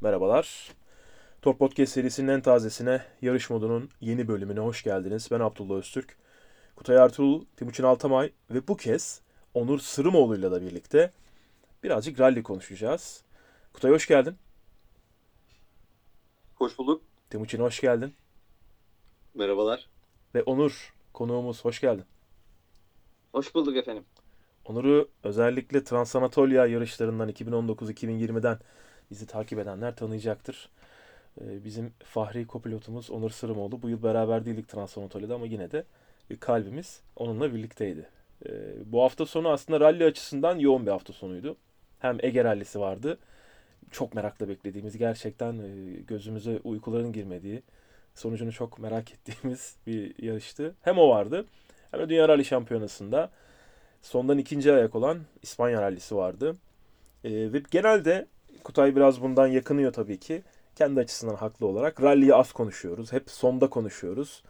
Merhabalar. Top Podcast serisinin en tazesine, yarış modunun yeni bölümüne hoş geldiniz. Ben Abdullah Öztürk. Kutay Ertuğrul, Timuçin Altamay ve bu kez Onur Sırımoğlu'yla da birlikte birazcık rally konuşacağız. Kutay hoş geldin. Hoş bulduk. Timuçin hoş geldin. Merhabalar. Ve Onur konuğumuz hoş geldin. Hoş bulduk efendim. Onur'u özellikle Transanatolia yarışlarından 2019-2020'den bizi takip edenler tanıyacaktır. Ee, Bizim fahri kopilotumuz Onur Sırımoğlu. Bu yıl beraber değildik Transanatolia'da ama yine de kalbimiz onunla birlikteydi. Ee, Bu hafta sonu aslında rally açısından yoğun bir hafta sonuydu. Hem Ege rallisi vardı. Çok merakla beklediğimiz, gerçekten e, gözümüze uykuların girmediği, sonucunu çok merak ettiğimiz bir yarıştı. Hem o vardı hem de Dünya Rally Şampiyonası'nda sondan ikinci ayak olan İspanya rallisi vardı. Ee, ve genelde Kutay biraz bundan yakınıyor tabii ki. Kendi açısından haklı olarak. Rally'yi az konuşuyoruz. Hep sonda konuşuyoruz.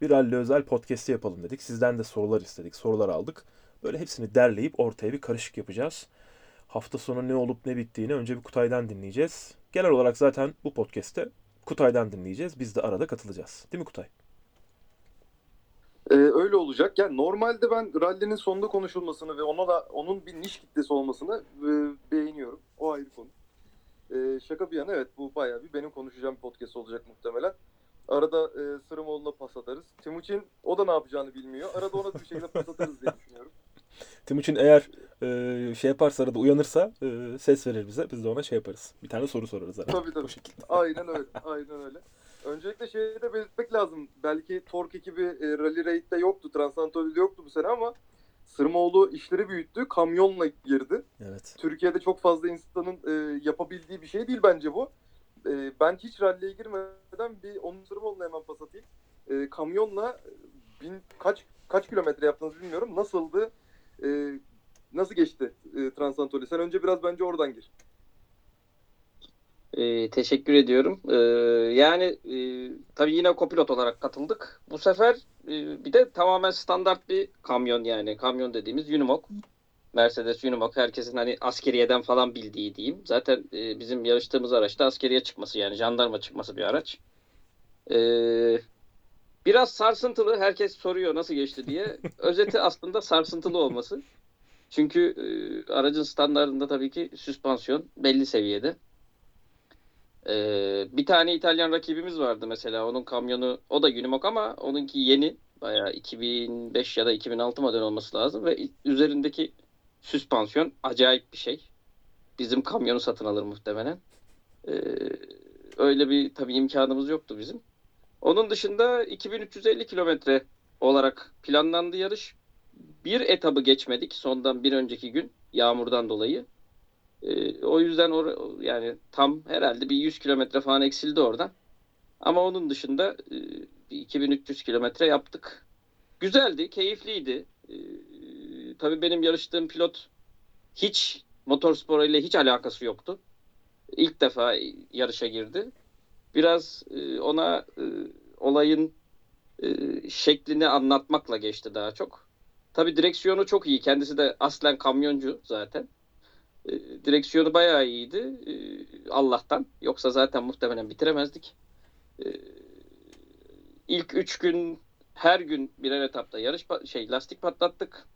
Bir rally özel podcast'i yapalım dedik. Sizden de sorular istedik. Sorular aldık. Böyle hepsini derleyip ortaya bir karışık yapacağız. Hafta sonu ne olup ne bittiğini önce bir Kutay'dan dinleyeceğiz. Genel olarak zaten bu podcast'te Kutay'dan dinleyeceğiz. Biz de arada katılacağız. Değil mi Kutay? Ee, öyle olacak. Yani normalde ben rally'nin sonunda konuşulmasını ve ona da onun bir niş kitlesi olmasını e, beğeniyorum. O ayrı konu. Ee, şaka bir yana evet bu bayağı bir benim konuşacağım bir podcast olacak muhtemelen. Arada e, Sırımoğlu'na pas atarız. Timuçin o da ne yapacağını bilmiyor. Arada ona bir şekilde pas atarız diye düşünüyorum. Timuçin eğer e, şey yaparsa arada uyanırsa e, ses verir bize. Biz de ona şey yaparız. Bir tane soru sorarız arada. Tabii, tabii. O şekilde. Aynen öyle. Aynen öyle. Öncelikle şeyi de belirtmek lazım. Belki Tork ekibi e, Rally Raid'de yoktu. Transanatolia'da yoktu bu sene ama Sırmoğlu işleri büyüttü. Kamyonla girdi. Evet. Türkiye'de çok fazla insanın e, yapabildiği bir şey değil bence bu. E, ben hiç ralliye girmeden bir onun Sırmoğlu'na hemen pas atayım. E, kamyonla bin, kaç kaç kilometre yaptınız bilmiyorum. Nasıldı? E, nasıl geçti e, Transanatolia? Sen önce biraz bence oradan gir. Ee, teşekkür ediyorum. Ee, yani e, tabii yine kopilot olarak katıldık. Bu sefer e, bir de tamamen standart bir kamyon yani. Kamyon dediğimiz Unimog. Mercedes Unimog. Herkesin hani askeriyeden falan bildiği diyeyim. Zaten e, bizim yarıştığımız araçta askeriye çıkması yani jandarma çıkması bir araç. Ee, biraz sarsıntılı. Herkes soruyor nasıl geçti diye. Özeti aslında sarsıntılı olması. Çünkü e, aracın standartında tabii ki süspansiyon belli seviyede. Ee, bir tane İtalyan rakibimiz vardı mesela. Onun kamyonu o da Unimog ama onunki yeni. Bayağı 2005 ya da 2006 model olması lazım ve üzerindeki süspansiyon acayip bir şey. Bizim kamyonu satın alır muhtemelen. Ee, öyle bir tabii imkanımız yoktu bizim. Onun dışında 2350 kilometre olarak planlandı yarış. Bir etabı geçmedik sondan bir önceki gün yağmurdan dolayı. Ee, o yüzden or yani tam herhalde bir 100 kilometre falan eksildi oradan. Ama onun dışında e, bir 2300 kilometre yaptık. Güzeldi, keyifliydi. Ee, tabii benim yarıştığım pilot hiç motorspor ile hiç alakası yoktu. İlk defa yarışa girdi. Biraz e, ona e, olayın e, şeklini anlatmakla geçti daha çok. Tabii direksiyonu çok iyi. Kendisi de aslen kamyoncu zaten. E, direksiyonu bayağı iyiydi. E, Allah'tan. Yoksa zaten muhtemelen bitiremezdik. E, ilk üç gün her gün birer etapta yarış şey lastik patlattık.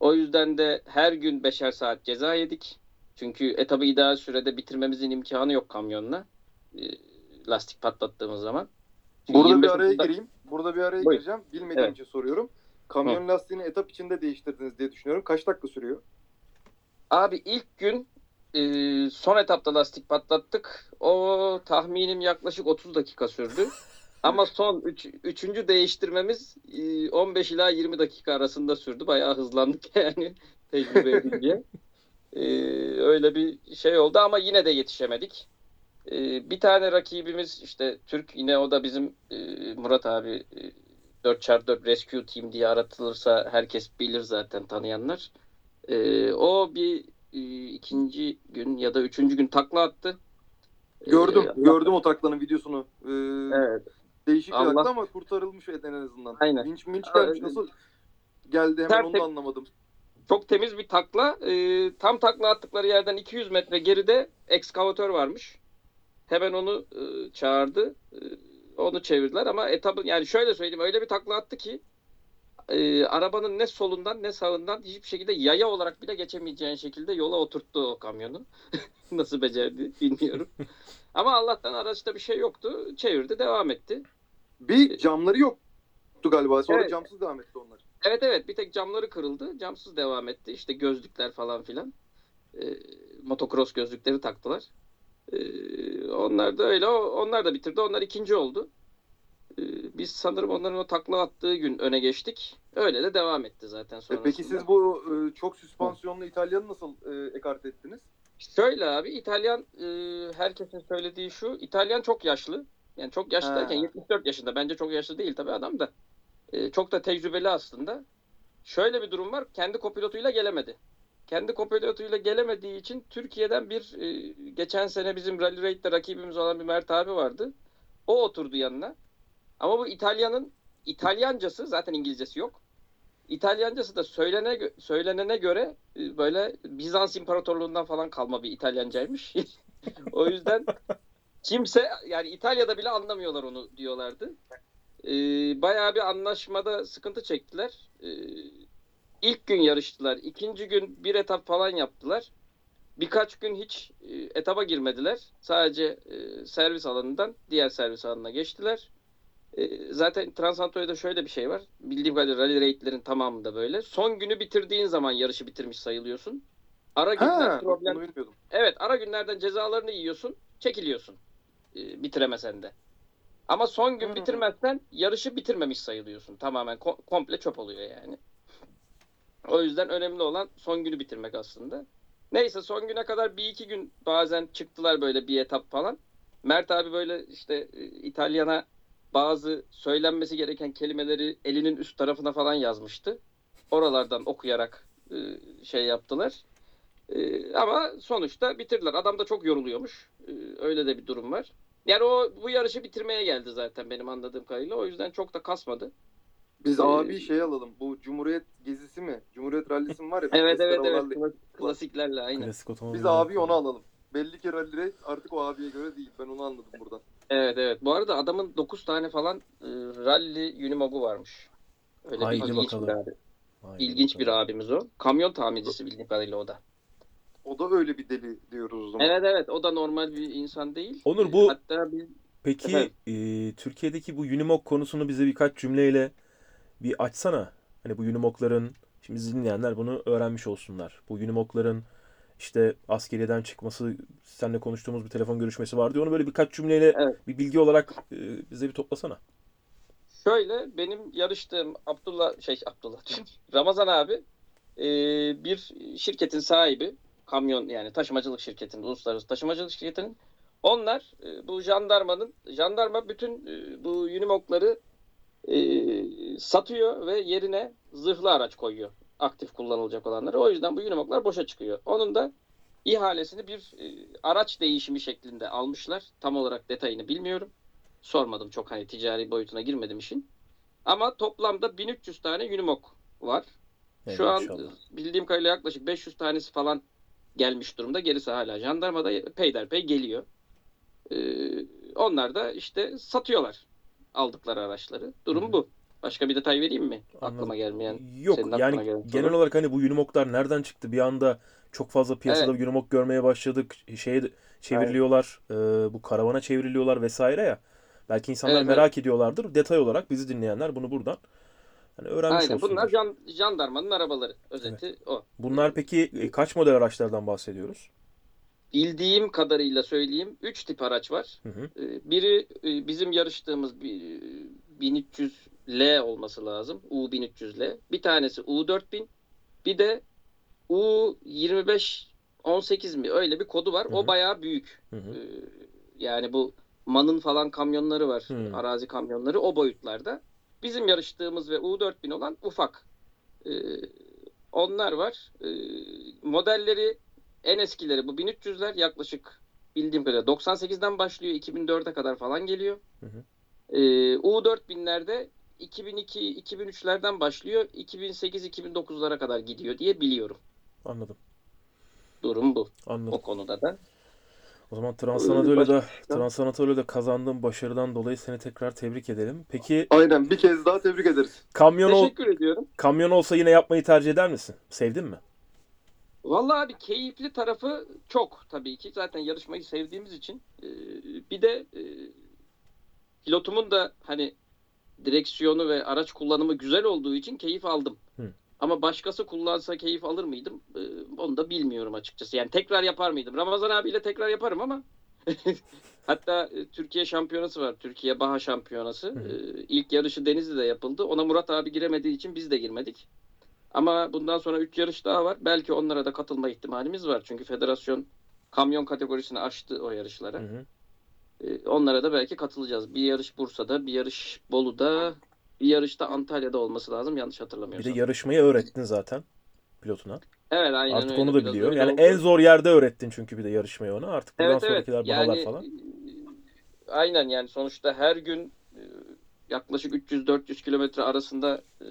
O yüzden de her gün beşer saat ceza yedik. Çünkü etabı ideal sürede bitirmemizin imkanı yok kamyonla. E, lastik patlattığımız zaman. Çünkü Burada 25 bir araya otuzda- gireyim. Burada bir araya Buyur. gireceğim. Bilmediğim Evet. için soruyorum. Kamyon lastiğini etap içinde değiştirdiniz diye düşünüyorum. Kaç dakika sürüyor? Abi ilk gün e, son etapta lastik patlattık. O tahminim yaklaşık 30 dakika sürdü. Ama son üç, üçüncü değiştirmemiz e, 15 ila 20 dakika arasında sürdü. Bayağı hızlandık yani tecrübe edince. E, öyle bir şey oldu ama yine de yetişemedik. E, bir tane rakibimiz işte Türk yine o da bizim e, Murat abi e, 4x4 Rescue Team diye aratılırsa herkes bilir zaten tanıyanlar. Ee, o bir e, ikinci gün ya da üçüncü gün takla attı. Ee, Gördüm. Allah- gördüm o taklanın videosunu. Ee, Evet. Değişik Allah- takla ama kurtarılmış en azından. Aynen. Vinç minç gelmiş. Nasıl geldi hemen onu Tertep- da anlamadım. Çok temiz bir takla. Ee, tam takla attıkları yerden 200 metre geride ekskavatör varmış. hemen onu e, çağırdı. E, onu çevirdiler ama etabın yani şöyle söyleyeyim öyle bir takla attı ki e, arabanın ne solundan ne sağından hiçbir şekilde yaya olarak bile geçemeyeceğin şekilde yola oturttu o kamyonu. Nasıl becerdi bilmiyorum. Ama Allah'tan araçta bir şey yoktu. Çevirdi devam etti. Bir camları yoktu galiba. Sonra Evet. camsız devam etti onlar. Evet evet bir tek camları kırıldı. Camsız devam etti. İşte gözlükler falan filan. E, motocross gözlükleri taktılar. E, onlar da öyle. Onlar da bitirdi. Onlar ikinci oldu. E, biz sanırım onların o takla attığı gün öne geçtik. Öyle de devam etti zaten E, sonrasında. peki siz bu e, çok süspansiyonlu İtalyanı nasıl e, ekart ettiniz? Şöyle abi İtalyan e, herkesin söylediği şu. İtalyan çok yaşlı. Yani çok yaşlı Ha. derken 74 yaşında. Bence çok yaşlı değil tabii adam da. E, çok da tecrübeli aslında. Şöyle bir durum var. Kendi kopilotuyla gelemedi. Kendi kopilotuyla gelemediği için Türkiye'den bir e, geçen sene bizim Rally Raid'de rakibimiz olan bir Mert abi vardı. O oturdu yanına. Ama bu İtalyanın İtalyancası zaten İngilizcesi yok. İtalyancası da söylene, söylenene göre e, böyle Bizans İmparatorluğundan falan kalma bir İtalyancaymış. o yüzden kimse yani İtalya'da bile anlamıyorlar onu diyorlardı. E, bayağı bir anlaşmada sıkıntı çektiler. E, ilk gün yarıştılar. ikinci gün bir etap falan yaptılar. Birkaç gün hiç e, etaba girmediler. Sadece e, servis alanından diğer servis alanına geçtiler. E, zaten Transanto'da şöyle bir şey var. Bildiğim kadarıyla rally raid'lerin tamamında böyle. Son günü bitirdiğin zaman yarışı bitirmiş sayılıyorsun. Ara günler Ha, problem. Evet, ara günlerden cezalarını yiyorsun, çekiliyorsun. E, bitiremesen de. Ama son gün bitirmezsen yarışı bitirmemiş sayılıyorsun. Tamamen ko- komple çöp oluyor yani. O yüzden önemli olan son günü bitirmek aslında. Neyse son güne kadar bir iki gün bazen çıktılar böyle bir etap falan. Mert abi böyle işte e, İtalyana bazı söylenmesi gereken kelimeleri elinin üst tarafına falan yazmıştı. Oralardan okuyarak e, şey yaptılar. E, ama sonuçta bitirdiler. Adam da çok yoruluyormuş. E, öyle de bir durum var. Yani o bu yarışı bitirmeye geldi zaten benim anladığım kadarıyla. O yüzden çok da kasmadı. Biz Ee, abi şey alalım. Bu Cumhuriyet gezisi mi? Cumhuriyet rallisi mi var ya? Evet evet evet. Klasiklerle aynen. Klasik otomobil. Biz abi onu alalım. Belli ki rally race artık o abiye göre değil. Ben onu anladım buradan. Evet evet. Bu arada adamın 9 tane falan e, rally Unimog'u varmış. Öyle Haydi bir ilginç bakalım. bir abi. Haydi İlginç bir bakalım. abimiz o. Kamyon tamircisi bildiğim kadarıyla o da. O da öyle bir deli diyoruz o zaman. Evet evet o da normal bir insan değil. Onur, bu- Hatta bir Peki Efendim? e, Türkiye'deki bu Unimog konusunu bize birkaç cümleyle bir açsana. Hani bu Unimog'ların şimdi dinleyenler bunu öğrenmiş olsunlar. Bu Unimog'ların işte askeriyeden çıkması, seninle konuştuğumuz bir telefon görüşmesi vardı. Onu böyle birkaç cümleyle Evet. bir bilgi olarak e, bize bir toplasana. Şöyle benim yarıştığım Abdullah şey Abdullah Ramazan abi e, bir şirketin sahibi kamyon yani taşımacılık şirketinin uluslararası taşımacılık şirketinin onlar e, bu jandarmanın jandarma bütün e, bu Unimog'ları e, satıyor ve yerine zırhlı araç koyuyor aktif kullanılacak olanları. O yüzden bu Unimog'lar boşa çıkıyor. Onun da ihalesini bir e, araç değişimi şeklinde almışlar. Tam olarak detayını bilmiyorum. Sormadım çok hani ticari boyutuna girmedim işin. Ama toplamda 1300 tane Unimog var. Evet, Şu an inşallah. bildiğim kadarıyla yaklaşık 500 tanesi falan gelmiş durumda. Gerisi hala jandarmada peyderpey geliyor. Ee, onlar da işte satıyorlar aldıkları araçları. Durum Hı bu. Başka bir detay vereyim mi? Anladım. Aklıma gelmeyen. Yok senin yani gelen genel olarak hani bu Unimog'lar nereden çıktı? Bir anda çok fazla piyasada evet. Unimog görmeye başladık. Şeye çevriliyorlar. E, bu karavana çevriliyorlar vesaire ya. Belki insanlar evet, merak evet. ediyorlardır. Detay olarak bizi dinleyenler bunu buradan hani öğrenmiş Aynen. Olsunlar. Bunlar jan, jandarmanın arabaları. Özeti evet. o. Bunlar peki e, kaç model araçlardan bahsediyoruz? Bildiğim kadarıyla söyleyeyim. Üç tip araç var. Hı hı. Ee, biri e, bizim yarıştığımız 1300 e, L olması lazım. U1300L. Bir tanesi U4000. Bir de U25 18 mi öyle bir kodu var. Hı-hı. O bayağı büyük. Hı-hı. Ee, yani bu Man'ın falan kamyonları var. Hı-hı. Arazi kamyonları o boyutlarda. Bizim yarıştığımız ve U4000 olan ufak. Ee, onlar var. Ee, modelleri en eskileri bu 1300'ler yaklaşık bildiğim kadarıyla 98'den başlıyor 2004'e kadar falan geliyor. Hı hı. Ee, U4000'lerde 2002-2003'lerden başlıyor 2008-2009'lara kadar gidiyor diye biliyorum. Anladım. Durum bu Anladım. o konuda da. O zaman Transanadolu'da başka- Transanadolu'da kazandığın başarıdan dolayı seni tekrar tebrik edelim. Peki Aynen bir kez daha tebrik ederiz. kamyon ol, Teşekkür ediyorum. kamyon olsa yine yapmayı tercih eder misin? Sevdin mi? Vallahi abi keyifli tarafı çok tabii ki. Zaten yarışmayı sevdiğimiz için. Ee, bir de e, pilotumun da hani direksiyonu ve araç kullanımı güzel olduğu için keyif aldım. Hı. Ama başkası kullansa keyif alır mıydım? Ee, onu da bilmiyorum açıkçası. Yani tekrar yapar mıydım? Ramazan abiyle tekrar yaparım ama hatta e, Türkiye şampiyonası var. Türkiye Baha şampiyonası. Ee, ilk yarışı Denizli'de yapıldı. Ona Murat abi giremediği için biz de girmedik. Ama bundan sonra 3 yarış daha var. Belki onlara da katılma ihtimalimiz var. Çünkü federasyon kamyon kategorisini açtı o yarışlara. Hı hı. Ee, onlara da belki katılacağız. Bir yarış Bursa'da, bir yarış Bolu'da, bir yarış da Antalya'da olması lazım yanlış Bir hatırlamıyorsam. de yarışmayı öğrettin zaten pilotuna. evet aynen Artık öyle. onu da biliyor. Yani oldu. en zor yerde öğrettin çünkü bir de yarışmayı ona. Artık buradan Evet evet. sonrakiler bahalar Yani falan. e, aynen yani sonuçta her gün e, yaklaşık 300-400 kilometre arasında e,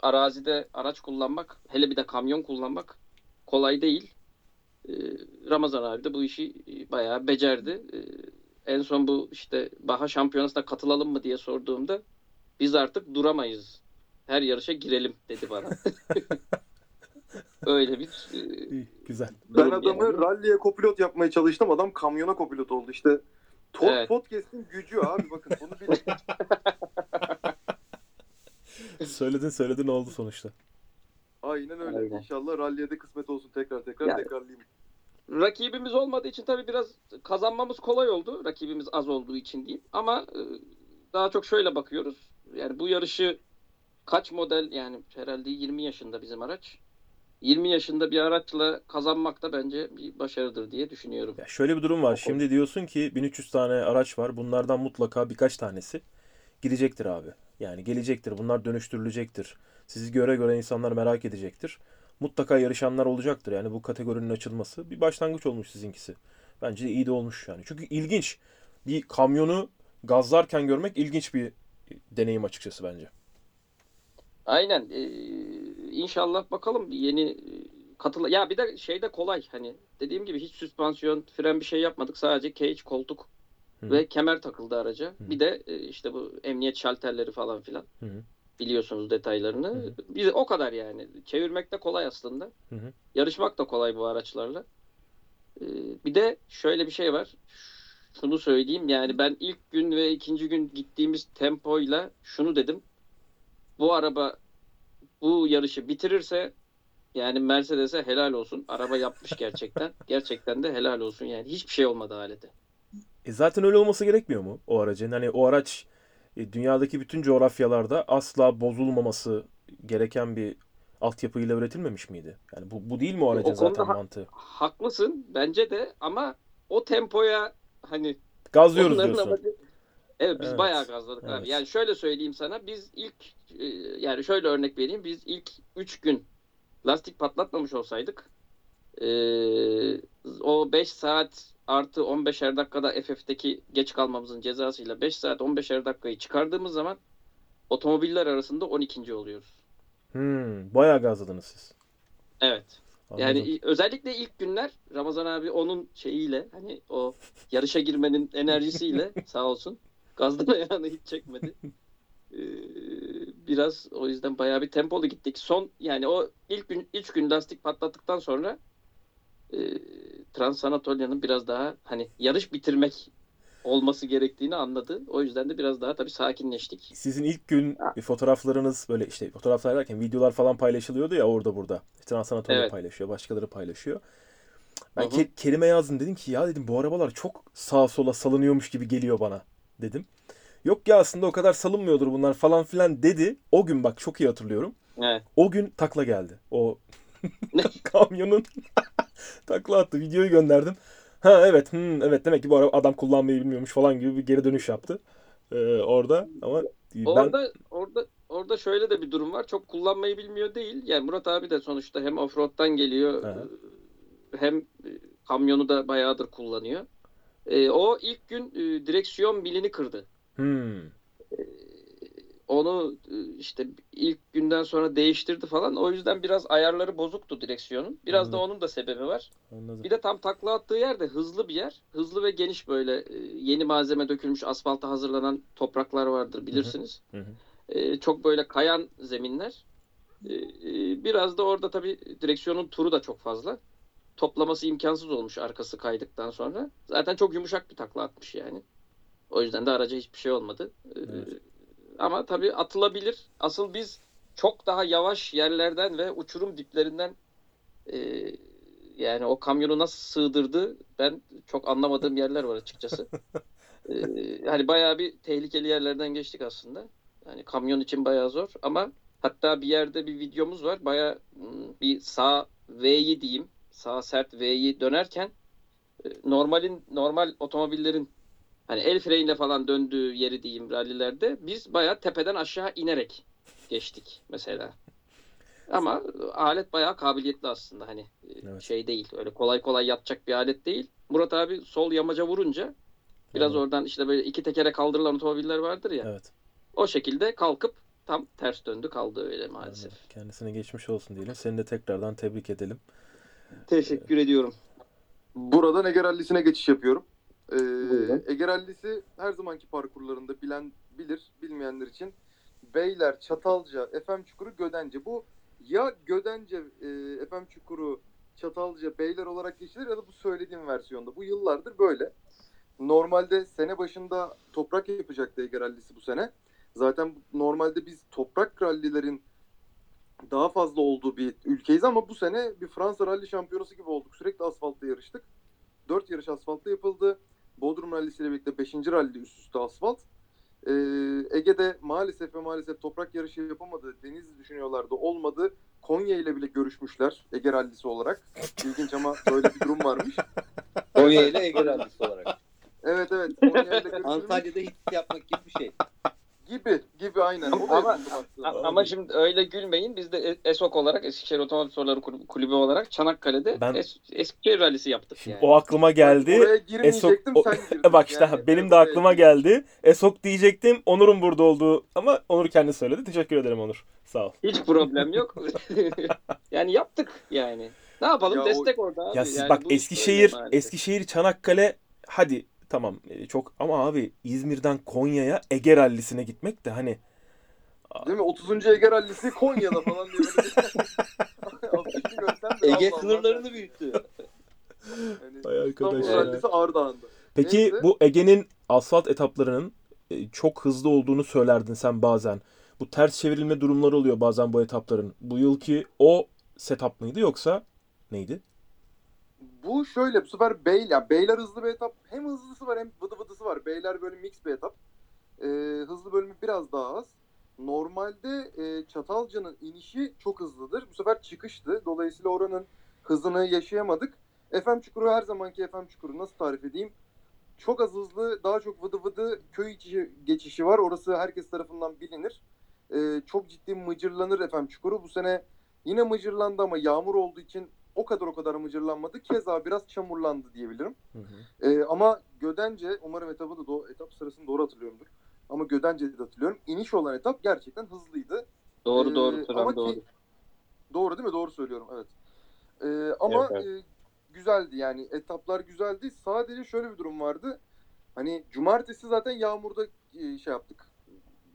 arazide araç kullanmak, hele bir de kamyon kullanmak kolay değil. E, Ramazan abi de bu işi e, bayağı becerdi. E, En son bu işte Baha Şampiyonası'na katılalım mı diye sorduğumda biz artık duramayız. Her yarışa girelim dedi bana. Öyle bir e, İyi, güzel. Ben adamı yani. ralliye kopilot yapmaya çalıştım. Adam kamyona kopilot oldu. İşte Talk Evet. Podcast'in gücü abi bakın bunu bilin. Söyledin söyledin oldu sonuçta. Aynen öyle. Aynen. İnşallah ralliye de kısmet olsun tekrar tekrar Yani- tekrarlayayım. Rakibimiz olmadığı için tabii biraz kazanmamız kolay oldu. Rakibimiz az olduğu için diyeyim. Ama e, daha çok şöyle bakıyoruz. Yani bu yarışı kaç model yani herhalde 20 yaşında bizim araç. 20 yaşında bir araçla kazanmak da bence bir başarıdır diye düşünüyorum. Ya şöyle bir durum var. Şimdi diyorsun ki 1300 tane araç var. Bunlardan mutlaka birkaç tanesi gidecektir abi. Yani gelecektir. Bunlar dönüştürülecektir. Sizi göre göre insanlar merak edecektir. Mutlaka yarışanlar olacaktır. Yani bu kategorinin açılması bir başlangıç olmuş sizinkisi. Bence de iyi de olmuş yani. Çünkü ilginç. Bir kamyonu gazlarken görmek ilginç bir deneyim açıkçası bence. Aynen. Ee, inşallah bakalım yeni e, katıl. Ya bir de şey de kolay hani dediğim gibi hiç süspansiyon, fren bir şey yapmadık. Sadece cage, koltuk Hı. ve kemer takıldı araca. Hı. Bir de e, işte bu emniyet şalterleri falan filan. Hı. Biliyorsunuz detaylarını. Hı. De o kadar yani. Çevirmek de kolay aslında. Hı hı. Yarışmak da kolay bu araçlarla. Ee, bir de şöyle bir şey var. Şunu söyleyeyim yani ben ilk gün ve ikinci gün gittiğimiz tempoyla şunu dedim. Bu araba bu yarışı bitirirse yani Mercedes'e helal olsun. Araba yapmış gerçekten. gerçekten de helal olsun yani. Hiçbir şey olmadı alete. E zaten öyle olması gerekmiyor mu o aracın? Hani o araç dünyadaki bütün coğrafyalarda asla bozulmaması gereken bir altyapıyla üretilmemiş miydi? Yani bu, bu değil mi o aracın O konuda zaten ha- mantığı? Haklısın bence de ama o tempoya hani Gazlıyoruz diyorsun. amacı- Evet biz Evet. bayağı gazladık Evet. abi. Yani şöyle söyleyeyim sana biz ilk e, yani şöyle örnek vereyim biz ilk 3 gün lastik patlatmamış olsaydık e, o 5 saat artı 15'er dakikada FF'deki geç kalmamızın cezasıyla 5 saat 15'er dakikayı çıkardığımız zaman otomobiller arasında 12. oluyoruz. Hmm, bayağı gazladınız siz. Evet. Anladım. Yani özellikle ilk günler Ramazan abi onun şeyiyle hani o yarışa girmenin enerjisiyle sağ olsun gazdan ayağını hiç çekmedi. Ee, biraz o yüzden bayağı bir tempolu gittik. Son yani o ilk gün üç gün lastik patlattıktan sonra e, Trans Anatolia'nın biraz daha hani yarış bitirmek olması gerektiğini anladı. O yüzden de biraz daha tabii sakinleştik. Sizin ilk gün fotoğraflarınız böyle işte fotoğraflar derken videolar falan paylaşılıyordu ya orada burada. Trans Anatolia Evet. paylaşıyor, başkaları paylaşıyor. Ben. Ke- Kerim'e yazdım dedim ki ya dedim bu arabalar çok sağa sola salınıyormuş gibi geliyor bana dedim. Yok ya aslında o kadar salınmıyordur bunlar falan filan dedi. O gün bak çok iyi hatırlıyorum. Evet. O gün takla geldi. O kamyonun takla attı. Videoyu gönderdim. Ha evet, hmm, evet demek ki bu araba adam kullanmayı bilmiyormuş falan gibi bir geri dönüş yaptı. Ee, orada ama ben Orada orada orada şöyle de bir durum var. Çok kullanmayı bilmiyor değil. Yani Murat abi de sonuçta hem offroad'dan geliyor Aha. hem e, kamyonu da bayağıdır kullanıyor. E, o ilk gün e, direksiyon milini kırdı. hmm, onu e, işte ilk günden sonra değiştirdi falan. O yüzden biraz ayarları bozuktu direksiyonun. Biraz da Anladım. onun da sebebi var. Anladım. Bir de tam takla attığı yer de hızlı bir yer. Hızlı ve geniş böyle e, yeni malzeme dökülmüş asfalta hazırlanan topraklar vardır bilirsiniz. Hı hı. E, çok böyle kayan zeminler. Biraz da orada tabii direksiyonun turu da çok fazla. Toplaması imkansız olmuş arkası kaydıktan sonra. Zaten çok yumuşak bir takla atmış yani. O yüzden de araca hiçbir şey olmadı. Evet. Ama tabii atılabilir. Asıl biz çok daha yavaş yerlerden ve uçurum diplerinden e, yani o kamyonu nasıl sığdırdı ben çok anlamadığım yerler var açıkçası. E, hani bayağı bir tehlikeli yerlerden geçtik aslında. Yani kamyon için bayağı zor ama hatta bir yerde bir videomuz var. Bayağı mm, bir sağ V'yi diyeyim. Sağ sert V'yi dönerken e, normalin normal otomobillerin hani el freniyle falan döndüğü yeri diyeyim rallilerde biz bayağı tepeden aşağı inerek geçtik mesela. Ama alet bayağı kabiliyetli aslında hani e, Evet. şey değil öyle kolay kolay yatacak bir alet değil. Murat abi sol yamaca vurunca biraz Anladım. oradan işte böyle iki tekere kaldırılan otomobiller vardır ya Evet. o şekilde kalkıp tam ters döndü kaldı öyle maalesef. anladım. Kendisine geçmiş olsun diyelim. Seni de tekrardan tebrik edelim. Teşekkür ediyorum. Buradan Ege Rallisi'ne geçiş yapıyorum. Ee, Buyurun. Her zamanki parkurlarında bilen bilir, bilmeyenler için Beyler, Çatalca, Efem Çukuru, Gödence. Bu ya Gödence, e, Efem Çukuru, Çatalca, Beyler olarak geçilir ya da bu söylediğim versiyonda. Bu yıllardır böyle. Normalde sene başında toprak yapacaktı Ege Rallisi bu sene. Zaten normalde biz toprak rallilerin daha fazla olduğu bir ülkeyiz ama bu sene bir Fransa ralli şampiyonası gibi olduk. Sürekli asfaltta yarıştık. 4 yarış asfaltta yapıldı. Bodrum rallisiyle birlikte 5. ralli üst üste asfalt. Ee, Ege'de maalesef ve maalesef toprak yarışı yapamadı. Denizli düşünüyorlardı. Olmadı. Konya ile bile görüşmüşler Ege rallisi olarak. İlginç ama böyle bir durum varmış. Konya ile Ege Rallisi olarak. Evet evet. Konya ile görüşülmüş. Antalya'da hit yapmak gibi bir şey. Gibi gibi aynen. O da Ama- Ama şimdi öyle gülmeyin. Biz de ESOK olarak Eskişehir Otomobil Sporları Kulübü- olarak Çanakkale'de Ben- Es- Eskişehir rallisi yaptık Şimdi yani. o aklıma geldi. Oraya girmeyecektim Esok- sen o- girdin. Bak işte Yani benim de aklıma geldi. Esok diyecektim. Onur'un burada olduğu ama Onur kendi söyledi. Teşekkür ederim Onur. Sağ ol. Hiç problem yok. yani yaptık yani. Ne yapalım? Ya o- Destek orada abi. Ya siz Yani bak Eskişehir. Eskişehir, Çanakkale hadi tamam e, çok ama abi İzmir'den Konya'ya Ege rallisine gitmek de hani Değil mi? 30. Ege Rallisi Konya'da falan diye de Ege sınırlarını büyüttü. Yani Ay İstanbul arkadaş ya. Rallisi Ardahan'da. Peki Neyse. bu Ege'nin asfalt etaplarının e, çok hızlı olduğunu söylerdin sen bazen. Bu ters çevrilme durumları oluyor bazen bu etapların. Bu yılki o setup mıydı yoksa neydi? Bu şöyle bu sefer ya Beyler hızlı bir etap. Hem hızlısı var hem vıdı vıdısı var. Beyler böyle mix bir etap. Ee, hızlı bölümü biraz daha az. Normalde e, Çatalca'nın inişi çok hızlıdır. Bu sefer çıkıştı. Dolayısıyla oranın hızını yaşayamadık. FM Çukuru her zamanki FM Çukuru nasıl tarif edeyim? Çok az hızlı, daha çok vıdı vıdı köy içi geçişi var. Orası herkes tarafından bilinir. Ee, çok ciddi mıcırlanır FM Çukuru. Bu sene yine mıcırlandı ama yağmur olduğu için o kadar o kadar mıcırlanmadı. Keza biraz çamurlandı diyebilirim. Hı hı. Ee, ama Gödence, umarım etabı da do- etap sırasını doğru hatırlıyorumdur. Ama Gödence'de de hatırlıyorum. İniş olan etap gerçekten hızlıydı. Doğru Ee, doğru ama Turan ki- doğru. Doğru değil mi? Doğru söylüyorum. Evet. Ee, ama Evet, e, güzeldi yani. Etaplar güzeldi. Sadece şöyle bir durum vardı. Hani cumartesi zaten yağmurda e, şey yaptık.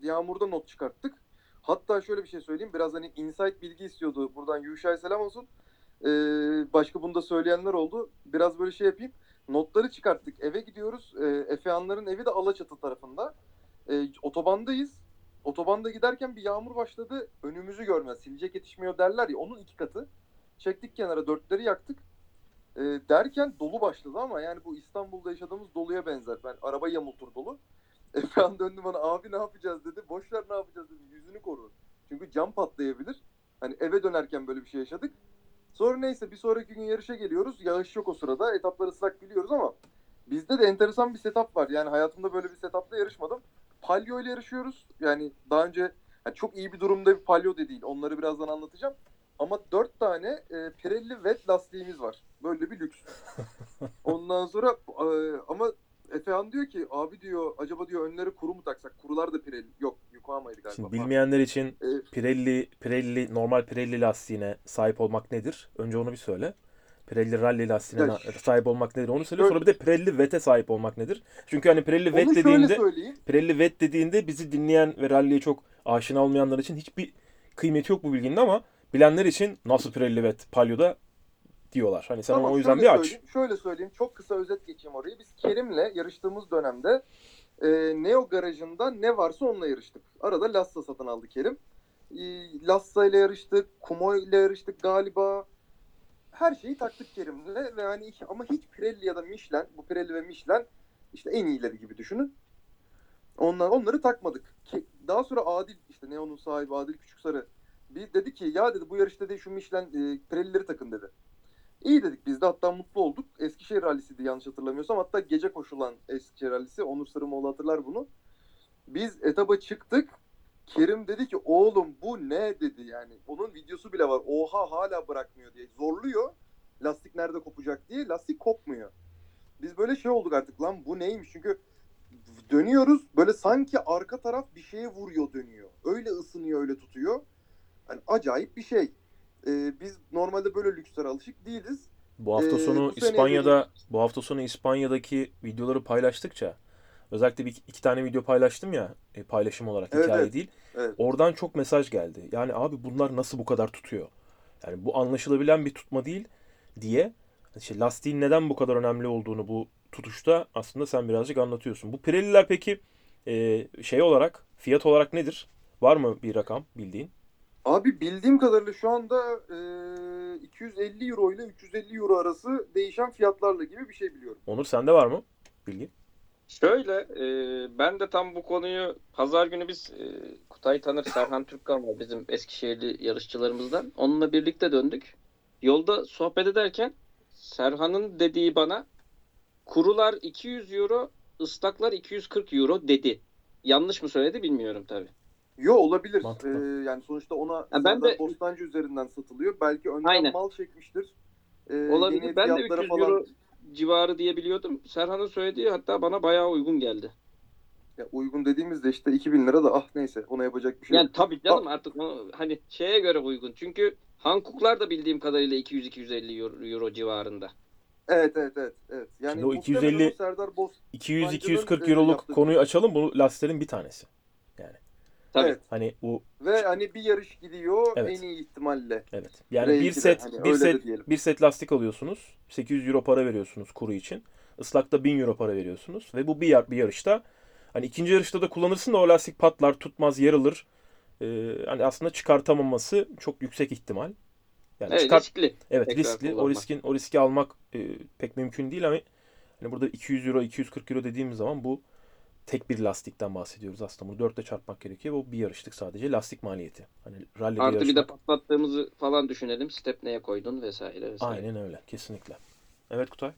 Yağmurda not çıkarttık. Hatta şöyle bir şey söyleyeyim. Biraz hani insight bilgi istiyordu. Buradan Yuşa'ya selam olsun. Ee, başka bunu da söyleyenler oldu. Biraz böyle şey yapayım. Notları çıkarttık. Eve gidiyoruz. Ee, Efehanların evi de Alaçatı tarafında. Ee, otobandayız. Otobanda giderken bir yağmur başladı. Önümüzü görmez. Silecek yetişmiyor derler ya. Onun iki katı. Çektik kenara dörtleri yaktık. Ee, derken dolu başladı ama yani bu İstanbul'da yaşadığımız doluya benzer. Ben araba yamultur dolu. Efehan döndü bana abi ne yapacağız dedi. Boş ver ne yapacağız dedi. Yüzünü koru. Çünkü cam patlayabilir. Hani eve dönerken böyle bir şey yaşadık. Sonra neyse bir sonraki gün yarışa geliyoruz. Yağış yok o sırada. Etaplar ıslak biliyoruz ama bizde de enteresan bir setup var. Yani hayatımda böyle bir setupla yarışmadım. Palio ile yarışıyoruz. Yani daha önce yani çok iyi bir durumda bir palio da değil. Onları birazdan anlatacağım. Ama dört tane e, Pirelli wet lastiğimiz var. Böyle bir lüks. Ondan sonra e, ama Efehan diyor ki abi diyor acaba diyor önleri kuru mu taksak? Kurular da Pirelli. Yok Yokohama'ydı galiba. Şimdi bilmeyenler için E, Pirelli, Pirelli normal Pirelli lastiğine sahip olmak nedir? Önce onu bir söyle. Pirelli rally lastiğine Ya sahip olmak nedir? Onu söyle. Sonra bir de Pirelli Vet'e sahip olmak nedir? Çünkü hani Pirelli Vet dediğinde. Pirelli Vet dediğinde bizi dinleyen ve rally'ye çok aşina olmayanlar için hiçbir kıymeti yok bu bilginin ama bilenler için nasıl Pirelli Vet Palio'da diyorlar. Hani sen Tamam, o yüzden bir aç. Şöyle söyleyeyim. Çok kısa özet geçeyim orayı. Biz Kerim'le yarıştığımız dönemde e, Neo garajında ne varsa onunla yarıştık. Arada Lassa satın aldı Kerim. E, Lassa ile yarıştık. Kumo ile yarıştık galiba. Her şeyi taktık Kerim'le ve hani ama hiç Pirelli ya da Michelin, bu Pirelli ve Michelin işte en iyileri gibi düşünün. Onlar onları takmadık. Ke- Daha sonra Adil işte Neo'nun sahibi Adil Küçüksarı bir dedi ki ya dedi bu yarışta dedi şu Michelin e, Pirelli'leri takın dedi. İyi dedik biz de hatta mutlu olduk. Eskişehir rallisiydi yanlış hatırlamıyorsam. Hatta gece koşulan Eskişehir rallisi. Onur Sarımoğlu hatırlar bunu. Biz etaba çıktık. Kerim dedi ki oğlum bu ne dedi yani. Onun videosu bile var. Oha hala bırakmıyor diye. Zorluyor. Lastik nerede kopacak diye. Lastik kopmuyor. Biz böyle şey olduk artık lan bu neymiş? Çünkü dönüyoruz böyle sanki arka taraf bir şeye vuruyor dönüyor. Öyle ısınıyor öyle tutuyor. Yani acayip bir şey. Ee, biz normalde böyle lükslere alışık değiliz. Bu hafta Ee, sonu bu sene İspanya'da bu hafta sonu İspanya'daki videoları paylaştıkça özellikle bir iki tane video paylaştım ya e, paylaşım olarak Evet, hikaye evet. değil. Evet. Oradan çok mesaj geldi. Yani abi bunlar nasıl bu kadar tutuyor? Yani bu anlaşılabilen bir tutma değil diye işte lastiğin neden bu kadar önemli olduğunu bu tutuşta aslında sen birazcık anlatıyorsun. Bu Pirelli'ler peki e, şey olarak fiyat olarak nedir? Var mı bir rakam bildiğin? Abi bildiğim kadarıyla şu anda e, 250 euro ile 350 euro arası değişen fiyatlarla gibi bir şey biliyorum. Onur sende var mı bilgin? Şöyle e, ben de tam bu konuyu pazar günü biz e, Kutay tanır Serhan Türkkan var bizim Eskişehirli yarışçılarımızdan. Onunla birlikte döndük. Yolda sohbet ederken Serhan'ın dediği bana kurular 200 euro, ıslaklar 240 euro dedi. Yanlış mı söyledi bilmiyorum tabii. Yo olabilir. Mantıklı. E, yani sonuçta ona ben Serdar de- Bostancı üzerinden satılıyor. Belki önden Aynen. mal çekmiştir. E, Olabilir. Ben de fiyatlara 300 euro civarı diye biliyordum. Serhan'ın söylediği hatta bana bayağı uygun geldi. Ya uygun dediğimizde işte 2000 lira da ah neyse ona yapacak bir şey Yani tabii canım artık o, hani şeye göre uygun. Çünkü Hankuklar da bildiğim kadarıyla 200-250 euro, euro civarında. Evet evet evet. evet. Yani Şimdi o muhtemelen 250 o Serdar Boz 200-240 e, euroluk yaptığı- konuyu açalım. Bu lastiklerin bir tanesi. Tabii. Evet. Hani bu ve hani bir yarış gidiyor Evet. en iyi ihtimalle. Evet. Yani Belki bir set hani bir set bir set lastik alıyorsunuz. 800 euro para veriyorsunuz kuru için. Islakta 1000 euro para veriyorsunuz ve bu bir yar, bir yarışta hani ikinci yarışta da kullanırsın da o lastik patlar, tutmaz, yarılır. Ee, hani aslında çıkartamaması çok yüksek ihtimal. Yani Evet, çıkart riskli. evet tekrar riskli. O kullanmak. riskin o riski almak e, pek mümkün değil ama hani burada 200 euro, 240 euro dediğimiz zaman bu tek bir lastikten bahsediyoruz aslında. Bunu dörtle çarpmak gerekiyor. Bu bir yarışlık sadece lastik maliyeti. Hani rally'de Artı bir de yarışmak. patlattığımızı falan düşünelim. Stepneye koydun vesaire vesaire. Aynen öyle. Kesinlikle. Evet Kutay.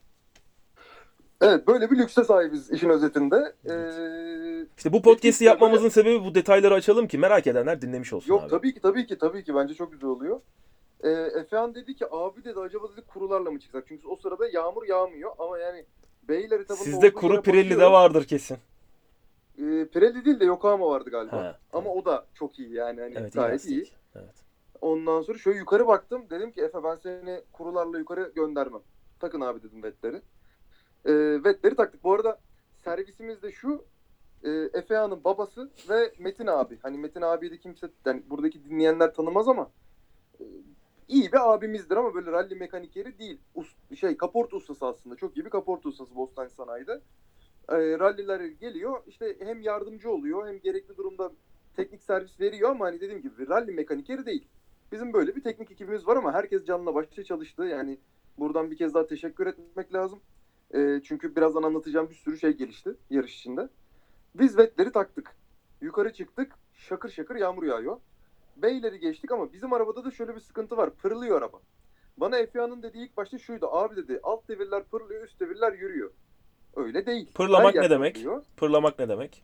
Evet böyle bir lükse sahibiz işin özetinde. Evet. Ee, İşte bu podcast'i yapmamızın sebebi bu detayları açalım ki merak edenler dinlemiş olsun Yok abi. tabii ki tabii ki tabii ki bence çok güzel oluyor. Ee, Efehan dedi ki abi dedi acaba dedi kurularla mı çıksak? Çünkü o sırada yağmur yağmıyor ama yani Beyler etabında Sizde kuru Pirelli de vardır kesin. Ee, Pirelli değil de Yokohama vardı galiba. Ha, Ama o da çok iyi yani hani evet, iyi gayet lastik. iyi. Evet. Ondan sonra şöyle yukarı baktım. Dedim ki Efe ben seni kurularla yukarı göndermem. Takın abi dedim vetleri. Ee, vetleri taktık. Bu arada servisimiz de şu. E, Efe Ağa'nın babası ve Metin abi. Hani Metin abiyi de kimse yani buradaki dinleyenler tanımaz ama e, iyi bir abimizdir ama böyle rally mekanikeri değil. Us- şey kaporta ustası aslında. Çok iyi bir kaporta ustası Bostancı Sanayi'de. E, ralliler geliyor. İşte hem yardımcı oluyor hem gerekli durumda teknik servis veriyor ama hani dediğim gibi rally mekanikeri değil. Bizim böyle bir teknik ekibimiz var ama herkes canla başla çalıştı. Yani buradan bir kez daha teşekkür etmek lazım. E, çünkü birazdan anlatacağım bir sürü şey gelişti yarış içinde. Biz vetleri taktık. Yukarı çıktık. Şakır şakır yağmur yağıyor. Beyleri geçtik ama bizim arabada da şöyle bir sıkıntı var. Pırlıyor araba. Bana Efya'nın dediği ilk başta şuydu. Abi dedi alt devirler pırlıyor üst devirler yürüyor. Öyle değil. Pırlamak ne demek? pırlıyor. Pırlamak ne demek?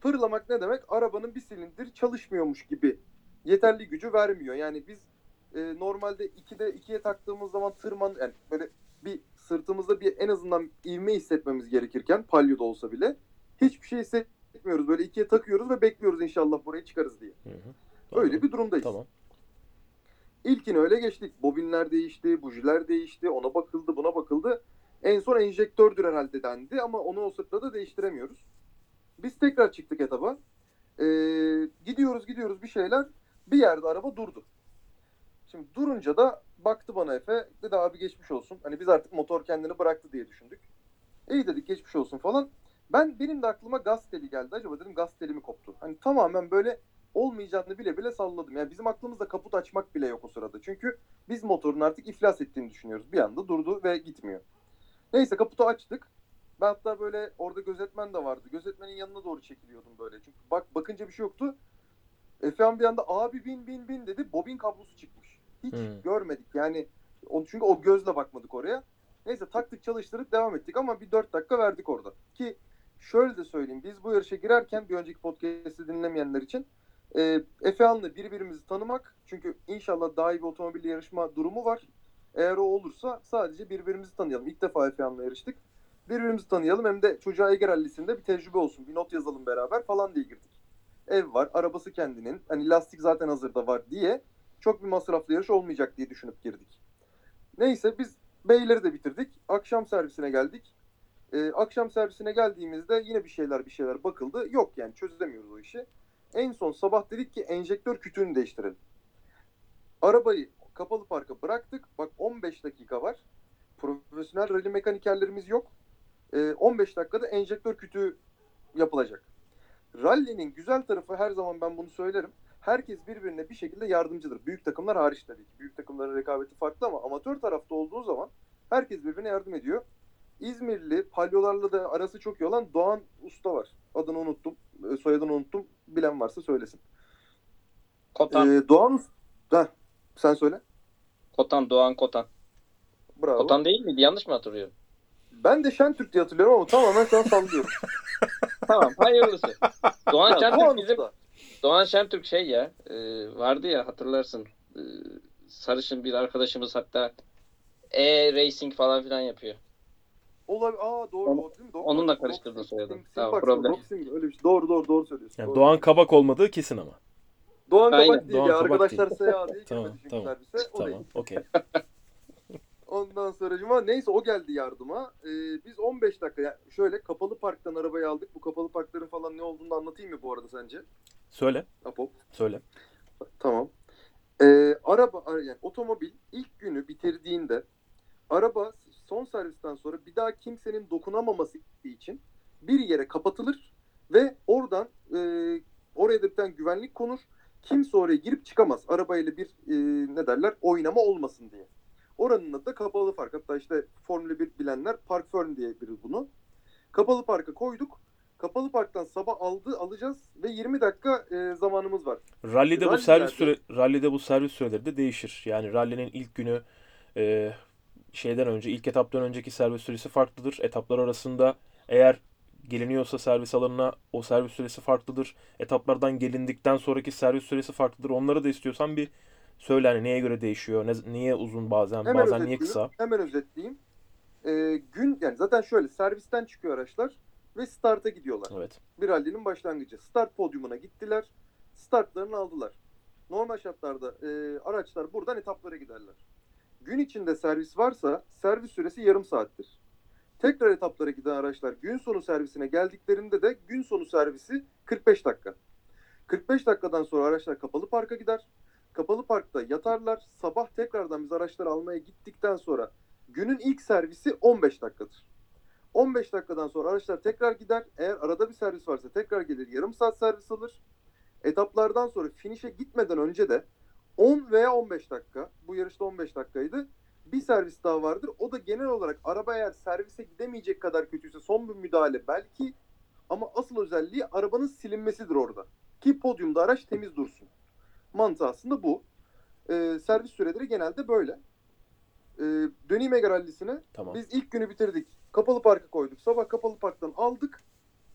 Pırlamak ne demek? Arabanın bir silindir çalışmıyormuş gibi. Yeterli gücü vermiyor. Yani biz e, normalde 2'de 2'ye taktığımız zaman tırman yani böyle bir sırtımızda bir en azından ivme hissetmemiz gerekirken palyoda olsa bile hiçbir şey etmiyoruz. Böyle ikiye takıyoruz ve bekliyoruz inşallah buraya çıkarız diye. Hı hı. Öyle bir durumdayız. Tamam. İlkini öyle geçtik. Bobinler değişti, bujiler değişti, ona bakıldı, buna bakıldı. En son enjektördür herhalde dendi ama onu o sırada da değiştiremiyoruz. Biz tekrar çıktık etaba. Ee, gidiyoruz gidiyoruz bir şeyler. Bir yerde araba durdu. Şimdi durunca da baktı bana Efe. Dedi abi geçmiş olsun. Hani biz artık motor kendini bıraktı diye düşündük. İyi dedik geçmiş olsun falan. Ben benim de aklıma gaz teli geldi. Acaba dedim gaz teli mi koptu? Hani tamamen böyle olmayacağını bile bile salladım. Yani bizim aklımızda kaput açmak bile yok o sırada. Çünkü biz motorun artık iflas ettiğini düşünüyoruz. Bir anda durdu ve gitmiyor. Neyse kaputu açtık. Ben hatta böyle orada gözetmen de vardı. Gözetmenin yanına doğru çekiliyordum böyle. Çünkü bak bakınca bir şey yoktu. Efehan bir anda abi bin bin bin dedi. Bobin kablosu çıkmış. Hiç Hmm. görmedik. Yani o, çünkü o gözle bakmadık oraya. Neyse taktık çalıştırıp devam ettik ama bir 4 dakika verdik orada. Ki şöyle de söyleyeyim. Biz bu yarışa girerken bir önceki podcast'i dinlemeyenler için e, Efehan'la birbirimizi tanımak. Çünkü inşallah daha iyi bir otomobil yarışma durumu var. Eğer o olursa sadece birbirimizi tanıyalım. İlk defa Efehan'la yarıştık. Birbirimizi tanıyalım hem de çocuğa Ege Rally'sinde bir tecrübe olsun. Bir not yazalım beraber falan diye girdik. Ev var, arabası kendinin. Hani lastik zaten hazırda var diye çok bir masraflı yarış olmayacak diye düşünüp girdik. Neyse biz Beyleri de bitirdik. Akşam servisine geldik. Ee, akşam servisine geldiğimizde yine bir şeyler bir şeyler bakıldı. Yok yani çözemiyoruz o işi. En son sabah dedik ki enjektör kütüğünü değiştirelim. Arabayı kapalı parka bıraktık. Bak 15 dakika var. Profesyonel rally mekanikerlerimiz yok. Ee, 15 dakikada enjektör kütüğü yapılacak. Rally'nin güzel tarafı her zaman ben bunu söylerim. Herkes birbirine bir şekilde yardımcıdır. Büyük takımlar hariç tabii ki. Büyük takımların rekabeti farklı ama amatör tarafta olduğu zaman herkes birbirine yardım ediyor. İzmirli palyolarla da arası çok iyi olan Doğan Usta var. Adını unuttum. e, Soyadını unuttum. Bilen varsa söylesin. Kotan. Ee, Doğan Usta. Sen söyle. Kotan. Doğan Kotan. Bravo. Kotan değil miydi? Yanlış mı hatırlıyorum? Ben de Şentürk diye hatırlıyorum ama tamamen şu an sallıyorum. Tamam. Hayırlısı. Doğan Ya, Şentürk Doğan bizim. Doğan Şentürk şey ya e, vardı ya hatırlarsın e, sarışın bir arkadaşımız hatta e-racing falan filan yapıyor. Olabilir. Aa doğru. Onu- değil mi? Doğru. onunla karıştırdın Rock- soyadı. Sim- Tamam, problem. Roxing, öyle bir şey. Doğru doğru doğru söylüyorsun. Yani Doğru. Doğan Kabak olmadığı kesin ama. Doğan Aynen. Kabak değil Doğan. Kabak Arkadaşlar değil. SA diye Tamam, girmedi çünkü tamam. servise. O değil. Tamam, okey. Ondan sonra neyse o geldi yardıma. Ee, biz 15 dakika yani şöyle kapalı parktan arabayı aldık. Bu kapalı parkların falan ne olduğunu anlatayım mı bu arada sence? Söyle, Apo. söyle. Tamam. Ee, araba ara- yani otomobil ilk günü bitirdiğinde araba son servisten sonra bir daha kimsenin dokunamaması için bir yere kapatılır ve oradan e, oraya da bir tane güvenlik konur. Kimse oraya girip çıkamaz. Arabayla bir e, ne derler oynama olmasın diye. Oranın adı da kapalı park. Hatta işte Formula 1 bilenler Park Fern diye bilir bunu. Kapalı parka koyduk. Kapalı parktan sabah aldı alacağız ve 20 dakika e, zamanımız var. Rally'de bu servis süre rally'de bu servis süreleri de değişir. Yani rally'nin ilk günü e, şeyden önce ilk etaptan önceki servis süresi farklıdır. Etaplar arasında eğer geliniyorsa servis alanına o servis süresi farklıdır. Etaplardan gelindikten sonraki servis süresi farklıdır. Onları da istiyorsan bir söyle hani neye göre değişiyor, ne, niye uzun bazen, Hemen bazen niye kısa. Hemen özetleyeyim. Ee, gün yani zaten şöyle servisten çıkıyor araçlar ve starta gidiyorlar. Evet. Bir rallinin başlangıcı. Start podyumuna gittiler. Startlarını aldılar. Normal şartlarda e, araçlar buradan etaplara giderler. Gün içinde servis varsa servis süresi yarım saattir. Tekrar etaplara giden araçlar gün sonu servisine geldiklerinde de gün sonu servisi 45 dakika. 45 dakikadan sonra araçlar kapalı parka gider. Kapalı parkta yatarlar. Sabah tekrardan biz araçları almaya gittikten sonra günün ilk servisi 15 dakikadır. 15 dakikadan sonra araçlar tekrar gider. Eğer arada bir servis varsa tekrar gelir. Yarım saat servis alır. Etaplardan sonra finişe gitmeden önce de 10 veya 15 dakika. Bu yarışta 15 dakikaydı. Bir servis daha vardır. O da genel olarak araba eğer servise gidemeyecek kadar kötüyse son bir müdahale belki ama asıl özelliği arabanın silinmesidir orada. Ki podyumda araç temiz dursun. Mantığı aslında bu. Ee, servis süreleri genelde böyle. Ee, döneyim Ege Rally'sine. Tamam. Biz ilk günü bitirdik. Kapalı parka koyduk. Sabah kapalı parktan aldık.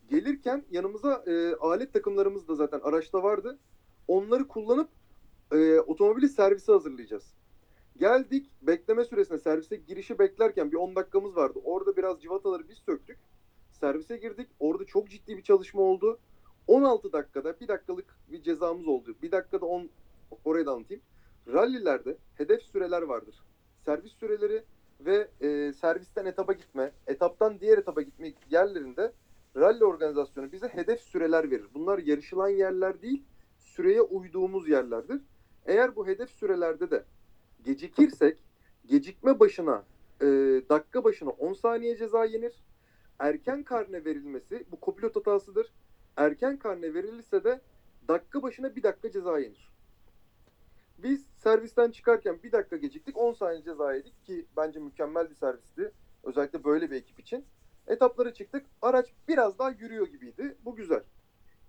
Gelirken yanımıza e, alet takımlarımız da zaten araçta vardı. Onları kullanıp e, otomobili servise hazırlayacağız. Geldik. Bekleme süresinde servise girişi beklerken bir 10 dakikamız vardı. Orada biraz civataları biz söktük. Servise girdik. Orada çok ciddi bir çalışma oldu. 16 dakikada bir dakikalık bir cezamız oldu. Bir dakikada 10 orayı da anlatayım. Rallilerde hedef süreler vardır. Servis süreleri ve e, servisten etaba gitme, etaptan diğer etaba gitme yerlerinde rally organizasyonu bize hedef süreler verir. Bunlar yarışılan yerler değil, süreye uyduğumuz yerlerdir. Eğer bu hedef sürelerde de gecikirsek gecikme başına e, dakika başına 10 saniye ceza yenir. Erken karne verilmesi bu kopilot hatasıdır. Erken karne verilirse de dakika başına bir dakika ceza yenir. Biz servisten çıkarken bir dakika geciktik 10 saniye ceza yedik ki bence mükemmel bir servisti. Özellikle böyle bir ekip için. Etaplara çıktık. Araç biraz daha yürüyor gibiydi. Bu güzel.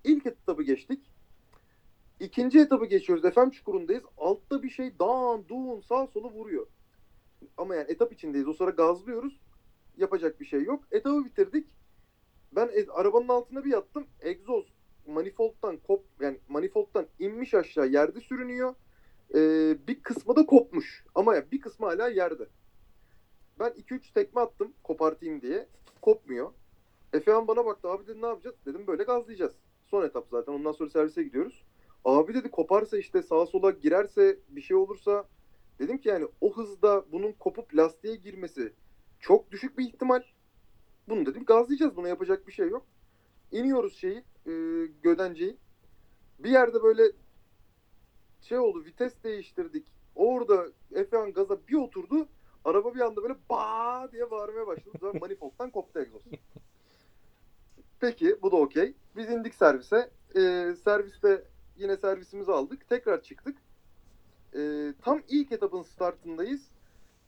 İlk etabı geçtik. İkinci etabı geçiyoruz. FM çukurundayız. Altta bir şey dağın,duğun, sağ solu vuruyor. Ama yani etap içindeyiz. O sıra gazlıyoruz. Yapacak bir şey yok. Etabı bitirdik. Ben e- arabanın altına bir yattım. Egzoz manifoldtan kop yani manifoldtan inmiş aşağı yerde sürünüyor. Ee, bir kısmı da kopmuş. Ama ya bir kısmı hala yerde. Ben 2-3 tekme attım kopartayım diye. Kopmuyor. Efehan bana baktı. Abi dedi ne yapacağız? Dedim böyle gazlayacağız. Son etap zaten. Ondan sonra servise gidiyoruz. Abi dedi koparsa işte sağa sola girerse bir şey olursa dedim ki yani o hızda bunun kopup lastiğe girmesi çok düşük bir ihtimal. Bunu dedim gazlayacağız. Buna yapacak bir şey yok. İniyoruz şeyi e, gödenceyi. Bir yerde böyle şey oldu vites değiştirdik. Orada Efehan gaza bir oturdu. Araba bir anda böyle ba diye bağırmaya başladı. Sonra manifoldtan koptu egzoz. Peki bu da okey. Biz indik servise. Ee, serviste yine servisimizi aldık. Tekrar çıktık. Ee, tam ilk etapın startındayız.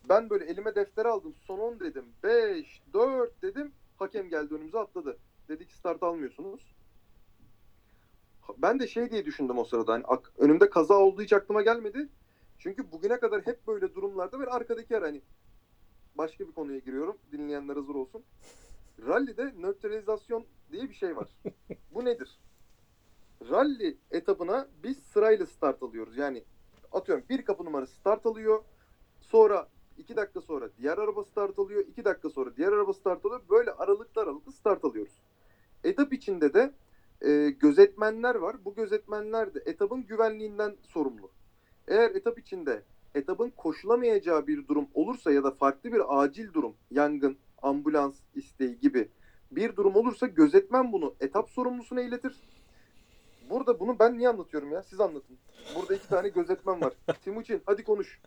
Ben böyle elime defter aldım. Son 10 dedim. 5, 4 dedim. Hakem geldi önümüze atladı. Dedi ki start almıyorsunuz. Ben de şey diye düşündüm o sırada. Hani önümde kaza olduğu hiç aklıma gelmedi. Çünkü bugüne kadar hep böyle durumlarda böyle arkadaki ara hani başka bir konuya giriyorum. Dinleyenler hazır olsun. Rally'de nötralizasyon diye bir şey var. Bu nedir? Rally etabına biz sırayla start alıyoruz. Yani atıyorum bir kapı numarası start alıyor. Sonra iki dakika sonra diğer araba start alıyor. iki dakika sonra diğer araba start alıyor. Böyle aralıklı aralıklı start alıyoruz. Etap içinde de e, gözetmenler var. Bu gözetmenler de etabın güvenliğinden sorumlu. Eğer etap içinde etabın koşulamayacağı bir durum olursa ya da farklı bir acil durum, yangın, ambulans isteği gibi bir durum olursa gözetmen bunu etap sorumlusuna iletir. Burada bunu ben niye anlatıyorum ya? Siz anlatın. Burada iki tane gözetmen var. Timuçin hadi konuş.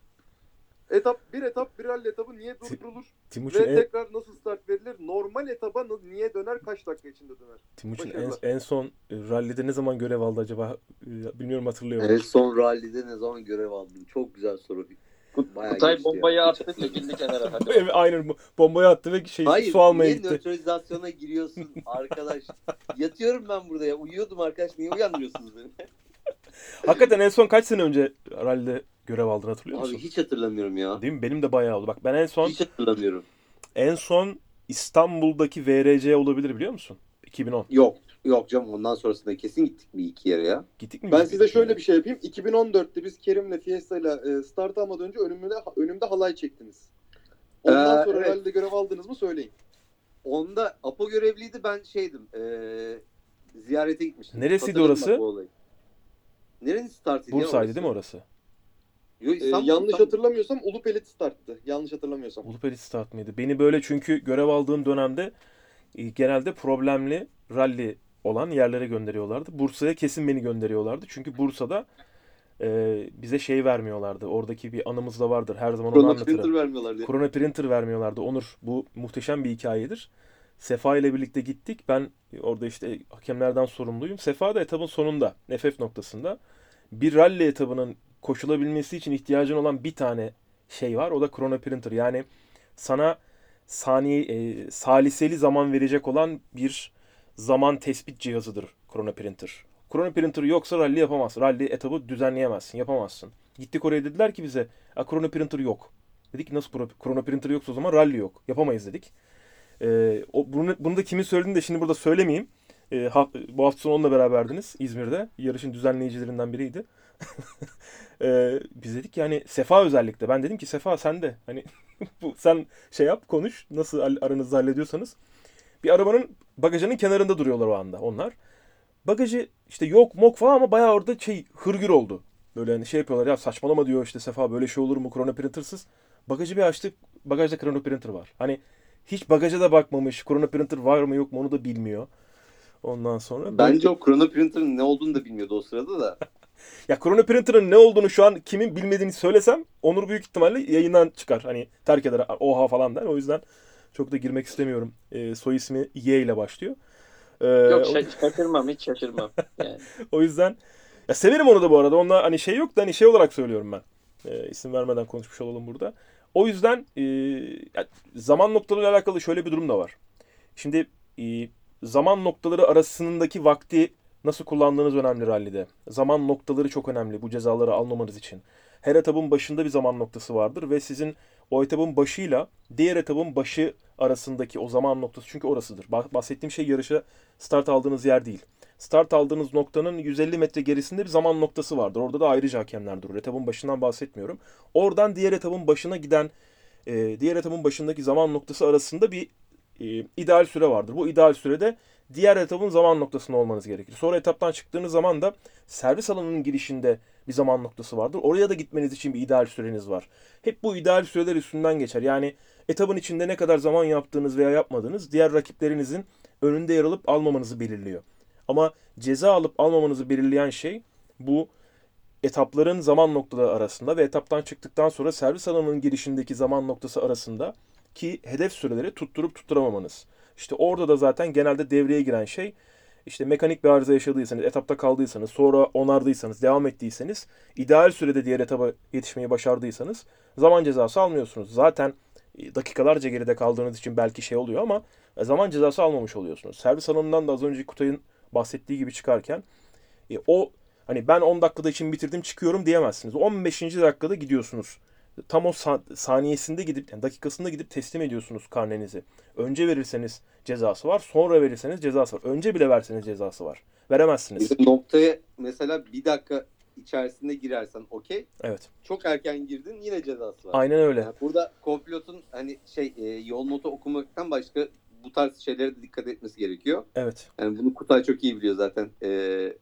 Etap bir etap bir rally etabı niye durdurulur? Timuçin Ve en, tekrar nasıl start verilir? Normal etaba niye döner? Kaç dakika içinde döner? Timuçin en, en son e, rallide ne zaman görev aldı acaba? E, Bilmiyorum hatırlıyor En son rally'de ne zaman görev aldın? Çok güzel soru. Bayağı Kutay geçti bombayı attı çekildi kenara. Hadi. Evet, aynen bombayı attı ve şey Hayır, su almaya niye gitti. nötralizasyona giriyorsun arkadaş? Yatıyorum ben burada ya. Uyuyordum arkadaş. Niye uyandırıyorsunuz beni? Hakikaten en son kaç sene önce rallide görev aldın hatırlıyor musun? Abi hiç hatırlamıyorum ya. Değil mi? Benim de bayağı oldu. Bak ben en son Hiç hatırlamıyorum. en son İstanbul'daki VRC olabilir biliyor musun? 2010. Yok. Yok canım ondan sonrasında kesin gittik bir iki yere ya. Gittik mi? Ben biz size bir şöyle bir şey yapayım. 2014'te biz Kerim'le Fiesta'yla e, start almadan önce önümde, önümde halay çektiniz. Ondan Ee, sonra evet. rally'de görev aldınız mı söyleyin. Onda Apo görevliydi ben şeydim. Eee ziyarete gitmiştim. Neresiydi orası? Nerenin startıydı Bursa'ydı orası? değil mi orası? Yo, Ee, yanlış İstanbul. hatırlamıyorsam Ulupelit starttı. Yanlış hatırlamıyorsam. Ulupeli Start mıydı? Beni böyle çünkü görev aldığım dönemde e, genelde problemli rally olan yerlere gönderiyorlardı. Bursa'ya kesin beni gönderiyorlardı. Çünkü Bursa'da e, bize şey vermiyorlardı. Oradaki bir anımız da vardır. Her zaman onu Chrono anlatırım. Printer vermiyorlar diye. Chrono Printer vermiyorlardı. Onur bu muhteşem bir hikayedir. Sefa ile birlikte gittik. Ben orada işte hakemlerden sorumluyum. Sefa da etabın sonunda FF noktasında bir rally etabının koşulabilmesi için ihtiyacın olan bir tane şey var. O da Chrono Printer. Yani sana saniye e, saliseli zaman verecek olan bir zaman tespit cihazıdır Chrono Printer. Chrono Printer yoksa rally yapamazsın. Rally etabı düzenleyemezsin, yapamazsın. Gittik oraya dediler ki bize, "A, Chrono Printer yok." Dedik nasıl pro- Chrono Printer yoksa o zaman rally yok. Yapamayız dedik. Ee, o, bunu, bunu da kimin söylediğini de şimdi burada söylemeyeyim. Ee, ha- bu hafta sonu onunla beraberdiniz İzmir'de. Yarışın düzenleyicilerinden biriydi. Ee, biz dedik yani Sefa özellikle. Ben dedim ki Sefa sen de hani bu, sen şey yap konuş nasıl aranızda hallediyorsanız. Bir arabanın bagajının kenarında duruyorlar o anda onlar. Bagajı işte yok mok falan ama bayağı orada şey hırgür oldu. Böyle hani şey yapıyorlar ya saçmalama diyor işte Sefa böyle şey olur mu Chrono Printer'sız. Bagajı bir açtık bagajda Chrono Printer var. Hani hiç bagaja da bakmamış. Chrono Printer var mı yok mu onu da bilmiyor. Ondan sonra Bence o Chrono Printer'ın ne olduğunu da bilmiyordu o sırada da. ya Chrono Printer'ın ne olduğunu şu an kimin bilmediğini söylesem Onur büyük ihtimalle yayından çıkar. Hani terk eder oha falan der. O yüzden çok da girmek istemiyorum. Ee, soy ismi Y ile başlıyor. Ee, Yok şaşırmam hiç şaşırmam. Yani. O yüzden ya severim onu da bu arada. Onunla hani şey yok da hani şey olarak söylüyorum ben. Ee, isim vermeden konuşmuş olalım burada. O yüzden e, zaman noktalarıyla alakalı şöyle bir durum da var. Şimdi e, zaman noktaları arasındaki vakti nasıl kullandığınız önemli rallide. Zaman noktaları çok önemli bu cezaları almamanız için. Her etapın başında bir zaman noktası vardır ve sizin o etapın başıyla diğer etapın başı arasındaki o zaman noktası çünkü orasıdır. Bah- Bahsettiğim şey yarışa start aldığınız yer değil start aldığınız noktanın 150 metre gerisinde bir zaman noktası vardır. Orada da ayrıca hakemler durur. Etapın başından bahsetmiyorum. Oradan diğer etapın başına giden e, diğer etapın başındaki zaman noktası arasında bir e, ideal süre vardır. Bu ideal sürede diğer etapın zaman noktasında olmanız gerekir. Sonra etaptan çıktığınız zaman da servis alanının girişinde bir zaman noktası vardır. Oraya da gitmeniz için bir ideal süreniz var. Hep bu ideal süreler üstünden geçer. Yani etapın içinde ne kadar zaman yaptığınız veya yapmadığınız diğer rakiplerinizin önünde yer alıp almamanızı belirliyor. Ama ceza alıp almamanızı belirleyen şey bu etapların zaman noktaları arasında ve etaptan çıktıktan sonra servis alanının girişindeki zaman noktası arasında ki hedef süreleri tutturup tutturamamanız. İşte orada da zaten genelde devreye giren şey işte mekanik bir arıza yaşadıysanız, etapta kaldıysanız, sonra onardıysanız, devam ettiyseniz, ideal sürede diğer etaba yetişmeyi başardıysanız zaman cezası almıyorsunuz. Zaten dakikalarca geride kaldığınız için belki şey oluyor ama zaman cezası almamış oluyorsunuz. Servis alanından da az önce Kutay'ın bahsettiği gibi çıkarken e, o hani ben 10 dakikada için bitirdim çıkıyorum diyemezsiniz. 15. dakikada gidiyorsunuz. Tam o sa- saniyesinde gidip yani dakikasında gidip teslim ediyorsunuz karnenizi. Önce verirseniz cezası var, sonra verirseniz cezası var. Önce bile verseniz cezası var. Veremezsiniz. Noktaya mesela bir dakika içerisinde girersen okey. Evet. Çok erken girdin yine cezası var. Aynen öyle. Yani burada kompilotun hani şey e, yol notu okumaktan başka bu tarz şeylere de dikkat etmesi gerekiyor. Evet. Yani bunu Kutay çok iyi biliyor zaten. E,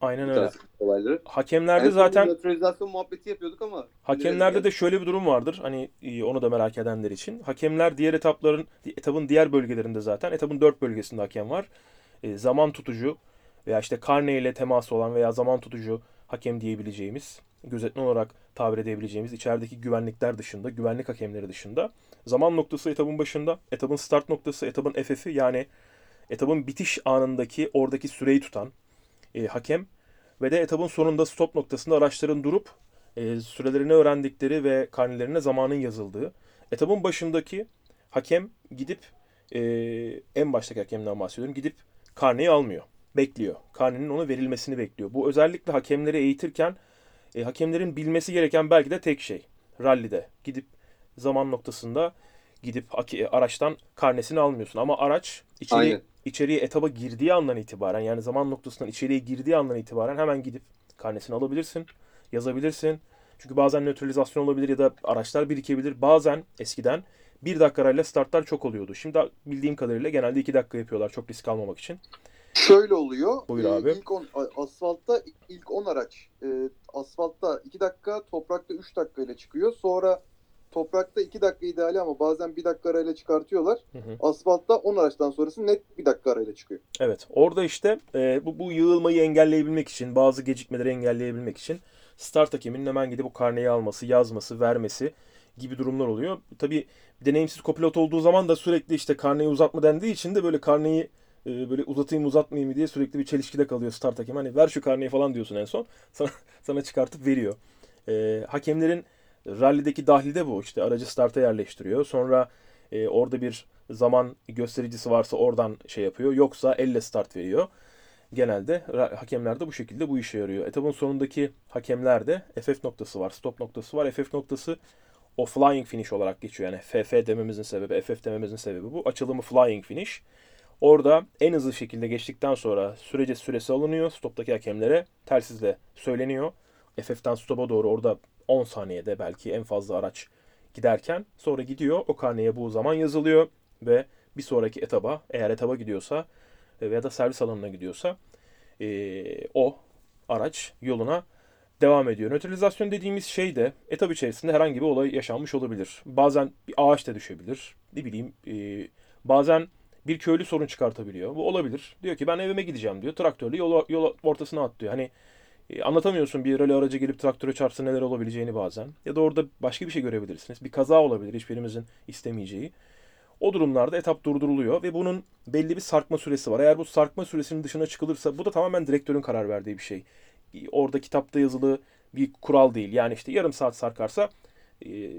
Aynen öyle. olayları. Hakemlerde son zaten nötralizasyon muhabbeti yapıyorduk ama Hakemlerde de şöyle bir durum vardır. Hani e, onu da merak edenler için. Hakemler diğer etapların, etapın diğer bölgelerinde zaten. Etapın dört bölgesinde hakem var. E, zaman tutucu veya işte karne ile teması olan veya zaman tutucu hakem diyebileceğimiz, gözetmen olarak tabir edebileceğimiz içerideki güvenlikler dışında, güvenlik hakemleri dışında. Zaman noktası etapın başında, etapın start noktası, etapın FF'i yani etapın bitiş anındaki oradaki süreyi tutan e, hakem ve de etapın sonunda stop noktasında araçların durup e, sürelerini öğrendikleri ve karnelerine zamanın yazıldığı. Etapın başındaki hakem gidip e, en baştaki hakemden bahsediyorum. Gidip karneyi almıyor. Bekliyor. Karnenin ona verilmesini bekliyor. Bu özellikle hakemleri eğitirken e, hakemlerin bilmesi gereken belki de tek şey. Rallide gidip zaman noktasında gidip hake- araçtan karnesini almıyorsun. Ama araç içeri, Aynen. içeriye etaba girdiği andan itibaren yani zaman noktasından içeriye girdiği andan itibaren hemen gidip karnesini alabilirsin yazabilirsin. Çünkü bazen nötralizasyon olabilir ya da araçlar birikebilir. Bazen eskiden bir dakika arayla startlar çok oluyordu. Şimdi bildiğim kadarıyla genelde iki dakika yapıyorlar çok risk almamak için. Şöyle oluyor. Buyur Ee, abi. İlk on, asfaltta ilk 10 araç. Ee, asfaltta 2 dakika, toprakta 3 dakika ile çıkıyor. Sonra toprakta 2 dakika ideali ama bazen 1 dakika arayla çıkartıyorlar. Hı hı. Asfaltta 10 araçtan sonrası net 1 dakika arayla çıkıyor. Evet orada işte e, bu, bu yığılmayı engelleyebilmek için bazı gecikmeleri engelleyebilmek için start hakeminin hemen gidip o karneyi alması, yazması, vermesi gibi durumlar oluyor. Tabii deneyimsiz kopilot olduğu zaman da sürekli işte karneyi uzatma dendiği için de böyle karneyi e, böyle uzatayım uzatmayayım diye sürekli bir çelişkide kalıyor start hakem. Hani ver şu karneyi falan diyorsun en son. Sana, sana çıkartıp veriyor. E, hakemlerin rallideki dahli de bu. İşte aracı starta yerleştiriyor. Sonra e, orada bir zaman göstericisi varsa oradan şey yapıyor. Yoksa elle start veriyor. Genelde hakemler de bu şekilde bu işe yarıyor. Etapın sonundaki hakemlerde FF noktası var, stop noktası var. FF noktası o flying finish olarak geçiyor. Yani FF dememizin sebebi, FF dememizin sebebi bu. Açılımı flying finish. Orada en hızlı şekilde geçtikten sonra sürece süresi alınıyor. Stoptaki hakemlere telsizle söyleniyor. FF'den stop'a doğru orada 10 saniyede belki en fazla araç giderken sonra gidiyor. O karneye bu zaman yazılıyor ve bir sonraki etaba eğer etaba gidiyorsa veya da servis alanına gidiyorsa e, o araç yoluna devam ediyor. Nötralizasyon dediğimiz şey de etap içerisinde herhangi bir olay yaşanmış olabilir. Bazen bir ağaç da düşebilir. Ne bileyim e, bazen bir köylü sorun çıkartabiliyor. Bu olabilir. Diyor ki ben evime gideceğim diyor. Traktörle yol, yol ortasına atlıyor. Hani e, anlatamıyorsun bir rally aracı gelip traktöre çarpsa neler olabileceğini bazen. Ya da orada başka bir şey görebilirsiniz. Bir kaza olabilir hiçbirimizin istemeyeceği. O durumlarda etap durduruluyor ve bunun belli bir sarkma süresi var. Eğer bu sarkma süresinin dışına çıkılırsa bu da tamamen direktörün karar verdiği bir şey. Orada kitapta yazılı bir kural değil. Yani işte yarım saat sarkarsa e,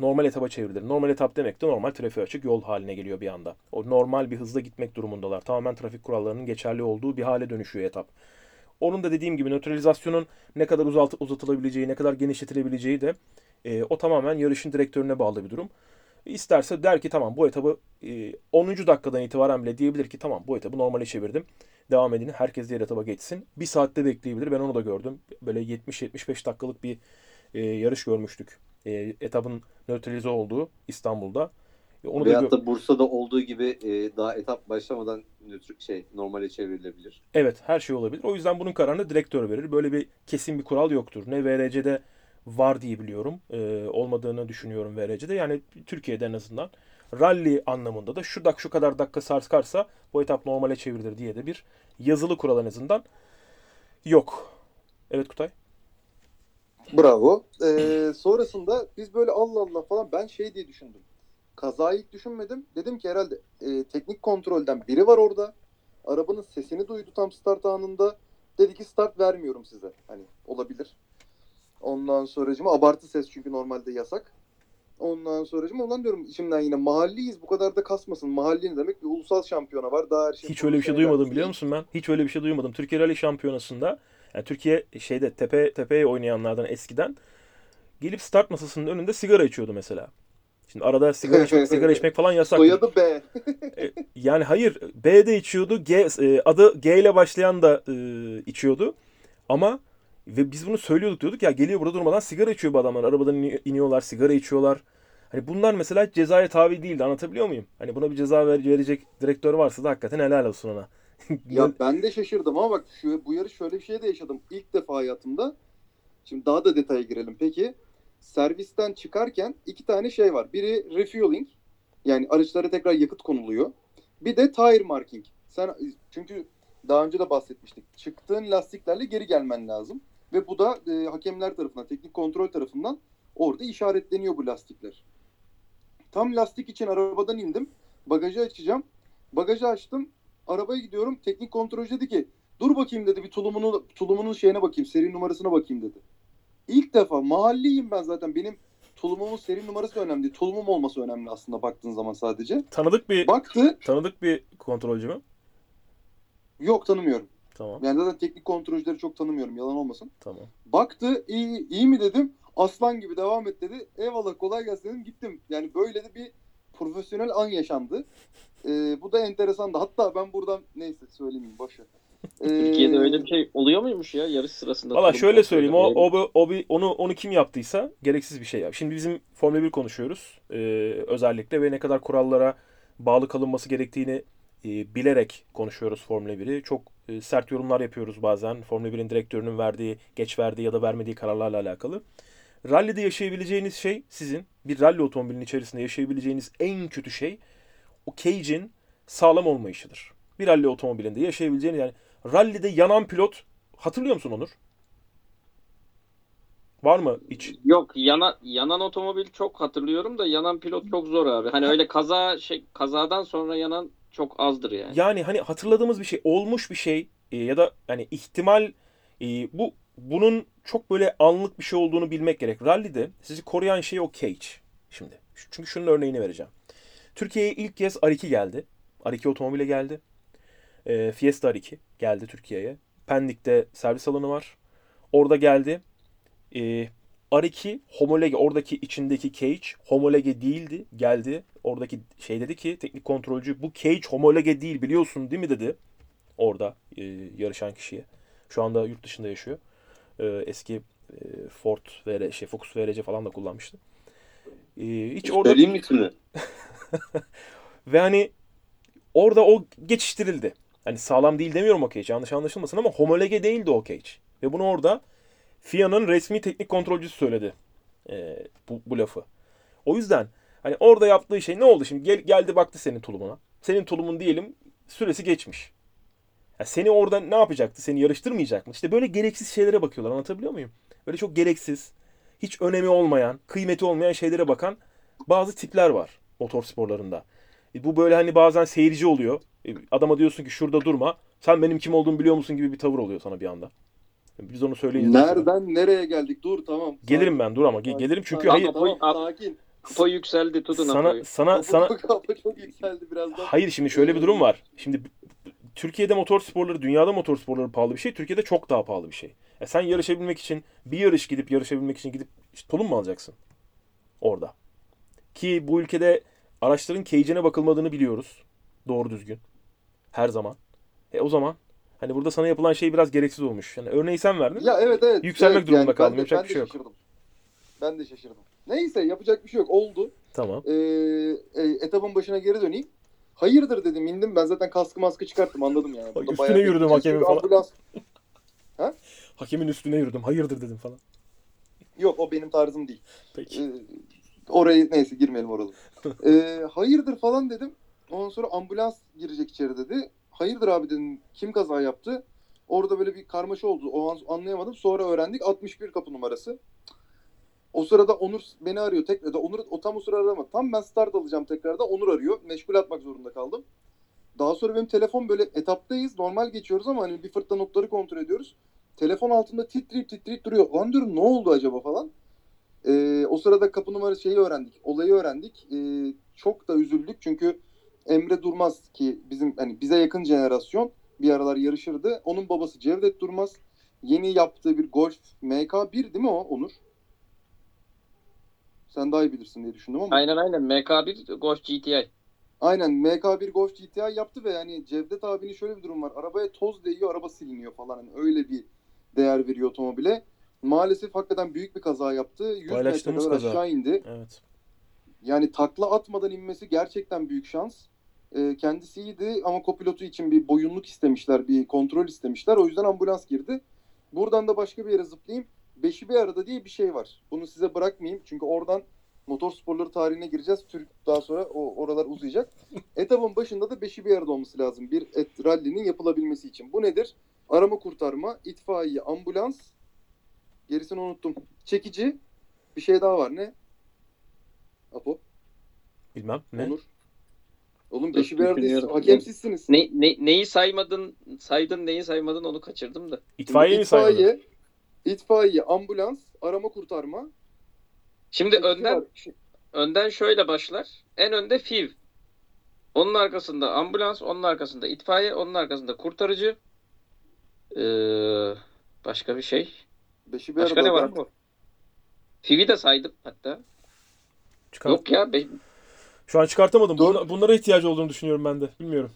normal etaba çevrilir. Normal etap demek de normal trafiğe açık yol haline geliyor bir anda. O normal bir hızla gitmek durumundalar. Tamamen trafik kurallarının geçerli olduğu bir hale dönüşüyor etap. Onun da dediğim gibi nötralizasyonun ne kadar uzalt uzatılabileceği, ne kadar genişletilebileceği de e, o tamamen yarışın direktörüne bağlı bir durum. İsterse der ki tamam bu etabı e, 10. dakikadan itibaren bile diyebilir ki tamam bu etabı normale çevirdim. Devam edin. Herkes diğer etaba geçsin. Bir saatte bekleyebilir. Ben onu da gördüm. Böyle 70-75 dakikalık bir e, yarış görmüştük. E, etabın nötralize olduğu İstanbul'da. E, onu da Veyahut gö- da Bursa'da olduğu gibi e, daha etap başlamadan nötr- şey normale çevrilebilir. Evet her şey olabilir. O yüzden bunun kararını direktör verir. Böyle bir kesin bir kural yoktur. Ne VRC'de var diye biliyorum. Ee, olmadığını düşünüyorum VRC'de. Yani Türkiye'de en azından. Rally anlamında da şu dak şu kadar dakika sarskarsa bu etap normale çevrilir diye de bir yazılı kural en azından yok. Evet Kutay. Bravo. Ee, sonrasında biz böyle Allah Allah falan ben şey diye düşündüm. Kazayı düşünmedim. Dedim ki herhalde e, teknik kontrolden biri var orada. Arabanın sesini duydu tam start anında. Dedi ki start vermiyorum size. Hani olabilir. Ondan sonracıma abartı ses çünkü normalde yasak. Ondan sonracıma ondan diyorum içimden yine mahalliyiz bu kadar da kasmasın. Mahalli ne demek? Bir ulusal şampiyona var. Daha her şey Hiç öyle bir şey duymadım biliyor musun ben? Hiç öyle bir şey duymadım. Türkiye Rally Şampiyonası'nda yani Türkiye şeyde tepe tepeye oynayanlardan eskiden gelip start masasının önünde sigara içiyordu mesela. Şimdi arada sigara içmek, sigara içmek falan yasak. Soyadı B. E, Yani hayır B de içiyordu. G, e, adı G ile başlayan da e, içiyordu. Ama ve biz bunu söylüyorduk diyorduk ya geliyor burada durmadan sigara içiyor bu adamlar. Arabadan ini- iniyorlar, sigara içiyorlar. Hani bunlar mesela cezaya tabi değildi. Anlatabiliyor muyum? Hani buna bir ceza ver- verecek direktör varsa da hakikaten helal olsun ona. Ya ben de şaşırdım ama bak şu, bu yarış şöyle bir şey de yaşadım. İlk defa hayatımda. Şimdi daha da detaya girelim. Peki servisten çıkarken iki tane şey var. Biri refueling. Yani araçlara tekrar yakıt konuluyor. Bir de tire marking. Sen çünkü daha önce de bahsetmiştik. Çıktığın lastiklerle geri gelmen lazım. Ve bu da e, hakemler tarafından, teknik kontrol tarafından orada işaretleniyor bu lastikler. Tam lastik için arabadan indim. Bagajı açacağım. Bagajı açtım arabaya gidiyorum. Teknik kontrolcü dedi ki dur bakayım dedi bir tulumunu tulumunun şeyine bakayım seri numarasına bakayım dedi. İlk defa mahalliyim ben zaten benim tulumumun seri numarası önemli değil. Tulumum olması önemli aslında baktığın zaman sadece. Tanıdık bir Baktı tanıdık bir kontrolcü mü? yok tanımıyorum. Tamam. Yani zaten teknik kontrolcüleri çok tanımıyorum yalan olmasın. Tamam. Baktı iyi, iyi mi dedim. Aslan gibi devam et dedi. Eyvallah kolay gelsin dedim gittim. Yani böyle de bir profesyonel an yaşandı. Ee, bu da enteresandı. Hatta ben buradan neyse söylemeyeyim boş ver. Ee, Türkiye'de öyle bir şey oluyor muymuş ya yarış sırasında? Valla şöyle söyleyeyim. O, o, o bir- onu onu kim yaptıysa gereksiz bir şey ya. Şimdi bizim Formula 1 konuşuyoruz. Ee, özellikle ve ne kadar kurallara bağlı kalınması gerektiğini e, bilerek konuşuyoruz Formula 1'i. Çok e, sert yorumlar yapıyoruz bazen. Formula 1'in direktörünün verdiği, geç verdiği ya da vermediği kararlarla alakalı. Rally'de yaşayabileceğiniz şey sizin bir rally otomobilinin içerisinde yaşayabileceğiniz en kötü şey o cage'in sağlam olmayışıdır. Bir rally otomobilinde yaşayabileceğiniz yani rally'de yanan pilot hatırlıyor musun Onur? Var mı hiç? Yok yana, yanan otomobil çok hatırlıyorum da yanan pilot çok zor abi. Hani öyle kaza şey kazadan sonra yanan çok azdır yani. Yani hani hatırladığımız bir şey, olmuş bir şey e, ya da hani ihtimal e, bu bunun çok böyle anlık bir şey olduğunu bilmek gerek. Rally'de sizi koruyan şey o cage. Şimdi çünkü şunun örneğini vereceğim. Türkiye'ye ilk kez R2 geldi. R2 otomobile geldi. E, Fiesta R2 geldi Türkiye'ye. Pendik'te servis alanı var. Orada geldi. E, R2 homologe oradaki içindeki cage homologe değildi. Geldi. Oradaki şey dedi ki teknik kontrolcü bu cage homologe değil biliyorsun değil mi dedi. Orada e, yarışan kişiye. Şu anda yurt dışında yaşıyor. E, eski e, Ford VR, şey Focus VRC falan da kullanmıştı. E, hiç orada Söyleyeyim mi ismini? ve hani orada o geçiştirildi. Hani sağlam değil demiyorum o cage. Yanlış anlaşılmasın ama homologe değildi o cage. Ve bunu orada FIA'nın resmi teknik kontrolcüsü söyledi. Ee, bu, bu lafı. O yüzden hani orada yaptığı şey ne oldu şimdi? Gel, geldi baktı senin tulumuna. Senin tulumun diyelim süresi geçmiş. Ya seni orada ne yapacaktı? Seni yarıştırmayacak mı? İşte böyle gereksiz şeylere bakıyorlar. Anlatabiliyor muyum? Böyle çok gereksiz, hiç önemi olmayan, kıymeti olmayan şeylere bakan bazı tipler var motorsporlarında. E bu böyle hani bazen seyirci oluyor. E adama diyorsun ki şurada durma. Sen benim kim olduğumu biliyor musun gibi bir tavır oluyor sana bir anda. Biz onu söyleyince Nereden nereye geldik? Dur tamam. Gelirim ben dur ama ge- gelirim çünkü Tamam, hayır Hayır. Tamam, sakin. Apo yükseldi tutun sana Apo'yu. sana sana Kafa çok yükseldi birazdan. hayır şimdi şöyle bir durum var. Şimdi Türkiye'de motor sporları, dünyada motor sporları pahalı bir şey. Türkiye'de çok daha pahalı bir şey. E sen yarışabilmek için bir yarış gidip yarışabilmek için gidip işte tulum mu alacaksın? Orada. Ki bu ülkede araçların cage'ine bakılmadığını biliyoruz. Doğru düzgün. Her zaman. E o zaman hani burada sana yapılan şey biraz gereksiz olmuş. Yani örneği sen verdin. Ya evet evet. Yükselmek evet, durumunda ben kaldım, de- yapacak bir şey yok. şaşırdım. Ben de şaşırdım. Neyse yapacak bir şey yok. Oldu. Tamam. Ee, e, etapın başına geri döneyim. Hayırdır dedim indim. Ben zaten kaskı maskı çıkarttım anladım yani. Burada Üstüne bayağı yürüdüm hakemin falan. Ambulans... Hakemin üstüne yürüdüm. Hayırdır dedim falan. Yok o benim tarzım değil. Peki. Ee, orayı neyse girmeyelim oralı. Ee, hayırdır falan dedim. Ondan sonra ambulans girecek içeri dedi. Hayırdır abi dedim. Kim kaza yaptı? Orada böyle bir karmaşa oldu. O an anlayamadım. Sonra öğrendik. 61 kapı numarası. O sırada Onur beni arıyor tekrar. Onur o tam o sıra aramadı. Tam ben start alacağım tekrarda. Onur arıyor. Meşgul atmak zorunda kaldım. Daha sonra benim telefon böyle etaptayız. Normal geçiyoruz ama hani bir fırtına notları kontrol ediyoruz. Telefon altında titreyip titreyip duruyor. Lan diyorum ne oldu acaba falan. Ee, o sırada kapı numarası şeyi öğrendik. Olayı öğrendik. Ee, çok da üzüldük çünkü Emre Durmaz ki bizim hani bize yakın jenerasyon bir aralar yarışırdı. Onun babası Cevdet Durmaz. Yeni yaptığı bir Golf MK1 değil mi o Onur? Sen daha iyi bilirsin diye düşündüm ama. Aynen aynen. MK1 Golf GTI. Aynen MK1 Golf GTI yaptı ve yani Cevdet abinin şöyle bir durum var. Arabaya toz değiyor, araba siliniyor falan. Hani öyle bir değer veriyor otomobile. Maalesef hakikaten büyük bir kaza yaptı. 100 metre kadar kaza. aşağı indi. Evet. Yani takla atmadan inmesi gerçekten büyük şans. Ee, kendisi iyiydi ama kopilotu için bir boyunluk istemişler, bir kontrol istemişler. O yüzden ambulans girdi. Buradan da başka bir yere zıplayayım. Beşi bir arada diye bir şey var. Bunu size bırakmayayım. Çünkü oradan motor sporları tarihine gireceğiz. Türk daha sonra o oralar uzayacak. Etapın başında da beşi bir arada olması lazım. Bir et rallinin yapılabilmesi için. Bu nedir? Arama kurtarma, itfaiye, ambulans. Gerisini unuttum. Çekici. Bir şey daha var. Ne? Apo. Bilmem ne. Onur. Oğlum beşi bir aradayız. düşünüyorum. Hakem sizsiniz. Ne, ne, neyi saymadın, saydın neyi saymadın onu kaçırdım da. İtfaiye mi saymadın? İtfaiye, itfaiye, ambulans, arama kurtarma. Şimdi Çekici önden var. önden şöyle başlar. En önde FIV. Onun arkasında ambulans, onun arkasında itfaiye, onun arkasında kurtarıcı. Ee, başka bir şey. Beşi bir Başka arada. ne var bu? FIV'i de saydım hatta. Çıkar- Yok ya. Be- Şu an çıkartamadım. Bunla- bunlara ihtiyacı olduğunu düşünüyorum ben de. Bilmiyorum.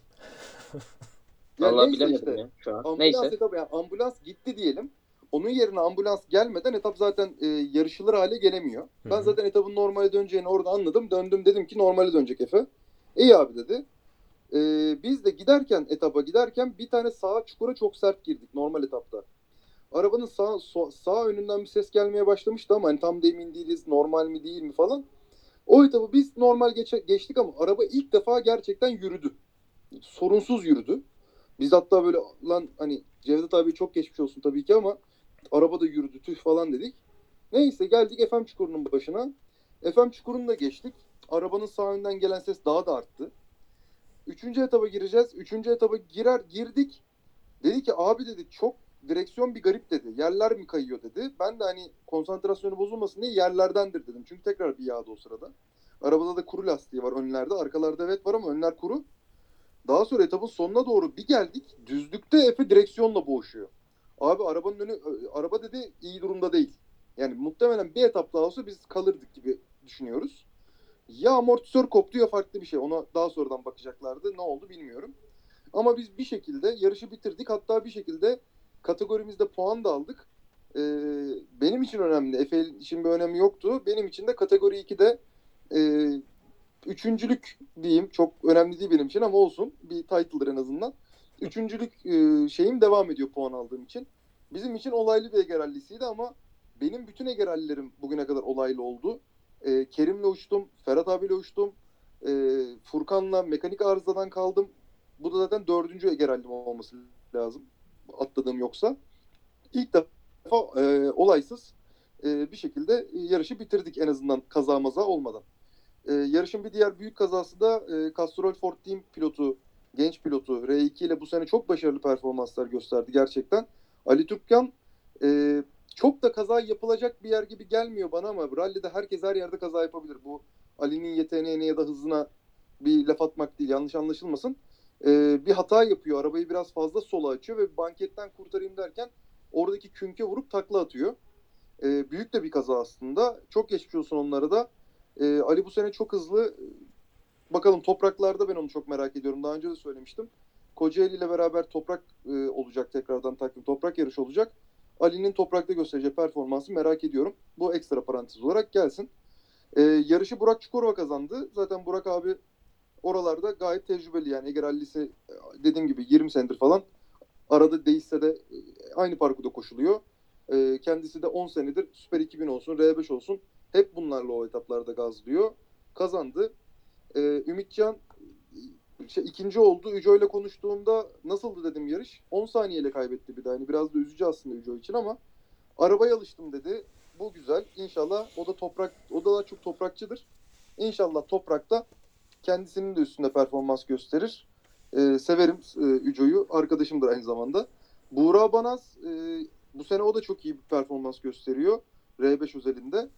Vallahi neyse bilemedim işte. ya şu an. Ambulans Neyse. etabı yani ambulans gitti diyelim. Onun yerine ambulans gelmeden etap zaten e, yarışılır hale gelemiyor. Ben Hı hı. zaten etapın normale döneceğini orada anladım. Döndüm dedim ki normale dönecek Efe. İyi abi dedi. E, biz de giderken etapa giderken bir tane sağ çukura çok sert girdik normal etapta. Arabanın sağ, so- sağ önünden bir ses gelmeye başlamıştı ama hani tam da emin değiliz normal mi değil mi falan. O etabı biz normal geçe- geçtik ama araba ilk defa gerçekten yürüdü. Sorunsuz yürüdü. Biz hatta böyle lan hani Cevdet abi çok geçmiş olsun tabii ki ama araba da yürüdü tüh falan dedik. Neyse geldik FM çukurunun başına. FM çukurunu da geçtik. Arabanın sağ önden gelen ses daha da arttı. Üçüncü etaba gireceğiz. Üçüncü etaba girer girdik. Dedi ki abi dedi çok direksiyon bir garip dedi. Yerler mi kayıyor dedi. Ben de hani konsantrasyonu bozulmasın diye yerlerdendir dedim. Çünkü tekrar bir yağdı o sırada. Arabada da kuru lastiği var önlerde. Arkalarda evet var ama önler kuru. Daha sonra etapın sonuna doğru bir geldik. Düzlükte Efe direksiyonla boğuşuyor. Abi arabanın önü araba dedi iyi durumda değil. Yani muhtemelen bir etap daha olsa biz kalırdık gibi düşünüyoruz. Ya amortisör koptu ya farklı bir şey. Ona daha sonradan bakacaklardı. Ne oldu bilmiyorum. Ama biz bir şekilde yarışı bitirdik. Hatta bir şekilde kategorimizde puan da aldık. Ee, benim için önemli. Efe için bir önemi yoktu. Benim için de kategori 2'de e, üçüncülük diyeyim. Çok önemli değil benim için ama olsun. Bir title'dır en azından. üçüncülük e, şeyim devam ediyor puan aldığım için. Bizim için olaylı bir Ege Rally'siydi ama benim bütün Ege Rally'lerim bugüne kadar olaylı oldu. E, Kerim'le uçtum, Ferhat abiyle uçtum. E, Furkan'la mekanik arızadan kaldım. Bu da zaten dördüncü Ege Rally'm olması lazım. Atladığım yoksa. İlk defa e, olaysız e, bir şekilde yarışı bitirdik en azından kaza maza olmadan. E, yarışın bir diğer büyük kazası da e, Castrol Ford Team pilotu, genç pilotu R2 ile bu sene çok başarılı performanslar gösterdi gerçekten. Ali Türkkan e, çok da kaza yapılacak bir yer gibi gelmiyor bana ama rallide herkes her yerde kaza yapabilir. Bu Ali'nin yeteneğine ya da hızına bir laf atmak değil yanlış anlaşılmasın. E, bir hata yapıyor. Arabayı biraz fazla sola açıyor ve banketten kurtarayım derken oradaki künke vurup takla atıyor. E, büyük de bir kaza aslında. Çok geçmiş olsun onlara da. E, Ali bu sene çok hızlı. Bakalım topraklarda ben onu çok merak ediyorum. Daha önce de söylemiştim. Kocaeli ile beraber toprak e, olacak tekrardan takvim. Toprak yarışı olacak. Ali'nin toprakta göstereceği performansı merak ediyorum. Bu ekstra parantez olarak gelsin. E, yarışı Burak Çukurova kazandı. Zaten Burak abi oralarda gayet tecrübeli. Yani Ege Rally'si e, dediğim gibi 20 senedir falan. Arada değişse de e, aynı parkurda koşuluyor. E, kendisi de 10 senedir Süper 2000 olsun, R5 olsun hep bunlarla o etaplarda gazlıyor. Kazandı. E, Ümitcan şey, ikinci oldu. Üco ile konuştuğumda nasıldı dedim yarış. 10 saniyeyle kaybetti bir de. Hani biraz da üzücü aslında Üco için ama arabaya alıştım dedi. Bu güzel. İnşallah o da toprak o da çok toprakçıdır. İnşallah toprakta kendisinin de üstünde performans gösterir. E, severim e, Üco'yu. Arkadaşımdır aynı zamanda. Buğra Banaz e, bu sene o da çok iyi bir performans gösteriyor. R5 özelinde.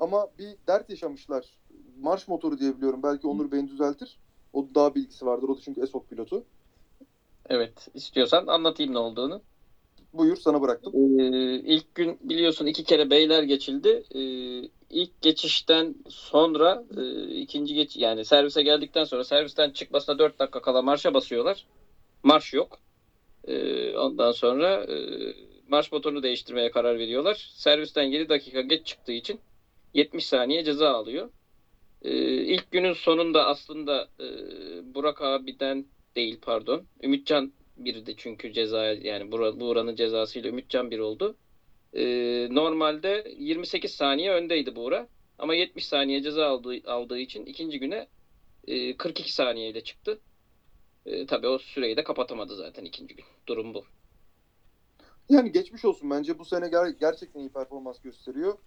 Ama bir dert yaşamışlar. Marş motoru diye biliyorum. Belki Onur Bey'in düzeltir. O daha bilgisi vardır. O da çünkü ESOK pilotu. Evet. istiyorsan anlatayım ne olduğunu. Buyur sana bıraktım. Ee, ilk gün biliyorsun iki kere beyler geçildi. Ee, ilk geçişten sonra e, ikinci geç yani servise geldikten sonra servisten çıkmasına 4 dakika kala marşa basıyorlar. Marş yok. Ee, ondan sonra e, marş motorunu değiştirmeye karar veriyorlar. Servisten 7 dakika geç çıktığı için 70 saniye ceza alıyor. Ee, ilk günün sonunda aslında e, Burak abiden değil pardon. Ümitcan bir de çünkü ceza yani Bura- Buğra'nın cezasıyla Ümitcan bir oldu. Ee, normalde 28 saniye öndeydi Buğra. Ama 70 saniye ceza aldığı, aldığı için ikinci güne e, 42 saniyeyle çıktı. E, tabii o süreyi de kapatamadı zaten ikinci gün. Durum bu. Yani geçmiş olsun. Bence bu sene ger- gerçekten iyi performans gösteriyor.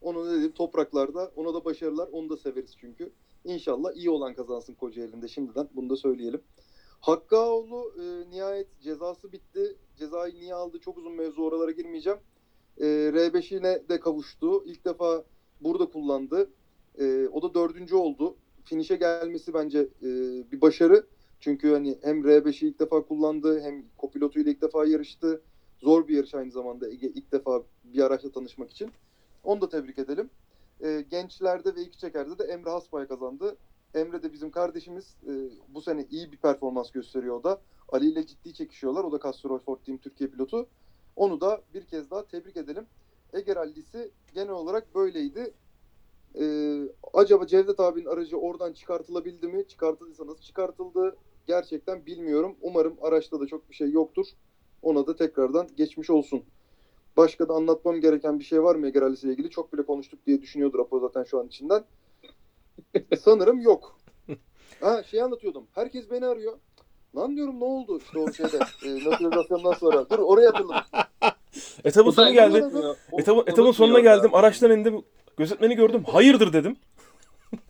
Onu da dedim topraklarda. Ona da başarılar. Onu da severiz çünkü. İnşallah iyi olan kazansın Kocaeli'nde şimdiden. Bunu da söyleyelim. Hakkaoğlu e, nihayet cezası bitti. Cezayı niye aldı? Çok uzun mevzu oralara girmeyeceğim. E, R5'ine de kavuştu. İlk defa burada kullandı. E, o da dördüncü oldu. Finişe gelmesi bence e, bir başarı. Çünkü hani hem R5'i ilk defa kullandı hem kopilotuyla ilk defa yarıştı. Zor bir yarış aynı zamanda Ege ilk defa bir araçla tanışmak için. Onu da tebrik edelim. E, gençlerde ve iki çekerde de Emre Hasbay kazandı. Emre de bizim kardeşimiz. E, bu sene iyi bir performans gösteriyor o da. Ali ile ciddi çekişiyorlar. O da Castrol Ford Team Türkiye pilotu. Onu da bir kez daha tebrik edelim. Ege Rally'si genel olarak böyleydi. E, acaba Cevdet abinin aracı oradan çıkartılabildi mi? Çıkartıldıysa çıkartıldı? Gerçekten bilmiyorum. Umarım araçta da çok bir şey yoktur. Ona da tekrardan geçmiş olsun. Başka da anlatmam gereken bir şey var mı Ege Rally'si ile ilgili? Çok bile konuştuk diye düşünüyordur Apo zaten şu an içinden. Sanırım yok. Ha şey anlatıyordum. Herkes beni arıyor. Lan diyorum ne oldu işte o şeyde e, naturalizasyondan sonra. Dur oraya hatırladım. Etapın sonu geldi. Etapın Unutmuyor sonuna ya. geldim. Araçtan indim. Gözetmeni gördüm. Hayırdır dedim.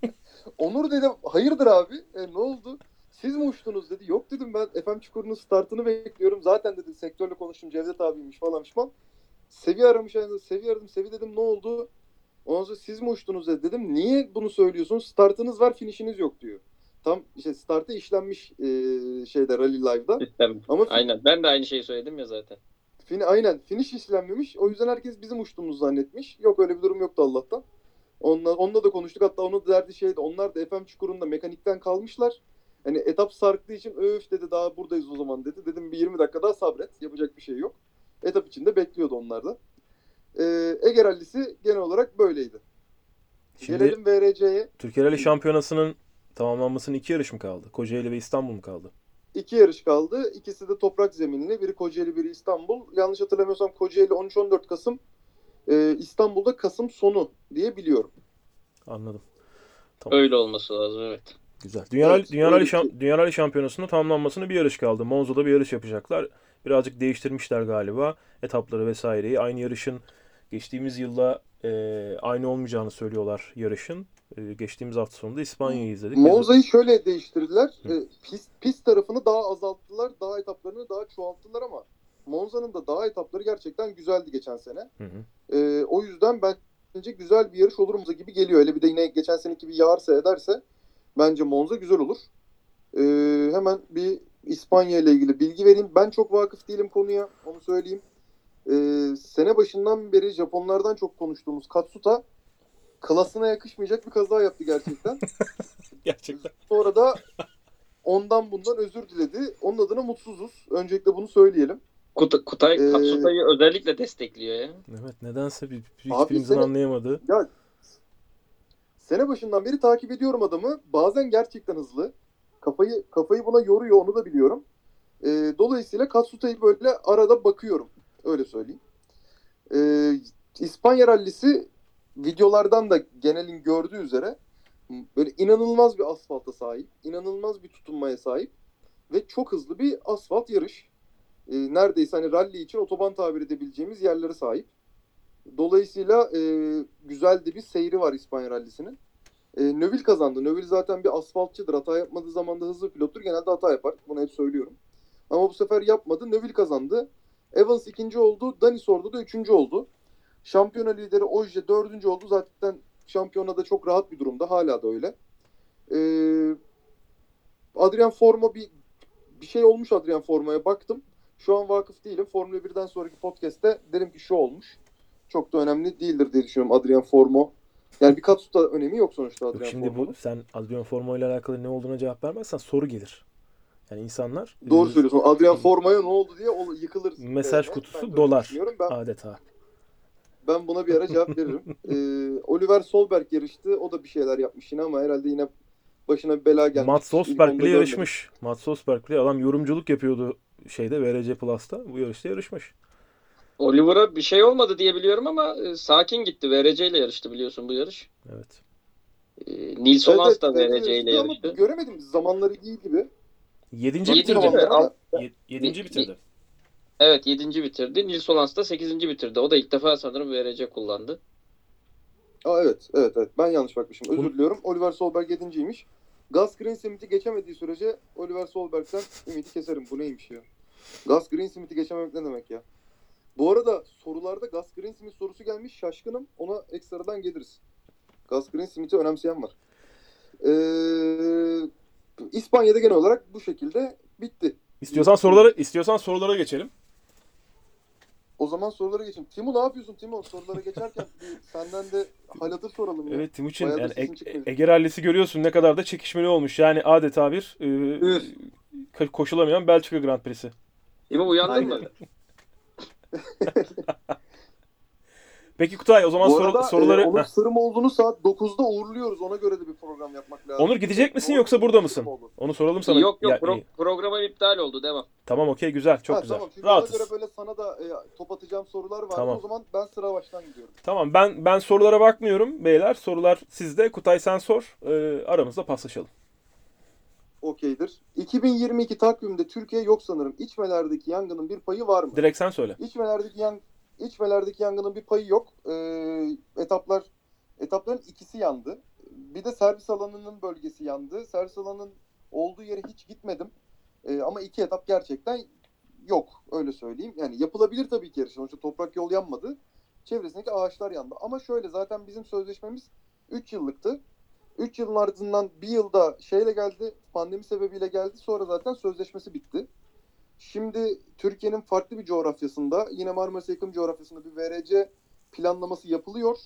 Onur dedim hayırdır abi E, ne oldu? Siz mi uçtunuz dedi. Yok dedim ben FM Çukuru'nun startını bekliyorum. Zaten dedi sektörle konuştum Cevdet abiymiş falan pişman. Sevi aramış. Yani Sevi aradım. Sevi dedim ne oldu? Ondan sonra siz mi uçtunuz dedi. Dedim niye bunu söylüyorsunuz? Startınız var finişiniz yok diyor. Tam işte startı işlenmiş e, şeyde Rally Live'da. Sistem. Ama Aynen. Ben de aynı şeyi söyledim ya zaten. Fin aynen finish işlenmemiş. O yüzden herkes bizim uçtuğumuzu zannetmiş. Yok öyle bir durum yoktu Allah'tan. Onunla, onunla da konuştuk. Hatta onun derdi şeydi. Onlar da FM çukurunda mekanikten kalmışlar. Hani etap sarktığı için öf dedi daha buradayız o zaman dedi. Dedim bir 20 dakika daha sabret. Yapacak bir şey yok. Etap içinde bekliyordu onlar da. Ee, Ege Rally'si genel olarak böyleydi. Şimdi Gelelim VRC'ye. Türkiye Rally Şampiyonası'nın tamamlanmasının iki yarış mı kaldı? Kocaeli ve İstanbul mu kaldı? İki yarış kaldı. İkisi de toprak zeminli. Biri Kocaeli, biri İstanbul. Yanlış hatırlamıyorsam Kocaeli 13-14 Kasım. Ee, İstanbul'da Kasım sonu diye biliyorum. Anladım. Tamam. Öyle olması lazım evet. Güzel. Dünya, Evet, Dünya, Rally. Dünya Rally Şampiyonası'nda tamamlanmasını bir yarış kaldı. Monza'da bir yarış yapacaklar. Birazcık değiştirmişler galiba etapları vesaireyi. Aynı yarışın geçtiğimiz yılda e, aynı olmayacağını söylüyorlar yarışın. E, geçtiğimiz hafta sonunda İspanya'yı izledik. Monza'yı şöyle değiştirdiler. Hı. Ee, pist, pist tarafını daha azalttılar. Dağ etaplarını daha çoğalttılar ama Monza'nın da dağ etapları gerçekten güzeldi geçen sene. Hı hı. Ee, o yüzden bence güzel bir yarış olur Monza gibi geliyor. Hele bir de yine geçen seneki gibi yağarsa ederse bence Monza güzel olur. Ee, hemen bir İspanya ile ilgili bilgi vereyim. Ben çok vakıf değilim konuya. Onu söyleyeyim. Ee, sene başından beri Japonlardan çok konuştuğumuz Katsuta klasına yakışmayacak bir kaza yaptı gerçekten. Gerçekten. Sonra da ondan bundan özür diledi. Onun adına mutsuzuz. Öncelikle bunu söyleyelim. Kut- Kutay Ee, Katsuta'yı özellikle destekliyor ya. Evet nedense bir, bir Abi hiçbirimizin sene- anlayamadığı. Ya sene başından beri takip ediyorum adamı. Bazen gerçekten hızlı. Kafayı kafayı buna yoruyor onu da biliyorum. Ee, dolayısıyla Katsuta'yı böyle arada bakıyorum. Öyle söyleyeyim. Ee, İspanya rallisi videolardan da genelin gördüğü üzere böyle inanılmaz bir asfalta sahip. inanılmaz bir tutunmaya sahip. Ve çok hızlı bir asfalt yarış. Ee, neredeyse hani rally için otoban tabir edebileceğimiz yerlere sahip. Dolayısıyla e, güzel de bir seyri var İspanya rallisinin. E, Növil kazandı. Növil zaten bir asfaltçıdır. Hata yapmadığı zaman da hızlı pilottur. Genelde hata yapar. Bunu hep söylüyorum. Ama bu sefer yapmadı. Növil kazandı. Evans ikinci oldu. Dani Sordo da üçüncü oldu. Şampiyona lideri Oje dördüncü oldu. Zaten şampiyonada çok rahat bir durumda. Hala da öyle. E, Adrian Forma bir bir şey olmuş Adrian Forma'ya baktım. Şu an vakıf değilim. Formula 1'den sonraki podcast'te derim ki şu olmuş. Çok da önemli değildir diye düşünüyorum Adrian Formo. Yani bir Katsuta önemi yok sonuçta Yok, Adrian şimdi bu Formo'nun. sen Adrian Formo ile alakalı ne olduğuna cevap vermezsen soru gelir. Yani insanlar Doğru e, söylüyorsun. Adrian Forma'ya ne oldu diye o yıkılır. Mesaj üzerine. kutusu böyle dolar. düşünüyorum. Ben, adeta. ben buna bir ara cevap veririm. Ee, Oliver Solberg yarıştı. O da bir şeyler yapmış yine ama herhalde yine başına bir bela gelmiş. Mats bile görmedim. yarışmış. Mats Solsberg bile adam yorumculuk yapıyordu şeyde VRC Plus'ta. Bu yarışta yarışmış. Oliver'a bir şey olmadı diye biliyorum ama e, sakin gitti. VRC ile yarıştı biliyorsun bu yarış. Evet. E, Nils Evet, Holans da evet, VRC ile yarıştı. Göremedim. Zamanları iyi gibi. Yedinci Yedinci bitirdi. Al- Yedinci bitirdi. Evet 7. bitirdi. Nils Holans da 8. bitirdi. O da ilk defa sanırım VRC kullandı. Aa, evet, evet, evet. Ben yanlış bakmışım. Özür Bunu- diliyorum. Oliver Solberg yedinciymiş. Gus Greensmith'i geçemediği sürece Oliver Solberg'den ümidi keserim. Bu neymiş ya? Gus Greensmith'i geçememek ne demek ya? Bu arada sorularda Gus Greensmith sorusu gelmiş. Şaşkınım. Ona ekstradan geliriz. Gus Greensmith'i önemseyen var. Ee, İspanya'da genel olarak bu şekilde bitti. İstiyorsan sorulara istiyorsan sorulara geçelim. O zaman sorulara geçelim. Timo ne yapıyorsun Timo? Sorulara geçerken bir senden de hal hatır soralım. ya. Evet Timuçin Bayağı da yani sesin E- çıkmıyor. Ege Rallisi görüyorsun ne kadar da çekişmeli olmuş. Yani adeta bir e, Üf. ka- koşulamayan Belçika Grand Prix'si. İbo uyandın mı? Peki Kutay o zaman Bu soru- arada soruları e, Onur. Sırımoğlu'nu saat 9'da uğurluyoruz. Ona göre de bir program yapmak lazım. Onur gidecek misin yoksa burada mısın? Onu soralım sana. Yok yok Ya, pro- iyi. programa iptal oldu. Devam. Tamam okey güzel çok Ha, güzel. Tamam, çünkü Rahatız. ona göre böyle sana da e, top atacağım sorular var. Tamam. O zaman ben sıra baştan gidiyorum. Tamam ben ben sorulara bakmıyorum beyler. Sorular sizde. Kutay sen sor. Ee, aramızda paslaşalım. Okeydir. 2022 takvimde Türkiye yok sanırım. İçmelerdeki yangının bir payı var mı? Direkt sen söyle. İçmelerdeki yan İçmelerdeki yangının bir payı yok. Ee, etaplar etapların ikisi yandı. Bir de servis alanının bölgesi yandı. Servis alanının olduğu yere hiç gitmedim. Ee, ama iki etap gerçekten yok. Öyle söyleyeyim. Yani yapılabilir tabii ki yarış. Sonuçta toprak yol yanmadı. Çevresindeki ağaçlar yandı. Ama şöyle zaten bizim sözleşmemiz 3 yıllıktı. 3 yılın ardından bir yılda şeyle geldi. Pandemi sebebiyle geldi. Sonra zaten sözleşmesi bitti. Şimdi Türkiye'nin farklı bir coğrafyasında yine Marmaris'e yakın coğrafyasında bir VRC planlaması yapılıyor.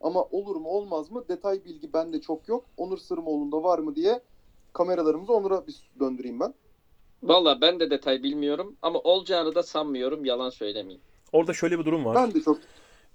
Ama olur mu olmaz mı detay bilgi bende çok yok. Onur Sırmoğlu'nda var mı diye kameralarımızı Onur'a bir döndüreyim ben. Valla ben de detay bilmiyorum ama olacağını da sanmıyorum. Yalan söylemeyeyim. Orada şöyle bir durum var. Ben de çok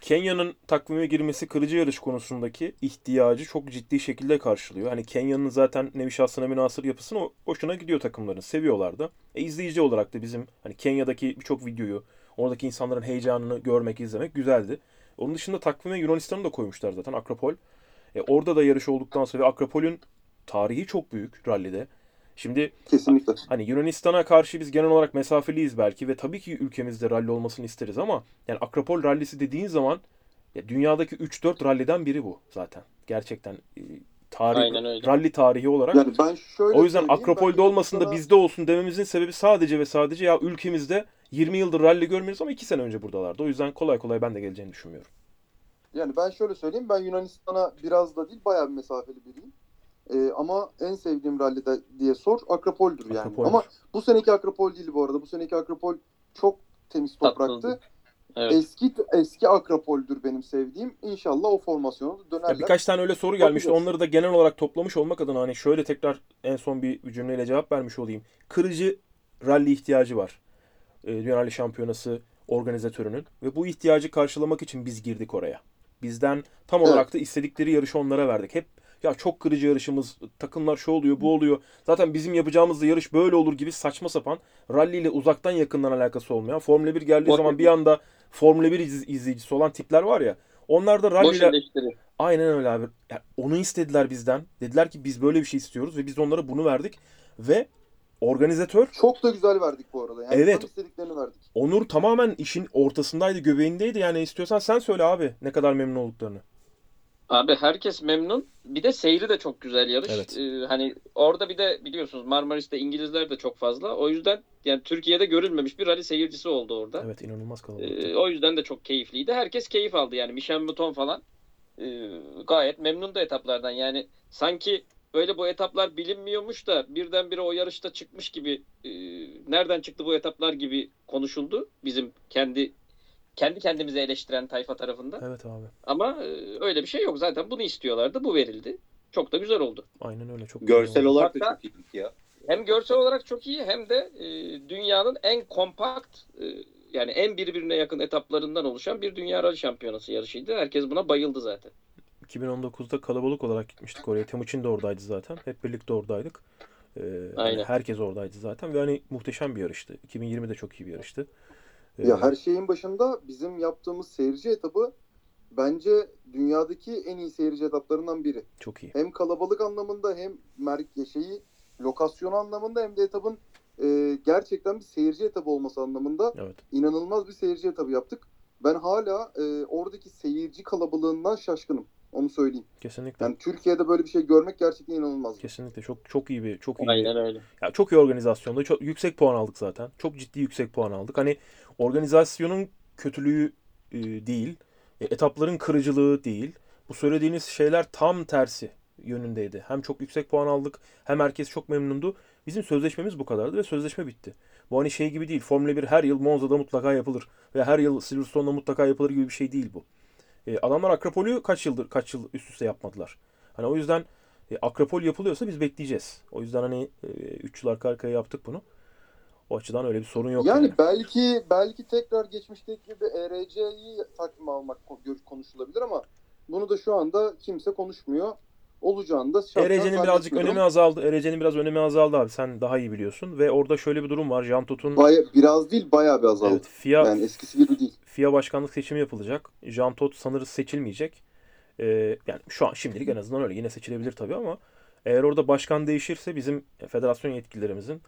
Kenya'nın takvime girmesi kırıcı yarış konusundaki ihtiyacı çok ciddi şekilde karşılıyor. Hani Kenya'nın zaten nevi şahsına münasır yapısını hoşuna gidiyor takımların. Seviyorlar da. E, izleyici olarak da bizim hani Kenya'daki birçok videoyu, oradaki insanların heyecanını görmek, izlemek güzeldi. Onun dışında takvime Yunanistan'ı da koymuşlar zaten Akropol. E, orada da yarış olduktan sonra ve Akropol'ün tarihi çok büyük rallide. Şimdi Kesinlikle. Hani Yunanistan'a karşı biz genel olarak mesafeliyiz belki ve tabii ki ülkemizde ralli olmasını isteriz ama yani Akropol rallisi dediğin zaman ya dünyadaki 3-4 ralliden biri bu zaten. Gerçekten e, tarih Aynen öyle. ralli tarihi olarak. Yani ben şöyle o yüzden Akropol'de olmasın da bizde olsun dememizin sebebi sadece ve sadece ya ülkemizde 20 yıldır ralli görmüyoruz ama 2 sene önce buradalardı. O yüzden kolay kolay ben de geleceğini düşünmüyorum. Yani ben şöyle söyleyeyim. Ben Yunanistan'a biraz da değil bayağı bir mesafeli biriyim. Ee, ama en sevdiğim ralli de diye sor Akropol'dür yani. Akropol'dür. Ama bu seneki Akropol değil bu arada. Bu seneki Akropol çok temiz topraktı. Evet. Eski eski Akropol'dür benim sevdiğim. İnşallah o formasyona da dönerler. Ya birkaç tane öyle soru gelmişti. Bakacağız. Onları da genel olarak toplamış olmak adına hani şöyle tekrar en son bir cümleyle cevap vermiş olayım. Kırıcı rally ihtiyacı var. Ee, Dünya Rally Şampiyonası organizatörünün ve bu ihtiyacı karşılamak için biz girdik oraya. Bizden tam Evet. olarak da istedikleri yarışı onlara verdik. Hep ya çok kırıcı yarışımız, takımlar şu oluyor, bu oluyor. Zaten bizim yapacağımız da yarış böyle olur gibi saçma sapan rally ile uzaktan yakından alakası olmayan Formula 1 geldiği Boş zaman bir anda Formula 1 iz- izleyicisi olan tipler var ya. Onlar da rally Boş ile eleştiri. Aynen öyle abi. Ya onu istediler bizden. Dediler ki biz böyle bir şey istiyoruz ve biz onlara bunu verdik. Ve organizatör Çok da güzel verdik bu arada. Yani Evet. tam istediklerini verdik. Onur tamamen işin ortasındaydı, göbeğindeydi. Yani istiyorsan sen söyle abi ne kadar memnun olduklarını. Abi herkes memnun. Bir de seyri de çok güzel yarış. Evet. Ee, hani orada bir de biliyorsunuz Marmaris'te İngilizler de çok fazla. O yüzden yani Türkiye'de görülmemiş bir rally seyircisi oldu orada. Evet inanılmaz kalabalık. Ee, o yüzden de çok keyifliydi. Herkes keyif aldı yani. Michel Mouton falan e, gayet memnundu etaplardan. Yani sanki böyle bu etaplar bilinmiyormuş da birdenbire o yarışta çıkmış gibi e, nereden çıktı bu etaplar gibi konuşuldu. Bizim kendi kendi kendimize eleştiren tayfa tarafından. Evet abi. Ama e, öyle bir şey yok. Zaten bunu istiyorlardı. Bu verildi. Çok da güzel oldu. Aynen öyle çok Görsel olarak da çok iyiydik ya. Hem görsel olarak çok iyi hem de e, dünyanın en kompakt e, yani en birbirine yakın etaplarından oluşan bir dünya rally şampiyonası yarışıydı. Herkes buna bayıldı zaten. 2019'da kalabalık olarak gitmiştik oraya. Temuçin de oradaydı zaten. Hep birlikte oradaydık. Ee, hani Aynen. herkes oradaydı zaten ve hani muhteşem bir yarıştı. 2020'de çok iyi bir yarıştı. Ee, Ya her şeyin başında bizim yaptığımız seyirci etabı bence dünyadaki en iyi seyirci etaplarından biri. çok iyi. Hem kalabalık anlamında hem mer- şeyi lokasyon anlamında hem de etabın e, gerçekten bir seyirci etabı olması anlamında Evet. inanılmaz bir seyirci etabı yaptık. Ben hala e, oradaki seyirci kalabalığından şaşkınım. Onu söyleyeyim. Kesinlikle. Yani Türkiye'de böyle bir şey görmek gerçekten inanılmaz. Kesinlikle çok çok iyi bir çok iyi bir Aynen öyle. Ya çok iyi organizasyonda. Çok yüksek puan aldık zaten. Çok ciddi yüksek puan aldık. Hani organizasyonun kötülüğü e, değil. e, etapların kırıcılığı değil. Bu söylediğiniz şeyler tam tersi yönündeydi. Hem çok yüksek puan aldık hem herkes çok memnundu. Bizim sözleşmemiz bu kadardı ve sözleşme bitti. Bu hani şey gibi değil. Formula 1 her yıl Monza'da mutlaka yapılır ve her yıl Silverstone'da mutlaka yapılır gibi bir şey değil bu. E, adamlar Akropol'ü kaç yıldır kaç yıl üst üste yapmadılar. Hani o yüzden e, Akropol yapılıyorsa biz bekleyeceğiz. O yüzden hani 3 yıl arka arkaya yaptık bunu. O açıdan öyle bir sorun yok. yani yani. belki belki tekrar geçmişteki gibi ERC'yi takvime almak konuşulabilir ama bunu da şu anda kimse konuşmuyor. Olacağını da ERC'nin birazcık zannetmiyorum. önemi azaldı. ERC'nin biraz önemi azaldı abi. Sen daha iyi biliyorsun. Ve orada şöyle bir durum var. Jean Tot'un Baya, biraz değil bayağı bir azaldı. evet, FIA, Yani eskisi gibi değil. FIA başkanlık seçimi yapılacak. Jean Todt sanırız seçilmeyecek. Ee, yani şu an şimdilik en azından öyle. Yine seçilebilir tabii ama eğer orada başkan değişirse bizim federasyon yetkililerimizin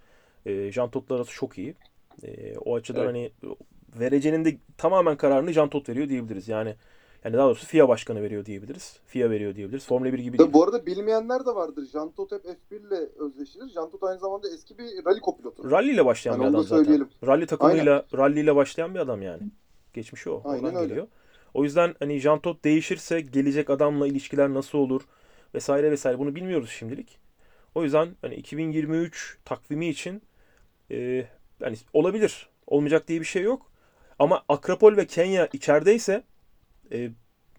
e, Jean Todt'la arası çok iyi. E, o açıdan Evet. hani vereceğinin de tamamen kararını Jean Todt veriyor diyebiliriz. Yani yani daha doğrusu FIA başkanı veriyor diyebiliriz. FIA veriyor diyebiliriz. Formula 1 gibi değil. Bu arada bilmeyenler de vardır. Jean Todt hep F1 ile özdeşilir. Jean Todt aynı zamanda eski bir rally kopilotu. Rally ile başlayan Yani bir adam zaten. söyleyelim. Rally takımıyla, rally ile başlayan bir adam yani. Geçmişi o. Aynen Oradan öyle. geliyor. O yüzden hani Jean Todt değişirse gelecek adamla ilişkiler nasıl olur vesaire vesaire bunu bilmiyoruz şimdilik. O yüzden hani 2023 takvimi için e, yani olabilir. Olmayacak diye bir şey yok. Ama Akropol ve Kenya içerideyse e,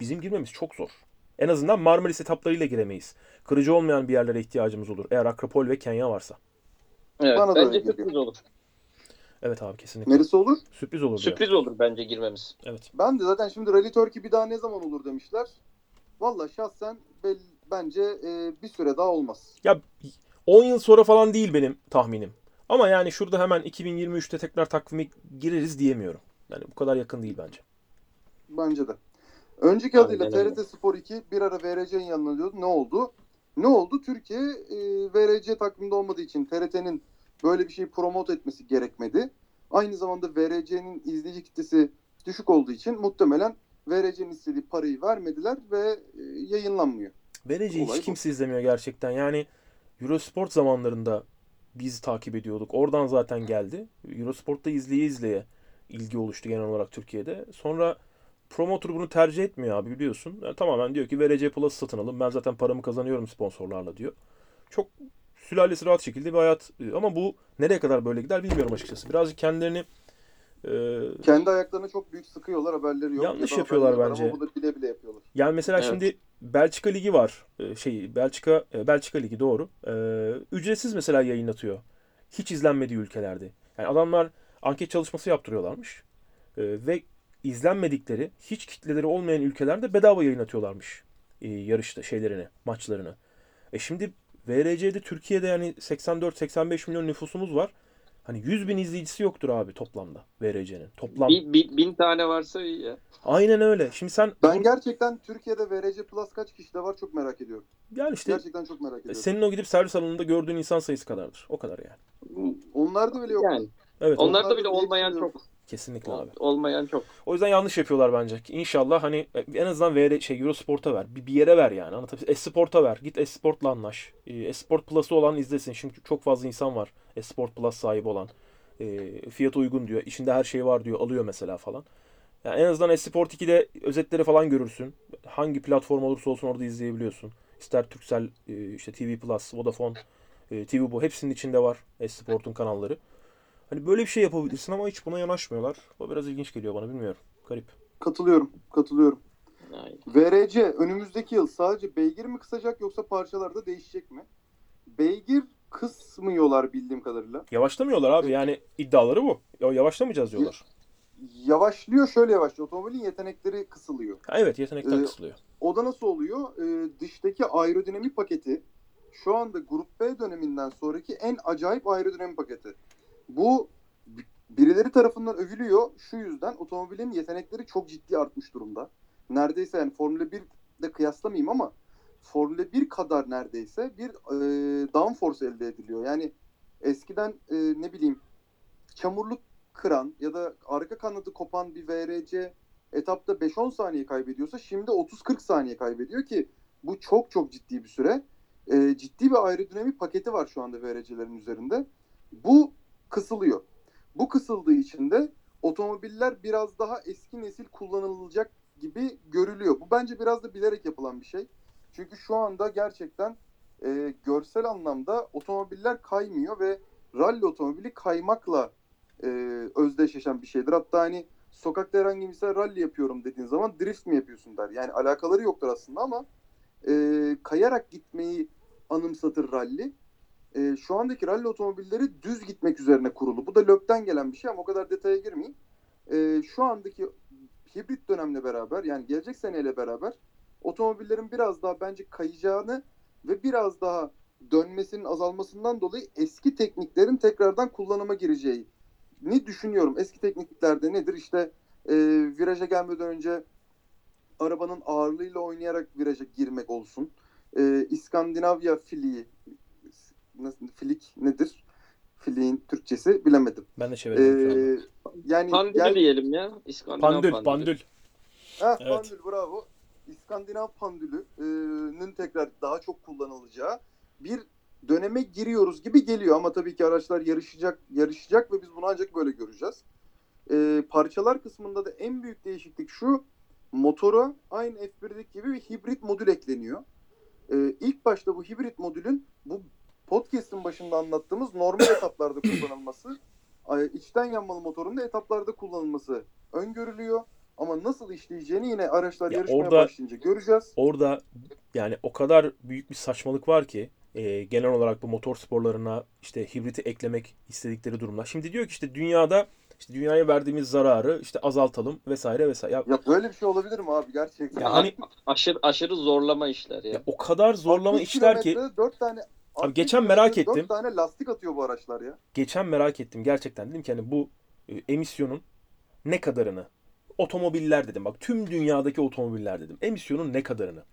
bizim girmemiz çok zor. En azından Marmaris etaplarıyla giremeyiz. Kırıcı olmayan bir yerlere ihtiyacımız olur. Eğer Akropol ve Kenya varsa. Evet, Bana bence geliyor. sürpriz olur. Evet abi kesinlikle. Neresi olur? Sürpriz olur diyor. Sürpriz olur bence girmemiz. Evet. Ben de zaten şimdi Rally Turkey bir daha ne zaman olur demişler. Valla şahsen bence e, bir süre daha olmaz. Ya 10 yıl sonra falan değil benim tahminim. Ama yani şurada hemen 2023'te tekrar takvime gireriz diyemiyorum. Yani bu kadar yakın değil bence. Bence de. Önceki Aynen adıyla öyle. TRT Spor 2 bir ara VRC'nin yanına diyordu. Ne oldu? Ne oldu? Türkiye e, VRC takvimde olmadığı için TRT'nin böyle bir şeyi promote etmesi gerekmedi. Aynı zamanda VRC'nin izleyici kitlesi düşük olduğu için muhtemelen VRC'nin istediği parayı vermediler ve e, yayınlanmıyor. Olay hiç bu. kimse izlemiyor gerçekten. Yani Eurosport zamanlarında biz takip ediyorduk. Oradan zaten geldi. Eurosport'ta izleye izleye ilgi oluştu genel olarak Türkiye'de. Sonra promoter bunu tercih etmiyor abi biliyorsun. Yani tamamen diyor ki VRC Plus satın alın. Ben zaten paramı kazanıyorum sponsorlarla diyor. Çok sülalesi rahat şekilde bir hayat. Ama bu nereye kadar böyle gider bilmiyorum açıkçası. Birazcık kendilerini e, Kendi ayaklarına çok büyük sıkıyorlar haberleri yok. Yanlış Ya yapıyorlar bence. Ama bu da bile bile yapıyorlar. Yani mesela Evet. şimdi Belçika Ligi var. Ee, Şey Belçika e, Belçika Ligi doğru. Ee, ücretsiz mesela yayınlatıyor. Hiç izlenmediği ülkelerde. Yani adamlar anket çalışması yaptırıyorlarmış. Ee, ve izlenmedikleri, hiç kitleleri olmayan ülkelerde bedava yayınlatıyorlarmış e, yarışta şeylerini, maçlarını. E şimdi VRC'de Türkiye'de yani 84-85 milyon nüfusumuz var. Hani 100 bin izleyicisi yoktur abi toplamda VRC'nin. Toplam. Bir, bir- bin tane varsa iyi ya. Aynen öyle. Şimdi sen Ben gerçekten Türkiye'de VRC Plus kaç kişide var çok merak ediyorum. yani işte Gerçekten çok merak ediyorum. Senin o gidip servis alanında gördüğün insan sayısı kadardır. O kadar yani. Onlarda bile yok. Yani Evet. o- onlarda Onlarda bile olmayan çok. Kesinlikle abi. Olmayan çok. O yüzden yanlış yapıyorlar bence. İnşallah hani en azından VR, şey Eurosport'a ver. Bir, bir yere ver yani. Anlatabiliyor Esport'a ver. Git Esport'la anlaş. E, Esport Plus'ı olan izlesin. Şimdi çok fazla insan var. Esport Plus sahibi olan. E, fiyatı uygun diyor. İçinde her şey var diyor. Alıyor mesela falan. Yani en azından Esport 2'de özetleri falan görürsün. Hangi platform olursa olsun orada izleyebiliyorsun. İster Turkcell, e, işte TV Plus, Vodafone, e, TV bu hepsinin içinde var Esport'un kanalları. Hani böyle bir şey yapabilirsin ama hiç buna yanaşmıyorlar. O biraz ilginç geliyor bana bilmiyorum. Garip. Katılıyorum. Katılıyorum. VRC önümüzdeki yıl sadece beygir mi kısacak yoksa parçalarda değişecek mi? Beygir kısmıyorlar bildiğim kadarıyla. Yavaşlamıyorlar abi yani iddiaları bu. Ya yavaşlamayacağız diyorlar. Yavaşlıyor şöyle yavaşlıyor. Otomobilin yetenekleri kısılıyor. Ha, evet yetenekler Ee, kısılıyor. O da nasıl oluyor? Ee, dıştaki aerodinamik paketi şu anda Grup B döneminden sonraki en acayip aerodinamik paketi. Bu bi- birileri tarafından övülüyor. Şu yüzden otomobilin yetenekleri çok ciddi artmış durumda. Neredeyse yani Formula 1 de kıyaslamayayım ama Formula 1 kadar neredeyse bir e, downforce elde ediliyor. Yani eskiden e, ne bileyim çamurluk kıran ya da arka kanadı kopan bir VRC etapta 5-10 saniye kaybediyorsa şimdi 30-40 saniye kaybediyor ki bu çok çok ciddi bir süre. Ee, ciddi bir aerodinamik paketi var şu anda VRC'lerin üzerinde. Bu kısılıyor. Bu kısıldığı için de otomobiller biraz daha eski nesil kullanılacak gibi görülüyor. Bu bence biraz da bilerek yapılan bir şey. Çünkü şu anda gerçekten e, görsel anlamda otomobiller kaymıyor ve rally otomobili kaymakla e, özdeşleşen bir şeydir. Hatta hani sokakta herhangi bir mesela rally yapıyorum dediğin zaman drift mi yapıyorsun der. Yani alakaları yoktur aslında ama e, kayarak gitmeyi anımsatır rally. E, şu andaki rally otomobilleri düz gitmek üzerine kurulu. Bu da LÖP'ten gelen bir şey ama o kadar detaya girmeyeyim. E, şu andaki hibrit dönemle beraber yani gelecek seneyle beraber otomobillerin biraz daha bence kayacağını ve biraz daha dönmesinin azalmasından dolayı eski tekniklerin tekrardan kullanıma gireceği ni düşünüyorum. Eski tekniklerde nedir? İşte e, viraja gelmeden önce arabanın ağırlığıyla oynayarak viraja girmek olsun. E, İskandinavya filiği filik nedir? Filiğin Türkçesi bilemedim. Ben de E, şu anda. yani Pandül gel- diyelim ya. İskandinav Pandül, pandülü. pandül. Ha, Evet. pandül bravo. İskandinav pandülünün tekrar daha çok kullanılacağı bir döneme giriyoruz gibi geliyor ama tabii ki araçlar yarışacak yarışacak ve biz bunu ancak böyle göreceğiz. Ee, parçalar kısmında da en büyük değişiklik şu motora aynı F1'deki gibi bir hibrit modül ekleniyor. Ee, ilk başta bu hibrit modülün bu podcast'ın başında anlattığımız normal etaplarda kullanılması, içten yanmalı motorun da etaplarda kullanılması öngörülüyor. Ama nasıl işleyeceğini yine araçlar Ya yarışmaya orada- başlayınca göreceğiz. Orada yani o kadar büyük bir saçmalık var ki e, genel olarak bu motor sporlarına işte hibriti eklemek istedikleri durumlar. Şimdi diyor ki işte dünyada işte dünyaya verdiğimiz zararı işte azaltalım vesaire vesaire. Ya, Ya böyle bir şey olabilir mi abi gerçekten? Ya hani- Aşırı aşırı zorlama işler ya. ya o kadar zorlama 60 işler ki kilometre, 4 tane Abi 60 geçen merak ettim. 4 tane lastik atıyor bu araçlar ya. geçen merak ettim gerçekten dedim ki hani bu e, emisyonun ne kadarını otomobiller dedim bak tüm dünyadaki otomobiller dedim emisyonun ne kadarını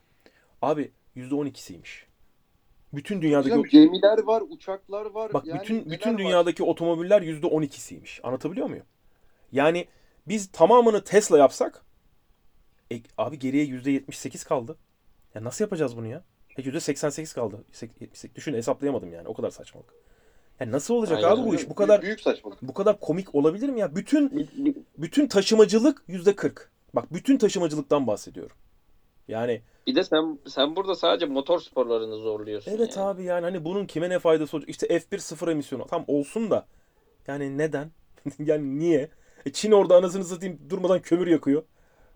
abi %12'siymiş. Bütün dünyadaki Hocam, gemiler var, uçaklar var. Bak yani bütün bütün var? dünyadaki otomobiller %12'siymiş. Anlatabiliyor muyum? Yani biz tamamını Tesla yapsak e, abi geriye %78 kaldı. Ya nasıl yapacağız bunu ya? E, %88 kaldı. 78. Düşün hesaplayamadım yani. O kadar saçmalık. Ya nasıl olacak Aynen abi bu iş? Bu kadar büyük saçmalık. bu kadar komik olabilir mi ya? Bütün bütün taşımacılık %40. Bak bütün taşımacılıktan bahsediyorum. Yani Bir de sen sen burada sadece motor sporlarını zorluyorsun. Evet yani. abi yani hani bunun kime ne faydası olacak? İşte F1 sıfır emisyonu. Tam olsun da yani neden? yani niye? E Çin orada anasını satayım durmadan kömür yakıyor.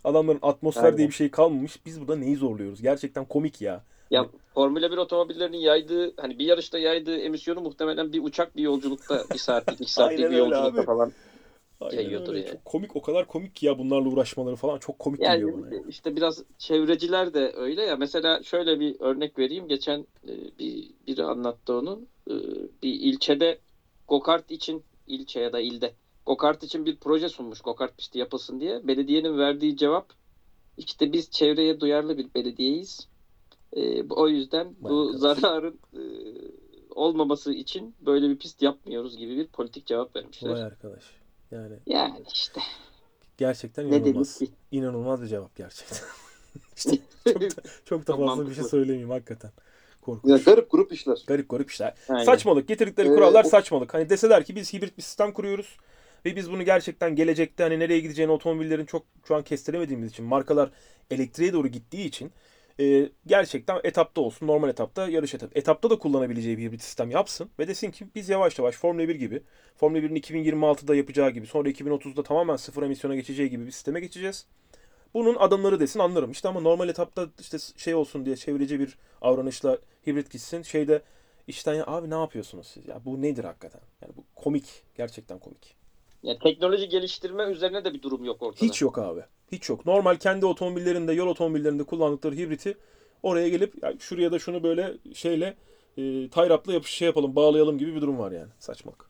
Adamların atmosfer Aynen. diye bir şey kalmamış. Biz burada neyi zorluyoruz? Gerçekten komik ya. Ya Formula 1 otomobillerinin yaydığı hani bir yarışta yaydığı emisyonu muhtemelen bir uçak bir yolculukta bir saatlik iki saatlik bir yolculukta abi. falan. Yayıyordur öyle. yani. Çok komik o kadar komik ki ya bunlarla uğraşmaları falan çok komik Yani geliyor bana. ya. işte biraz çevreciler de öyle ya. Mesela şöyle bir örnek vereyim. Geçen e, bir biri anlattı onu. E, Bir ilçede gokart için ilçe ya da ilde gokart için bir proje sunmuş gokart pisti yapılsın diye. Belediyenin verdiği cevap işte biz çevreye duyarlı bir belediyeyiz. E, o yüzden Vay bu arkadaş. zararın e, olmaması için böyle bir pist yapmıyoruz gibi bir politik cevap vermişler. Vay arkadaş. Yani Yani işte gerçekten inanılmaz. ki? İnanılmaz bir cevap gerçekten. işte çok da, çok da fazla bir şey söylemeyeyim hakikaten. Korkunç. Ya garip grup işler. Garip garip işler. Aynen. Saçmalık. Getirdikleri Ee, kurallar o- saçmalık. Hani deseler ki biz hibrit bir sistem kuruyoruz ve biz bunu gerçekten gelecekte hani nereye gideceğini otomobillerin çok şu an kestiremediğimiz için markalar elektriğe doğru gittiği için e, gerçekten etapta olsun normal etapta yarış etap. Etapta da kullanabileceği bir hibrit sistem yapsın ve desin ki biz yavaş yavaş Formula 1 gibi Formula 1'in 2026'da yapacağı gibi sonra 2030'da tamamen sıfır emisyona geçeceği gibi bir sisteme geçeceğiz. Bunun adımları desin anlarım. İşte ama normal etapta işte şey olsun diye çevreci bir davranışla hibrit gitsin. Şeyde işten ya abi ne yapıyorsunuz siz ya? Bu nedir hakikaten? Yani bu komik. Gerçekten komik. Ya teknoloji geliştirme üzerine de bir durum yok ortada. Hiç yok abi. Hiç yok. Normal kendi otomobillerinde, yol otomobillerinde kullandıkları hibriti oraya gelip ya şuraya da şunu böyle şeyle e, tie-up'la yapış şey yapalım, bağlayalım gibi bir durum var yani. Saçmalık.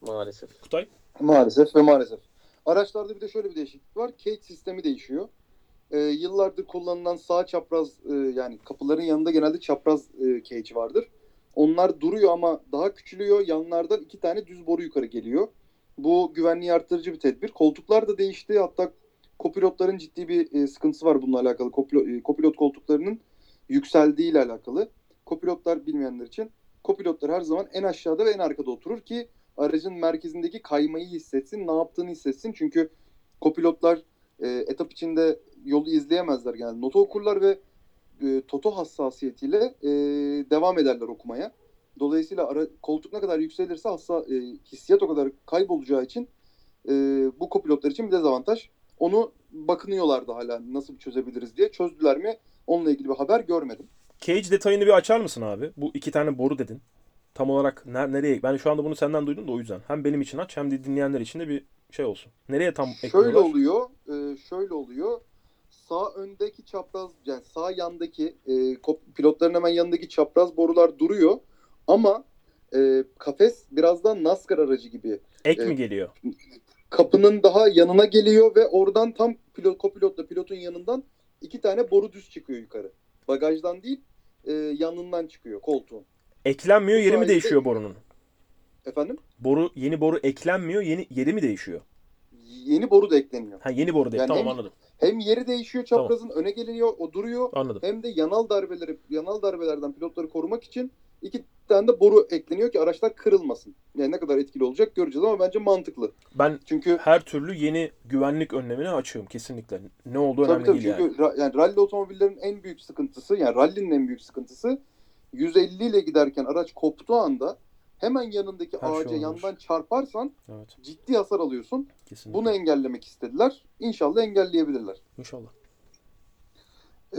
Maalesef. Kutay? Maalesef ve maalesef. Araçlarda bir de şöyle bir değişiklik var. Cage sistemi değişiyor. Ee, yıllardır kullanılan sağ çapraz e, yani kapıların yanında genelde çapraz e, cage vardır. Onlar duruyor ama daha küçülüyor. Yanlardan iki tane düz boru yukarı geliyor. Bu güvenliği arttırıcı bir tedbir. Koltuklar da değişti. Hatta kopilotların ciddi bir e, sıkıntısı var bununla alakalı. Kopilot, e, kopilot koltuklarının yükseldiği ile alakalı. Kopilotlar bilmeyenler için kopilotlar her zaman en aşağıda ve en arkada oturur ki aracın merkezindeki kaymayı hissetsin, ne yaptığını hissetsin. Çünkü kopilotlar e, etap içinde yolu izleyemezler yani notu okurlar ve e, toto hassasiyetiyle e, devam ederler okumaya. Dolayısıyla ara, koltuk ne kadar yükselirse hassa, e, hissiyat o kadar kaybolacağı için e, bu kopilotlar için bir dezavantaj. Onu bakınıyorlardı hala nasıl çözebiliriz diye. Çözdüler mi? Onunla ilgili bir haber görmedim. Cage detayını bir açar mısın abi? Bu iki tane boru dedin. Tam olarak ner- nereye? Ben şu anda bunu senden duydum da o yüzden. Hem benim için aç hem de dinleyenler için de bir şey olsun. Nereye tam Şöyle ekliyorlar? oluyor, e, şöyle oluyor. Sağ öndeki çapraz, yani sağ yandaki e, pilotların hemen yanındaki çapraz borular duruyor. Ama e, kafes biraz daha NASCAR aracı gibi. Ek Evet. mi geliyor? Kapının daha yanına geliyor ve oradan tam pilot, kopilotla pilotun yanından iki tane boru düz çıkıyor yukarı. Bagajdan değil, e, yanından çıkıyor koltuğun. Eklenmiyor, yeri mi değişiyor borunun? Efendim? Boru yeni boru eklenmiyor, yeni yeri mi değişiyor? Yeni boru da ekleniyor. Ha yeni boru değil. Yani tamam hem- anladım. Hem yeri değişiyor çaprazın öne geliyor, o duruyor. Anladım. hem de yanal darbeleri yanal darbelerden pilotları korumak için iki tane de boru ekleniyor ki araçlar kırılmasın. Yani ne kadar etkili olacak göreceğiz ama bence mantıklı. Ben Çünkü her türlü yeni güvenlik önlemini açığım kesinlikle. Ne olduğu tabii önemli tabii değil çünkü yani. yani ralli otomobillerin en büyük sıkıntısı yani rallinin en büyük sıkıntısı 150 ile giderken araç koptuğu anda hemen yanındaki Her şey ağaca olur. yandan çarparsan Evet, ciddi hasar alıyorsun. kesinlikle. Bunu engellemek istediler. İnşallah engelleyebilirler. İnşallah. Ee,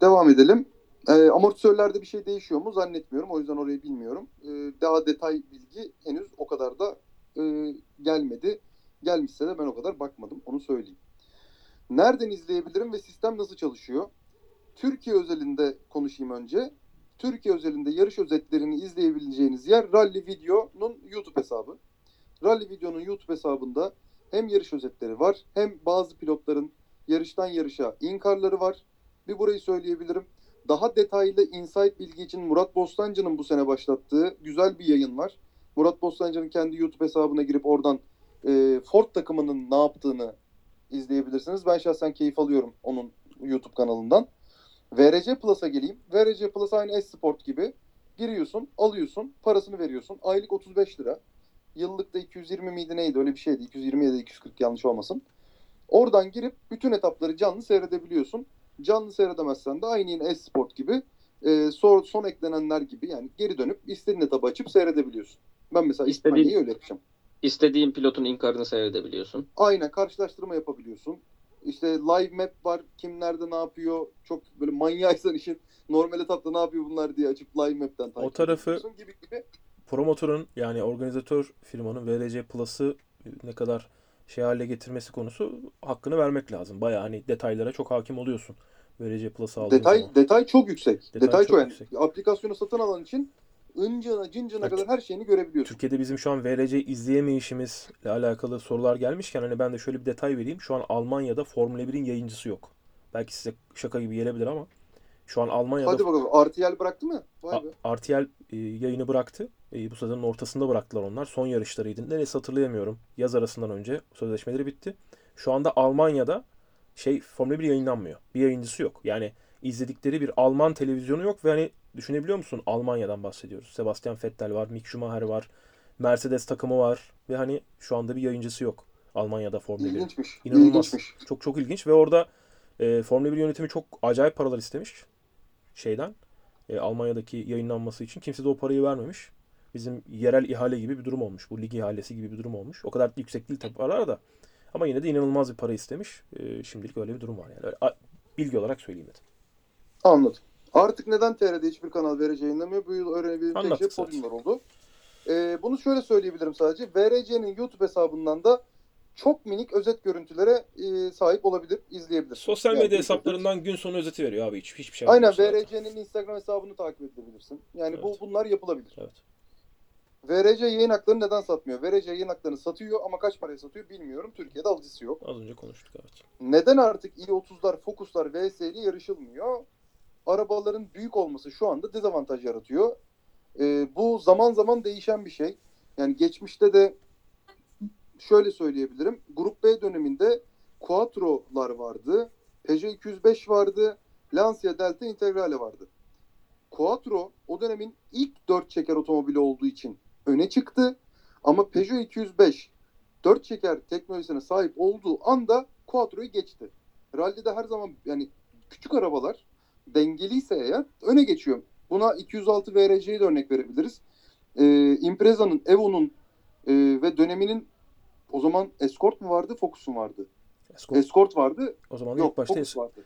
devam edelim. E, amortisörlerde bir şey değişiyor mu zannetmiyorum. O yüzden orayı bilmiyorum. E, daha detay bilgi henüz o kadar da e, gelmedi. Gelmişse de ben o kadar bakmadım. Onu söyleyeyim. Nereden izleyebilirim ve sistem nasıl çalışıyor? Türkiye özelinde konuşayım önce. Türkiye özelinde yarış özetlerini izleyebileceğiniz yer Rally Video'nun YouTube hesabı. Rally Video'nun YouTube hesabında hem yarış özetleri var hem bazı pilotların yarıştan yarışa inkarları var. Bir burayı söyleyebilirim. Daha detaylı insight bilgi için Murat Bostancı'nın bu sene başlattığı güzel bir yayın var. Murat Bostancı'nın kendi YouTube hesabına girip oradan e, Ford takımının ne yaptığını izleyebilirsiniz. Ben şahsen keyif alıyorum onun YouTube kanalından. VRC Plus'a geleyim. VRC Plus aynı S-Sport gibi. Giriyorsun, alıyorsun, parasını veriyorsun. Aylık 35 lira. Yıllık da 220 miydi neydi öyle bir şeydi. 220 ya da 240 yanlış olmasın. Oradan girip bütün etapları canlı seyredebiliyorsun. Canlı seyredemezsen de aynı yine S-Sport gibi e, son, son eklenenler gibi yani geri dönüp istediğin etabı açıp seyredebiliyorsun. Ben mesela İstediğin- İspanya'yı öyle yapacağım. İstediğin pilotun inkarını seyredebiliyorsun. Aynen karşılaştırma yapabiliyorsun. İşte live map var. Kim nerede ne yapıyor. Çok böyle manyaksan işin normal etapta ne yapıyor bunlar diye açıp live map'ten takip tarafı- edebiliyorsun gibi gibi. promotörün yani organizatör firmanın VRC Plus'ı ne kadar şey hale getirmesi konusu hakkını vermek lazım. Baya hani detaylara çok hakim oluyorsun. VRC Plus'ı aldığın Detay zaman. detay çok yüksek. Detay Detay, çok çok, yani yüksek. aplikasyonu satın alan için ıncına cıncına Evet. kadar her şeyini görebiliyorsun. Türkiye'de bizim şu an VRC izleyemeyişimizle alakalı sorular gelmişken hani ben de şöyle bir detay vereyim. Şu an Almanya'da Formula 1'in yayıncısı yok. Belki size şaka gibi gelebilir ama şu an Almanya'da Hadi bakalım. RTL bıraktı mı? Vay be. RTL e, yayını bıraktı. E, bu sezonun ortasında bıraktılar onlar. Son yarışlarıydı. Neresi hatırlayamıyorum. Yaz arasından önce sözleşmeleri bitti. Şu anda Almanya'da şey Formula 1 yayınlanmıyor. Bir yayıncısı yok. Yani izledikleri bir Alman televizyonu yok ve hani düşünebiliyor musun? Almanya'dan bahsediyoruz. Sebastian Vettel var, Mick Schumacher var, Mercedes takımı var ve hani şu anda bir yayıncısı yok Almanya'da Formula 1'in. İlginçmiş. İnanılmaz. İlginçmiş. Çok çok ilginç ve orada e, Formula 1 yönetimi çok acayip paralar istemiş şeyden. E, Almanya'daki yayınlanması için kimse de o parayı vermemiş. Bizim yerel ihale gibi bir durum olmuş. Bu lig ihalesi gibi bir durum olmuş. O kadar da yüksek değil tabii paralar da. Ama yine de inanılmaz bir para istemiş. E, şimdilik öyle bir durum var yani. Öyle, a- bilgi olarak söyleyeyim dedim. Anladım. Artık neden TR'de hiçbir kanal VRC yayınlamıyor? Bu yıl öğrenebildiğim tek şey podyumlar oldu. Ee, bunu şöyle söyleyebilirim sadece. VRC'nin YouTube hesabından da çok minik özet görüntülere e, sahip olabilir, izleyebilir. Sosyal Yani medya bir hesaplarından gün sonu özeti veriyor abi. Hiç, hiçbir şey Aynen. VRC'nin Instagram hesabını takip edebilirsin. Yani bu Evet. bunlar yapılabilir. Evet. VRC yayın haklarını neden satmıyor? VRC yayın haklarını satıyor ama kaç paraya satıyor bilmiyorum. Türkiye'de alıcısı yok. Az önce konuştuk evet. Neden artık i30'lar, Focus'lar VS'li yarışılmıyor? Arabaların büyük olması şu anda dezavantaj yaratıyor. Ee, bu zaman zaman değişen bir şey. Yani geçmişte de şöyle söyleyebilirim. Grup B döneminde Quattro'lar vardı. Peugeot 205 vardı. Lancia Delta Integrale vardı. Quattro o dönemin ilk dört çeker otomobili olduğu için öne çıktı. Ama Peugeot 205 dört çeker teknolojisine sahip olduğu anda Quattro'yu geçti. Rally'de her zaman yani küçük arabalar dengeliyse eğer öne geçiyor. Buna 206 VRC'yi de örnek verebiliriz. Ee, Impreza'nın, Evo'nun e, ve döneminin o zaman Escort mu vardı, Focus mu vardı? Escort, Escort vardı. o zaman Yok, ilk başta Focus es- vardı.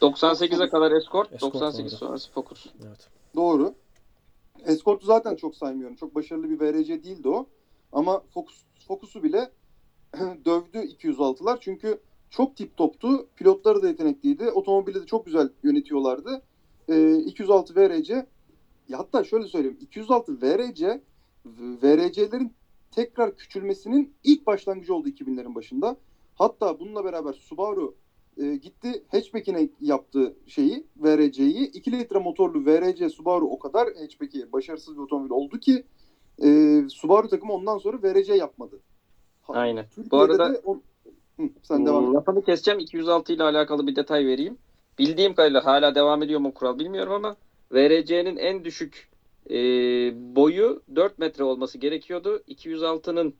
98'e kadar Escort, Escort 98 vardı. sonrası Focus. evet. Doğru. Escort'u zaten çok saymıyorum. Çok başarılı bir VRC değildi o. Ama Focus, Focus'u bile dövdü 206'lar. Çünkü çok tip toptu. Pilotları da yetenekliydi. Otomobili de çok güzel yönetiyorlardı. Ee, 206 VRC ya hatta şöyle söyleyeyim. 206 VRC VRC'lerin tekrar küçülmesinin ilk başlangıcı oldu 2000'lerin başında. Hatta bununla beraber Subaru e, gitti hatchback'ine yaptığı şeyi VRC'yi 2 litre motorlu VRC Subaru o kadar hatchback'i başarısız bir otomobil oldu ki e, Subaru takımı ondan sonra VRC yapmadı. Aynen. Türkiye'de Bu arada- de on... Hı, sen devam et. Lafını keseceğim. 206 ile alakalı bir detay vereyim. Bildiğim kadarıyla hala devam ediyor mu kural bilmiyorum ama VRC'nin en düşük e, boyu 4 metre olması gerekiyordu. 206'nın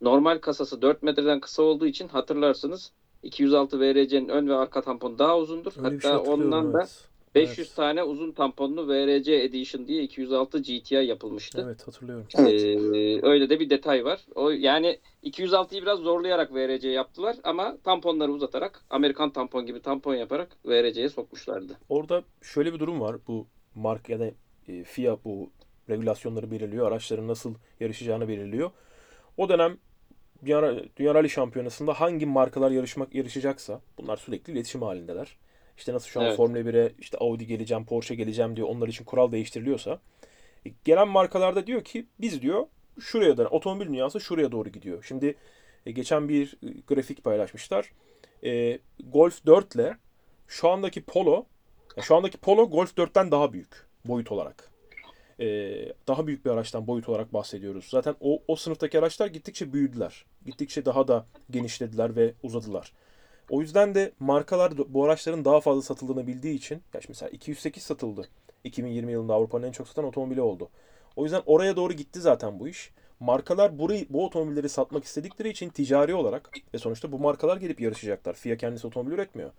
normal kasası 4 metreden kısa olduğu için hatırlarsınız 206 VRC'nin ön ve arka tamponu daha uzundur. Öyle şey Hatta hatırlıyorum ondan da evet. 500 Evet. tane uzun tamponlu VRC Edition diye 206 GTI yapılmıştı. Evet hatırlıyorum. Evet. Ee, öyle de bir detay var. O yani 206'yı biraz zorlayarak VRC yaptılar ama tamponları uzatarak Amerikan tampon gibi tampon yaparak VRC'ye sokmuşlardı. Orada şöyle bir durum var. Bu mark ya da e, FIA bu regülasyonları belirliyor. Araçların nasıl yarışacağını belirliyor. O dönem Dünya, Dünya Rally Şampiyonası'nda hangi markalar yarışmak yarışacaksa bunlar sürekli iletişim halindeler. İşte nasıl şu an Evet. Formula 1'e işte Audi geleceğim, Porsche geleceğim diyor. Onlar için kural değiştiriliyorsa e, gelen markalarda diyor ki biz diyor şuraya da otomobil dünyası şuraya doğru gidiyor. Şimdi e, geçen bir e, grafik paylaşmışlar. E, Golf 4 ile şu andaki Polo şu andaki Polo Golf 4'ten daha büyük boyut olarak. Ee, daha büyük bir araçtan boyut olarak bahsediyoruz. Zaten o, o sınıftaki araçlar gittikçe büyüdüler. Gittikçe daha da genişlediler ve uzadılar. O yüzden de markalar bu araçların daha fazla satıldığını bildiği için, ya mesela 208 satıldı. 2020 yılında Avrupa'nın en çok satan otomobili oldu. O yüzden oraya doğru gitti zaten bu iş. Markalar burayı, bu otomobilleri satmak istedikleri için ticari olarak ve sonuçta bu markalar gelip yarışacaklar. FIA kendisi otomobil üretmiyor.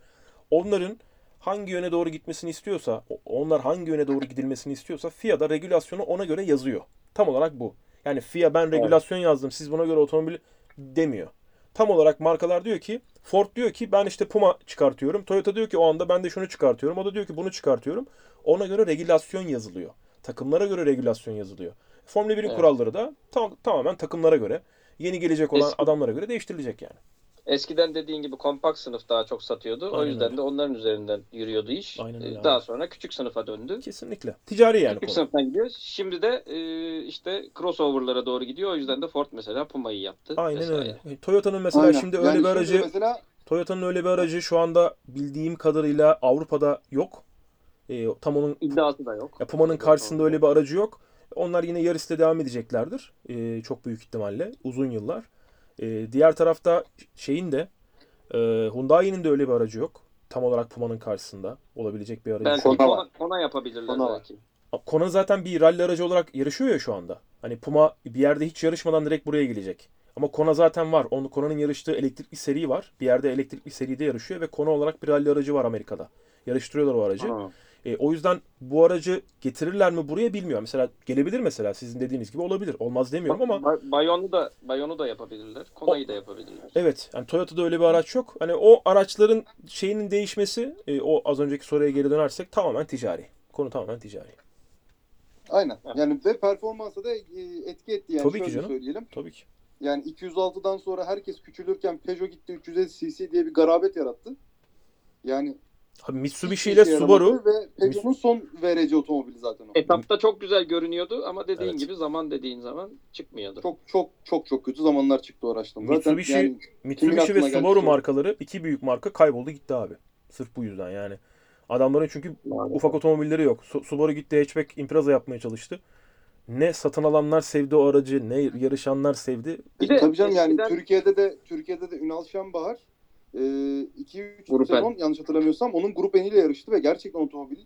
Onların hangi yöne doğru gitmesini istiyorsa, onlar hangi yöne doğru gidilmesini istiyorsa FIA da regülasyonu ona göre yazıyor. Tam olarak bu. Yani FIA ben regülasyon yazdım siz buna göre otomobil demiyor. Tam olarak markalar diyor ki Ford diyor ki ben işte Puma çıkartıyorum. Toyota diyor ki o anda ben de şunu çıkartıyorum. O da diyor ki bunu çıkartıyorum. Ona göre regülasyon yazılıyor. Takımlara göre regülasyon yazılıyor. Formula 1'in Evet. kuralları da tam, tamamen takımlara göre, yeni gelecek olan Eski- adamlara göre değiştirilecek yani. Eskiden dediğin gibi kompakt sınıf daha çok satıyordu. o Aynen yüzden öyle. de onların üzerinden yürüyordu iş. Aynen öyle Ee, abi. Daha sonra küçük sınıfa döndü. Kesinlikle. Ticari yani küçük konu. sınıftan gidiyor. Şimdi de e, işte crossover'lara doğru gidiyor. O yüzden de Ford mesela Puma'yı yaptı. Aynen vesaire. öyle. E, Toyota'nın mesela Aynen. şimdi öyle Yani bir şimdi aracı mesela Toyota'nın öyle bir aracı şu anda bildiğim kadarıyla Avrupa'da yok. E, tam onun İddiası da yok. ya Puma'nın karşısında öyle bir aracı yok. Onlar yine yarışta devam edeceklerdir. E, çok büyük ihtimalle uzun yıllar. E, diğer tarafta şeyin de e, Hyundai'nin de öyle bir aracı yok. Tam olarak Puma'nın karşısında olabilecek bir aracı. Belki Kona Kona. Kona, yapabilirler Kona belki. Kona zaten bir rally aracı olarak yarışıyor ya şu anda. Hani Puma bir yerde hiç yarışmadan direkt buraya gelecek. Ama Kona zaten var. Onun Kona'nın yarıştığı elektrikli seri var. Bir yerde elektrikli seride yarışıyor ve Kona olarak bir rally aracı var Amerika'da. Yarıştırıyorlar o aracı. Ha. E, o yüzden bu aracı getirirler mi buraya bilmiyorum. Mesela gelebilir mesela sizin dediğiniz gibi olabilir. Olmaz demiyorum ama Ba- Bayon'u da Bayon'u da yapabilirler. Kona'yı da yapabilirler. evet yani Toyota'da öyle bir araç yok. Hani o araçların şeyinin değişmesi e, o az önceki soruya geri dönersek tamamen ticari. Konu tamamen ticari. aynen. Yani ve performansa da e, etki etti yani Tabii ki şöyle canım. söyleyelim. Tabii ki. Yani 206'dan sonra herkes küçülürken Peugeot gitti 350 cc diye bir garabet yarattı. Yani Abi Mitsubishi ile işe Subaru ve Peugeot'un son VRC otomobili zaten o. Etapta çok güzel görünüyordu ama dediğin Evet. gibi zaman dediğin zaman çıkmıyordu. Çok çok çok çok kötü zamanlar çıktı o araçtan. Zaten Mitsubishi- yani Mitsubishi ve Subaru şu- markaları iki büyük marka kayboldu gitti abi. Sırf bu yüzden yani. Adamların çünkü ufak otomobilleri yok. Su- Subaru gitti hatchback Impreza yapmaya çalıştı. Ne satın alanlar sevdi o aracı, ne yarışanlar sevdi. Bir de Tabii canım yani eskiden- Türkiye'de de Türkiye'de de Ünal Şenbahar 2-3 Grup sezon yanlış hatırlamıyorsam onun grup eniyle yarıştı ve gerçekten otomobil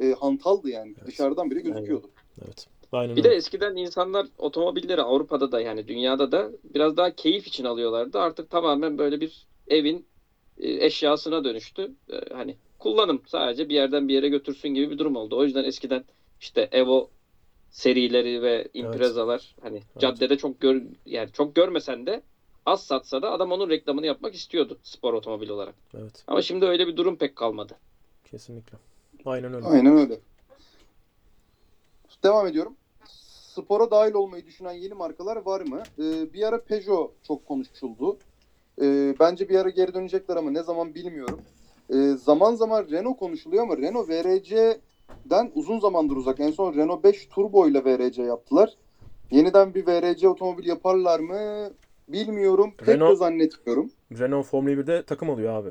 e, hantaldı yani. Evet. Dışarıdan bile gözüküyordu. Evet. Aynen Bir de öyle. eskiden insanlar otomobilleri Avrupa'da da yani dünyada da biraz daha keyif için alıyorlardı. Artık tamamen böyle bir evin e, eşyasına dönüştü. E, Hani kullanım sadece bir yerden bir yere götürsün gibi bir durum oldu. O yüzden eskiden işte Evo serileri ve Impreza'lar hani caddede çok gör yani çok görmesen de az satsa da adam onun reklamını yapmak istiyordu spor otomobil olarak. Evet. Ama şimdi öyle bir durum pek kalmadı. Kesinlikle. Aynen öyle. Aynen öyle. Devam ediyorum. Spora dahil olmayı düşünen yeni markalar var mı? Ee, bir ara Peugeot çok konuşuldu. Ee, bence bir ara geri dönecekler ama ne zaman bilmiyorum. Ee, zaman zaman Renault konuşuluyor ama Renault VRC'den uzun zamandır uzak. En son Renault 5 Turbo ile VRC yaptılar. Yeniden bir VRC otomobil yaparlar mı? Bilmiyorum. Pek de Renault- zannetmiyorum. Renault Formula 1'de takım alıyor abi.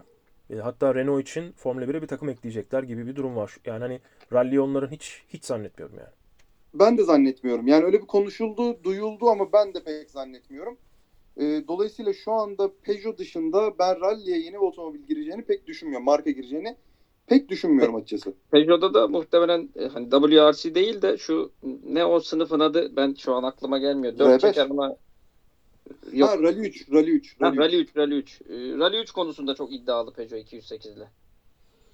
E, hatta Renault için Formula 1'e bir takım ekleyecekler gibi bir durum var. Yani hani rally onların hiç hiç zannetmiyorum yani. Ben de zannetmiyorum. Yani öyle bir konuşuldu, duyuldu ama ben de pek zannetmiyorum. Ee, dolayısıyla şu anda Peugeot dışında ben rally'e yeni bir otomobil gireceğini pek düşünmüyorum. Marka gireceğini pek düşünmüyorum açıkçası. Peugeot'da da muhtemelen e, hani WRC değil de şu ne o sınıfın adı ben şu an aklıma gelmiyor. 4 R5. çeker ama yok. Ha Rally 3, Rally 3. Ha, Rally 3. Rally 3, Rally 3. Ee, Rally 3 konusunda çok iddialı Peugeot 208 ile.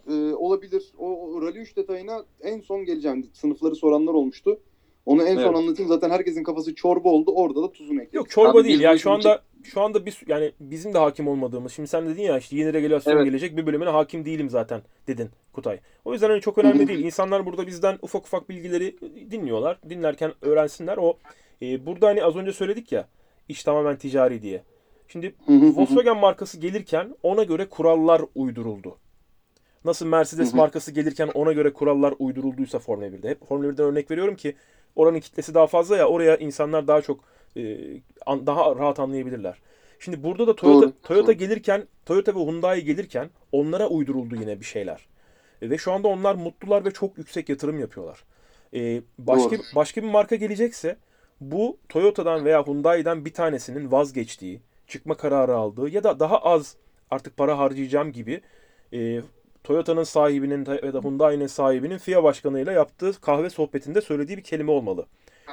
e, olabilir. O, o Rally 3 detayına en son geleceğim. Sınıfları soranlar olmuştu. Onu en son Evet. anlatayım. Zaten herkesin kafası çorba oldu. Orada da tuzunu ekledim. Yok çorba Abi değil ya bu şu anda şu anda biz yani bizim de hakim olmadığımız. Şimdi sen dedin ya işte yeni regülasyon Evet. gelecek bir bölümüne hakim değilim zaten dedin Kutay. O yüzden hani çok önemli değil. İnsanlar burada bizden ufak ufak bilgileri dinliyorlar. Dinlerken öğrensinler. O e, burada hani az önce söyledik ya iş tamamen ticari diye. Şimdi. Volkswagen markası gelirken ona göre kurallar uyduruldu. Nasıl Mercedes markası gelirken ona göre kurallar uydurulduysa Formula 1'de. Hep Formula 1'den örnek veriyorum ki oranın kitlesi daha fazla ya oraya insanlar daha çok e, daha rahat anlayabilirler. Şimdi burada da Toyota, Doğru. Toyota gelirken, Toyota ve Hyundai gelirken onlara uyduruldu yine bir şeyler. E, ve şu anda onlar mutlular ve çok yüksek yatırım yapıyorlar. E, başka Doğru. başka bir marka gelecekse bu Toyota'dan veya Hyundai'den bir tanesinin vazgeçtiği, çıkma kararı aldığı ya da daha az artık para harcayacağım gibi e, Toyota'nın sahibinin ya da Hyundai'nin sahibinin FIA başkanıyla yaptığı kahve sohbetinde söylediği bir kelime olmalı.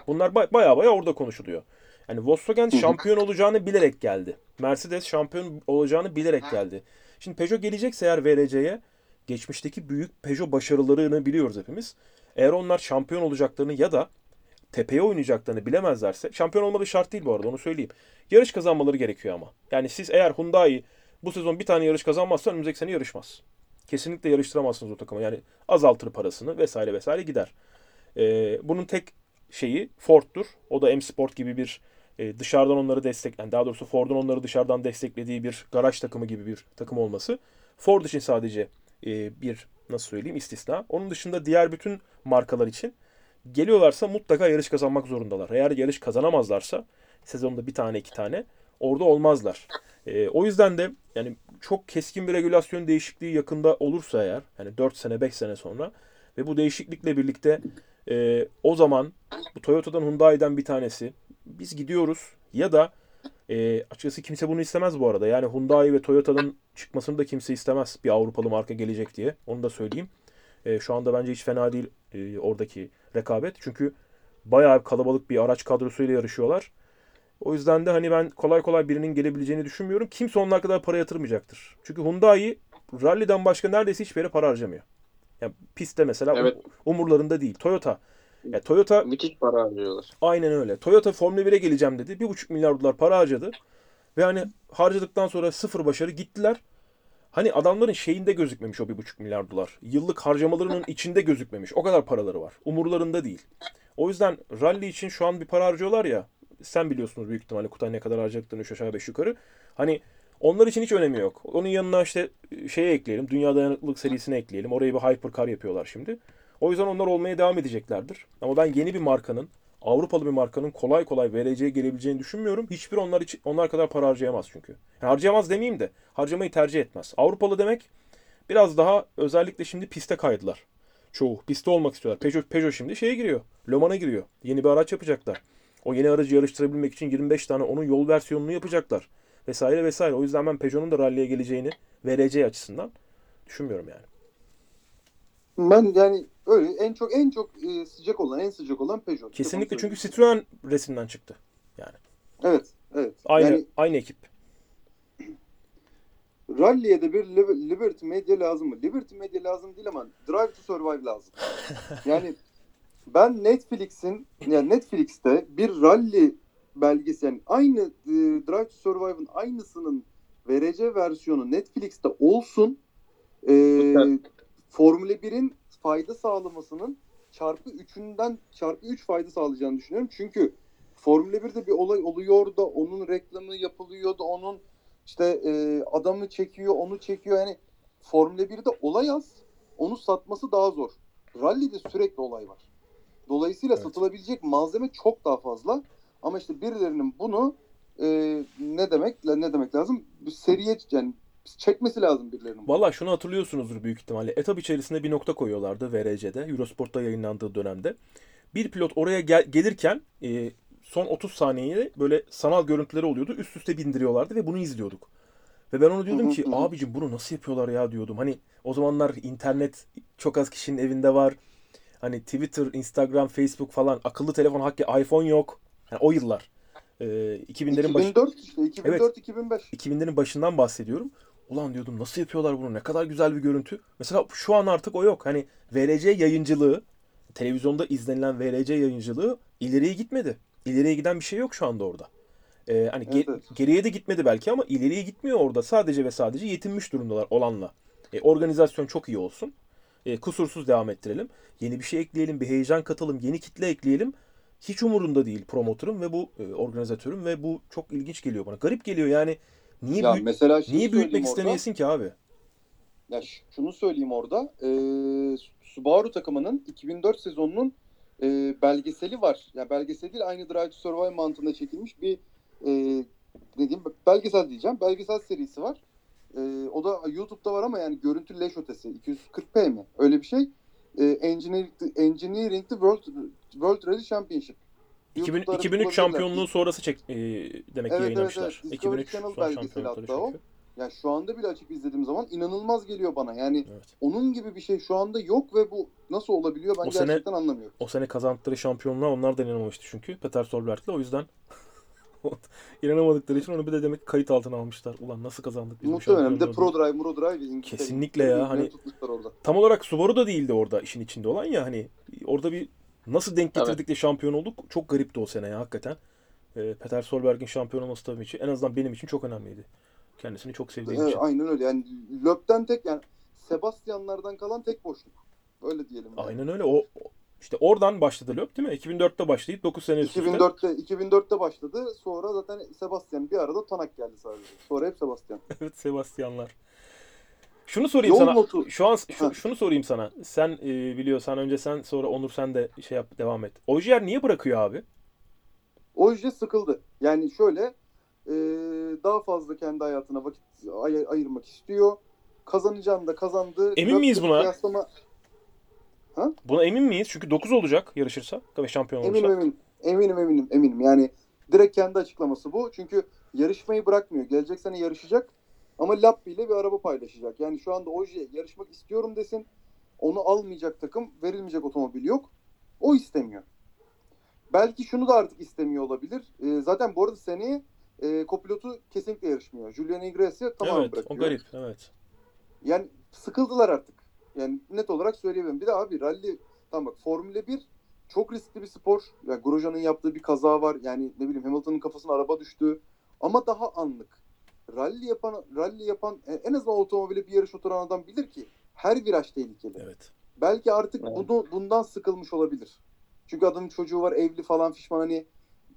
Bunlar ba- baya baya orada konuşuluyor. Yani Volkswagen şampiyon olacağını bilerek geldi. Mercedes şampiyon olacağını bilerek geldi. Şimdi Peugeot gelecekse eğer VRC'ye geçmişteki büyük Peugeot başarılarını biliyoruz hepimiz. Eğer onlar şampiyon olacaklarını ya da tepeye oynayacaklarını bilemezlerse şampiyon olmaları şart değil bu arada onu söyleyeyim. Yarış kazanmaları gerekiyor ama. Yani siz eğer Hyundai bu sezon bir tane yarış kazanmazsa önümüzdeki sene yarışmaz. Kesinlikle yarıştıramazsınız o takımı. Yani azaltır parasını vesaire vesaire gider. Ee, bunun tek şeyi Ford'tur. O da M Sport gibi bir e, dışarıdan onları destekleyen, daha doğrusu Ford'un onları dışarıdan desteklediği bir garaj takımı gibi bir takım olması. Ford için sadece e, bir nasıl söyleyeyim istisna. Onun dışında diğer bütün markalar için geliyorlarsa mutlaka yarış kazanmak zorundalar. Eğer yarış kazanamazlarsa sezonda bir tane iki tane orada olmazlar. E, o yüzden de yani çok keskin bir regülasyon değişikliği yakında olursa eğer yani 4 sene 5 sene sonra ve bu değişiklikle birlikte e, o zaman bu Toyota'dan Hyundai'den bir tanesi biz gidiyoruz ya da e, açıkçası kimse bunu istemez bu arada. Yani Hyundai ve Toyota'nın çıkmasını da kimse istemez bir Avrupalı marka gelecek diye. Onu da söyleyeyim. E, şu anda bence hiç fena değil e, oradaki rekabet. Çünkü bayağı kalabalık bir araç kadrosuyla yarışıyorlar. O yüzden de hani ben kolay kolay birinin gelebileceğini düşünmüyorum. Kimse onlar kadar para yatırmayacaktır. Çünkü Hyundai rally'den başka neredeyse hiçbir yere para harcamıyor. Yani pistte mesela Evet. um- umurlarında değil. Toyota. Ya Toyota Müthiş para harcıyorlar. aynen öyle. Toyota Formula 1'e geleceğim dedi. 1,5 milyar dolar para harcadı. Ve hani harcadıktan sonra sıfır başarı gittiler. Hani adamların şeyinde gözükmemiş o 1,5 milyar dolar. Yıllık harcamalarının içinde gözükmemiş. O kadar paraları var. Umurlarında değil. O yüzden rally için şu an bir para harcıyorlar ya. Sen biliyorsunuz büyük ihtimalle Kutay ne kadar harcadıklarını 3 aşağı 5 yukarı. Hani onlar için hiç önemi yok. Onun yanına işte şeye ekleyelim. Dünya Dayanıklılık serisine ekleyelim. Oraya bir hypercar yapıyorlar şimdi. O yüzden onlar olmaya devam edeceklerdir. Ama ben yeni bir markanın, Avrupalı bir markanın kolay kolay vereceğe gelebileceğini düşünmüyorum. Hiçbir onlar için onlar kadar para harcayamaz çünkü. Yani harcayamaz demeyeyim de harcamayı tercih etmez. Avrupalı demek biraz daha özellikle şimdi piste kaydılar. Çoğu piste olmak istiyorlar. Peugeot, Peugeot şimdi şeye giriyor. Le Mans'a giriyor. Yeni bir araç yapacaklar. O yeni aracı yarıştırabilmek için 25 tane onun yol versiyonunu yapacaklar. Vesaire vesaire. O yüzden ben Peugeot'un da rally'e geleceğini VRC açısından düşünmüyorum yani. Ben yani öyle en çok en çok e, sıcak olan en sıcak olan Peugeot. Kesinlikle çünkü. Citroen resimden çıktı. Yani Evet, evet. aynı Yani aynı ekip. Rally'e de bir Liber- Liberty Media lazım mı? Liberty Media lazım değil ama Drive to Survive lazım. yani ben Netflix'in yani Netflix'te bir rally belgesi yani aynı e, Drive to Survive'ın aynısının VRC versiyonu Netflix'te olsun. E. Formula 1'in fayda sağlamasının çarpı 3'ünden çarpı 3 fayda sağlayacağını düşünüyorum. Çünkü Formula 1'de bir olay oluyor da onun reklamı yapılıyor da onun işte e, adamı çekiyor, onu çekiyor. Yani Formula 1'de olay az, onu satması daha zor. Rally'de sürekli olay var. Dolayısıyla Evet. satılabilecek malzeme çok daha fazla. Ama işte birilerinin bunu e, ne demek ne demek lazım? Bir seriye yani çekmesi lazım birilerinin. Valla şunu hatırlıyorsunuzdur büyük ihtimalle. Etap içerisinde bir nokta koyuyorlardı VRC'de. Eurosport'ta yayınlandığı dönemde. Bir pilot oraya gel- gelirken e, son 30 saniyede böyle sanal görüntüleri oluyordu. Üst üste bindiriyorlardı ve bunu izliyorduk. Ve ben onu diyordum Hı hı, ki hı abicim bunu nasıl yapıyorlar ya diyordum. Hani o zamanlar internet çok az kişinin evinde var. Hani Twitter, Instagram, Facebook falan akıllı telefon hakkı iPhone yok. Yani o yıllar. E, 2000'lerin başı 2004 işte 2004 2005. 2000'lerin başından bahsediyorum. Ulan diyordum nasıl yapıyorlar bunu? Ne kadar güzel bir görüntü. Mesela şu an artık o yok. Hani VRC yayıncılığı, televizyonda izlenilen VRC yayıncılığı ileriye gitmedi. İleriye giden bir şey yok şu anda orada. Ee, hani ge- Evet, evet. geriye de gitmedi belki ama ileriye gitmiyor orada. Sadece ve sadece yetinmiş durumdalar olanla. E, organizasyon çok iyi olsun. E, kusursuz devam ettirelim. Yeni bir şey ekleyelim, bir heyecan katalım, yeni kitle ekleyelim. Hiç umurunda değil promotörün ve bu e, organizatörün ve bu çok ilginç geliyor bana. Garip geliyor yani. Niye Ya büyü- mesela şeyi niye büyütmek orada. istemeyesin ki abi? Ya şunu söyleyeyim orada. E, Subaru takımının 2004 sezonunun e, belgeseli var. Ya belgesel değil aynı Drive to Survive mantığında çekilmiş bir e, ne diyeyim belgesel diyeceğim. Belgesel serisi var. E, o da YouTube'da var ama yani görüntü leş ötesi. 240p mi? Öyle bir şey. E, Engineering, Engineering the World, World Rally Championship. 2000, YouTube'da 2003 bulabilirler. şampiyonuğu sonrası çek e, demek ki Evet, yayınlamışlar. evet, evet. 2003 Discovery Channel belgeseli hatta o. çekiyor. Ya şu anda bile açıp izlediğim zaman inanılmaz geliyor bana. Yani Evet. onun gibi bir şey şu anda yok ve bu nasıl olabiliyor ben O sene- gerçekten anlamıyorum. O sene kazandıkları şampiyonluğa onlar da inanamamıştı çünkü. Peter Solberg'le o yüzden inanamadıkları için onu bir de demek ki kayıt altına almışlar. Ulan nasıl kazandık biz Muhtemelen bir de şampiyonluğu? Pro Drive, Pro Drive. Kesinlikle ya, hani-. Tam olarak Subaru da değildi orada işin içinde olan ya hani orada bir nasıl denk Evet. getirdik de şampiyon olduk çok garipti o sene ya hakikaten. Ee, Peter Solberg'in şampiyon olması tabii için en azından benim için çok önemliydi. Kendisini çok sevdiğim Evet, için. aynen öyle. Yani Löp'ten tek yani Sebastianlardan kalan tek boşluk. Öyle diyelim. yani. Aynen öyle. O işte oradan başladı Löp değil mi? 2004'te başlayıp 9 sene üst üste. 2004'te 2004'te başladı. Sonra zaten Sebastian bir arada Tanak geldi sadece. Sonra hep Sebastian. Evet Sebastianlar. Şunu sorayım Yol sana. notu. Şu an şu- şunu sorayım sana. Sen e, biliyorsan önce sen sonra Onur sen de şey yap devam et. Ojier niye bırakıyor abi? Oje sıkıldı. Yani şöyle e, daha fazla kendi hayatına vakit ay- ayırmak istiyor. Kazanacağını da kazandı. Emin miyiz buna? Kıyaslama... Buna emin miyiz? Çünkü 9 olacak yarışırsa ve şampiyon olursa. Eminim eminim. Eminim eminim eminim. Yani direkt kendi açıklaması bu. Çünkü yarışmayı bırakmıyor. Gelecek sene yarışacak ama Lappi ile bir araba paylaşacak. Yani şu anda Oje yarışmak istiyorum desin. Onu almayacak takım, verilmeyecek otomobil yok. O istemiyor. Belki şunu da artık istemiyor olabilir. Ee, zaten bu arada seneye e, kopilotu kesinlikle yarışmıyor. Julian Iglesias tamamen Evet, o bırakıyor. garip. Evet. Yani sıkıldılar artık. Yani net olarak söyleyebilirim. Bir de abi rally tamam bak Formula 1 çok riskli bir spor. Yani Grosjean'ın yaptığı bir kaza var. Yani ne bileyim Hamilton'ın kafasına araba düştü. Ama daha anlık. Rally yapan rally yapan e, en azından otomobile bir yarış oturan adam bilir ki her viraj tehlikeli. Evet. Belki artık Evet. bunu bundan sıkılmış olabilir. Çünkü adamın çocuğu var, evli falan fişman hani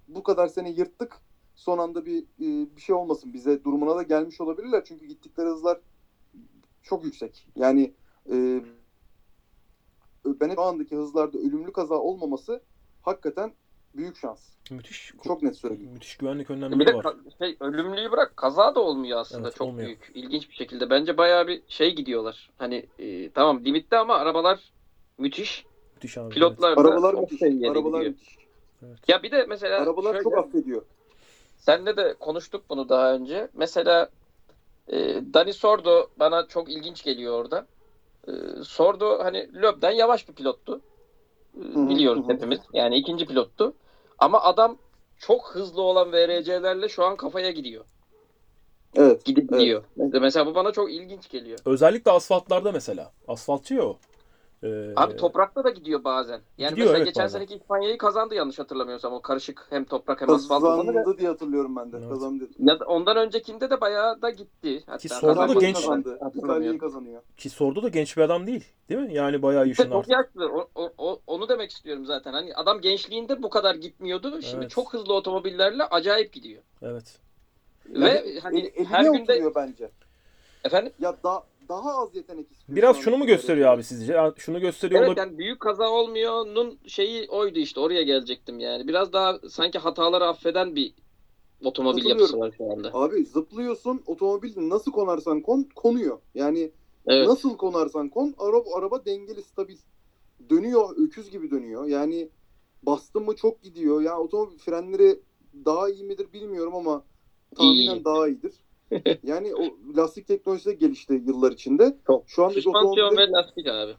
bu kadar sene yırttık. Son anda bir e, bir şey olmasın bize durumuna da gelmiş olabilirler. Çünkü gittikleri hızlar çok yüksek. Yani e, ben şu andaki hızlarda ölümlü kaza olmaması hakikaten büyük şans. Müthiş. Çok net söyleyeyim. Müthiş güvenlik Bir önlemleri de var. şey, ölümlüyü bırak kaza da olmuyor aslında Evet, çok olmuyor. büyük. İlginç bir şekilde. Bence bayağı bir şey gidiyorlar. Hani e, tamam limitte ama arabalar müthiş. Müthiş abi. Pilotlar da Arabalar çok müthiş. seviyeli Arabalar gidiyor. müthiş. Ya bir de mesela Arabalar şöyle, çok affediyor. senle de konuştuk bunu daha önce. Mesela e, Dani Sordo bana çok ilginç geliyor orada. E, Sordo hani Löb'den yavaş bir pilottu. E, biliyoruz hepimiz. Yani ikinci pilottu. Ama adam çok hızlı olan VRC'lerle şu an kafaya gidiyor. Evet. Gidip Evet. gidiyor. Mesela bu bana çok ilginç geliyor. Özellikle asfaltlarda mesela. Asfaltçı ya o. Ee, Abi toprakta da gidiyor bazen. Yani Gidiyor, mesela evet, geçen bazen. seneki İspanya'yı kazandı yanlış hatırlamıyorsam. O karışık hem toprak hem asfalt. Kazandı diye hatırlıyorum ben de. Evet. Kazandı. Ya da ondan öncekinde de bayağı da gitti. Hatta Ki Sordo da kazandı. genç- kazandı. İtalya'yı kazanıyor. Ki Sordo da genç bir adam değil. Değil mi? Yani bayağı Ve yaşın çok artık. yaşlı. O, o- onu demek istiyorum zaten. Hani adam gençliğinde bu kadar gitmiyordu. Şimdi Evet. çok hızlı otomobillerle acayip gidiyor. Evet. Ve hani el- eline her günde bence. efendim Ya da, daha az yetenek istiyor. Biraz şu şunu mu gösteriyor abi sizce? Ya Şunu gösteriyor Evet yani büyük kaza olmuyor'nun şeyi oydu işte oraya gelecektim yani. Biraz daha sanki hataları affeden bir otomobil yapısı var şu anda. Abi zıplıyorsun otomobil nasıl konarsan kon konuyor. Yani Evet. nasıl konarsan kon araba, araba dengeli stabil. Dönüyor öküz gibi dönüyor. Yani bastın mı çok gidiyor. Yani otomobil frenleri daha iyi midir bilmiyorum ama tahminen İyi. daha iyidir. Yani o lastik teknolojisi de gelişti yıllar içinde. Çok. Şu andaki Süspansiyon otomobilleri ve lastik abi.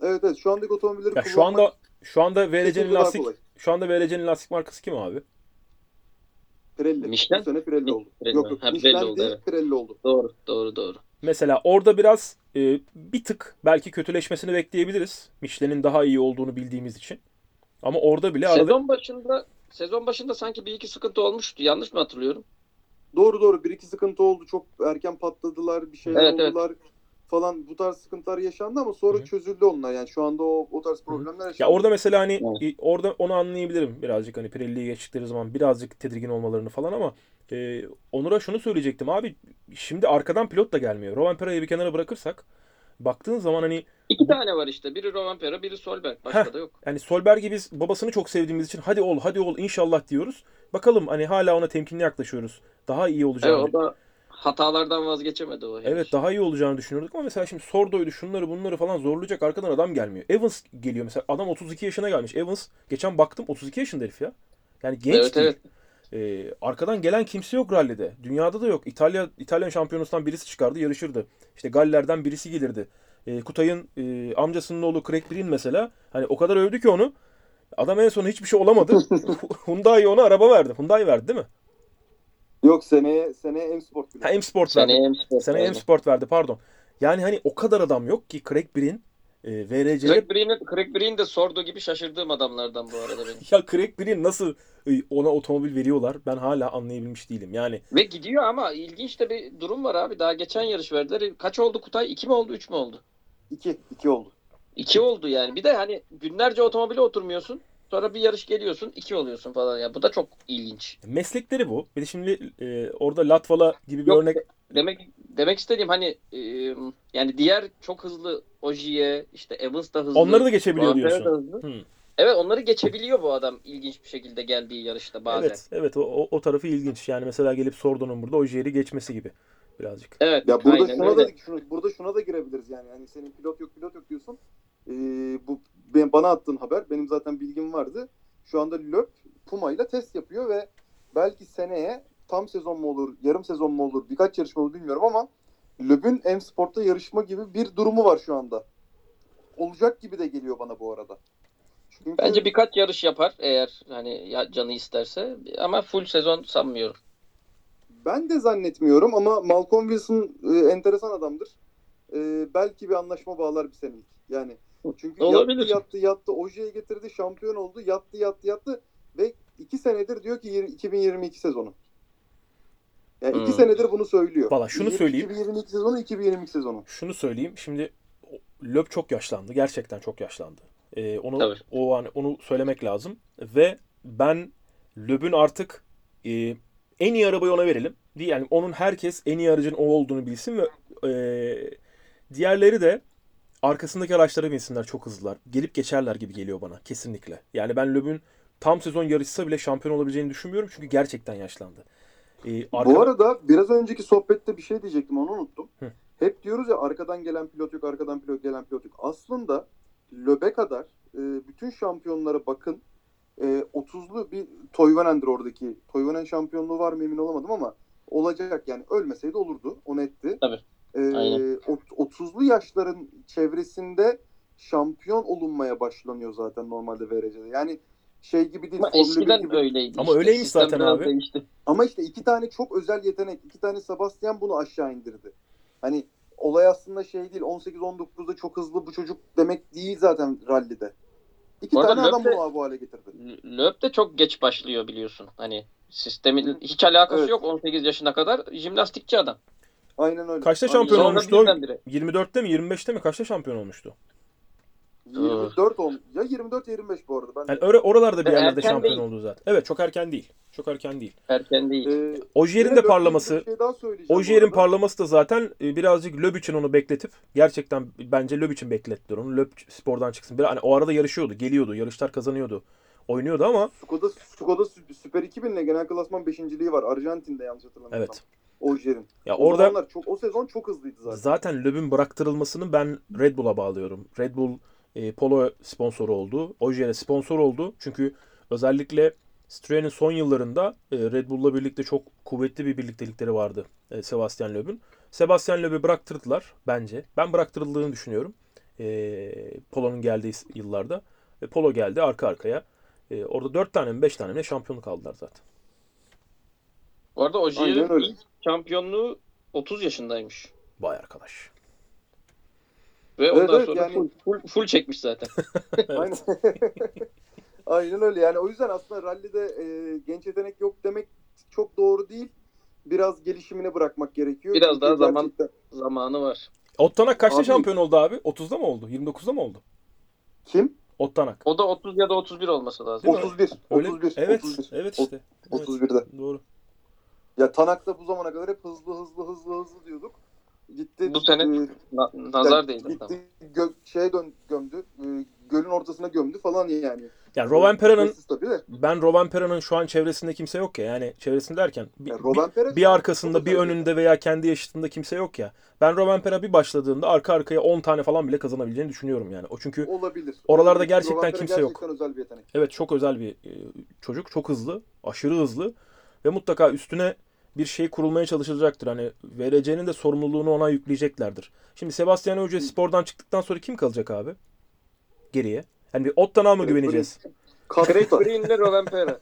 evet evet şu andaki otomobilleri Ya şu anda şu anda VRC'nin lastik kolay. şu anda VRC'nin lastik markası kim abi? Pirelli. Michelin? Bu sene Pirelli oldu. Pirelli Yok yok. Ha, Michelin Pirelli oldu, değil evet. Pirelli oldu. Doğru, doğru, doğru. Mesela orada biraz e, bir tık belki kötüleşmesini bekleyebiliriz. Michelin'in daha iyi olduğunu bildiğimiz için. Ama orada bile arada Sezon başında sezon başında sanki bir iki sıkıntı olmuştu. Yanlış mı hatırlıyorum? Doğru doğru bir iki sıkıntı oldu. Çok erken patladılar, bir şeyler Evet, evet. oldular falan. Bu tarz sıkıntılar yaşandı ama sonra Hı hı. çözüldü onlar. Yani şu anda o, o tarz problemler yaşandı. Ya orada mesela hani Evet. orada onu anlayabilirim birazcık hani Pirelli'ye geçtikleri zaman birazcık tedirgin olmalarını falan ama e, Onur'a şunu söyleyecektim abi şimdi arkadan pilot da gelmiyor. Rovanpera'yı bir kenara bırakırsak baktığın zaman hani İki tane var işte. Biri Rovanpera, biri Solberg. Başka Heh. da yok. yani Solberg'i biz babasını çok sevdiğimiz için hadi ol hadi ol inşallah diyoruz. Bakalım hani hala ona temkinli yaklaşıyoruz. Daha iyi Evet, olacağını. o da hatalardan vazgeçemedi o. henüz. Evet daha iyi olacağını düşünüyorduk ama mesela şimdi Sordo'ydu şunları bunları falan zorlayacak arkadan adam gelmiyor. Evans geliyor mesela adam 32 yaşına gelmiş. Evans geçen baktım 32 yaşında herif ya. Yani genç Evet, değil. evet. Ee, arkadan gelen kimse yok rallide. Dünyada da yok. İtalya İtalyan şampiyonasından birisi çıkardı yarışırdı. İşte Galler'den birisi gelirdi. Ee, Kutay'ın e, amcasının oğlu Craig Breen mesela hani o kadar övdü ki onu. Adam en son hiçbir şey olamadı. Hyundai ona araba verdi. Hyundai verdi değil mi? Yok seneye seneye M Sport. Ha, M Sport verdi. Seneye M Sport. Seneye M Sport verdi pardon. Yani hani o kadar adam yok ki Craig Breen e, VRC'ye Craig Breen'in Craig Breen de Sordo gibi şaşırdığım adamlardan bu arada benim. ya Craig Breen nasıl e, ona otomobil veriyorlar ben hala anlayabilmiş değilim. Yani Ve gidiyor ama ilginç de bir durum var abi. Daha geçen yarış verdiler. Kaç oldu Kutay? 2 mi oldu? 3 mü oldu? İki. iki oldu. 2 oldu yani. Bir de hani günlerce otomobile oturmuyorsun. Sonra bir yarış geliyorsun 2 oluyorsun falan ya. Bu da çok ilginç. meslekleri bu. Bir de şimdi e, orada Latvala gibi bir Yok, örnek Demek demek istediğim hani e, yani diğer çok hızlı Ojiye işte Evans da hızlı. onları da geçebiliyor Vanpera diyorsun. da hızlı. Hı. Evet onları geçebiliyor bu adam ilginç bir şekilde geldiği yarışta bazen. Evet, evet o, o, tarafı ilginç. Yani mesela gelip Sordo'nun burada Ojier'i geçmesi gibi birazcık. Evet. Ya burada aynen şuna öyle. da şunu, burada şuna da girebiliriz yani. Hani senin pilot yok pilot yok diyorsun. Ee, bu ben, bana attığın haber benim zaten bilgim vardı. Şu anda Löp Puma ile test yapıyor ve belki seneye tam sezon mu olur, yarım sezon mu olur, birkaç yarışma olur bilmiyorum ama Löp'ün M Sport'ta yarışma gibi bir durumu var şu anda. Olacak gibi de geliyor bana bu arada. Çünkü Bence birkaç yarış yapar eğer hani canı isterse ama full sezon sanmıyorum. Ben de zannetmiyorum ama Malcolm Wilson e, enteresan adamdır. E, belki bir anlaşma bağlar bir senelik. Yani çünkü Olabilir. yattı yattı yattı Oje'ye getirdi şampiyon oldu yattı yattı yattı ve iki senedir diyor ki yir- 2022 sezonu. Yani iki Hmm. senedir bunu söylüyor. Valla şunu Yir- söyleyeyim. 2022 sezonu 2022 sezonu. Şunu söyleyeyim. Şimdi Löp çok yaşlandı. Gerçekten çok yaşlandı. Ee, onu Tabii. o hani onu söylemek lazım ve ben Löp'ün artık e, en iyi arabayı ona verelim. Değil yani onun herkes en iyi aracın o olduğunu bilsin ve e, diğerleri de arkasındaki araçlara binsinler çok hızlılar. Gelip geçerler gibi geliyor bana kesinlikle. Yani ben Löp'ün tam sezon yarışsa bile şampiyon olabileceğini düşünmüyorum çünkü gerçekten yaşlandı. Ee, Bu arka- arada biraz önceki sohbette bir şey diyecektim onu unuttum. Hı. Hep diyoruz ya arkadan gelen pilot yok, arkadan pilot gelen pilot yok. Aslında Löbe kadar e, bütün şampiyonlara bakın. E, 30'lu bir Toivonen'dir oradaki. Toivonen şampiyonluğu var mı emin olamadım ama olacak yani ölmeseydi olurdu. Onu etti. Tabii. E, Aynen. ot- 30'lu yaşların çevresinde şampiyon olunmaya başlanıyor zaten normalde VRC'de. Yani şey gibi değil. Ama eskiden gibi. öyleydi. Ama işte. öyleymiş Sistem zaten abi. Değişti. Ama işte iki tane çok özel yetenek. iki tane Sebastian bunu aşağı indirdi. Hani olay aslında şey değil. 18-19'da çok hızlı bu çocuk demek değil zaten rallide. İki Bu tane adam bunu bu hale getirdi. Löp de çok geç başlıyor biliyorsun. Hani sistemin hiç alakası Evet. yok 18 yaşına kadar jimnastikçi adam. Aynen öyle. Kaçta Aynen. şampiyon Sonra olmuştu o? birdenbire. 24'te mi 25'te mi kaçta şampiyon olmuştu? 24 ol. Ya 24 ya 25 bu arada. Ben Yani öyle oralarda bir yerlerde erken şampiyon değil. oldu zaten. Evet çok erken değil. Çok erken değil. Erken değil. Ee, Ojier'in yine de parlaması, şey arada. parlaması da zaten e, birazcık Löb için onu bekletip gerçekten bence Löb için beklettiler onu. Löb spordan çıksın. Bir, hani o arada yarışıyordu, geliyordu, yarışlar kazanıyordu. Oynuyordu ama Skoda, Skoda Sü- Süper 2000 ile genel klasman 5.liği var. Arjantin'de yanlış hatırlamıyorsam. evet. Ojier'in. Ya O orada çok o sezon çok hızlıydı zaten. zaten Löb'ün bıraktırılmasını ben Red Bull'a bağlıyorum. Red Bull e, Polo sponsoru oldu. Ojier'e sponsor oldu. Çünkü özellikle Citroen'in son yıllarında e, Red Bull'la birlikte çok kuvvetli bir birliktelikleri vardı e, Sebastian Loeb'ün. Sebastian Loeb'i bıraktırdılar bence. Ben bıraktırıldığını düşünüyorum. E, Polo'nun geldiği yıllarda. E, Polo geldi arka arkaya. E, orada 4 tane mi 5 tane mi şampiyonluk aldılar zaten. Bu arada ilk şampiyonluğu 30 yaşındaymış. Vay arkadaş. Ve Evet, ondan evet, sonra yani- full, full, full çekmiş zaten. Aynen. Aynen öyle yani o yüzden aslında rallide e, genç yetenek yok demek çok doğru değil. Biraz gelişimine bırakmak gerekiyor. Biraz Çünkü daha zaman- gerçekten- Zamanı var. Ottanak kaçta Abi- şampiyon oldu abi? 30'da mı oldu? 29'da mı oldu? Kim? Ottanak. O da 30 ya da 31 olması lazım. Değil mi? 31. Öyle- 31. Evet. 31. Evet işte. Evet, 31'de. Doğru. Ya Tanak da bu zamana kadar hep hızlı hızlı hızlı hızlı diyorduk. Gitti. Bu sene e, Na- nazar yani değdi. Gitti adam. gö- şeye dön gömdü. e, gölün ortasına gömdü falan yani. Yani tabii de. ben Rovanpera'nın şu an çevresinde kimse yok ya. Yani çevresinde derken bir, Yani bir- bir arkasında, bir önünde veya kendi yaşıtında kimse yok ya. Ben Rovanpera bir başladığında arka arkaya 10 tane falan bile kazanabileceğini düşünüyorum yani. O çünkü olabilir. Oralarda gerçekten Rovanpera kimse yok. Gerçekten özel bir yetenek. evet çok özel bir e, çocuk. Çok hızlı, aşırı hızlı ve mutlaka üstüne bir şey kurulmaya çalışılacaktır. Hani VRC'nin de sorumluluğunu ona yükleyeceklerdir. Şimdi Sebastian Hoca spordan çıktıktan sonra kim kalacak abi? Geriye. Hani bir Ottan'a mı Evet, güveneceğiz? Kasta. Green'le Rovanpera.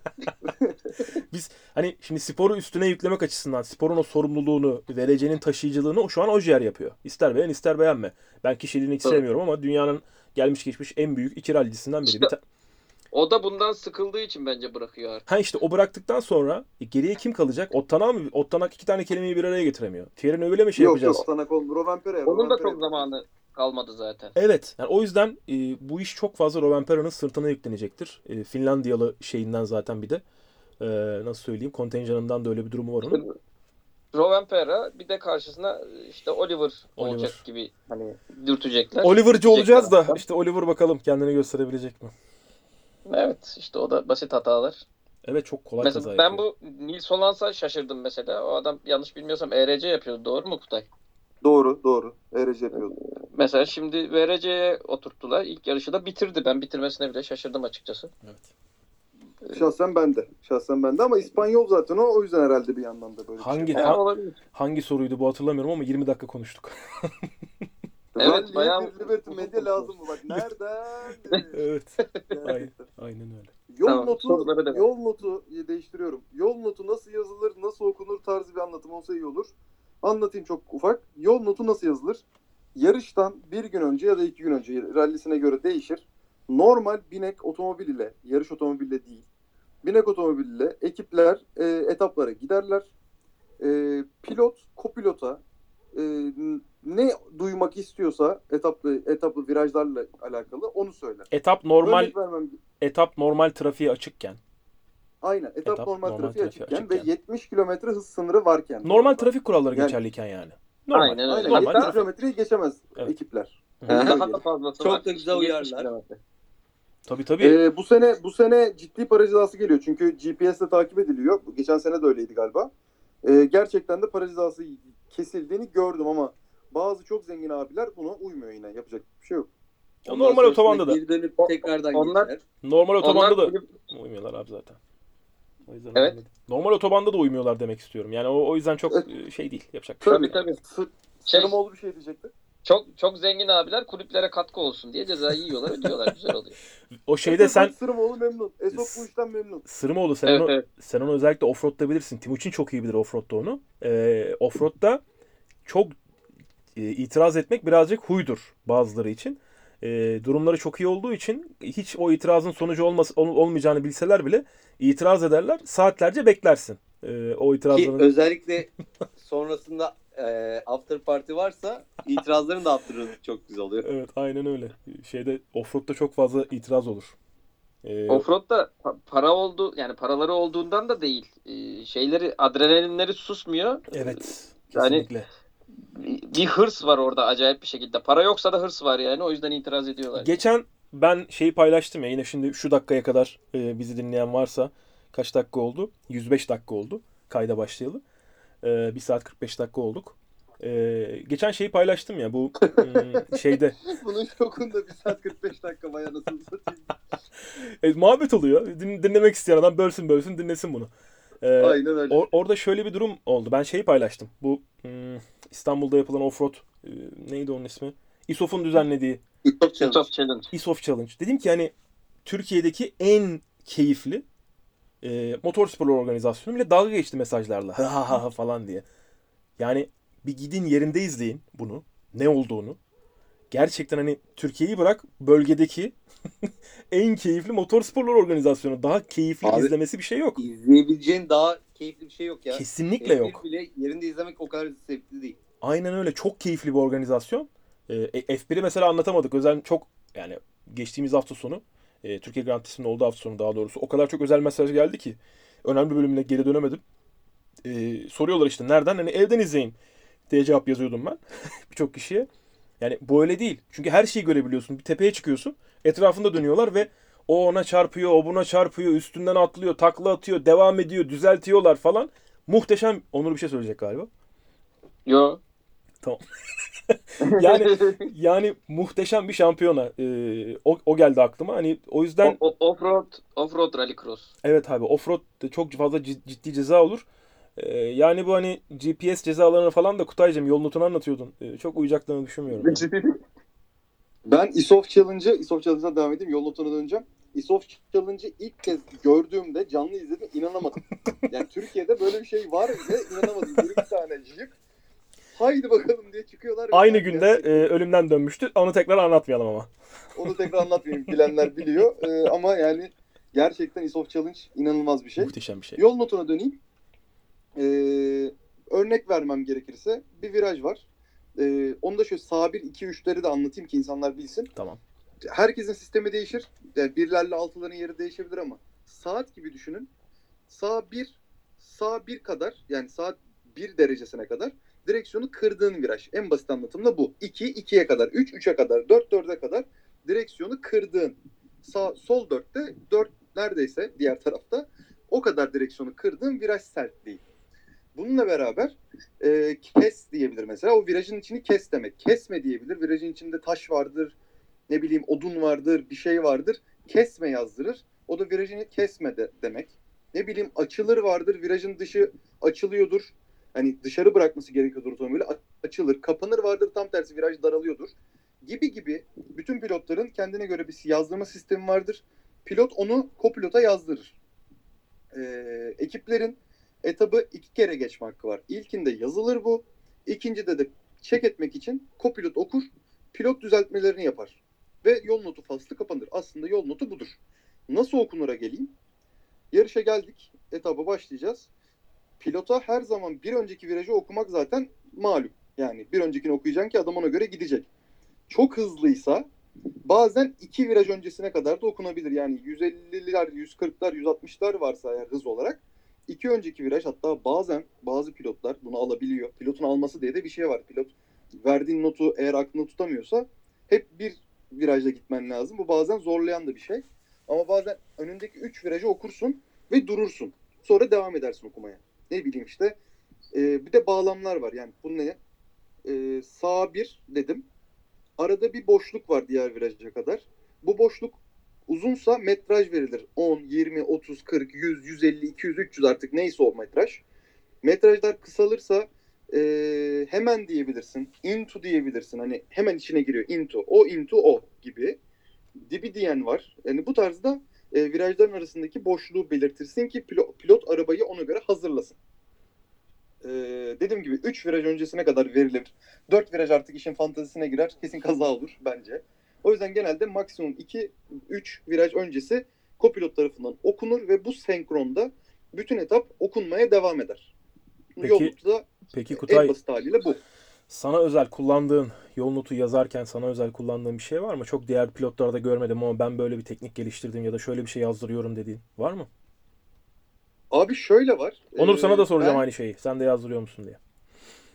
Biz hani şimdi sporu üstüne yüklemek açısından sporun o sorumluluğunu, vereceğinin taşıyıcılığını şu an Ojier yapıyor. İster beğen ister beğenme. Ben kişiliğini hiç sevmiyorum ama dünyanın gelmiş geçmiş en büyük iki rallicisinden biri. İşte- Bir ta- O da bundan sıkıldığı için bence bırakıyor artık. ha işte o bıraktıktan sonra e, geriye kim kalacak? Ottanak mı? Ottanak iki tane kelimeyi bir araya getiremiyor. Thierry öyle mi şey yok yapacağız? yok Tanak oldu. Rovanpera. Onun da çok zamanı kalmadı zaten. Evet. Yani o yüzden e, bu iş çok fazla Rovanpera'nın sırtına yüklenecektir. E, Finlandiyalı şeyinden zaten bir de e, nasıl söyleyeyim kontenjanından da öyle bir durumu var onun. Rovanpera bir de karşısına işte Oliver, Oliver. olacak gibi hani dürtecekler. Oliver'cı olacağız da işte Oliver bakalım kendini gösterebilecek mi? Evet işte o da basit hatalar. Evet çok kolay Mesela kaza ben yapıyor. bu Nils Hollands'a şaşırdım mesela. O adam yanlış bilmiyorsam ERC yapıyordu. Doğru mu Kutay? Doğru doğru. ERC yapıyordu. Mesela şimdi VRC'ye oturttular. İlk yarışı da bitirdi. Ben bitirmesine bile şaşırdım açıkçası. Evet. Şahsen ben de. Şahsen ben de ama İspanyol zaten o. O yüzden herhalde bir yandan da böyle bir Hangi- şey. Ha- olabilir. Hangi soruydu bu hatırlamıyorum ama 20 dakika konuştuk. Evet, bayağı bir Liberty konuştuk. lazım mı? Bak nereden? evet. Aynen, aynen öyle. Yol Tamam, notu, yol notu değiştiriyorum. Yol notu nasıl yazılır, nasıl okunur tarzı bir anlatım olsa iyi olur. Anlatayım çok ufak. Yol notu nasıl yazılır? Yarıştan bir gün önce ya da iki gün önce rallisine göre değişir. Normal binek otomobil ile, yarış otomobille değil. Binek otomobil ile ekipler e, etaplara giderler. E, pilot, kopilota e, ne duymak istiyorsa etaplı etaplı virajlarla alakalı onu söyler. Etap normal vermem etap normal trafiğe açıkken. Aynen. Etap, Etap normal, normal trafiğe açıkken, açıkken. ve 70 kilometre hız sınırı varken. Normal trafik kuralları Yani- geçerliyken yani. Normal. Aynen öyle. Normal 70 trafik. kilometreyi geçemez Evet. ekipler. Daha Çok da güzel 70 uyarlar. Tabii tabii. Ee, bu sene bu sene ciddi para cezası geliyor. Çünkü GPS'le takip ediliyor. Geçen sene de öyleydi galiba. Ee, gerçekten de para cezası kesildiğini gördüm ama bazı çok zengin abiler buna uymuyor yine. Yapacak bir şey yok. Ya Ondan normal otobanda da. Geri dönüp tekrardan Onlar- geçer. Normal otobanda da uymuyorlar abi zaten. O yüzden Evet. anladım. Normal otobanda da uymuyorlar demek istiyorum. Yani o, o yüzden çok e, şey değil. Yapacak bir şey Tabii yok. tabii. Şey, Sırımoğlu bir şey diyecekti. Çok çok zengin abiler kulüplere katkı olsun diye cezayı yiyorlar, ödüyorlar. Güzel oluyor. O şeyde sen Sırımoğlu memnun. Esok bu işten memnun. Sırımoğlu sen Evet, onu, evet. sen onu özellikle offroad'da bilirsin. Timuçin çok iyi bilir offroad'da onu. Ee, offroad'da çok e, itiraz etmek birazcık huydur bazıları için. E, durumları çok iyi olduğu için hiç o itirazın sonucu olması, ol- olmayacağını bilseler bile itiraz ederler. Saatlerce beklersin. E, o Ki itirazların. özellikle sonrasında e, after party varsa itirazların da after'ı çok güzel oluyor. Evet aynen öyle. Şeyde offroad'da çok fazla itiraz olur. E, Offroad'da pa- para oldu yani paraları olduğundan da değil. Ee, şeyleri adrenalinleri susmuyor. evet. Yani- Kesinlikle. Bir bir hırs var orada acayip bir şekilde. Para yoksa da hırs var yani. O yüzden itiraz ediyorlar. Geçen ben şeyi paylaştım ya yine şimdi şu dakikaya kadar e, bizi dinleyen varsa kaç dakika oldu? 105 dakika oldu kayda başlayalı. E, 1 saat 45 dakika olduk. E, geçen şeyi paylaştım ya bu hmm, şeyde Bunun şokunda 1 saat 45 dakika vay anasını satayım. e, muhabbet oluyor. Din- dinlemek isteyen adam bölsün bölsün dinlesin bunu. E, Aynen öyle. or- orada şöyle bir durum oldu. Ben şeyi paylaştım. Bu hmm, İstanbul'da yapılan offroad e, neydi onun ismi? İSOF'un düzenlediği. Top Challenge. ISOF Challenge. Dedim ki hani Türkiye'deki en keyifli e, motorspor organizasyonu bile dalga geçti mesajlarla. Ha ha ha ha falan diye. Yani bir gidin yerinde izleyin bunu. Ne olduğunu. Gerçekten hani Türkiye'yi bırak bölgedeki en keyifli motorsporlar organizasyonu. Daha keyifli Abi- izlemesi bir şey yok. İzleyebileceğin daha keyifli bir şey yok ya. Kesinlikle F1 yok. bile yerinde izlemek o kadar zevkli değil. Aynen öyle. Çok keyifli bir organizasyon. Ee, e, F1'i mesela anlatamadık. Özel çok yani geçtiğimiz hafta sonu e, Türkiye Grand Prix'sinin olduğu hafta sonu daha doğrusu o kadar çok özel mesaj geldi ki önemli bölümüne geri dönemedim. Ee, soruyorlar işte nereden? Hani evden izleyin diye cevap yazıyordum ben birçok kişiye. Yani bu öyle değil. Çünkü her şeyi görebiliyorsun. Bir tepeye çıkıyorsun. Etrafında dönüyorlar ve o ona çarpıyor, o buna çarpıyor, üstünden atlıyor, takla atıyor, devam ediyor, düzeltiyorlar falan. Muhteşem. Onur bir şey söyleyecek galiba. Yo. Yani yani muhteşem bir şampiyona. Ee, o, o geldi aklıma. Hani o yüzden O- o- Offroad, offroad rallycross. evet abi offroad çok fazla cid- ciddi ceza olur. Ee, yani bu hani GPS cezalarını falan da Kutaycığım yol notunu anlatıyordun. Ee, çok uyacaklarını düşünmüyorum. Ben ISOF Challenge'ı, ISOF Challenge'dan devam edeyim. Yol notuna döneceğim. ISOF Challenge'ı ilk kez gördüğümde canlı izledim inanamadım. Yani Türkiye'de böyle bir şey var ve inanamadım. Bir iki tane jip. Haydi bakalım diye çıkıyorlar. Aynı günde e, ölümden dönmüştü. Onu tekrar anlatmayalım ama. Onu tekrar anlatmayayım. Bilenler biliyor. Ee, ama yani gerçekten ISOF Challenge inanılmaz bir şey. Muhteşem bir şey. Yol notuna döneyim. Ee, örnek vermem gerekirse bir viraj var. Ee, onu da şöyle sağ 1, 2, 3'leri de anlatayım ki insanlar bilsin. Tamam. Herkesin sistemi değişir. Yani birlerle altıların yeri değişebilir ama saat gibi düşünün. Sağ 1, sağ 1 kadar yani saat 1 derecesine kadar direksiyonu kırdığın viraj. En basit anlatımda bu. 2, 2'ye kadar, 3, 3'e kadar, 4, 4'e kadar direksiyonu kırdığın. Sağ, sol 4'te, 4 neredeyse diğer tarafta o kadar direksiyonu kırdığın viraj sertliği. Bununla beraber e, kes diyebilir mesela. O virajın içini kes demek. Kesme diyebilir. Virajın içinde taş vardır, ne bileyim odun vardır, bir şey vardır. Kesme yazdırır. O da virajını kesme de, demek. Ne bileyim açılır vardır. Virajın dışı açılıyordur. Hani dışarı bırakması gerekiyordur otomobili. Açılır. Kapanır vardır. Tam tersi viraj daralıyordur. Gibi gibi bütün pilotların kendine göre bir yazdırma sistemi vardır. Pilot onu kopilota yazdırır. Ee, ekiplerin etabı iki kere geçme hakkı var. İlkinde yazılır bu. İkincide de check etmek için kopilot okur. Pilot düzeltmelerini yapar. Ve yol notu faslı kapanır. Aslında yol notu budur. Nasıl okunura geleyim? Yarışa geldik. Etaba başlayacağız. Pilota her zaman bir önceki virajı okumak zaten malum. Yani bir öncekini okuyacaksın ki adam ona göre gidecek. Çok hızlıysa bazen iki viraj öncesine kadar da okunabilir. Yani 150'ler, 140'lar, 160'lar varsa eğer hız olarak iki önceki viraj hatta bazen bazı pilotlar bunu alabiliyor. Pilotun alması diye de bir şey var. Pilot verdiğin notu eğer aklında tutamıyorsa hep bir virajda gitmen lazım. Bu bazen zorlayan da bir şey. Ama bazen önündeki 3 virajı okursun ve durursun. Sonra devam edersin okumaya. Ne bileyim işte. Ee, bir de bağlamlar var. Yani bu ne? Ee, sağ bir dedim. Arada bir boşluk var diğer viraja kadar. Bu boşluk uzunsa metraj verilir. 10, 20, 30, 40, 100, 150, 200, 300 artık neyse o metraj. Metrajlar kısalırsa e, hemen diyebilirsin. Into diyebilirsin. Hani hemen içine giriyor. Into. O into o gibi. Dibi diyen var. Yani bu tarzda e, virajların arasındaki boşluğu belirtirsin ki pilot, pilot arabayı ona göre hazırlasın. E, dediğim gibi 3 viraj öncesine kadar verilir. 4 viraj artık işin fantazisine girer. Kesin kaza olur bence. O yüzden genelde maksimum 2-3 viraj öncesi kopilot tarafından okunur ve bu senkronda bütün etap okunmaya devam eder. Peki, Yol notu da Peki en Kutay basit haliyle bu. Sana özel kullandığın yol notu yazarken sana özel kullandığın bir şey var mı? Çok diğer pilotlarda görmedim ama ben böyle bir teknik geliştirdim ya da şöyle bir şey yazdırıyorum dediğin var mı? Abi şöyle var. Onur sana da Ee, soracağım ben- aynı şeyi. Sen de yazdırıyor musun diye.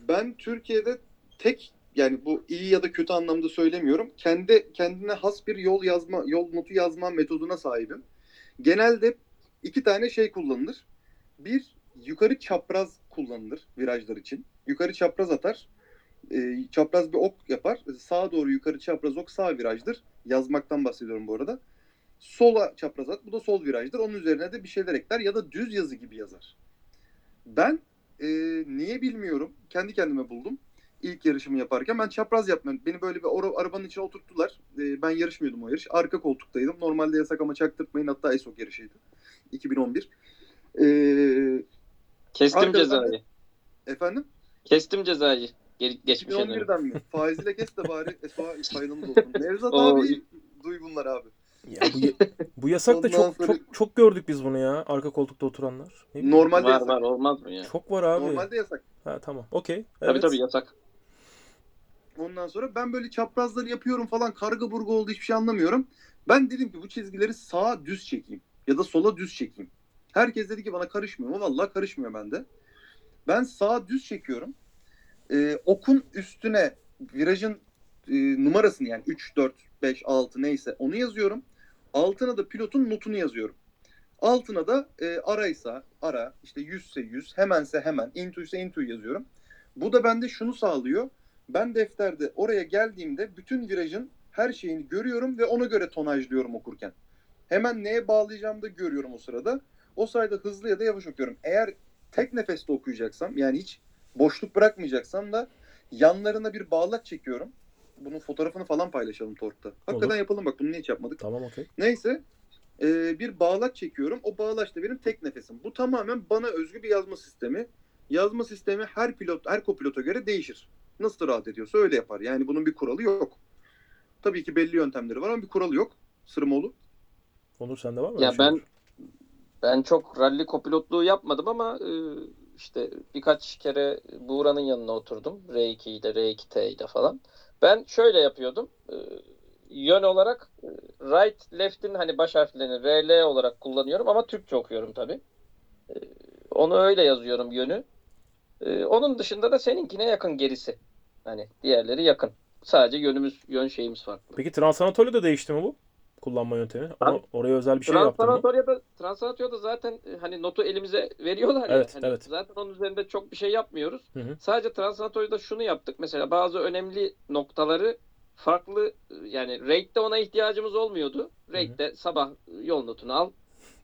Ben Türkiye'de tek yani bu iyi ya da kötü anlamda söylemiyorum. Kendi kendine has bir yol yazma, yol notu yazma metoduna sahibim. Genelde iki tane şey kullanılır. Bir yukarı çapraz kullanılır virajlar için. Yukarı çapraz atar. Ee, çapraz bir ok yapar. Sağa doğru yukarı çapraz ok sağ virajdır. Yazmaktan bahsediyorum bu arada. Sola çapraz at. Bu da sol virajdır. Onun üzerine de bir şeyler ekler ya da düz yazı gibi yazar. Ben e, niye bilmiyorum. Kendi kendime buldum. İlk yarışımı yaparken ben çapraz yapmıyorum. Beni böyle bir ara- arabanın içine oturttular. E, ben yarışmıyordum o yarış. Arka koltuktaydım. Normalde yasak ama çaktırtmayın. Hatta ESOK yarışıydı. 2011. E, Kestim cezayı. efendim? Kestim cezayı. Geri, geçmişe dönüp. 2011'den mi? Faiziyle kes de bari Esma faydamız olsun. Nevzat O- abi duy bunlar abi. Ya bu, bu yasak da çok sonra- çok çok gördük biz bunu ya. Arka koltukta oturanlar. Ne. Normalde Var yasak. var olmaz mı ya? Çok var abi. Normalde yasak. Ha tamam. Okey. Tabii Evet. tabii yasak. Ondan sonra ben böyle çaprazları yapıyorum falan karga burgu oldu hiçbir şey anlamıyorum. Ben dedim ki bu çizgileri sağa düz çekeyim ya da sola düz çekeyim. Herkes dedi ki bana karışmıyor mu? Vallahi karışmıyor bende. Ben sağa düz çekiyorum. Ee, okun üstüne virajın e, numarasını yani 3, 4, 5, 6 neyse onu yazıyorum. Altına da pilotun notunu yazıyorum. Altına da e, araysa ara, işte 100 ise 100, hemense hemen, into ise into yazıyorum. Bu da bende şunu sağlıyor. Ben defterde oraya geldiğimde bütün virajın her şeyini görüyorum ve ona göre tonajlıyorum okurken. Hemen neye bağlayacağımı da görüyorum o sırada. O sayede hızlı ya da yavaş okuyorum. Eğer tek nefeste okuyacaksam yani hiç boşluk bırakmayacaksam da yanlarına bir bağlak çekiyorum. Bunun fotoğrafını falan paylaşalım Tork'ta. Hakikaten Olur. yapalım bak bunu niye hiç yapmadık. Tamam okey. Neyse e, bir bağlaç çekiyorum. O bağlaç da benim tek nefesim. Bu tamamen bana özgü bir yazma sistemi. Yazma sistemi her pilot, her kopilota göre değişir. Nasıl rahat ediyorsa öyle yapar. Yani bunun bir kuralı yok. Tabii ki belli yöntemleri var ama bir kuralı yok. Sırmoğlu. Onur sende var mı? Ya şeyler? ben- Ben çok ralli kopilotluğu yapmadım ama e, işte birkaç kere Buğra'nın yanına oturdum. R2 ile R2T ile falan. Ben şöyle yapıyordum. E, Yön olarak e, right left'in hani baş harflerini RL olarak kullanıyorum ama Türkçe okuyorum tabii. E, Onu öyle yazıyorum yönü. E, Onun dışında da seninkine yakın gerisi. Hani diğerleri yakın. Sadece yönümüz, yön şeyimiz farklı. Peki Trans Anatolia'da değişti mi bu? Kullanma yöntemi. Abi, oraya özel bir şey yaptın mı? Transanatorya'da, Transanatorya'da zaten e, hani notu elimize veriyorlar ya. Evet, Hani evet. Zaten onun üzerinde çok bir şey yapmıyoruz. Hı hı. Sadece Transanatorya'da şunu yaptık. Mesela bazı önemli noktaları farklı e, yani rate'de ona ihtiyacımız olmuyordu. Rate'de sabah yol notunu al.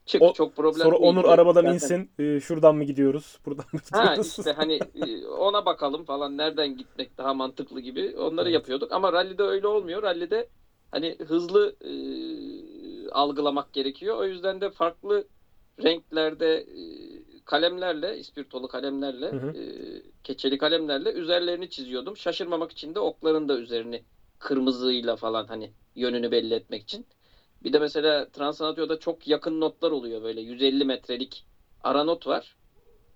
Çık O- çok problem Sonra değil. Onur arabadan Zaten- insin. e, şuradan mı gidiyoruz? Buradan mı Ha gidiyoruz? işte hani e, ona bakalım falan nereden gitmek daha mantıklı gibi onları Evet. yapıyorduk. Ama rallide öyle olmuyor. Rallide hani hızlı e, algılamak gerekiyor. O yüzden de farklı renklerde e, kalemlerle, ispirtolu kalemlerle, Hı hı. e, keçeli kalemlerle üzerlerini çiziyordum. Şaşırmamak için de okların da üzerini kırmızıyla falan hani yönünü belli etmek için. Bir de mesela Transanatorya'da çok yakın notlar oluyor böyle 150 metrelik ara not var.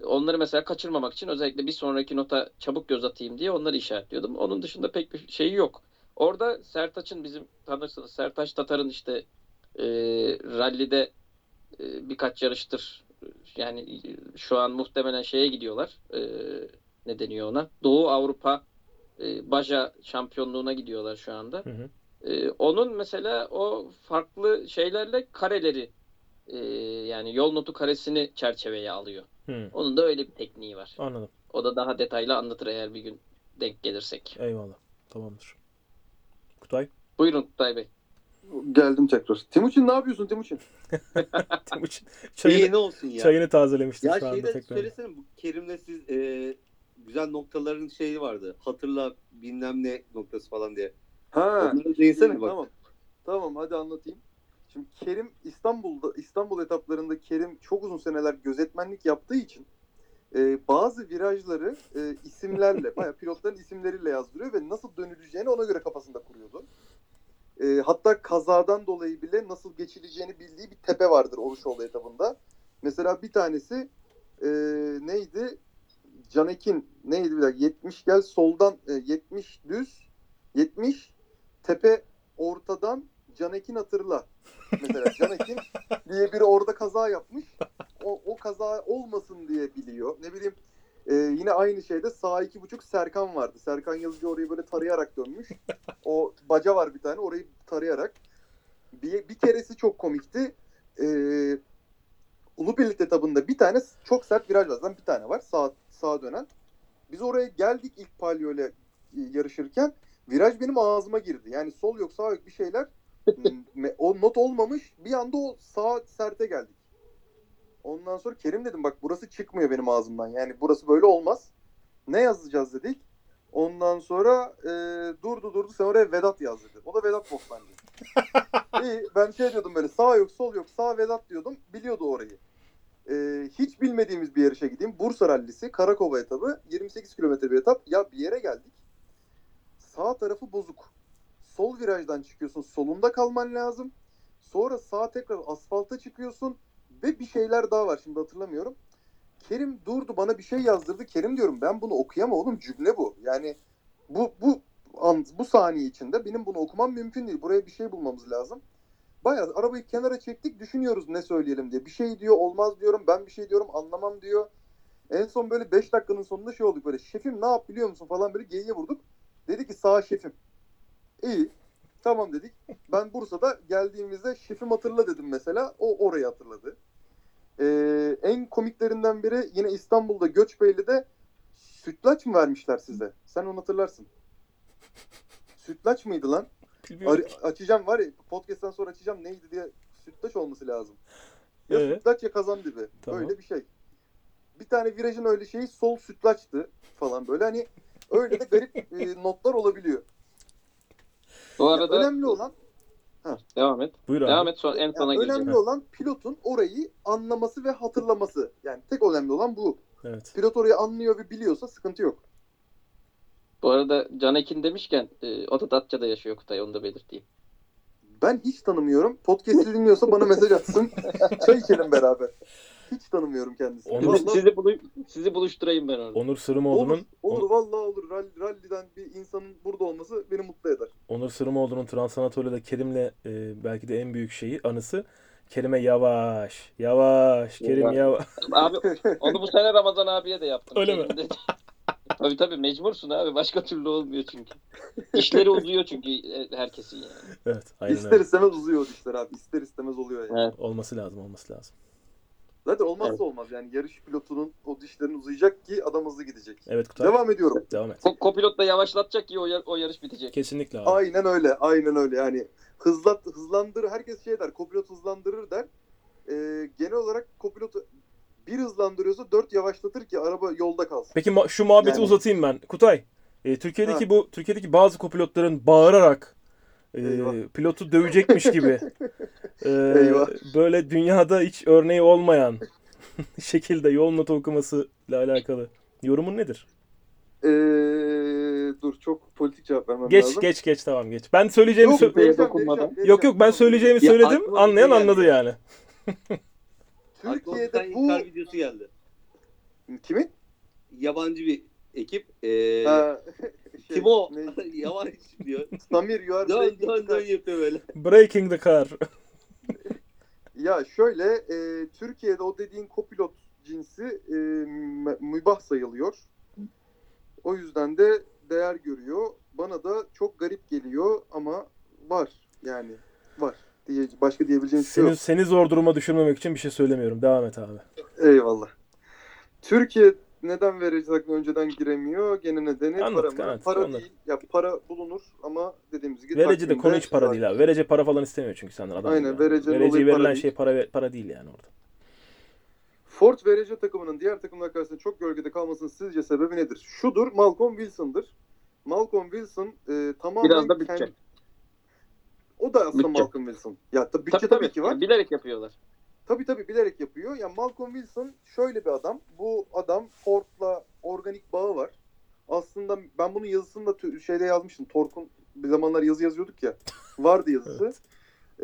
Onları mesela kaçırmamak için özellikle bir sonraki nota çabuk göz atayım diye onları işaretliyordum. Onun dışında pek bir şeyi yok. Orada Sertaç'ın bizim tanırsınız Sertaç Tatar'ın işte e, rallide e, birkaç yarıştır yani e, şu an muhtemelen şeye gidiyorlar. E, ne deniyor ona? Doğu Avrupa e, Baja şampiyonluğuna gidiyorlar şu anda. Hı hı. Ee, onun mesela o farklı şeylerle kareleri e, yani yol notu karesini çerçeveye alıyor. Hı. Onun da öyle bir tekniği var. Anladım. O da daha detaylı anlatır eğer bir gün denk gelirsek. Eyvallah. Tamamdır. Kutay. Buyurun Kutay Bey. Geldim tekrar. Timuçin ne yapıyorsun Timuçin? Timuçin İyi çayını, ne olsun ya. çayını tazelemiştir Ya şu anda şeyde tekrar. söylesene bu Kerim'le siz e, güzel noktaların şeyi vardı. Hatırla bilmem ne noktası falan diye. Ha. Onları değinsene bak. Tamam. Tamam hadi anlatayım. Şimdi Kerim İstanbul'da İstanbul etaplarında Kerim çok uzun seneler gözetmenlik yaptığı için e, bazı virajları e, isimlerle, bayağı pilotların isimleriyle yazdırıyor ve nasıl dönüleceğini ona göre kafasında kuruyordu. E, hatta kazadan dolayı bile nasıl geçileceğini bildiği bir tepe vardır Oruşoğlu etabında. Mesela bir tanesi e, neydi? Canekin neydi bir dakika 70 gel soldan e, 70 düz 70 tepe ortadan Canekin hatırla. Mesela Canekin diye biri orada kaza yapmış. O, o kaza olmasın diye biliyor. Ne bileyim e, yine aynı şeyde sağ iki buçuk Serkan vardı. Serkan Yazıcı orayı böyle tarayarak dönmüş. O baca var bir tane orayı tarayarak. Bir, bir keresi çok komikti. E, Ulubirlik etabında bir tane çok sert viraj var. Bir tane var sağ, sağa dönen. Biz oraya geldik ilk palyo ile yarışırken. Viraj benim ağzıma girdi. Yani sol yok sağ yok bir şeyler. M- o not olmamış. Bir anda o sağ serte geldik. Ondan sonra Kerim dedim bak burası çıkmıyor benim ağzımdan. Yani burası böyle olmaz. Ne yazacağız dedik. Ondan sonra e, durdu durdu sen oraya Vedat yaz dedi. O da Vedat Bostancı. İyi ben şey diyordum böyle sağ yok sol yok sağ Vedat diyordum. Biliyordu orayı. Ee, hiç bilmediğimiz bir yarışa gideyim. Bursa Rallisi, Karakova etabı, 28 kilometre bir etap. Ya bir yere geldik. Sağ tarafı bozuk. Sol virajdan çıkıyorsun, solunda kalman lazım. Sonra sağa tekrar asfalta çıkıyorsun ve bir şeyler daha var şimdi hatırlamıyorum. Kerim durdu bana bir şey yazdırdı. Kerim diyorum ben bunu okuyamam oğlum cümle bu. Yani bu bu an, bu saniye içinde benim bunu okumam mümkün değil. Buraya bir şey bulmamız lazım. Bayağı arabayı kenara çektik düşünüyoruz ne söyleyelim diye. Bir şey diyor olmaz diyorum ben bir şey diyorum anlamam diyor. En son böyle 5 dakikanın sonunda şey olduk böyle şefim ne yap biliyor musun falan böyle geyiğe vurduk. Dedi ki sağ şefim. İyi tamam dedik. Ben Bursa'da geldiğimizde şefim hatırla dedim mesela. O orayı hatırladı. Ee, en komiklerinden biri yine İstanbul'da Göçbeyli'de sütlaç mı vermişler size? Sen onu hatırlarsın. Sütlaç mıydı lan? Ar- açacağım var ya podcast'tan sonra açacağım neydi diye sütlaç olması lazım. Ya Ee? sütlaç ya kazan dibi. Tamam. Öyle bir şey. Bir tane virajın öyle şeyi sol sütlaçtı falan böyle hani öyle de garip e, notlar olabiliyor. Bu Ya arada önemli olan devam et. Buyur abi. Devam et sonra en yani sona önemli olan pilotun orayı anlaması ve hatırlaması. Yani tek önemli olan bu. Evet. Pilot orayı anlıyor ve biliyorsa sıkıntı yok. Bu arada Can Ekin demişken e, o da Datça'da yaşıyor Kutay onu da belirteyim. Ben hiç tanımıyorum. Podcast'i dinliyorsa bana mesaj atsın. Çay içelim beraber. Hiç tanımıyorum kendisini. Onu- Vallahi- Sizi, bulu sizi buluşturayım ben orada. Onur Olur, Sırımoğlu'nun olur vallahi olur. Rall- Rally'den bir insanın burada olması beni mutlu eder. Onur Sırımoğlu'nun Transanatolia'da Kerim'le e, belki de en büyük şeyi anısı Kerim'e yavaş yavaş Kerim Yavaş. Abi onu bu sene Ramazan abiye de yaptım. Öyle mi? Elimde- tabii tabii mecbursun abi. Başka türlü olmuyor çünkü. İşleri uzuyor çünkü e, herkesin yani. Evet aynen İster öyle. istemez uzuyor o dişler abi. İster istemez oluyor yani. Evet. Olması lazım olması lazım. Zaten olmazsa Evet. olmaz yani. Yarış pilotunun o dişlerin uzayacak ki adam hızlı gidecek. Evet Kutay. Devam ediyorum. Devam et. Ko- Kopilot da yavaşlatacak ki o, yar- o yarış bitecek. Kesinlikle abi. Aynen öyle. Aynen öyle. Yani hızlat hızlandır herkes şey der. Kopilot hızlandırır der. Ee, genel olarak kopilotu bir hızlandırıyorsa dört yavaşlatır ki araba yolda kalsın. Peki ma- şu muhabbeti Yani- uzatayım ben. Kutay. e, Türkiye'deki bu Türkiye'deki bazı kopilotların bağırarak e, Eyvah. pilotu dövecekmiş gibi e, Eyvah. böyle dünyada hiç örneği olmayan şekilde yol notu okumasıyla alakalı yorumun nedir? Ee, dur çok politik cevap vermem Geç lazım. geç geç tamam geç. Ben söyleyeceğimi Yok, sö- vereceğim, dokunmadan. vereceğim, Yok yok ben söyleyeceğimi Ya söyledim. Anlayan geldi. anladı yani. Türkiye'de bu videosu geldi. kimin? Yabancı bir ekip. Ee, Ha, şey, kim o? ne? Yavaş diyor. Samir you are dön breaking dön the- dön yapıyor böyle. Breaking the car. Ya şöyle e, Türkiye'de o dediğin kopilot cinsi e, mü- mübah sayılıyor. O yüzden de değer görüyor. Bana da çok garip geliyor ama var yani var. Diye, başka diyebileceğim bir şey Seni, yok. seni zor duruma düşürmemek için bir şey söylemiyorum. Devam et abi. Eyvallah. Türkiye neden takımı önceden giremiyor? Gene nedeni Anlat, para mı? para anlat. değil. Ya para bulunur ama dediğimiz gibi Vereci de konu hiç para değil abi. Verece para falan istemiyor çünkü senden adam. Aynen, yani. olayı para verilen değil. şey para para değil yani orada. Ford VRC takımının diğer takımlar karşısında çok gölgede kalmasının sizce sebebi nedir? Şudur, Malcolm Wilson'dır. Malcolm Wilson e, tamamen Biraz da bütçe. kendi- O da aslında Bütçe. Malcolm Wilson. Ya tabii bütçe tabii, ki var. Yani bilerek yapıyorlar. Tabii tabii bilerek yapıyor. Ya Malcolm Wilson şöyle bir adam. Bu adam Ford'la organik bağı var. Aslında ben bunun yazısını da şeyde yazmıştım. Tork'un bir zamanlar yazı yazıyorduk ya. Vardı yazısı. Evet.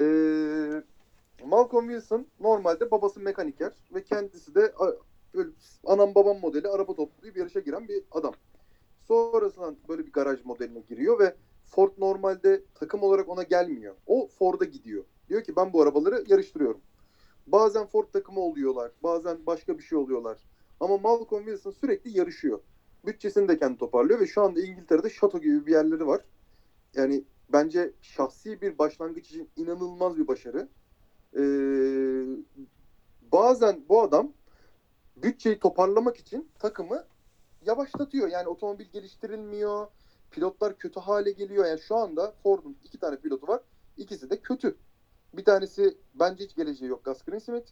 Ee, Malcolm Wilson normalde babası mekaniker ve kendisi de böyle anam babam modeli araba toplayıp yarışa giren bir adam. Sonrasında böyle bir garaj modeline giriyor ve Ford normalde takım olarak ona gelmiyor. O Ford'a gidiyor. Diyor ki ben bu arabaları yarıştırıyorum. Bazen Ford takımı oluyorlar. Bazen başka bir şey oluyorlar. Ama Malcolm Wilson sürekli yarışıyor. Bütçesini de kendi toparlıyor ve şu anda İngiltere'de şato gibi bir yerleri var. Yani bence şahsi bir başlangıç için inanılmaz bir başarı. Ee, bazen bu adam bütçeyi toparlamak için takımı yavaşlatıyor. Yani otomobil geliştirilmiyor. Pilotlar kötü hale geliyor. Yani şu anda Ford'un iki tane pilotu var. İkisi de kötü. Bir tanesi bence hiç geleceği yok Gus Greensmith.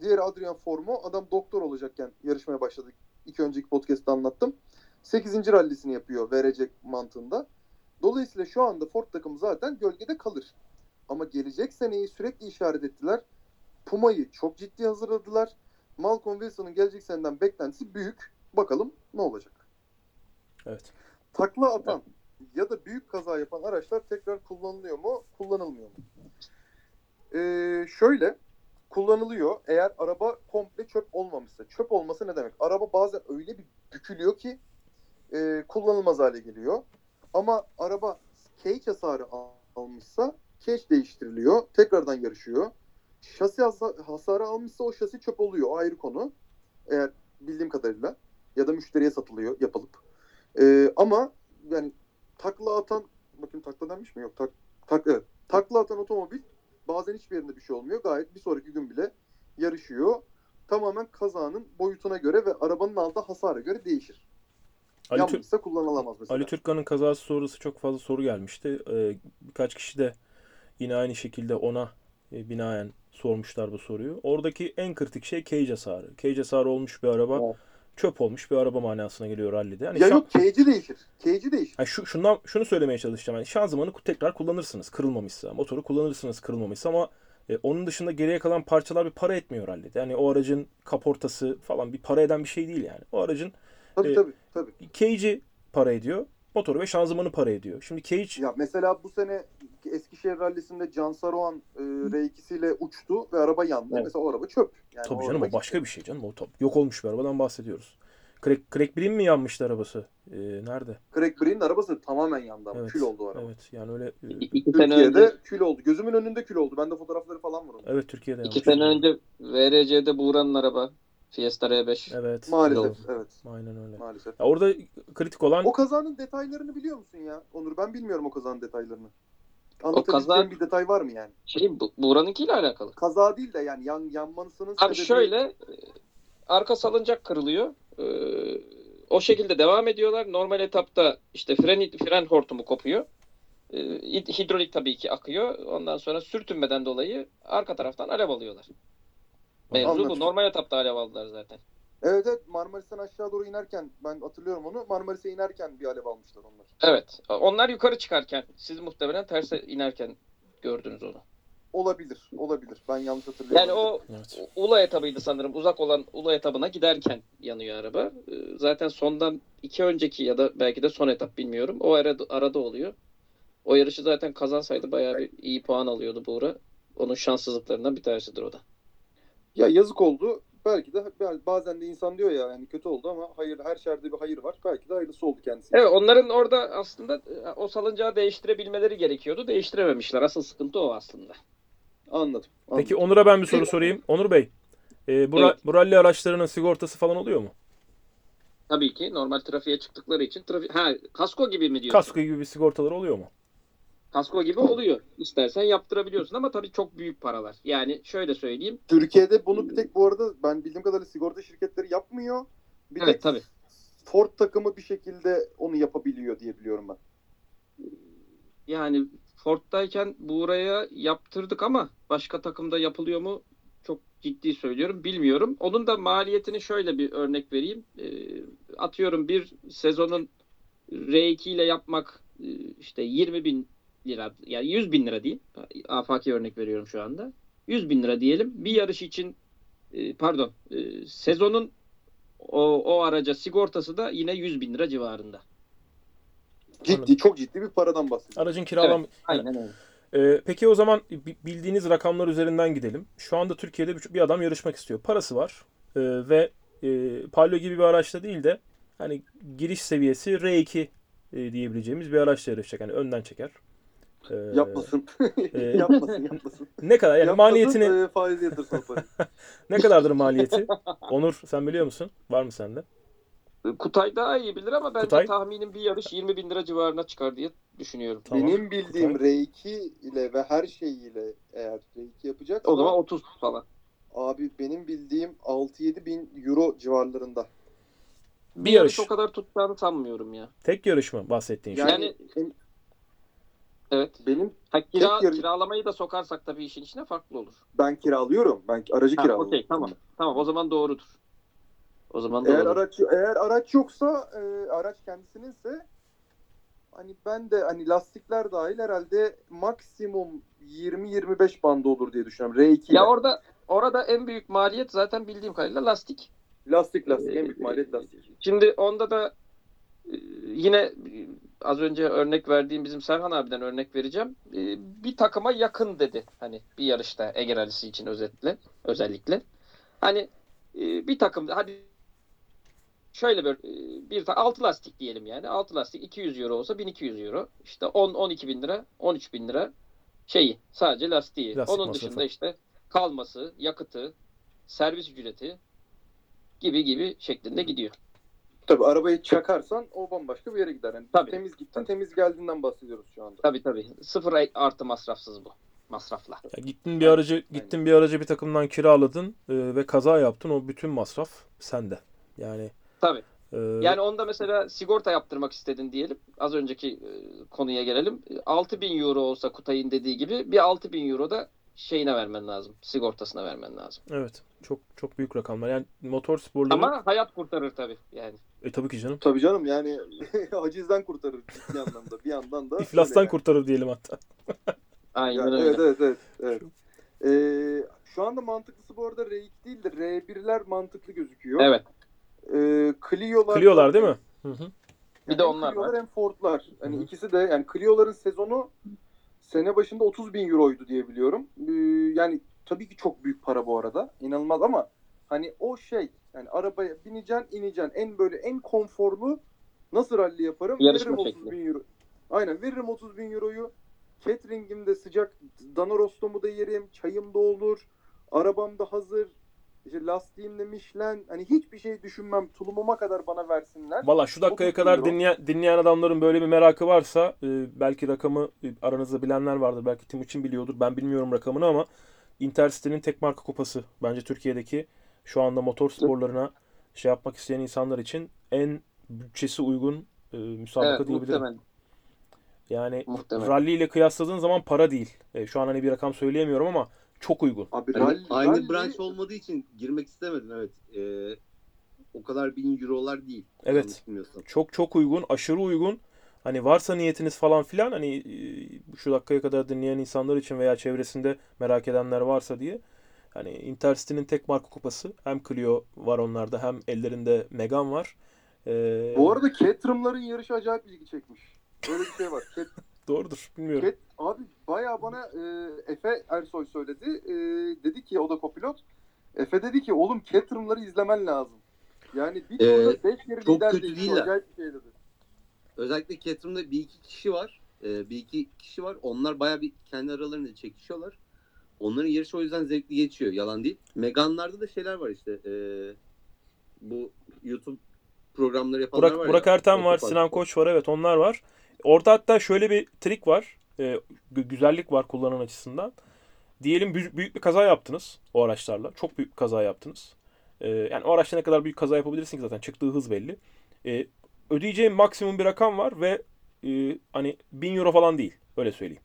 Diğeri Adrian Formo. Adam doktor olacakken yarışmaya başladı. İki önceki podcast'ta anlattım. 8. rallisini yapıyor verecek mantığında. Dolayısıyla şu anda Ford takımı zaten gölgede kalır. Ama gelecek seneyi sürekli işaret ettiler. Puma'yı çok ciddi hazırladılar. Malcolm Wilson'ın gelecek seneden beklentisi büyük. Bakalım ne olacak. Evet. Takla atan ya da büyük kaza yapan araçlar tekrar kullanılıyor mu, kullanılmıyor mu? Ee, şöyle kullanılıyor eğer araba komple çöp olmamışsa. Çöp olması ne demek? Araba bazen öyle bir bükülüyor ki e, kullanılmaz hale geliyor. Ama araba cage hasarı al- almışsa cage değiştiriliyor. Tekrardan yarışıyor. Şasi hasa- hasarı almışsa o şasi çöp oluyor. O ayrı konu. Eğer bildiğim kadarıyla. Ya da müşteriye satılıyor yapılıp. Ee, ama yani takla atan bakayım takla denmiş mi? Yok tak, tak evet. Takla atan otomobil bazen hiçbir yerinde bir şey olmuyor. Gayet bir sonraki gün bile yarışıyor. Tamamen kazanın boyutuna göre ve arabanın aldığı hasara göre değişir. Ali, Tür- Yanmışsa kullanılamaz mesela. Ali Türkkan'ın kazası sonrası çok fazla soru gelmişti. Ee, birkaç kişi de yine aynı şekilde ona e, binaen sormuşlar bu soruyu. Oradaki en kritik şey cage hasarı. Cage hasarı olmuş bir araba Evet. Çöp olmuş bir araba manasına geliyor rallide. Yani ya şan- yok cage'i değişir. Cage'i değişir. Yani şu, şundan şunu söylemeye çalışacağım. Yani şanzımanı tekrar kullanırsınız kırılmamışsa. Motoru kullanırsınız kırılmamışsa ama e, onun dışında geriye kalan parçalar bir para etmiyor rallide. Yani o aracın kaportası falan bir para eden bir şey değil yani. O aracın Tabii e, tabii tabii. cage'i para ediyor. Motoru ve şanzımanı para ediyor. Şimdi cage Ya mesela bu sene Eskişehir Rally'sinde Can Saruhan e, R2'siyle uçtu ve araba yandı. Evet. Mesela o araba çöp. Yani Tabii o canım o başka bir şey canım. O top. Yok olmuş bir arabadan bahsediyoruz. Craig, Craig Breen mi yanmıştı arabası? Ee, nerede? Craig Breen'in arabası tamamen yandı ama Evet. kül oldu o araba. Evet yani öyle e, İki sene Türkiye'de önce kül oldu. Gözümün önünde kül oldu. Bende fotoğrafları falan var onun. evet Türkiye'de iki yanmış. sene önce VRC'de Buğra'nın araba Fiesta R5. Evet. Maalesef evet. Aynen öyle. Maalesef. Ya orada kritik olan O kazanın detaylarını biliyor musun ya? Onur ben bilmiyorum o kazanın detaylarını. Anlatabileceğim kaza- bir detay var mı yani? Şey Bu- Buğra'nınkiyle alakalı. Kaza değil de yani yan, yanmasının Abi sebebi... şöyle e, arka salıncak kırılıyor. Ee, o şekilde devam ediyorlar. Normal etapta işte fren fren hortumu kopuyor. Ee, hid- hidrolik tabii ki akıyor. Ondan sonra sürtünmeden dolayı arka taraftan alev alıyorlar. Mevzu Anladım. bu. Normal etapta alev aldılar zaten. Evet evet Marmaris'ten aşağı doğru inerken ben hatırlıyorum onu. Marmaris'e inerken bir alev almışlar onlar. Evet. Onlar yukarı çıkarken siz muhtemelen terse inerken gördünüz onu. Olabilir. Olabilir. Ben yanlış hatırlıyorum. Yani o evet. Ula etabıydı sanırım. Uzak olan Ula etabına giderken yanıyor araba. Ee, Zaten sondan iki önceki ya da belki de son etap bilmiyorum. O arada, arada oluyor. O yarışı zaten kazansaydı bayağı bir iyi puan alıyordu Buğra. Onun şanssızlıklarından bir tanesidir o da. Ya yazık oldu. Belki de bazen de insan diyor ya yani kötü oldu ama hayır her şerde bir hayır var. Belki de hayırlısı oldu kendisi. Evet onların orada aslında e, o salıncağı değiştirebilmeleri gerekiyordu. Değiştirememişler. Asıl sıkıntı o aslında. Anladım. Peki anladım. Onur'a ben bir soru sorayım. Onur Bey, e, bu, Evet. bu rally araçlarının sigortası falan oluyor mu? Tabii ki normal trafiğe çıktıkları için trafik ha kasko gibi mi diyorsun? Kasko gibi bir sigortaları oluyor mu? Kasko gibi oluyor. İstersen yaptırabiliyorsun ama tabii çok büyük paralar. Yani şöyle söyleyeyim. Türkiye'de bunu bir tek bu arada ben bildiğim kadarıyla sigorta şirketleri yapmıyor. Bir Evet, tek tabii. Ford takımı bir şekilde onu yapabiliyor diye biliyorum ben. Yani Ford'dayken Buğra'ya yaptırdık ama başka takımda yapılıyor mu? Çok ciddi söylüyorum. Bilmiyorum. Onun da maliyetini şöyle bir örnek vereyim. Ee, atıyorum bir sezonun R2 ile yapmak e, işte 20 bin lira yani 100 bin lira diyeyim. Afaki örnek veriyorum şu anda. 100 bin lira diyelim. Bir yarış için e, pardon e, sezonun o, o araca sigortası da yine 100 bin lira civarında. Ciddi, Anladım. çok ciddi bir paradan bahsediyoruz. Aracın kiralam Aynen öyle. Ee, peki o zaman bi- bildiğiniz rakamlar üzerinden gidelim. Şu anda Türkiye'de bir, bir adam yarışmak istiyor. Parası var Ee, ve e, Palio gibi bir araçta değil de hani giriş seviyesi R2 e, diyebileceğimiz bir araçla yarışacak. Yani önden çeker. Ee, Yapmasın. e, yapmasın, yapmasın. Ne kadar? Yani Yapmasın, maliyetini e, faiz yatırsın ne kadardır maliyeti? Onur sen biliyor musun? Var mı sende? Kutay daha iyi bilir ama bence Kutay? tahminim bir yarış 20 bin lira civarına çıkar diye düşünüyorum. Tamam. Benim bildiğim R2 ile ve her şeyiyle eğer R2 yapacaksa O zaman 30 falan. abi benim bildiğim 6-7 bin euro civarlarında. Bir, Bir yarış. yarış. o kadar tutacağını sanmıyorum ya. Tek yarış mı bahsettiğin şey? Yani, Yani- en- Evet. benim Ha, kira, yarış- kiralamayı da sokarsak tabii işin içine farklı olur. ben kiralıyorum. Ben aracı Ha, kiralıyorum. okey tamam. Tamam o zaman doğrudur. O zaman Eğer doğrudur. araç eğer araç yoksa e, araç kendisininse hani ben de hani lastikler dahil herhalde maksimum 20-25 bandı olur diye düşünüyorum. R2 ile. Ya orada orada en büyük maliyet zaten bildiğim kadarıyla lastik. Lastik lastik en büyük maliyet lastik. Şimdi onda da e, yine az önce örnek verdiğim bizim Serhan abiden örnek vereceğim. E, Bir takıma yakın dedi. Hani bir yarışta Ege Rallisi için özetle özellikle. Hani e, bir takım hadi şöyle bir e, bir ta- 6 lastik diyelim yani. 6 lastik 200 euro olsa 1200 euro. İşte 10 12 bin lira, 13 bin lira şeyi sadece lastiği. Lastik Onun masrafı. dışında işte kalması, yakıtı, servis ücreti gibi gibi şeklinde gidiyor. Tabii arabayı çakarsan o bambaşka bir yere gider. Yani Tabii. temiz gittin temiz geldiğinden bahsediyoruz şu anda. Tabii tabii. Sıfır artı masrafsız bu. Masrafla. Ya gittin bir aracı gittin bir aracı bir takımdan kiraladın e, ve kaza yaptın. O bütün masraf sende. Yani Tabii. e, Yani onda mesela sigorta yaptırmak istedin diyelim. Az önceki e, konuya gelelim. 6000 euro olsa Kutay'ın dediği gibi bir 6000 euro da şeyine vermen lazım. Sigortasına vermen lazım. evet çok çok büyük rakamlar. Yani motor sporları Ama hayat kurtarır tabii yani. e, tabii ki canım. Tabii canım yani acizden kurtarır ciddi anlamda. Bir yandan da İflastan yani. kurtarır diyelim hatta. Aynen Yani öyle. evet evet evet. evet. Ee, şu anda mantıklısı bu arada R2 değil de R1'ler mantıklı gözüküyor. Evet. Ee, Clio'lar Clio'lar değil mi? Hı hı. Bir de onlar Clio'lar var. hem Ford'lar. Hani Hı hı. ikisi de yani Clio'ların sezonu sene başında 30 bin euroydu diye biliyorum. Ee, yani tabii ki çok büyük para bu arada. İnanılmaz ama hani o şey yani arabaya bineceksin ineceksin en böyle en konforlu nasıl rally yaparım? Yarışma veririm 30 şekli. bin euro. Aynen veririm 30 bin euroyu. Catering'imde sıcak dana rostomu da yerim. Çayım da olur. Arabam da hazır. İşte lastiğimle Michelin. Hani hiçbir şey düşünmem. Tulumuma kadar bana versinler. Valla şu dakikaya 30 kadar dinleyen, dinleyen adamların böyle bir merakı varsa e, belki rakamı e, aranızda bilenler vardır. Belki Timuçin biliyordur. Ben bilmiyorum rakamını ama Intercity'nin tek marka kupası bence Türkiye'deki şu anda motor sporlarına şey yapmak isteyen insanlar için en bütçesi uygun e, müsabaka Evet diyebilirim. muhtemelen. Yani Muhtemelen. rally ile kıyasladığın zaman para değil. E, şu an hani bir rakam söyleyemiyorum ama çok uygun. Abi Hani rally- aynı rally- branş olmadığı için girmek istemedim evet. Ee, o kadar bin eurolar değil. Evet. Çok çok uygun, aşırı uygun. Hani varsa niyetiniz falan filan hani e, şu dakikaya kadar dinleyen insanlar için veya çevresinde merak edenler varsa diye hani Intercity'nin tek marka kupası hem Clio var onlarda hem ellerinde Megane var. Ee, Bu arada Caterham'ların yarışı acayip ilgi çekmiş. Böyle bir şey var. Doğrudur bilmiyorum. Cat, abi bayağı bana e, Efe Ersoy söyledi. E, dedi ki o da kopilot. Efe dedi ki oğlum Caterham'ları izlemen lazım. Yani bir Ee, 5 kere çok lider kötü. Acayip bir şey dedi. Özellikle Caterham'da bir iki kişi var. Ee, bir iki kişi var. Onlar bayağı bir kendi aralarında çekişiyorlar. Onların yarışı o yüzden zevkli geçiyor. Yalan değil. Meganlarda da şeyler var işte. Ee, bu YouTube programları yapanlar Burak, var Burak ya. Erten var. Sinan Koç var evet onlar var. Orada hatta şöyle bir trik var. e, gü- güzellik var kullanan açısından. Diyelim büyük, büyük bir kaza yaptınız o araçlarla. Çok büyük bir kaza yaptınız. E, yani o araçla ne kadar büyük kaza yapabilirsin ki zaten çıktığı hız belli. E, ödeyeceğin maksimum bir rakam var ve e, hani 1000 euro falan değil. Öyle söyleyeyim.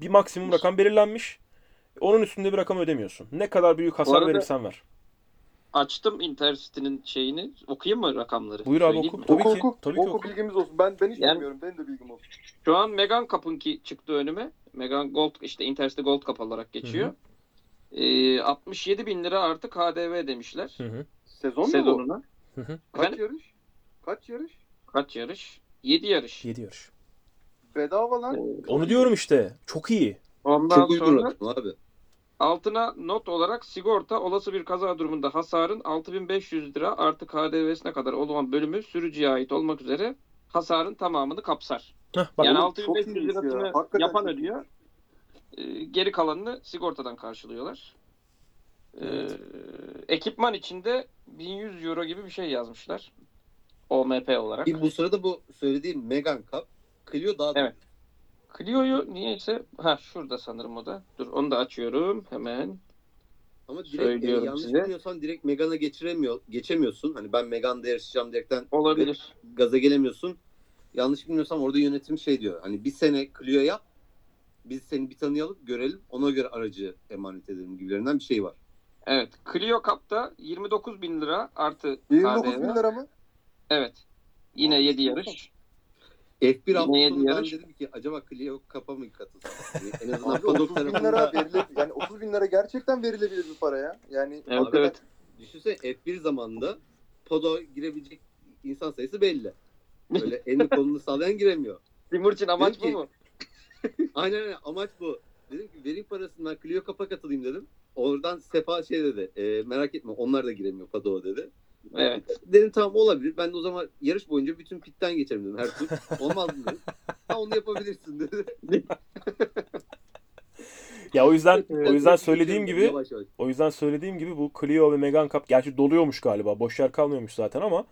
Bir maksimum rakam belirlenmiş. Onun üstünde bir rakam ödemiyorsun. Ne kadar büyük hasar arada- verirsen ver. Açtım Intercity'nin şeyini. Okuyayım mı rakamları? Buyur abi, oku. Tabii oku ki, oku. tabii ki oku, oku. bilgimiz olsun. Ben ben hiç Yani- bilmiyorum. Benim de bilgim olsun. Şu an Megan Cup'ınki çıktı önüme. Megan Gold işte Intercity Gold Cup olarak geçiyor. Ee, 67 bin lira artık KDV demişler. Hı hı. Sezon mu? Sezonuna. Hı hı. Kaç Efendim? yarış? Kaç yarış? Kaç yarış? 7 yarış. 7 yarış. Bedava lan. Onu diyorum işte. Çok iyi. Ondan Çok uygun sonra rakam abi. Altına not olarak sigorta olası bir kaza durumunda hasarın 6500 lira artı KDV'sine kadar olan bölümü sürücüye ait olmak üzere hasarın tamamını kapsar. Heh, bak yani oğlum, 6500 çok iyiymiş ya. lirasını Hakikaten yapan çok ödüyor. Ee, geri kalanını sigortadan karşılıyorlar. Ee, Evet. ekipman içinde 1100 euro gibi bir şey yazmışlar. OMP olarak. Ki bu sırada bu söylediğim Megan Cup Clio daha Evet. Clio'yu niyeyse ha şurada sanırım o da. Dur onu da açıyorum hemen. Ama direkt e, Söylüyorum yanlış size. bilmiyorsan direkt Megan'a geçiremiyor, geçemiyorsun. Hani ben Megan'da yarışacağım direkten Olabilir. gaza gelemiyorsun. Yanlış bilmiyorsam orada yönetim şey diyor. Hani bir sene Clio yap. Biz seni bir tanıyalım, görelim. Ona göre aracı emanet edelim gibilerinden bir şey var. Evet. Clio Cup'ta 29 bin lira artı 29 KDV. bin lira mı? Evet. Yine Abi, 7 çok yarış. F1 hafta Neye sonu ben dedim ki acaba Clio Cup'a mı katılsam? Yani en azından Abi Paddock 30 bin tarafında lira verilebilir. Yani 30 bin lira gerçekten verilebilir bir para ya. Yani Evet Abi, evet. Düşünsene F1 zamanında Podo girebilecek insan sayısı belli. Böyle elini kolunu sallayan giremiyor. Timurçin amaç bu Dedim ki- mu? Aynen öyle amaç bu. Dedim ki vereyim parasını ben Clio Cup'a katılayım dedim. Oradan Sefa şey dedi. "E, merak etme onlar da giremiyor Paddock'a dedi. Evet. Dedim tamam olabilir. Ben de o zaman yarış boyunca bütün pitten geçerim dedim her tur. Olmaz mı dedim. Ha onu yapabilirsin dedi. Ya o yüzden o yüzden söylediğim gibi Yavaş yavaş. o yüzden söylediğim gibi bu Clio ve Megane Cup gerçi doluyormuş galiba. Boş yer kalmıyormuş zaten ama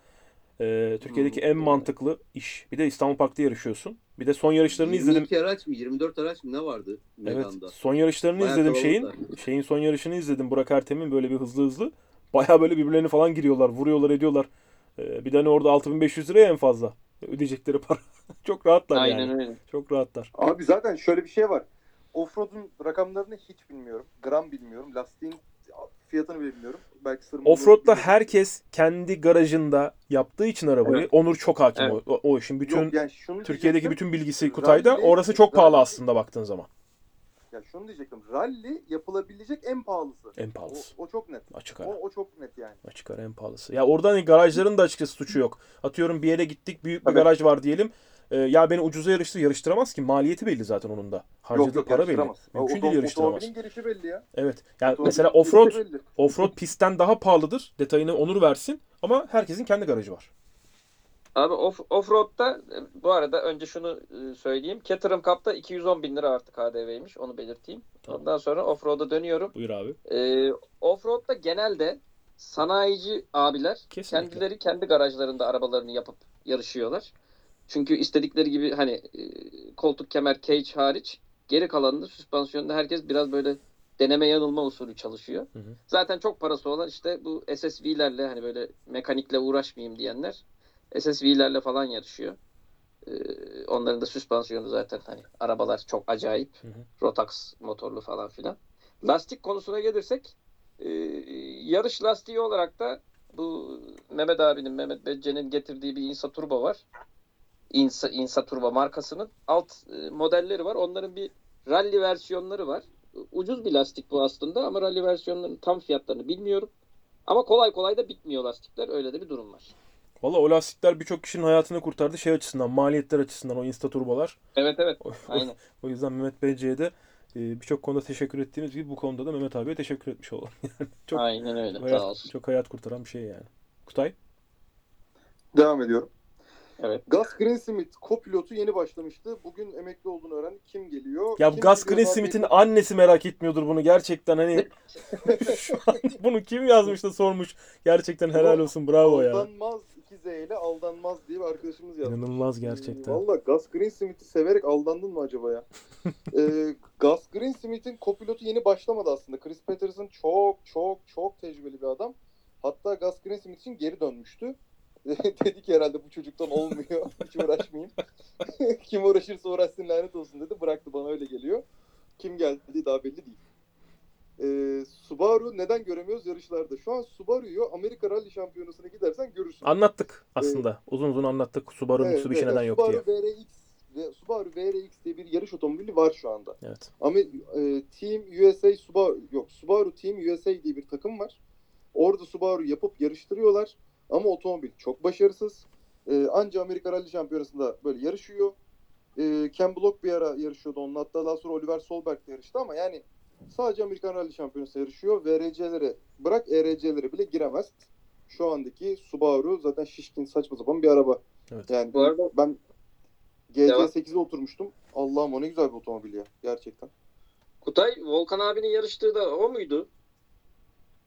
e, Türkiye'deki en mantıklı iş. Bir de İstanbul Park'ta yarışıyorsun. Bir de son yarışlarını izledim. 22 araç mı 24 araç mı ne vardı Evet. Megane'da? Son yarışlarını Bayağı izledim şeyin. Şeyin son yarışını izledim. Burak Ertem'in böyle bir hızlı hızlı. Baya böyle birbirlerini falan giriyorlar, vuruyorlar, ediyorlar. Ee, bir tane orada 6500 liraya en fazla ödeyecekleri para. Çok rahatlar Aynen yani. öyle. Çok rahatlar. Abi zaten şöyle bir şey var. Offroad'un rakamlarını hiç bilmiyorum. Gram bilmiyorum. Lastiğin fiyatını bile bilmiyorum. Belki sırrım Offroad'da herkes kendi garajında yaptığı için arabayı Evet. Onur çok hakim Evet. o, o işin bütün Yok, yani şunu Türkiye'deki bütün bilgisi Kutay'da. Rally- Orası çok pahalı aslında baktığın zaman. Ya şunu diyecektim. Rally yapılabilecek en pahalısı. En O, pahalısı. o çok net. Açık O, ara. o çok net yani. Açık ara en pahalısı. Ya oradan garajların da açıkçası suçu yok. Atıyorum bir yere gittik büyük bir Evet. garaj var diyelim. Ee, ya beni ucuza yarıştır yarıştıramaz ki. Maliyeti belli zaten onun da. Harcadığı yok yok para belli. Mümkün O- değil o- yarıştıramaz. Otomobilin gelişi belli ya. Evet. Yani Otomobilin mesela offroad offroad pistten daha pahalıdır. Detayını Onur versin ama herkesin kendi garajı var. Abi off, offroad'da e, bu arada önce şunu e, söyleyeyim. Caterham Cup'ta 210 bin lira artık KDV'ymiş. Onu belirteyim. Tamam. Ondan sonra offroad'a dönüyorum. Buyur abi. E, offroad'da genelde sanayici abiler Kesinlikle. kendileri kendi garajlarında arabalarını yapıp yarışıyorlar. Çünkü istedikleri gibi hani e, koltuk kemer cage hariç geri kalanında süspansiyonda herkes biraz böyle deneme yanılma usulü çalışıyor. Hı hı. Zaten çok parası olan işte bu SSV'lerle hani böyle mekanikle uğraşmayayım diyenler SSV'lerle falan yarışıyor. Ee, onların da süspansiyonu zaten hani arabalar çok acayip. Hı hı. Rotax motorlu falan filan. Lastik konusuna gelirsek e, yarış lastiği olarak da bu Mehmet abinin, Mehmet Becce'nin getirdiği bir Insa Turbo var. Insa, Insa Turbo markasının alt e, modelleri var. Onların bir rally versiyonları var. Ucuz bir lastik bu aslında ama rally versiyonlarının tam fiyatlarını bilmiyorum. Ama kolay kolay da bitmiyor lastikler. Öyle de bir durum var. Valla o lastikler birçok kişinin hayatını kurtardı. Şey açısından, maliyetler açısından o Insta turbolar. Evet evet. Aynen. o yüzden Mehmet Beyci'ye de e, birçok konuda teşekkür ettiğimiz gibi bu konuda da Mehmet abiye teşekkür etmiş olalım. Yani çok Aynen öyle. hayat, Sağ olsun. çok hayat kurtaran bir şey yani. Kutay? Devam ediyorum. Evet. Gus Greensmith kopilotu yeni başlamıştı. Bugün emekli olduğunu öğrendik. Kim geliyor? Ya Kim Gus Greensmith'in zaten- annesi merak etmiyordur bunu gerçekten hani şu an bunu kim yazmış da sormuş. Gerçekten helal olsun bravo ya. Aldanmaz 2Z ile aldanmaz diye bir arkadaşımız yazmış. İnanılmaz gerçekten. Valla Gus Greensmith'i severek aldandın mı acaba ya? ee, Gus Greensmith'in kopilotu yeni başlamadı aslında. Chris Patterson çok çok çok tecrübeli bir adam. Hatta Gus Greensmith için geri dönmüştü. dedi ki herhalde bu çocuktan olmuyor. Hiç uğraşmayayım. Kim uğraşırsa uğraşsın lanet olsun dedi. Bıraktı bana öyle geliyor. Kim geldi daha belli değil. Ee, Subaru neden göremiyoruz yarışlarda? Şu an Subaru'yu Amerika Rally Şampiyonası'na gidersen görürsün. Anlattık aslında. Uzun uzun anlattık. Subaru Evet, Mitsubishi evet. neden yok Subaru diye. VRX ve Subaru VRX diye bir yarış otomobili var şu anda. Evet. Ama e, Team USA Subaru yok Subaru Team USA diye bir takım var. Orada Subaru yapıp yarıştırıyorlar ama otomobil çok başarısız. E, anca Amerika Rally Şampiyonası'nda böyle yarışıyor. E, Ken Block bir ara yarışıyordu onunla. Hatta daha sonra Oliver Solberg de yarıştı ama yani sadece Amerikan Rally Şampiyonası yarışıyor. VRC'lere bırak ERC'lere bile giremez. Şu andaki Subaru zaten şişkin saçma sapan bir araba. Evet. Yani Bu arada ben Devam. GC8'e oturmuştum. Allah'ım o ne güzel bir otomobil ya. Gerçekten. Kutay Volkan abinin yarıştığı da o muydu?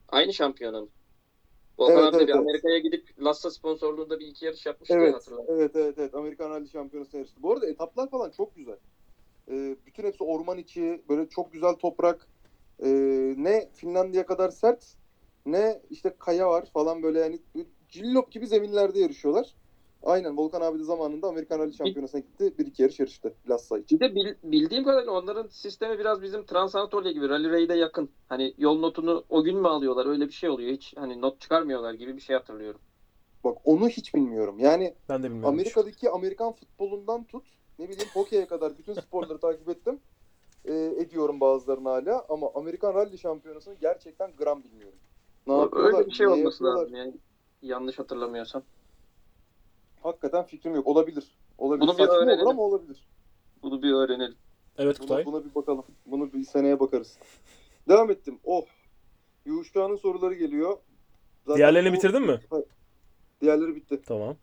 Aynı şampiyonun. Volkan Evet, abi de evet, bir evet. Amerika'ya gidip Lassa sponsorluğunda bir iki yarış yapmıştı Evet, hatırladım. evet, evet, evet. Amerikan Rally Şampiyonası yarıştı. Bu arada etaplar falan çok güzel. Ee, bütün hepsi orman içi, böyle çok güzel toprak. Ee, ne Finlandiya kadar sert, ne işte kaya var falan böyle yani cillop gibi zeminlerde yarışıyorlar. Aynen Volkan abi de zamanında Amerikan Rally Şampiyonası'na gitti. Bir iki yarış yarıştı Lassa için. Bir de bil- bildiğim kadarıyla onların sistemi biraz bizim Transanatolia gibi Rally Raid'e yakın. Hani yol notunu o gün mü alıyorlar öyle bir şey oluyor. Hiç hani not çıkarmıyorlar gibi bir şey hatırlıyorum. Bak onu hiç bilmiyorum. Yani Ben de bilmiyorum. Amerika'daki Amerikan futbolundan tut ne bileyim hokeye kadar bütün sporları takip ettim. Ee, ediyorum bazılarını hala ama Amerikan Rally Şampiyonası'nı gerçekten gram bilmiyorum. Ne yapıyorlar? Öyle bir şey ne olması yapıyorlar? lazım yani. Yanlış hatırlamıyorsam. Hakikaten fikrim yok. Olabilir. Olabilir. Bunu bir Saçma olur öğrenelim. ama olabilir. Bunu bir öğrenelim. Evet Buna, Kutay. buna bir bakalım. Bunu bir seneye bakarız. Devam ettim. Oh. Yuşka'nın soruları geliyor. Zaten Diğerlerini bu- bitirdin mi? Diğerleri bitti. Tamam.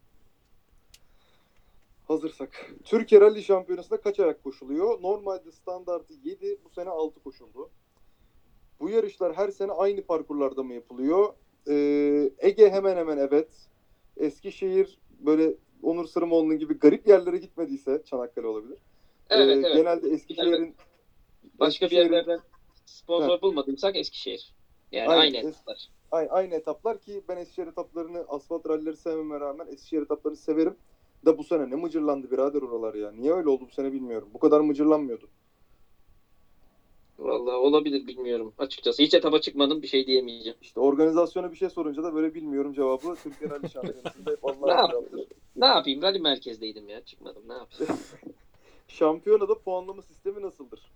Hazırsak. Türkiye Rally Şampiyonası'nda kaç ayak koşuluyor? Normalde standartı 7, bu sene 6 koşuldu. Bu yarışlar her sene aynı parkurlarda mı yapılıyor? Ee, Ege hemen hemen evet. Eskişehir böyle Onur Sırımoğlu'nun gibi garip yerlere gitmediyse Çanakkale olabilir. Evet Ee, evet. Genelde Eskişehir'in Başka bir Eskişehir'in- yerlerden sponsor bulmadıysak Eskişehir. Yani aynı Es- etaplar. Aynı, aynı etaplar ki ben Eskişehir etaplarını asfalt rallileri sevmeme rağmen Eskişehir etaplarını severim. Da bu sene ne mıcırlandı birader oralar ya. Niye öyle oldu bu sene bilmiyorum. Bu kadar mıcırlanmıyordu. Vallahi olabilir bilmiyorum açıkçası. Hiç etaba çıkmadım bir şey diyemeyeceğim. İşte organizasyona bir şey sorunca da böyle bilmiyorum cevabı. Türkiye Rally Şampiyonası'nda hep Ne Allah'a cevaptır. Ne yapayım? Rally merkezdeydim ya. Çıkmadım. Ne yapayım? Şampiyonada puanlama sistemi nasıldır?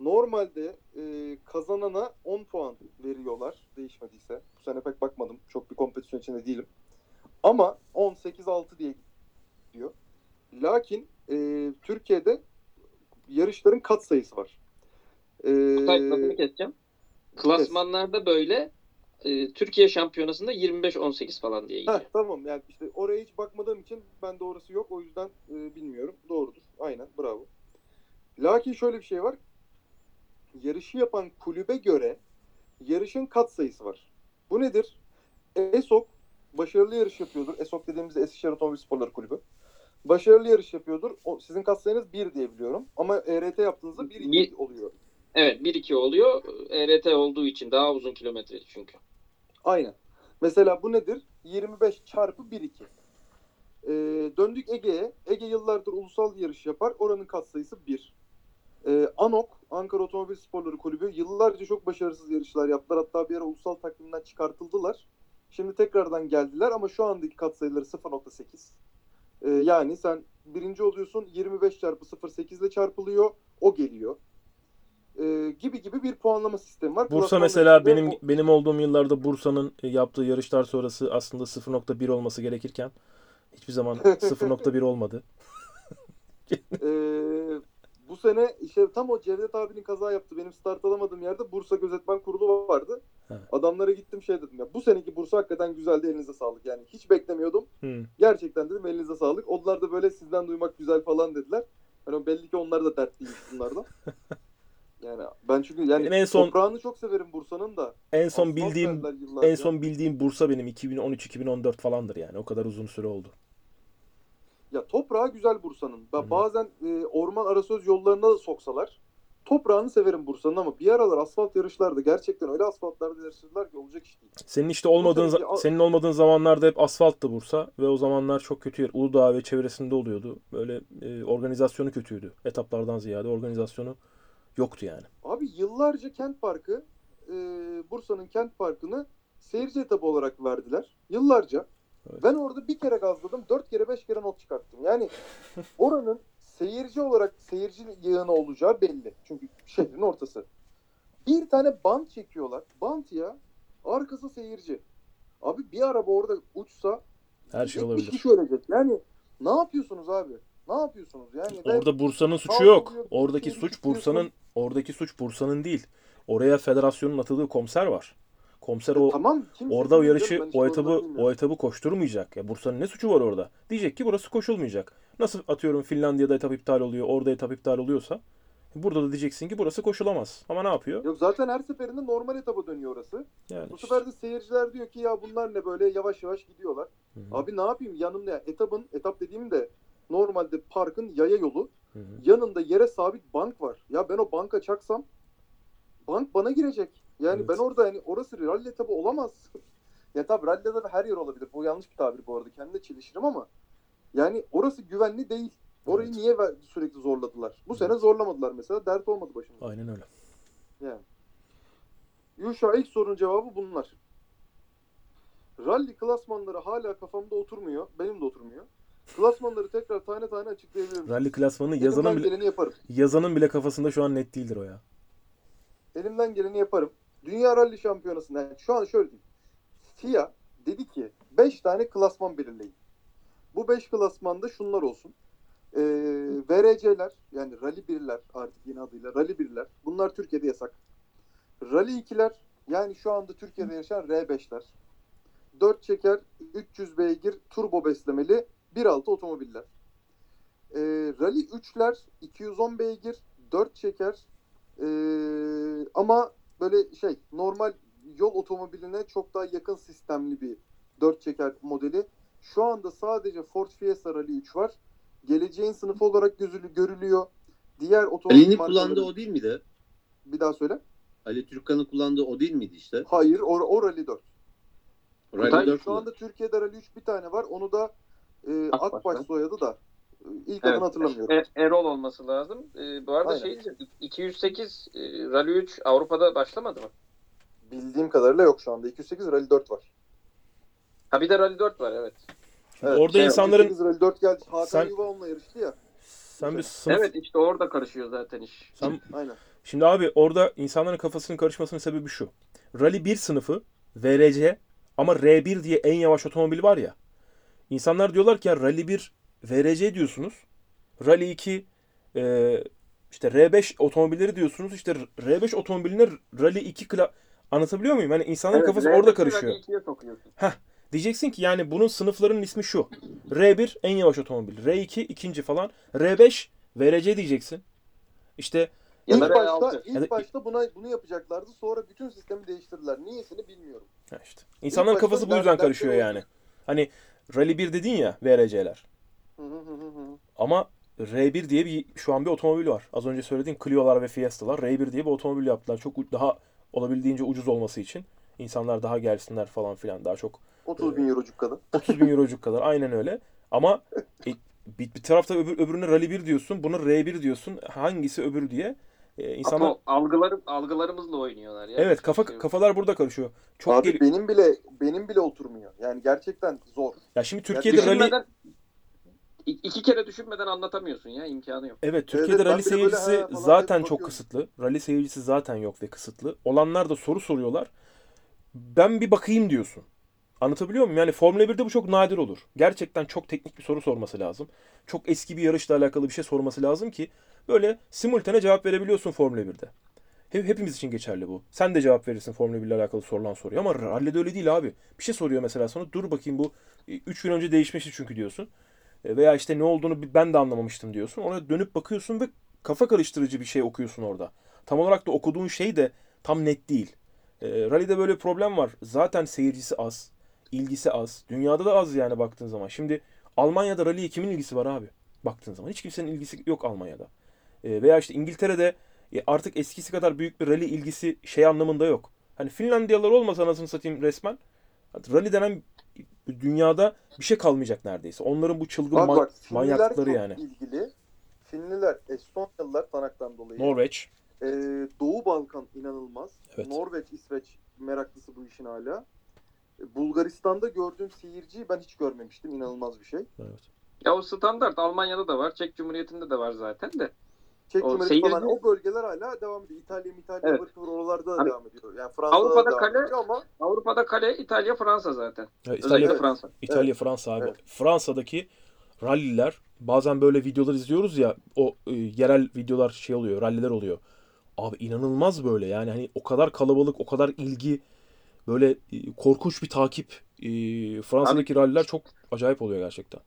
Normalde e, kazanana 10 puan veriyorlar değişmediyse. Bu sene pek bakmadım. Çok bir kompetisyonun içinde değilim. Ama 18-6 diye gidiyor. Lakin e, Türkiye'de yarışların kat sayısı var. E, Kutay lafını keseceğim. Klasmanlarda böyle e, Türkiye şampiyonasında 25-18 falan diye gidiyor. Heh, tamam yani işte oraya hiç bakmadığım için ben orası yok. O yüzden e, bilmiyorum. Doğrudur. Aynen bravo. Lakin şöyle bir şey var. Yarışı yapan kulübe göre yarışın kat sayısı var. Bu nedir? ESOK başarılı yarış yapıyordur. ESOK dediğimiz Eskişehir Otomobil Sporları Kulübü. Başarılı yarış yapıyordur. O, sizin kat sayınız 1 diye biliyorum. Ama ERT yaptığınızda 1-2 Bir- oluyor. Evet 1-2 oluyor. ERT olduğu için daha uzun kilometre çünkü. Aynen. Mesela bu nedir? 25 çarpı 1-2. Ee, döndük Ege'ye. Ege yıllardır ulusal yarış yapar. Oranın katsayısı 1. Ee, ANOK, Ankara Otomobil Sporları Kulübü yıllarca çok başarısız yarışlar yaptılar. Hatta bir ara ulusal takvimden çıkartıldılar. Şimdi tekrardan geldiler ama şu andaki katsayıları 0.8. Ee, yani sen birinci oluyorsun 25 çarpı 0.8 ile çarpılıyor. O geliyor. Ee, gibi gibi bir puanlama sistemi var. Bursa Klasmanla mesela benim o- benim olduğum yıllarda Bursa'nın e, yaptığı yarışlar sonrası aslında 0.1 olması gerekirken hiçbir zaman 0.1 olmadı. Ee, bu sene işte tam o Cevdet abinin kaza yaptı. Benim start alamadığım yerde Bursa Gözetmen Kurulu vardı. Evet. Adamlara gittim şey dedim ya bu seneki Bursa hakikaten güzeldi elinize sağlık. Yani hiç beklemiyordum. Hı. Gerçekten dedim elinize sağlık. Onlar da böyle sizden duymak güzel falan dediler. Hani belli ki onlar da dertliymiş bunlardan. yani ben çünkü yani Benim en son- toprağını çok severim Bursa'nın da. En son Asfalt bildiğim en son bildiğim Bursa benim 2013-2014 falandır yani. O kadar uzun süre oldu. Ya toprağı güzel Bursa'nın. Ben Hı bazen e, orman arasöz yollarına da soksalar toprağını severim Bursa'nın ama bir aralar asfalt yarışlarda gerçekten öyle asfaltlarda yarışırlar ki olacak iş değil. Senin işte olmadığın za- senin olmadığın zamanlarda hep asfalttı Bursa ve o zamanlar çok kötü yer. Uludağ ve çevresinde oluyordu. Böyle e, organizasyonu kötüydü. Etaplardan ziyade organizasyonu yoktu yani. Abi yıllarca kent parkı e, Bursa'nın kent parkını seyirci etabı olarak verdiler. Yıllarca. Evet. Ben orada bir kere gazladım. Dört kere beş kere not çıkarttım. Yani oranın seyirci olarak seyirci yığını olacağı belli. Çünkü şehrin ortası. Bir tane bant çekiyorlar. Bant ya. Arkası seyirci. Abi bir araba orada uçsa Her şey 70 olabilir. kişi ölecek. Yani ne yapıyorsunuz abi? Ne yapıyorsunuz? Yani Orada Bursa'nın suçu yok. Oradaki suç Bursa'nın oradaki suç Bursa'nın değil. Oraya federasyonun atıldığı komiser var. Komiser o tamam, orada o yarışı o etabı o etabı koşturmayacak. Ya Bursa'nın ne suçu var orada? Diyecek ki burası koşulmayacak. Nasıl atıyorum Finlandiya'da etap iptal oluyor, orada etap iptal oluyorsa burada da diyeceksin ki burası koşulamaz. Ama ne yapıyor? Yok zaten her seferinde normal etaba dönüyor orası. Yani Bu işte. sefer de seyirciler diyor ki ya bunlar ne böyle yavaş yavaş gidiyorlar. Hı hı, Abi ne yapayım yanımda ya etabın etap dediğim de normalde parkın yaya yolu. hı hı. Yanında yere sabit bank var. Ya ben o banka çaksam bank bana girecek. Yani Evet. ben orada yani orası rally etabı olamaz. ya tabii rally'de de her yer olabilir. Bu yanlış bir tabir bu arada. Kendine çelişirim ama yani orası güvenli değil. Orayı Evet. niye sürekli zorladılar? Bu sene Evet. zorlamadılar mesela. Dert olmadı başımıza. Aynen öyle. Yani. Yuşa ilk sorunun cevabı bunlar. Rally klasmanları hala kafamda oturmuyor. Benim de oturmuyor. Klasmanları tekrar tane tane açıklayabilirim. Rally Elimden yazanın bile, yaparım. yazanın bile kafasında şu an net değildir o ya. Elimden geleni yaparım. Dünya Rally Şampiyonası'nda yani şu an şöyle diyeyim. FIA dedi ki 5 tane klasman belirleyin. Bu 5 klasmanda şunlar olsun. Ee, VRC'ler yani Rally 1'ler artık yeni adıyla Rally 1'ler. Bunlar Türkiye'de yasak. Rally 2'ler yani şu anda Türkiye'de yaşayan R5'ler. 4 çeker 300 beygir turbo beslemeli 1.6 otomobiller. Ee, Rally 3'ler 210 beygir 4 çeker ee, ama böyle şey normal yol otomobiline çok daha yakın sistemli bir 4 çeker modeli. Şu anda sadece Ford Fiesta Rally 3 var. Geleceğin sınıfı olarak gözülü görülüyor. Diğer otomobil Ali'nin markaları- kullandığı o değil miydi? Bir daha söyle. Ali Türkkan'ın kullandığı o değil miydi işte? Hayır, o, o Rally 4. Rally Kutay, 4 Şu anda Türkiye'de Rally 3 bir tane var. Onu da e, Akbaş'tan. Akbaş soyadı da ilk Evet. adını hatırlamıyorum. E- Erol olması lazım. E, bu arada Aynen. şey diyeceğim. 208 e, Rally 3 Avrupa'da başlamadı mı? Bildiğim kadarıyla yok şu anda. 208 Rally 4 var. Ha bir de Rally 4 var evet. Evet, Orada şey, insanların 208 Rally 4 geldi. Hakan Sen- Yuva onunla yarıştı ya. sen bir sınıf Evet işte orada karışıyor zaten iş. sen Aynen. Şimdi abi orada insanların kafasının karışmasının sebebi şu. Rally 1 sınıfı VRC ama R1 diye en yavaş otomobil var ya. İnsanlar diyorlar ki ya Rally 1 VRC diyorsunuz. Rally 2 e, işte R5 otomobilleri diyorsunuz. İşte R5 otomobiline Rally 2 kla... Anlatabiliyor muyum? Yani insanların Evet, kafası R5'i orada karışıyor. Rally 2'ye sokuyorsun. Diyeceksin ki yani bunun sınıflarının ismi şu. R1 en yavaş otomobil. R2 ikinci falan. R5 VRC diyeceksin. İşte Ya ilk başta, R6. ilk Ya da- başta buna bunu yapacaklardı. Sonra bütün sistemi değiştirdiler. Niyesini bilmiyorum. Ha işte. İnsanların başta kafası bu yüzden karışıyor yani. Hani Rally 1 dedin ya VRC'ler. Ama R1 diye bir şu an bir otomobil var. Az önce söylediğin Clio'lar ve Fiesta'lar R1 diye bir otomobil yaptılar. Çok daha olabildiğince ucuz olması için. İnsanlar daha gelsinler falan filan. Daha çok 30 bin eurocuk kadar. 30 bin eurocuk kadar. Aynen öyle. Ama e, bir, bir tarafta öbür, öbürüne Rally 1 diyorsun. Buna R1 diyorsun. Hangisi öbürü diye. E, insanlar Ama algılarım, algılarımızla oynuyorlar ya. Evet kafa Şey kafalar burada karışıyor. Çok Abi gel- benim bile benim bile oturmuyor. Yani gerçekten zor. Ya şimdi Türkiye'de rally Düşünmeden, İ- iki kere düşünmeden anlatamıyorsun ya imkanı yok. Evet Türkiye'de Evet, rally böyle seyircisi ha falan zaten çok kısıtlı. Rally seyircisi zaten yok ve kısıtlı. Olanlar da soru soruyorlar. Ben bir bakayım diyorsun. Anlatabiliyor muyum? Yani Formula 1'de bu çok nadir olur. Gerçekten çok teknik bir soru sorması lazım. Çok eski bir yarışla alakalı bir şey sorması lazım ki böyle simultane cevap verebiliyorsun Formula 1'de. Hep, hepimiz için geçerli bu. Sen de cevap verirsin Formula 1 ile alakalı sorulan soruya ama rally'de öyle değil abi. Bir şey soruyor mesela sana. Dur bakayım bu 3 gün önce değişmişti çünkü diyorsun. E, Veya işte ne olduğunu ben de anlamamıştım diyorsun. Ona dönüp bakıyorsun ve kafa karıştırıcı bir şey okuyorsun orada. Tam olarak da okuduğun şey de tam net değil. E, rally'de böyle bir problem var. Zaten seyircisi az. ilgisi az. Dünyada da az yani baktığın zaman. Şimdi Almanya'da rally'ye kimin ilgisi var abi? Baktığın zaman. Hiç kimsenin ilgisi yok Almanya'da. E, veya işte İngiltere'de e, artık eskisi kadar büyük bir rally ilgisi şey anlamında yok. Hani Finlandiyalılar olmasa anasını satayım resmen. Rally denen dünyada bir şey kalmayacak neredeyse. Onların bu çılgın Bak man- bak manyaklıkları çok yani. ilgili. Finliler, Estonyalılar Tanak'tan dolayı. Norveç. Ee, Doğu Balkan inanılmaz. Evet. Norveç, İsveç meraklısı bu işin hala. Bulgaristan'da gördüğüm seyirciyi ben hiç görmemiştim. İnanılmaz bir şey. Evet. Ya o standart Almanya'da da var, Çek Cumhuriyeti'nde de var zaten de. Çek O Cumhuriyeti seyirci- falan o bölgeler hala devam ediyor. İtalya, İtalya, Evet. evet. oralarda da Hani devam ediyor. Yani Fransa'da Avrupa'da da devam kale- ediyor ama Avrupa'da kale İtalya, Fransa zaten. Ya Özellikle İtalya, Evet. Fransa. İtalya Evet. Fransa abi. Evet. Fransa'daki ralliler bazen böyle videolar izliyoruz ya o e, yerel videolar şey oluyor, ralliler oluyor. Abi inanılmaz böyle yani hani o kadar kalabalık, o kadar ilgi böyle e, korkunç bir takip. E, Fransa'daki ralliler çok acayip oluyor gerçekten.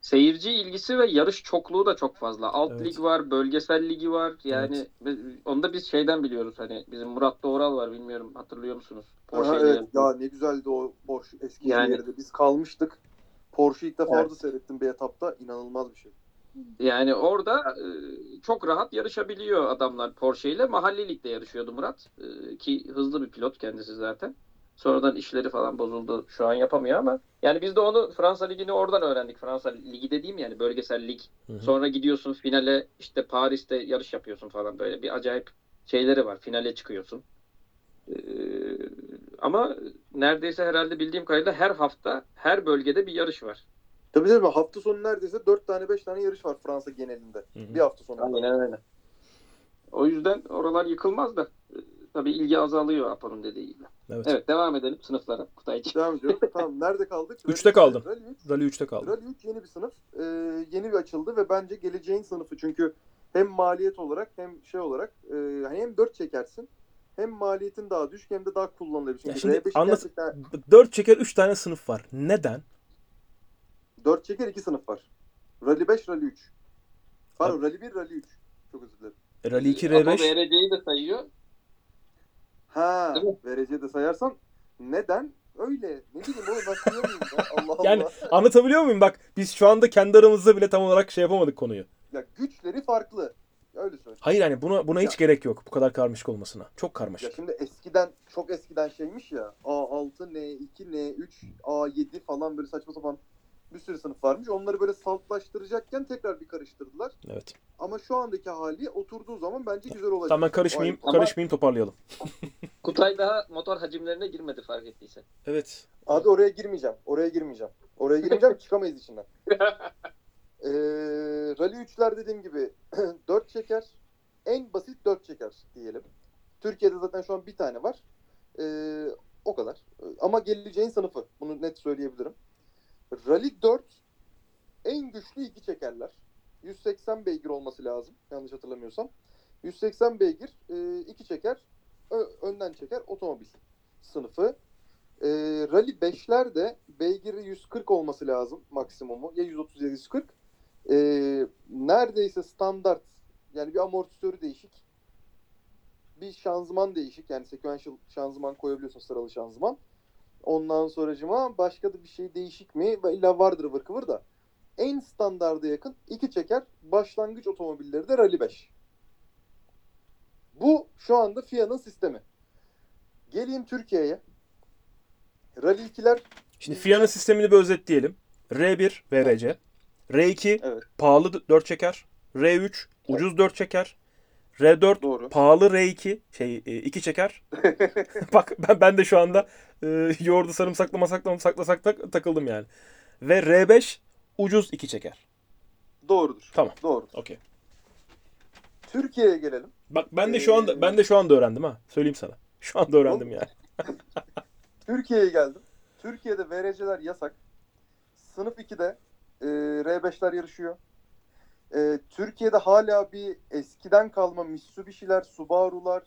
Seyirci ilgisi ve yarış çokluğu da çok fazla. Alt Evet. lig var, bölgesel ligi var. Yani bi- onu da biz şeyden biliyoruz hani bizim Murat Doğral var bilmiyorum hatırlıyor musunuz? Aha, Porsche'yle evet ya ne güzeldi o Porsche eski Yani- yerde. Biz kalmıştık. Porsche ilk defa Evet. orada seyrettim bir etapta. İnanılmaz bir şey. Yani orada e, çok rahat yarışabiliyor adamlar Porsche ile. Mahalli ligde yarışıyordu Murat. E, ki hızlı bir pilot kendisi zaten. Sonradan işleri falan bozuldu. Şu an yapamıyor ama. Yani biz de onu Fransa Ligi'ni oradan öğrendik. Fransa Ligi dediğim yani bölgesel lig. Hı hı. Sonra gidiyorsun finale işte Paris'te yarış yapıyorsun falan böyle bir acayip şeyleri var. Finale çıkıyorsun. Ee, ama neredeyse herhalde bildiğim kadarıyla her hafta her bölgede bir yarış var. Tabii tabii hafta sonu neredeyse 4 tane 5 tane yarış var Fransa genelinde. Hı hı. Bir hafta sonu. Aynen öyle. O yüzden oralar yıkılmaz da tabii ilgi azalıyor Apo'nun dediği gibi. Evet. Evet devam edelim sınıflara Kutaycığım. Devam ediyoruz. tamam nerede kaldık? Üçte kaldım. Rally 3. Rally 3'te kaldı. Rally 3 yeni bir sınıf. Ee, yeni bir açıldı ve bence geleceğin sınıfı. Çünkü hem maliyet olarak hem şey olarak e, hani hem 4 çekersin hem maliyetin daha düşük hem de daha kullanılabilir. Ya Çünkü şimdi R5 anlat- gerçekten 4 çeker 3 tane sınıf var. Neden? 4 çeker 2 sınıf var. Rally 5, Rally 3. Pardon Rally 1, Rally 3. Çok özür dilerim. E, Rally 2 Apo R5. VRC'yi de sayıyor. Ha, vereceği de sayarsan neden? Öyle. Ne bileyim oğlum ben ya. Allah Allah. Yani anlatabiliyor muyum? Bak biz şu anda kendi aramızda bile tam olarak şey yapamadık konuyu. Ya güçleri farklı. Öyle söyleyeyim. Hayır hani buna buna hiç Ya. gerek yok bu kadar karmaşık olmasına. Çok Ya karmaşık. şimdi eskiden çok eskiden şeymiş ya A6, N2, N3, A7 falan böyle saçma sapan bir sürü sınıf varmış. Onları böyle saltlaştıracakken tekrar bir karıştırdılar. Evet. Ama şu andaki hali oturduğu zaman bence güzel olacak. Tamam ben karışmayayım, Ama- karışmayayım toparlayalım. Kutay daha motor hacimlerine girmedi fark ettiysen. Evet. Abi oraya girmeyeceğim. Oraya girmeyeceğim. Oraya girmeyeceğim çıkamayız içinden. Ee, Rally 3'ler dediğim gibi 4 çeker. En basit 4 çeker diyelim. Türkiye'de zaten şu an bir tane var. Ee, o kadar. Ama geleceğin sınıfı. Bunu net söyleyebilirim. Rally 4 en güçlü iki çekerler. 180 beygir olması lazım. Yanlış hatırlamıyorsam. 180 beygir e, iki çeker. önden çeker otomobil sınıfı. E, Rally 5'ler de beygiri 140 olması lazım maksimumu. Ya 130 ya 140. E, neredeyse standart yani bir amortisörü değişik. Bir şanzıman değişik. Yani sequential şanzıman koyabiliyorsun sıralı şanzıman. Ondan sonracıma başka da bir şey değişik mi? İlla vardır ıvır kıvır da. En standarda yakın iki çeker başlangıç otomobilleri de Rally 5. Bu şu anda FIA'nın sistemi. Geleyim Türkiye'ye. Rally 2'ler Şimdi FIA'nın sistemini bir özetleyelim. R1 VRC. R2 Evet. pahalı 4 çeker. R3 ucuz 4 çeker. R4 doğru. pahalı R2 şey 2 çeker. Bak ben ben de şu anda e, yoğurdu sarımsakla masakla sakla sakla takıldım yani. Ve R5 ucuz 2 çeker. Doğrudur. Tamam. Doğru. Okey. Türkiye'ye gelelim. Bak ben de şu anda ben de şu anda öğrendim ha. Söyleyeyim sana. Şu anda öğrendim yani. Türkiye'ye geldim. Türkiye'de VRC'ler yasak. Sınıf 2'de e, R5'ler yarışıyor. E, Türkiye'de hala bir eskiden kalma Mitsubishi'ler, Subaru'lar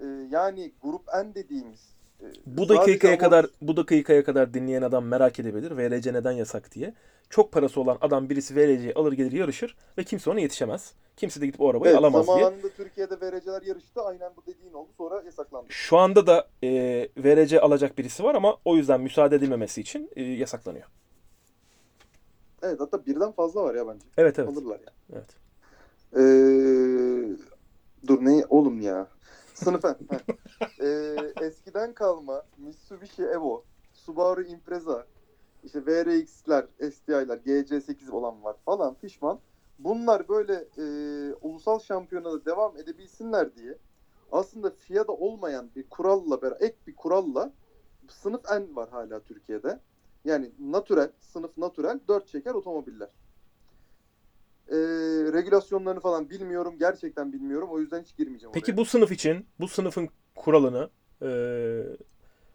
e, yani grup N dediğimiz e, Bu dakikaya ama- kadar bu dakikaya kadar dinleyen adam merak edebilir. VRC neden yasak diye. Çok parası olan adam birisi VRC'yi alır gelir yarışır ve kimse ona yetişemez. Kimse de gidip o arabayı Evet, alamaz diye. zamanında Türkiye'de VRC'ler yarıştı. Aynen bu dediğin oldu. Sonra yasaklandı. Şu anda da e, VRC alacak birisi var ama o yüzden müsaade edilmemesi için e, yasaklanıyor. Evet hatta birden fazla var ya bence. Evet evet. Alırlar ya. evet. Ee, dur ne oğlum ya. Sınıfen. ee, eskiden kalma Mitsubishi Evo, Subaru Impreza, işte VRX'ler, STI'ler, GC8 olan var falan pişman. Bunlar böyle e, ulusal şampiyonada devam edebilsinler diye aslında FIA'da olmayan bir kuralla ek bir kuralla sınıf N var hala Türkiye'de. Yani natürel, sınıf natürel 4 çeker otomobiller. Ee, regülasyonlarını falan bilmiyorum. Gerçekten bilmiyorum. O yüzden hiç girmeyeceğim Peki oraya. bu sınıf için bu sınıfın kuralını e,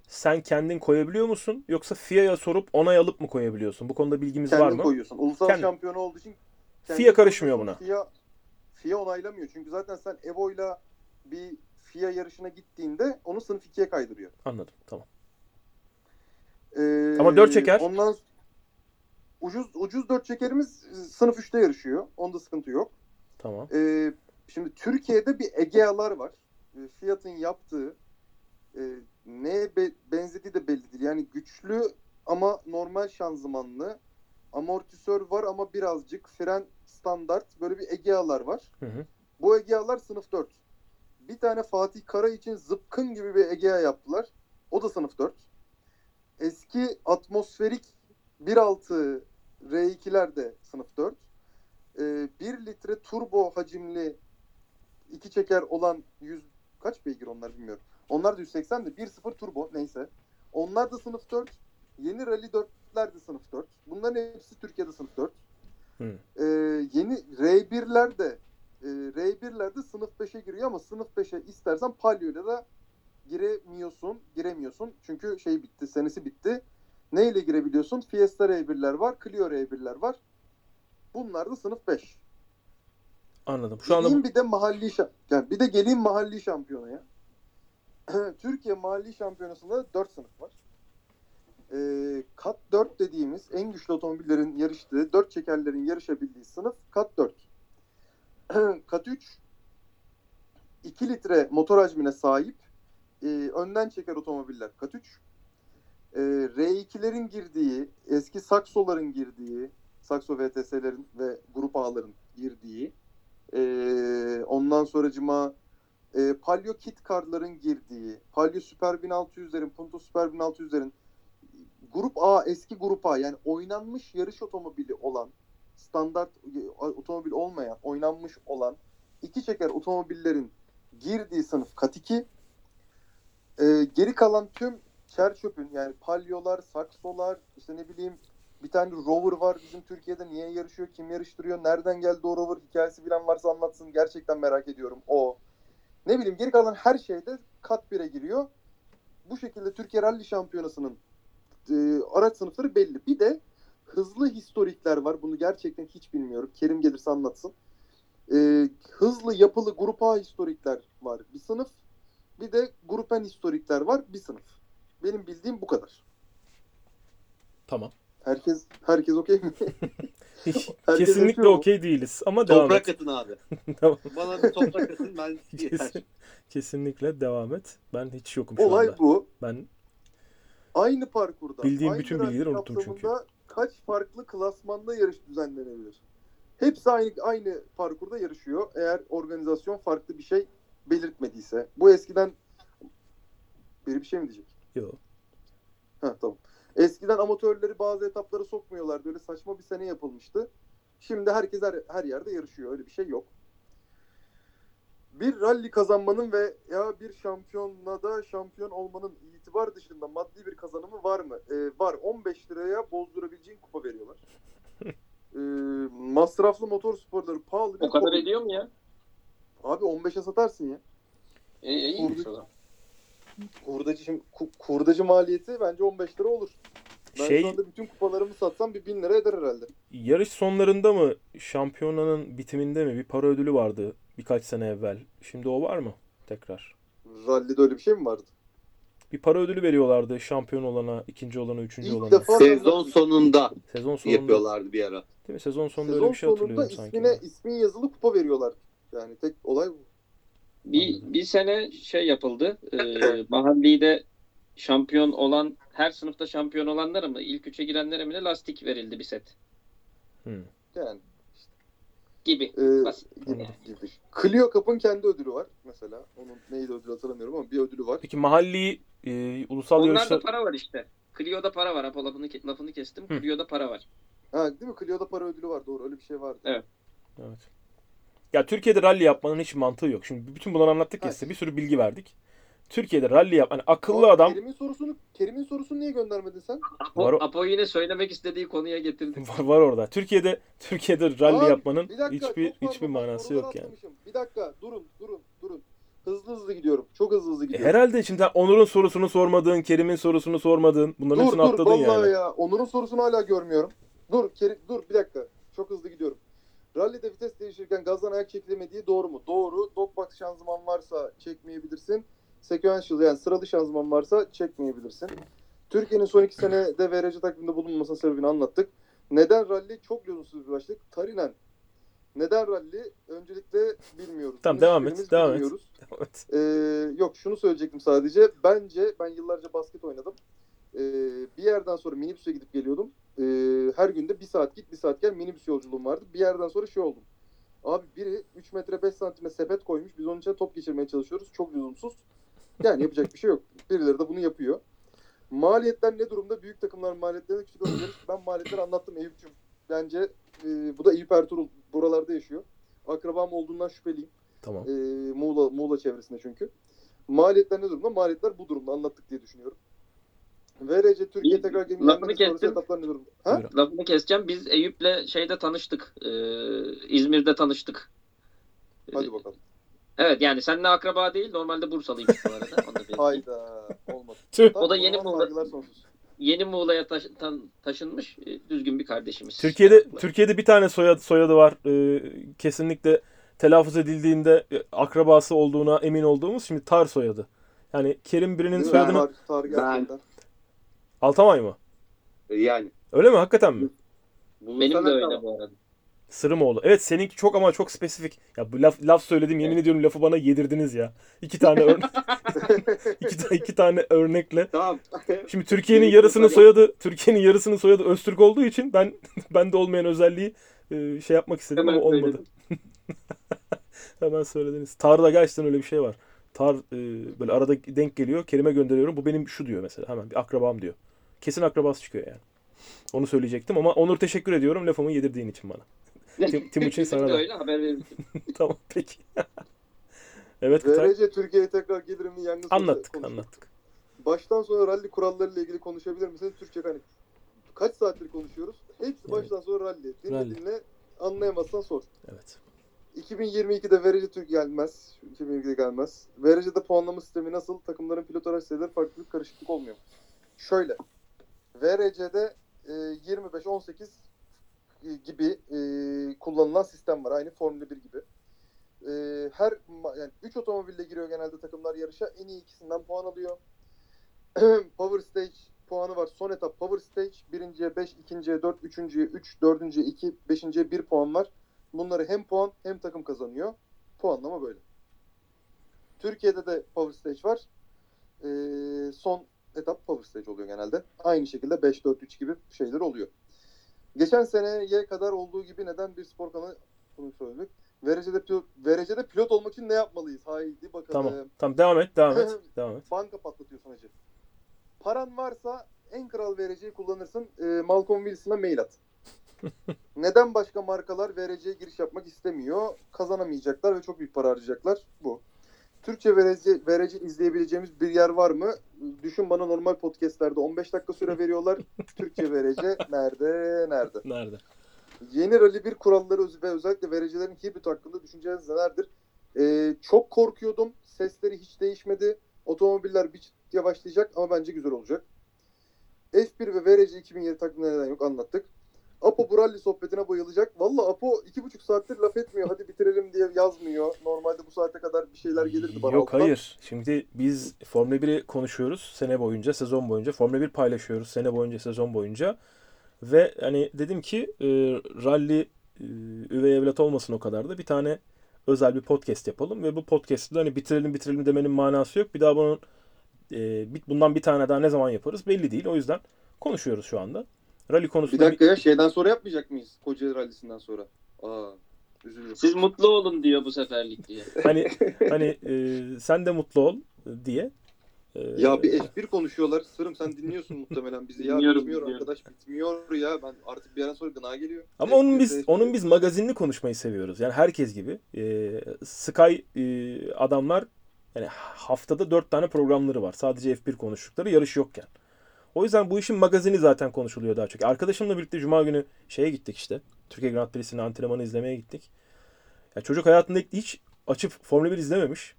sen kendin koyabiliyor musun? Yoksa FIA'ya sorup onay alıp mı koyabiliyorsun? Bu konuda bilgimiz Kendin var mı? koyuyorsun. Ulusal Kendin. şampiyonu olduğu için FIA kendin karışmıyor buna. FIA, FIA onaylamıyor. Çünkü zaten sen Evo'yla bir FIA yarışına gittiğinde onu sınıf 2'ye kaydırıyor. Anladım. Tamam. Ee, Ama dört çeker. Ondan ucuz ucuz 4 çekerimiz sınıf 3'te yarışıyor. Onda sıkıntı yok. Tamam. Ee, şimdi Türkiye'de bir Egea'lar var. Ee, Fiat'ın yaptığı e, neye be- benzediği de belli değil. Yani güçlü ama normal şanzımanlı. Amortisör var ama birazcık fren standart. Böyle bir Egea'lar var. Hı hı. Bu Egea'lar sınıf 4. Bir tane Fatih Kara için zıpkın gibi bir Egea yaptılar. O da sınıf 4. Eski atmosferik 1.6 R2'ler de sınıf 4. Ee, 1 litre turbo hacimli iki çeker olan 100 kaç beygir onlar bilmiyorum. Onlar da 180 de 1.0 turbo neyse. Onlar da sınıf 4. Yeni Rally 4'ler de sınıf 4. Bunların hepsi Türkiye'de sınıf 4. Hı. Ee, yeni R1'ler de e, R1'ler de sınıf 5'e giriyor ama sınıf 5'e istersen palyoyla da giremiyorsun. Giremiyorsun. Çünkü şey bitti. Senesi bitti. Neyle girebiliyorsun? Fiesta R1'ler var. Clio R1'ler var. Bunlar da sınıf 5. Anladım. Şu anda Geleyim bir de mahalli yani bir de geleyim mahalli şampiyonaya. Türkiye mahalli şampiyonasında 4 sınıf var. Ee, kat 4 dediğimiz en güçlü otomobillerin yarıştığı, 4 çekerlerin yarışabildiği sınıf kat 4. kat 3 2 litre motor hacmine sahip e, önden çeker otomobiller kat 3. E, R2'lerin girdiği, eski Sakso'ların girdiği, Sakso VTS'lerin ve Grup A'ların girdiği ee, ondan sonracıma e, Palio Kit Car'ların girdiği, Palio Super 1600'lerin, Punto Super 1600'lerin Grup A, eski Grup A yani oynanmış yarış otomobili olan, standart e, otomobil olmayan, oynanmış olan iki çeker otomobillerin girdiği sınıf Kat 2. Ee, geri kalan tüm çer çöpün yani Palio'lar, Sakso'lar, işte ne bileyim bir tane rover var bizim Türkiye'de. Niye yarışıyor? Kim yarıştırıyor? Nereden geldi o rover? Hikayesi bilen varsa anlatsın. Gerçekten merak ediyorum. O. Ne bileyim geri kalan her şeyde kat 1'e giriyor. Bu şekilde Türkiye Rally Şampiyonası'nın e, araç sınıfları belli. Bir de hızlı historikler var. Bunu gerçekten hiç bilmiyorum. Kerim gelirse anlatsın. E, hızlı yapılı grup A historikler var. Bir sınıf. Bir de grup N historikler var. Bir sınıf. Benim bildiğim bu kadar. tamam. Herkes herkes okey mi? Herkes Kesinlikle okey değiliz ama devam Toprak et. atın abi. Tamam. Bana bir toprak atın ben yeter. Kesin, kesinlikle devam et. Ben hiç yokum şu Olay anda. bu. Ben Aynı parkurda. Bildiğim aynı bütün bilgileri unuttum kapsamında Kaç farklı klasmanda yarış düzenlenebilir? Hepsi aynı aynı parkurda yarışıyor. Eğer organizasyon farklı bir şey belirtmediyse. Bu eskiden biri bir şey mi diyecek? yok. Ha tamam. Eskiden amatörleri bazı etaplara sokmuyorlardı. Öyle saçma bir sene yapılmıştı. Şimdi herkes her, her yerde yarışıyor. Öyle bir şey yok. Bir rally kazanmanın ve ya bir şampiyonada şampiyon olmanın itibar dışında maddi bir kazanımı var mı? Ee, var. 15 liraya bozdurabileceğin kupa veriyorlar. Ee, masraflı motor sporları pahalı. O kadar hobi. ediyor mu ya? Abi 15'e satarsın ya. İyi, iyiymiş Kurdu- o zaman. Kurdacı, şimdi, ku- kurdacı maliyeti bence 15 lira olur. Ben Şey- şu anda bütün kupalarımı satsam bir 1000 lira eder herhalde. Yarış sonlarında mı, şampiyonanın bitiminde mi bir para ödülü vardı birkaç sene evvel. Şimdi o var mı tekrar? Rally'de öyle bir şey mi vardı? Bir para ödülü veriyorlardı şampiyon olana, ikinci olana, üçüncü İlk olana. defa- Sezon sonunda Sezon sonunda yapıyorlardu bir ara. değil mi? Sezon sonunda Sezon öyle bir şey sonunda hatırlıyorum sanki. ismine ben. ismin yazılı kupa veriyorlar. Yani tek olay bu. Bir, bir sene şey yapıldı. E, mahallide şampiyon olan her sınıfta şampiyon olanlara mı ilk üçe girenlere mi lastik verildi bir set Hı. Yani gibi. e, Basit. gibi, gibi. Clio Cup'ın kendi ödülü var mesela. Onun neydi ödülü hatırlamıyorum ama bir ödülü var. Peki mahalli e, ulusal Onlarda yarışlar para var işte. Clio'da para var. Apo lafını, lafını kestim. Hı. Clio'da para var. Ha değil mi? Clio'da para ödülü var. Doğru öyle bir şey vardı. Evet. Evet. Ya Türkiye'de rally yapmanın hiç mantığı yok. Şimdi bütün bunları anlattık ya size. Bir sürü bilgi verdik. Türkiye'de rally yap hani akıllı Ama adam Kerim'in sorusunu Kerim'in sorusunu niye göndermedin sen? Apo, Var o- Apo yine söylemek istediği konuya getirdi. var, var orada. Türkiye'de Türkiye'de rally Abi, yapmanın Bir dakika, hiçbir çok pardon, hiçbir manası soruları yok yani. atlamışım. Bir dakika durun durun durun. Hızlı hızlı gidiyorum. Çok hızlı hızlı E, gidiyorum. herhalde şimdi sen Onur'un sorusunu sormadın, Kerim'in sorusunu sormadın. Bunların dur hepsini dur atladın vallahi yani. ya. Onur'un sorusunu hala görmüyorum. Dur Kerim dur bir dakika. Çok hızlı gidiyorum. Rally'de vites değiştirirken gazdan ayak çekilemediği doğru mu? Doğru. Dogbox şanzıman varsa çekmeyebilirsin. Sequential yani sıralı şanzıman varsa çekmeyebilirsin. Türkiye'nin son iki senede VRC takviminde bulunmasının sebebini anlattık. Neden rally çok lüzumsuz bir başlık? Tarinen. Neden rally? Öncelikle bilmiyoruz. Tamam, devam et, devam et. bilmiyoruz. Evet. Ee, yok şunu söyleyecektim sadece. Bence ben yıllarca basket oynadım. Ee, bir yerden sonra minibüse gidip geliyordum. Ee, her günde bir saat git bir saat gel minibüs yolculuğum vardı. Bir yerden sonra şey oldum. Abi biri 3 metre 5 santime sepet koymuş. Biz onun içine top geçirmeye çalışıyoruz. Çok lüzumsuz. Yani yapacak bir şey yok. Birileri de bunu yapıyor. Maliyetler ne durumda? Büyük takımların maliyetlerini küçük oyuncuları. Ben maliyetleri anlattım Eyüp'cüm. Bence e, bu da Eyüp Ertuğrul buralarda yaşıyor. Akrabam olduğundan şüpheliyim. Tamam. E, Muğla, Muğla çevresinde çünkü. Maliyetler ne durumda? Maliyetler bu durumda anlattık diye düşünüyorum. VRC Türkiye tekrar gemi lafını kestim. Ha? Lafını keseceğim. Biz Eyüp'le şeyde tanıştık. Ee, İzmir'de tanıştık. Ee, Hadi bakalım. Evet yani seninle akraba değil. Normalde Bursalıymış bu arada. Hayda. Olmadı. Tüh. O da yeni Muğla-. Yeni Muğla'ya taş- tan- taşınmış e, düzgün bir kardeşimiz. Türkiye'de Türkiye'de bir tane soyadı, soyadı var. Ee, kesinlikle telaffuz edildiğinde e, akrabası olduğuna emin olduğumuz şimdi Tar soyadı. Yani Kerim birinin soyadını Tarih, tarih gerçekten. Altamay mı? Yani. Öyle mi? Hakikaten mi? Benim de Bulursan öyle tamam. bu arada. Sırımoğlu. Evet seninki çok ama çok spesifik. Ya bu laf, laf söyledim yemin ediyorum lafı bana yedirdiniz ya. İki tane örnek iki, ta- iki tane örnekle. Tamam. Şimdi Türkiye'nin soyadım- soyadı Türkiye'nin yarısının soyadı Öztürk olduğu için ben bende olmayan özelliği e, şey yapmak istedim Hemen ama olmadı. Hemen söylediniz. Tar'da gerçekten öyle bir şey var. Tar e, böyle arada denk geliyor. Kerime gönderiyorum. Bu benim şu diyor mesela. Hemen bir akrabam diyor. Kesin akrabası çıkıyor yani. Onu söyleyecektim ama Onur teşekkür ediyorum lafımı yedirdiğin için bana. Tim- Timuçin sana da. öyle haber tamam peki. evet Kutay. VRC Türkiye'ye tekrar gelirim mi yangın Anlattık konuşalım. anlattık. Baştan sona rally kurallarıyla ilgili konuşabilir misiniz? Türkçe hani kaç saattir konuşuyoruz? Hepsi Evet. baştan sona rally. Dinle Rally. dinle anlayamazsan sor. Evet. 2022'de verici Türk gelmez. 2022'de gelmez. Verici'de puanlama sistemi nasıl? Takımların pilot araç sayıları farklı bir karışıklık olmuyor. Şöyle. VRC'de e, 25-18 gibi e, kullanılan sistem var. Aynı Formula 1 gibi. E, her yani 3 otomobille giriyor genelde takımlar yarışa. En iyi ikisinden puan alıyor. Power Stage puanı var. Son etap Power Stage. Birinciye 5, ikinciye 4, üçüncüye 3, dördüncüye 2, beşinciye 1 puan var. Bunları hem puan hem takım kazanıyor. Puanlama böyle. Türkiye'de de Power Stage var. Ee, son etap Power Stage oluyor genelde. Aynı şekilde 5-4-3 gibi şeyler oluyor. Geçen seneye kadar olduğu gibi neden bir spor kanalı bunu söyledik. Verece'de pilot, Verece'de pilot olmak için ne yapmalıyız? Haydi bakalım. Tamam. Tamam devam et devam et. devam et. Banka patlatıyorsun hacı. Paran varsa en kral vereceği kullanırsın. Ee, Malcolm Wilson'a mail at. Neden başka markalar vereceğe giriş yapmak istemiyor? Kazanamayacaklar ve çok büyük para harcayacaklar. Bu. Türkçe verece izleyebileceğimiz bir yer var mı? Düşün bana normal podcastlerde 15 dakika süre veriyorlar. Türkçe verece nerede? Nerede? Nerede? Yeni Rally 1 kuralları ve özellikle vericilerin Hibbit hakkında düşünceleriniz nelerdir? Ee, çok korkuyordum. Sesleri hiç değişmedi. Otomobiller bir çıt yavaşlayacak ama bence güzel olacak. F1 ve VRC 2007 takvimine neden yok anlattık. Apo bu rally sohbetine bayılacak. Valla Apo iki buçuk saattir laf etmiyor. Hadi bitirelim diye yazmıyor. Normalde bu saate kadar bir şeyler gelirdi bana. Yok alttan. hayır. Şimdi biz Formula 1'i konuşuyoruz sene boyunca, sezon boyunca. Formula 1 paylaşıyoruz sene boyunca, sezon boyunca. Ve hani dedim ki e, rally e, üvey evlat olmasın o kadar da bir tane özel bir podcast yapalım ve bu podcast'ı hani bitirelim bitirelim demenin manası yok. Bir daha bunun e, bundan bir tane daha ne zaman yaparız belli değil. O yüzden konuşuyoruz şu anda. Rally Bir konusunda dakika ya şeyden sonra yapmayacak mıyız? Kocaeli Rally'sinden sonra. Aa üzülürüm. Siz mutlu olun diyor bu seferlik diye. hani hani e, sen de mutlu ol diye. E, Ya bir F1 konuşuyorlar. Sırım sen dinliyorsun muhtemelen bizi. Ya Dinliyorum, bitmiyor dinliyorum. arkadaş bitmiyor ya. Ben artık bir yerden sonra gına geliyor. Ama onun F1'de biz F1'de. onun biz magazinli konuşmayı seviyoruz. Yani herkes gibi. Ee, Sky e, adamlar yani haftada dört tane programları var. Sadece F1 konuştukları yarış yokken. O yüzden bu işin magazini zaten konuşuluyor daha çok. Arkadaşımla birlikte cuma günü şeye gittik işte. Türkiye Grand Prix'sinin antrenmanı izlemeye gittik. Ya çocuk hayatında hiç açıp Formula 1 izlememiş.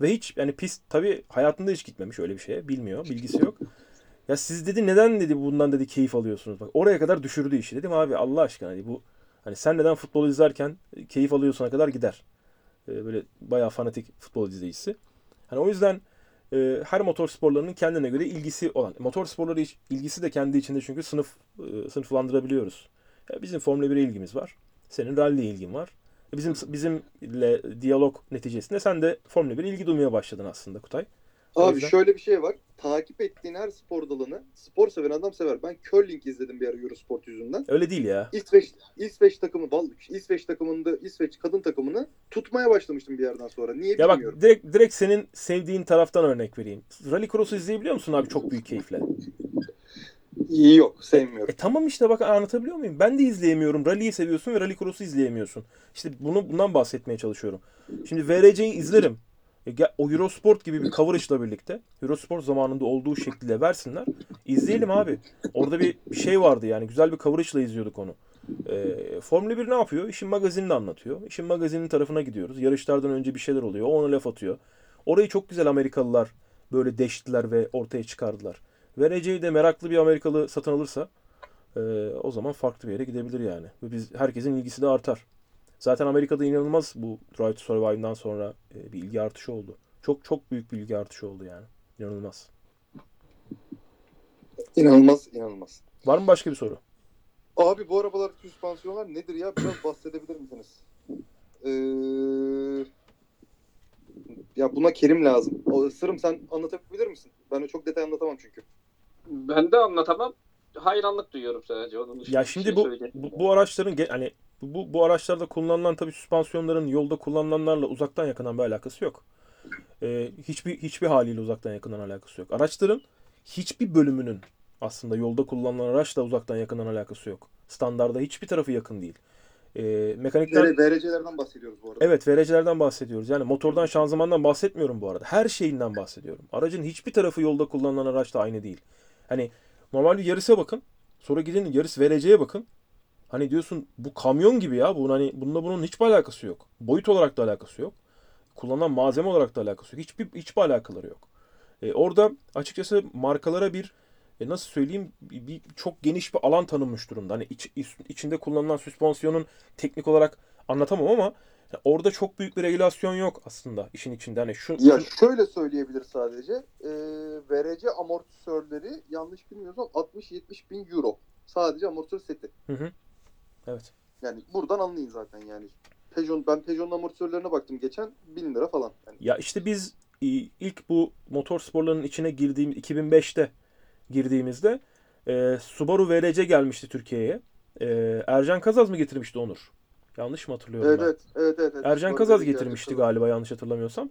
Ve hiç yani pist tabii hayatında hiç gitmemiş öyle bir şeye. Bilmiyor. Bilgisi yok. Ya siz dedi neden dedi bundan dedi keyif alıyorsunuz? Bak oraya kadar düşürdü işi. Dedim abi Allah aşkına hani bu hani sen neden futbol izlerken keyif alıyorsuna kadar gider. Ee, böyle bayağı fanatik futbol izleyicisi. Hani o yüzden e, her motor sporlarının kendine göre ilgisi olan. Motor sporları ilgisi de kendi içinde çünkü sınıf e, sınıflandırabiliyoruz. Ya bizim Formula 1'e ilgimiz var. Senin rally ilgin var. E, Bizim bizimle diyalog neticesinde sen de Formula 1'e ilgi duymaya başladın aslında Kutay. O Abi yüzden- şöyle bir şey var. Takip ettiğin her spor dalını spor seven adam sever. Ben curling izledim bir ara Eurosport yüzünden. Öyle değil ya. İsveç İsveç takımı vallahi İsveç takımında İsveç kadın takımını tutmaya başlamıştım bir yerden sonra. Niye Ya bak bilmiyorum. direkt direkt senin sevdiğin taraftan örnek vereyim. Rally Cross'u izleyebiliyor musun abi çok büyük keyifle? Yok sevmiyorum. E tamam işte bak anlatabiliyor muyum? Ben de izleyemiyorum. Rally'yi seviyorsun ve Rally Cross'u izleyemiyorsun. İşte bunu bundan bahsetmeye çalışıyorum. Şimdi VRC'yi izlerim. E, o Eurosport gibi bir coverage'la birlikte Eurosport zamanında olduğu şekilde versinler. İzleyelim abi. Orada bir şey vardı yani. Güzel bir coverage'la izliyorduk onu. E, Formula 1 ne yapıyor? İşin magazinini anlatıyor. İşin magazinin tarafına gidiyoruz. Yarışlardan önce bir şeyler oluyor. O ona laf atıyor. Orayı çok güzel Amerikalılar böyle deştiler ve ortaya çıkardılar. Vereceği de meraklı bir Amerikalı satın alırsa e, o zaman farklı bir yere gidebilir yani. Ve biz herkesin ilgisi de artar. Zaten Amerika'da inanılmaz bu Drive to Survive'dan sonra e, bir ilgi artışı oldu. Çok çok büyük bir ilgi artışı oldu yani. İnanılmaz. İnanılmaz, inanılmaz. Var mı başka bir soru? Abi bu arabalar süspansiyonlar nedir ya? Biraz bahsedebilir misiniz? Ee, ya buna Kerim lazım. O, Sırım sen anlatabilir misin? Ben de çok detay anlatamam çünkü. Ben de anlatamam. Hayranlık duyuyorum sadece. Onun Ya şimdi şey bu, bu bu araçların hani bu bu araçlarda kullanılan tabii süspansiyonların yolda kullanılanlarla uzaktan yakından bir alakası yok. Ee, hiçbir hiçbir haliyle uzaktan yakından alakası yok. Araçların hiçbir bölümünün aslında yolda kullanılan araçla uzaktan yakından alakası yok. Standarda hiçbir tarafı yakın değil. Ee, mekanikten VR, VRC'lerden bahsediyoruz bu arada. Evet verecilerden bahsediyoruz. Yani motordan şanzımandan bahsetmiyorum bu arada. Her şeyinden bahsediyorum. Aracın hiçbir tarafı yolda kullanılan araçla aynı değil. Hani normal bir yarısa bakın. Sonra gidin yarış vereceğe bakın. Hani diyorsun bu kamyon gibi ya. Bunun hani bununla bunun hiçbir alakası yok. Boyut olarak da alakası yok. Kullanılan malzeme olarak da alakası yok. Hiçbir hiçbir alakaları yok. E, orada açıkçası markalara bir e, nasıl söyleyeyim bir, çok geniş bir alan tanınmış durumda. Hani iç- iç- içinde kullanılan süspansiyonun teknik olarak anlatamam ama orada çok büyük bir regülasyon yok aslında işin içinde. Hani şu, Ya şu- şöyle söyleyebilir sadece. E, VRC amortisörleri yanlış bilmiyorsam 60-70 bin euro. Sadece amortisör seti. Hı hı. Evet. Yani buradan anlayın zaten yani. Peugeot, ben Peugeot'un amortisörlerine baktım geçen 1000 lira falan. Yani Ya işte biz e, ilk bu motor sporlarının içine girdiğim 2005'te girdiğimizde e, Subaru VRC gelmişti Türkiye'ye. E, Ercan Kazaz mı getirmişti Onur? Yanlış mı hatırlıyorum evet, ben? evet, evet, evet, evet. Ercan Doğru Kazaz getirmişti Kazaz. galiba yanlış hatırlamıyorsam.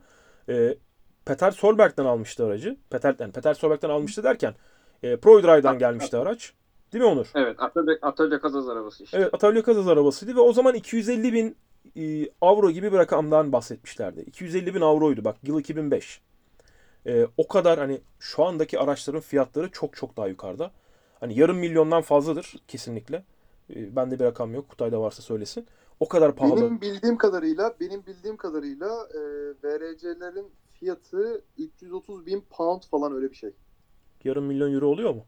E, Peter Solberg'den almıştı aracı. Peter, yani Peter Solberg'den almıştı derken e, ProDrive'dan gelmişti araç. Değil mi Onur? Evet. Atölye, atölye kazaz arabası işte. Evet Atölye Kazaz arabasıydı ve o zaman 250 bin e, avro gibi bir rakamdan bahsetmişlerdi. 250 bin avroydu bak yıl 2005. E, o kadar hani şu andaki araçların fiyatları çok çok daha yukarıda. Hani yarım milyondan fazladır kesinlikle. E, bende bir rakam yok. Kutay'da varsa söylesin. O kadar pahalı. Benim bildiğim kadarıyla, benim bildiğim kadarıyla e, VRC'lerin fiyatı 330 bin pound falan öyle bir şey. Yarım milyon euro oluyor mu?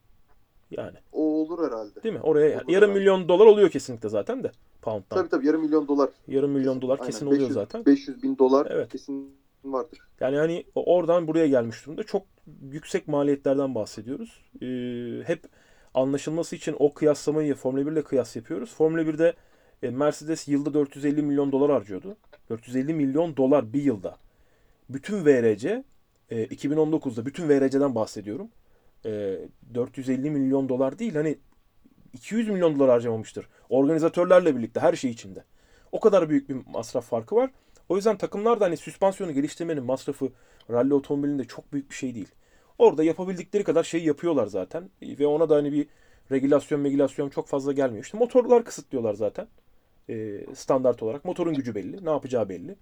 Yani O olur herhalde. değil mi? Oraya Olur yarım herhalde. milyon dolar oluyor kesinlikle zaten de. Pound'dan. Tabii tabii yarım milyon dolar. Yarım milyon dolar Aynen, kesin oluyor 500 zaten. 500 bin dolar Evet. kesin vardır. Yani hani oradan buraya gelmiş durumda. Çok yüksek maliyetlerden bahsediyoruz. Ee, hep anlaşılması için o kıyaslamayı Formula 1 ile kıyas yapıyoruz. Formula 1'de e, Mercedes yılda 450 milyon dolar harcıyordu. 450 milyon dolar bir yılda. Bütün VRC e, 2019'da bütün VRC'den bahsediyorum. E, 450 milyon dolar değil hani 200 milyon dolar harcamamıştır. Organizatörlerle birlikte her şey içinde. O kadar büyük bir masraf farkı var. O yüzden takımlar da hani süspansiyonu geliştirmenin masrafı ralli otomobilinde çok büyük bir şey değil. Orada yapabildikleri kadar şey yapıyorlar zaten. Ve ona da hani bir regülasyon megülasyon çok fazla gelmiyor. İşte motorlar kısıtlıyorlar zaten. Ee, standart olarak. Motorun gücü belli. Ne yapacağı belli.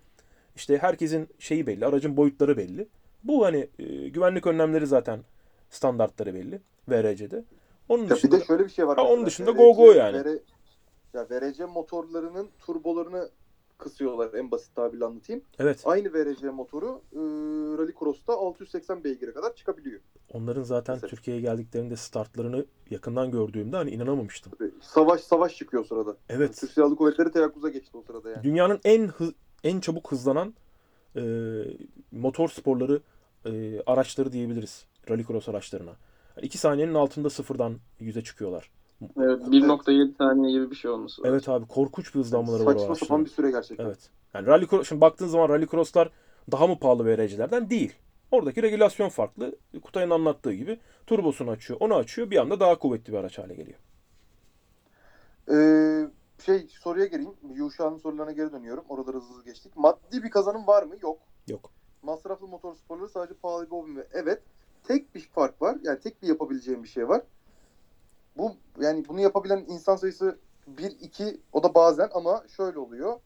İşte herkesin şeyi belli. Aracın boyutları belli. Bu hani e, güvenlik önlemleri zaten standartları belli. VRC'de. Onun Ya bir dışında de şöyle bir şey var. Ha, onun dışında VRC go go yani. VR ya VRC motorlarının turbolarını kısıyorlar en basit tabirle anlatayım. evet Aynı VRC motoru e, Rally Cross'ta 680 beygire kadar çıkabiliyor. onların zaten Mesela. Türkiye'ye geldiklerinde startlarını yakından gördüğümde hani inanamamıştım. Tabii, Savaş savaş çıkıyor o sırada. Evet. Türk Silahlı Kuvvetleri teyakkuza geçti o sırada yani. Dünyanın en hı- en çabuk hızlanan e, motor sporları e, araçları diyebiliriz. Rallycross araçlarına. Yani iki saniyenin altında sıfırdan yüze çıkıyorlar. Evet, 1.7 saniye gibi bir şey olması lazım. Evet abi korkunç bir hızlanmaları var Saçma sapan bir süre gerçekten. Evet. Yani rallycross şimdi baktığın zaman rallycrosslar daha mı pahalı VRC'lerden değil. Oradaki regülasyon farklı. Kutay'ın anlattığı gibi turbosunu açıyor, onu açıyor. Bir anda daha kuvvetli bir araç hale geliyor. Ee, şey soruya geleyim. Yuşa'nın sorularına geri dönüyorum. Oraları hızlı hızlı geçtik. Maddi bir kazanım var mı? Yok. Yok. Masraflı motor sporları sadece pahalı bir hobi mi? Evet. Tek bir fark var. Yani tek bir yapabileceğim bir şey var. Bu yani bunu yapabilen insan sayısı 1-2 o da bazen ama şöyle oluyor.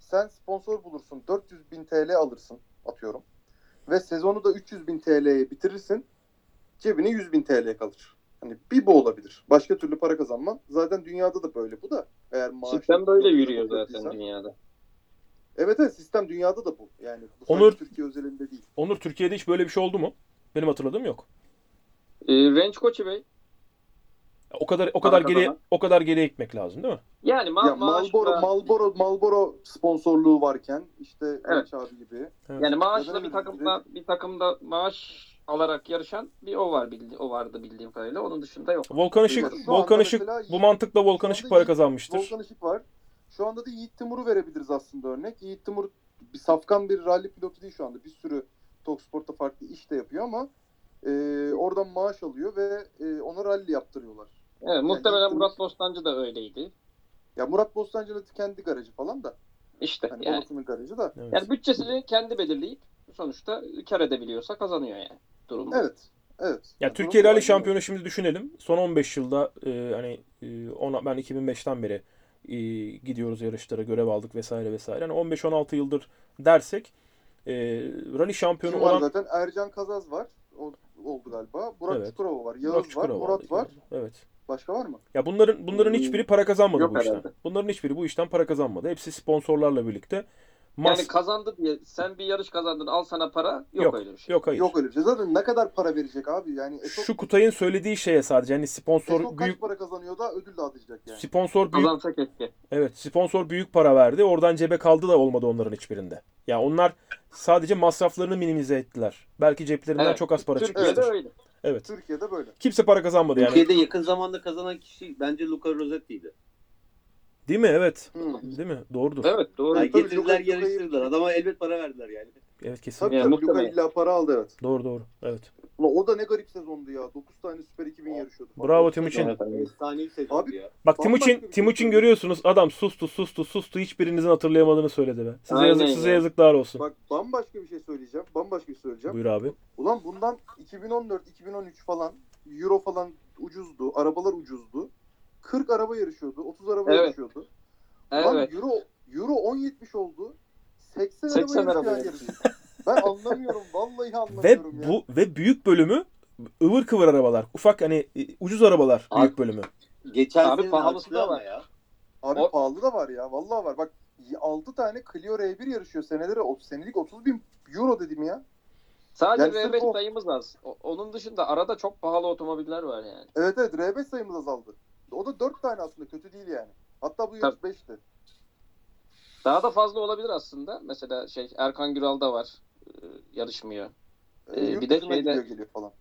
Sen sponsor bulursun. 400 bin TL alırsın atıyorum. ve sezonu da 300 bin TL'ye bitirirsin. Cebine 100 bin TL kalır. Hani bir bu olabilir. Başka türlü para kazanman. Zaten dünyada da böyle bu da. Eğer maaş Sistem böyle yürüyor zaten dünyada. Evet evet sistem dünyada da bu. Yani bu Onur- Türkiye özelinde değil. Onur Türkiye'de hiç böyle bir şey oldu mu? Benim hatırladığım yok. Ee, Range Koçi Bey. O kadar o kadar geriye o kadar geriye gitmek lazım değil mi? Yani ma ya maaşla, Marlboro, Marlboro, Marlboro sponsorluğu varken işte Evet. evet. abi gibi. Evet. yani Ya maaşla da bir takımda bir takımda maaş alarak yarışan bir o var bildi o vardı bildiğim kadarıyla. Onun dışında yok. Volkan Işık, Şu Volkan Işık bu mantıkla Volkan Işık para kazanmıştır. Volkan Işık var. Şu anda da Yiğit Timur'u verebiliriz aslında örnek. Yiğit Timur bir safkan bir rally pilotu değil şu anda. Bir sürü Toksport'ta farklı iş de yapıyor ama e, oradan maaş alıyor ve e, ona rally yaptırıyorlar. Evet, muhtemelen Yiğit Murat Bostancı da öyleydi. Ya Murat Bostancı'nın kendi garajı falan da. İşte Hani yani. babasının garajı da. Evet. Yani bütçesini kendi belirleyip sonuçta kar edebiliyorsa kazanıyor yani durumu. Evet. Evet. Ya Yani Türkiye Rally. Şampiyonu şimdi düşünelim. Son 15 yılda e, hani e, ona ben 2005'ten beri e, gidiyoruz yarışlara, görev aldık vesaire vesaire. Hani 15-16 yıldır dersek e, Rally şampiyonu Kim var olan zaten? Ercan Kazaz var. O oldu galiba. Burak Evet. Çukurova var. Yağız Burak var. Çukurova Murat oldu. var. Evet. Başka var mı? Ya bunların bunların hiçbiri para kazanmadı Yok bu işten. herhalde. Bunların hiçbiri bu işten para kazanmadı. Hepsi sponsorlarla birlikte. Mas Yani kazandı diye sen bir yarış kazandın al sana para yok, Yok, öyle bir şey. yok hayır. Yok öyle bir şey. Zaten ne kadar para verecek abi? Yani Esok, Şu Kutay'ın söylediği şeye sadece hani sponsor Esok büyük kaç para kazanıyor da ödül dağıtacak yani. sponsor büyük Kazansa keşke. Evet, sponsor büyük para verdi. Oradan cebe kaldı da olmadı onların hiçbirinde. Ya onlar sadece masraflarını minimize ettiler. Belki ceplerinden Evet. çok az para Türkiye'de çıkmıştır. öyle. Evet. Türkiye'de böyle. Kimse para kazanmadı yani. Türkiye'de yakın zamanda kazanan kişi bence Luca Rossetti'ydi. Değil mi? Evet. Hı. Değil mi? Doğrudur. Evet doğru. Yani tabii getirdiler yarıştırdılar. Adama elbet para verdiler yani. Evet kesin. Tabii Yani tabii Luka muhtemelen. illa para aldı evet. Doğru doğru. Evet. Ulan o da ne garip sezondu ya. 9 tane Süper 2000 yarışıyordu. Bravo Timuçin. Evet. Efsane bir sezondu Abi- ya. Bak Timuçin, Timuçin görüyorsunuz adam sustu sustu sustu hiçbirinizin hatırlayamadığını söyledi be. Size Aynen yazık size ya. yazıklar olsun. Bak bambaşka bir şey söyleyeceğim. Bambaşka bir şey söyleyeceğim. Buyur abi. Ulan bundan 2014-2013 falan Euro falan ucuzdu. Arabalar ucuzdu. 40 araba yarışıyordu. 30 araba Evet. yarışıyordu. Lan Evet. Euro, Euro 10.70 oldu. 80, 80 araba araba yarışıyor. Ben anlamıyorum. Vallahi Ve anlamıyorum ya. bu ve büyük bölümü ıvır kıvır arabalar. Ufak hani e, ucuz arabalar Abi- büyük bölümü. Geçen Abi sene pahalısı da var. ya. Abi O- pahalı da var ya. Vallahi var. Bak 6 tane Clio R1 yarışıyor. Seneleri o senelik 30 bin euro dedim ya. Sadece Yani sırf R5 o- sayımız az. O- onun dışında arada çok pahalı otomobiller var yani. Evet evet R5 sayımız azaldı. O da 4 tane aslında kötü değil yani. Hatta bu yarış 5'ti. Daha da fazla olabilir aslında. Mesela şey Erkan Güral da var. Ee, yarışmıyor. Ee, Yurt bir de şeyde- gidiyor geliyor falan.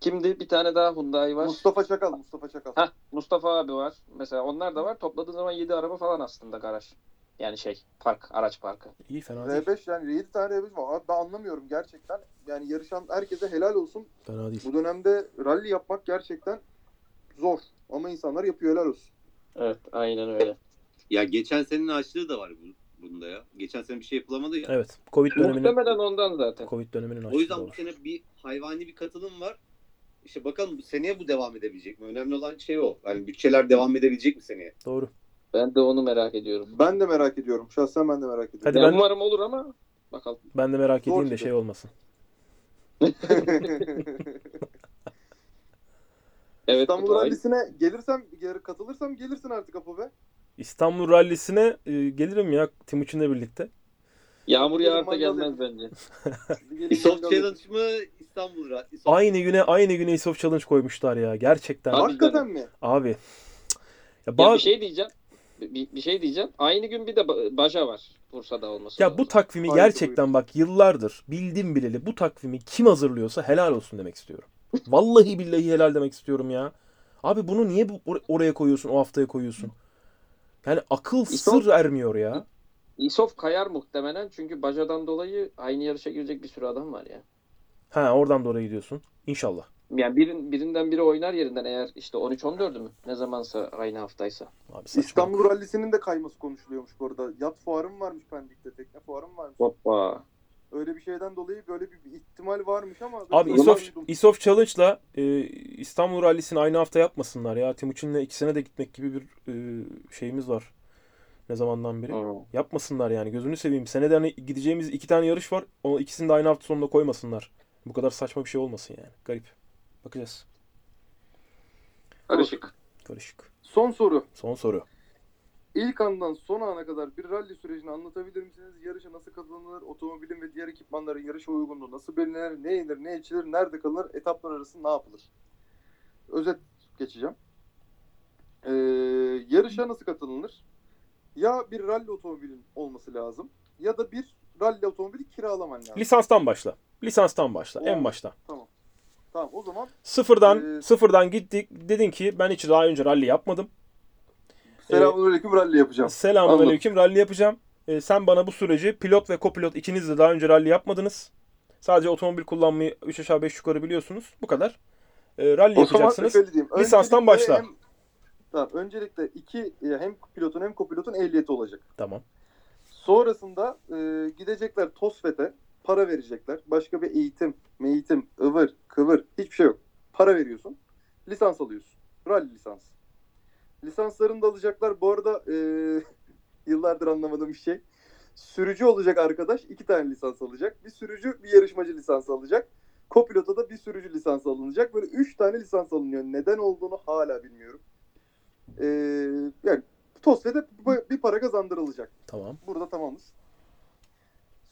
Kimdi? Bir tane daha Hyundai var. Mustafa Çakal, Mustafa Çakal. Heh, Mustafa abi var. Mesela onlar da var. Topladığın zaman 7 araba falan aslında garaj. Yani şey park, araç parkı. İyi fena değil. R5 yani 7 tane R5 var. Abi ben anlamıyorum gerçekten. Yani yarışan herkese helal olsun. Fena değil. Bu dönemde rally yapmak gerçekten zor. Ama insanlar yapıyor helal olsun. Evet, aynen öyle. Ya geçen senenin açlığı da var bu- bunda ya. Geçen sene bir şey yapılamadı ya. Evet. Covid döneminin Muhtemelen ondan zaten. Covid döneminin O yüzden bu sene bir hayvani bir katılım var. İşte bakalım bu seneye bu devam edebilecek mi? Önemli olan şey o. Yani bütçeler devam edebilecek mi seneye? Doğru. Ben de onu merak ediyorum. Ben de merak ediyorum. Şahsen ben de merak ediyorum. Hadi ben- umarım olur ama bakalım. Ben de merak Zor edeyim de şey olmasın. Evet, İstanbul Kutay. Rally'sine gelirsem, gel- katılırsam gelirsin artık Apo be. İstanbul Rally'sine e, gelirim ya Timuçin'le birlikte. Yağmur yağarsa mangal gelmez bence. Bir gelin mangal Challenge mı? İstanbul Ra- Aynı güne aynı güne ISOF Challenge koymuşlar ya. Gerçekten. Abi- Hakikaten mi? Abi. Ya Ya bazı- bir şey diyeceğim. Bir, bir şey diyeceğim. Aynı gün bir de ba- Baja var. Bursa'da olması Ya bu lazım. takvimi Haydi gerçekten bak yıllardır bildim bileli bu takvimi kim hazırlıyorsa helal olsun demek istiyorum. Vallahi billahi helal demek istiyorum ya. Abi bunu niye bu or- oraya koyuyorsun, o haftaya koyuyorsun? Yani akıl İso- sır ermiyor ya. İsof kayar muhtemelen çünkü Baja'dan dolayı aynı yarışa girecek bir sürü adam var ya. Ha oradan doğru gidiyorsun. İnşallah. Yani birin, birinden biri oynar yerinden eğer işte 13-14'ü mü? Ne zamansa aynı haftaysa. Abi. İstanbul Rally'sinin de kayması konuşuluyormuş bu arada. Yat fuarı mı varmış Pendik'te, tekne fuarı mı varmış? Hoppa. Öyle bir şeyden dolayı böyle bir ihtimal varmış ama... Abi İSOF. İSOF Challenge'la e, İstanbul Rally'sini aynı hafta yapmasınlar ya. Timuçin'le ikisine de gitmek gibi bir e, şeyimiz var. ne zamandan beri. Hmm. Yapmasınlar yani gözünü seveyim. Senede hani gideceğimiz iki tane yarış var. O ikisini de aynı hafta sonunda koymasınlar. Bu kadar saçma bir şey olmasın yani. Garip. Bakacağız. Karışık. Karışık. Son soru. Son soru. İlk andan son ana kadar bir rally sürecini anlatabilir misiniz? Yarışa nasıl katılınır? Otomobilin ve diğer ekipmanların yarışa uygunluğu nasıl belirlenir? Ne yenir, ne içilir, nerede kalır? Etaplar arası ne yapılır? Özet geçeceğim. Ee, yarışa nasıl katılınır? Ya bir rally otomobilin olması lazım ya da bir rally otomobili kiralaman lazım. Lisanstan başla. Lisanstan başla. En Oo. başta. Tamam. Tamam o zaman Sıfırdan Ee, sıfırdan gittik. Dedin ki ben hiç daha önce rally yapmadım. Selamünaleyküm rally yapacağım. Selamun aleyküm rally yapacağım. Ee, sen bana bu süreci pilot ve kopilot ikiniz de daha önce rally yapmadınız. Sadece otomobil kullanmayı 3 aşağı 5 yukarı biliyorsunuz. Bu kadar. Ee, rally O yapacaksınız. Lisanstan başla. hem- tamam, öncelikle iki hem pilotun hem kopilotun ehliyeti olacak. Tamam. Sonrasında e, gidecekler TOSFET'e para verecekler. Başka bir eğitim, meğitim, ıvır, kıvır hiçbir şey yok. Para veriyorsun. Lisans alıyorsun. Rally lisans. Lisanslarını da alacaklar. Bu arada e, yıllardır anlamadığım bir şey. Sürücü olacak arkadaş iki tane lisans alacak. Bir sürücü bir yarışmacı lisansı alacak. Kopilota da bir sürücü lisansı alınacak. Böyle üç tane lisans alınıyor. Neden olduğunu hala bilmiyorum. E, yani TOSFET'e bir para kazandırılacak. Tamam. Burada tamamız.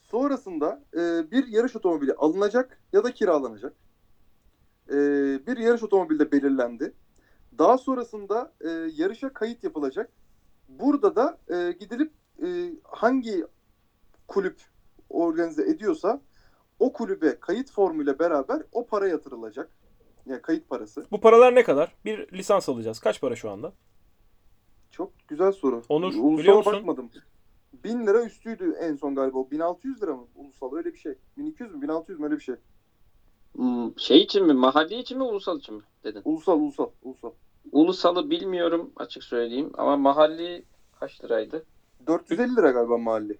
Sonrasında e, bir yarış otomobili alınacak ya da kiralanacak. E, bir yarış otomobili de belirlendi. Daha sonrasında e, yarışa kayıt yapılacak. Burada da e, gidilip e, hangi kulüp organize ediyorsa o kulübe kayıt formuyla beraber o para yatırılacak. Yani kayıt parası. Bu paralar ne kadar? Bir lisans alacağız. Kaç para şu anda? Çok güzel soru. Onur, Ulusala biliyor musun? bakmadım. 1000 lira üstüydü en son galiba. o. 1600 lira mı? Ulusal öyle bir şey. 1200 mü? 1600 mü? Öyle bir şey. Hmm, Şey için mi? Mahalli için mi? Ulusal için mi? Dedin. Ulusal, ulusal, ulusal. Ulusalı bilmiyorum açık söyleyeyim. Ama mahalli kaç liraydı? 450 lira galiba mahalli.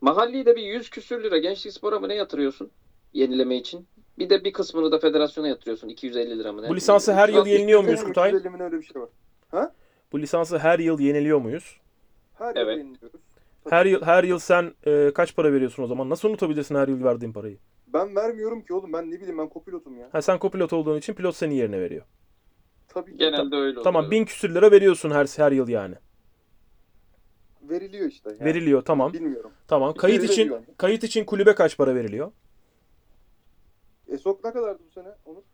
Mahalli de bir 100 küsür lira gençlik spora mı ne yatırıyorsun? Yenileme için. Bir de bir kısmını da federasyona yatırıyorsun. 250 lira mı ne? Bu lisansı her yıl 360 yeniliyor muyuz 350 Kutay? 350 mi ne öyle bir şey var. Bu lisansı her yıl yeniliyor muyuz? Her Evet. yıl yeniliyoruz. Her yıl her yıl sen e, kaç para veriyorsun o zaman? Nasıl unutabilirsin her yıl verdiğin parayı? Ben vermiyorum ki oğlum. Ben ne bileyim ben kopilotum ya. Ha sen kopilot olduğun için pilot senin yerine veriyor. Tabii ki. Genelde öyle oluyor. Tamam bin küsür lira veriyorsun her her yıl yani. Veriliyor işte. Yani. Veriliyor tamam. Bilmiyorum. Tamam. Bir Kayıt kere için veriyor. kayıt için kulübe kaç para veriliyor? Esok ne kadardı bu sene? Onu.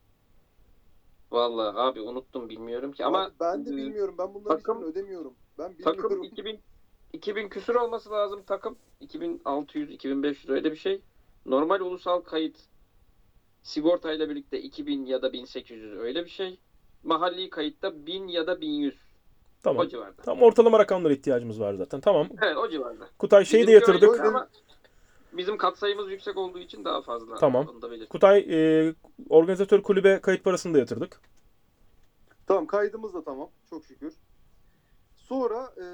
Vallahi abi unuttum bilmiyorum ki ama ben de e, bilmiyorum. Ben bunların takım- ödemiyorum. Ben takım bilmiyorum. 2000 2000 küsür olması lazım takım. 2600 2500 öyle bir şey. Normal ulusal kayıt sigortayla birlikte 2000 ya da 1800 öyle bir şey. Mahalli kayıtta 1000 ya da 1100 Tamam. o civarda. Tam ortalama rakamlara ihtiyacımız var zaten. Tamam. Evet o civarda. Kutay şeyi de Bizimki yatırdık. öyle ama bizim katsayımız yüksek olduğu için daha fazla. Tamam. Onu da belirteyim. Kutay e, organizatör kulübe kayıt parasını da yatırdık. Tamam kaydımız da tamam. Çok şükür. Sonra eee,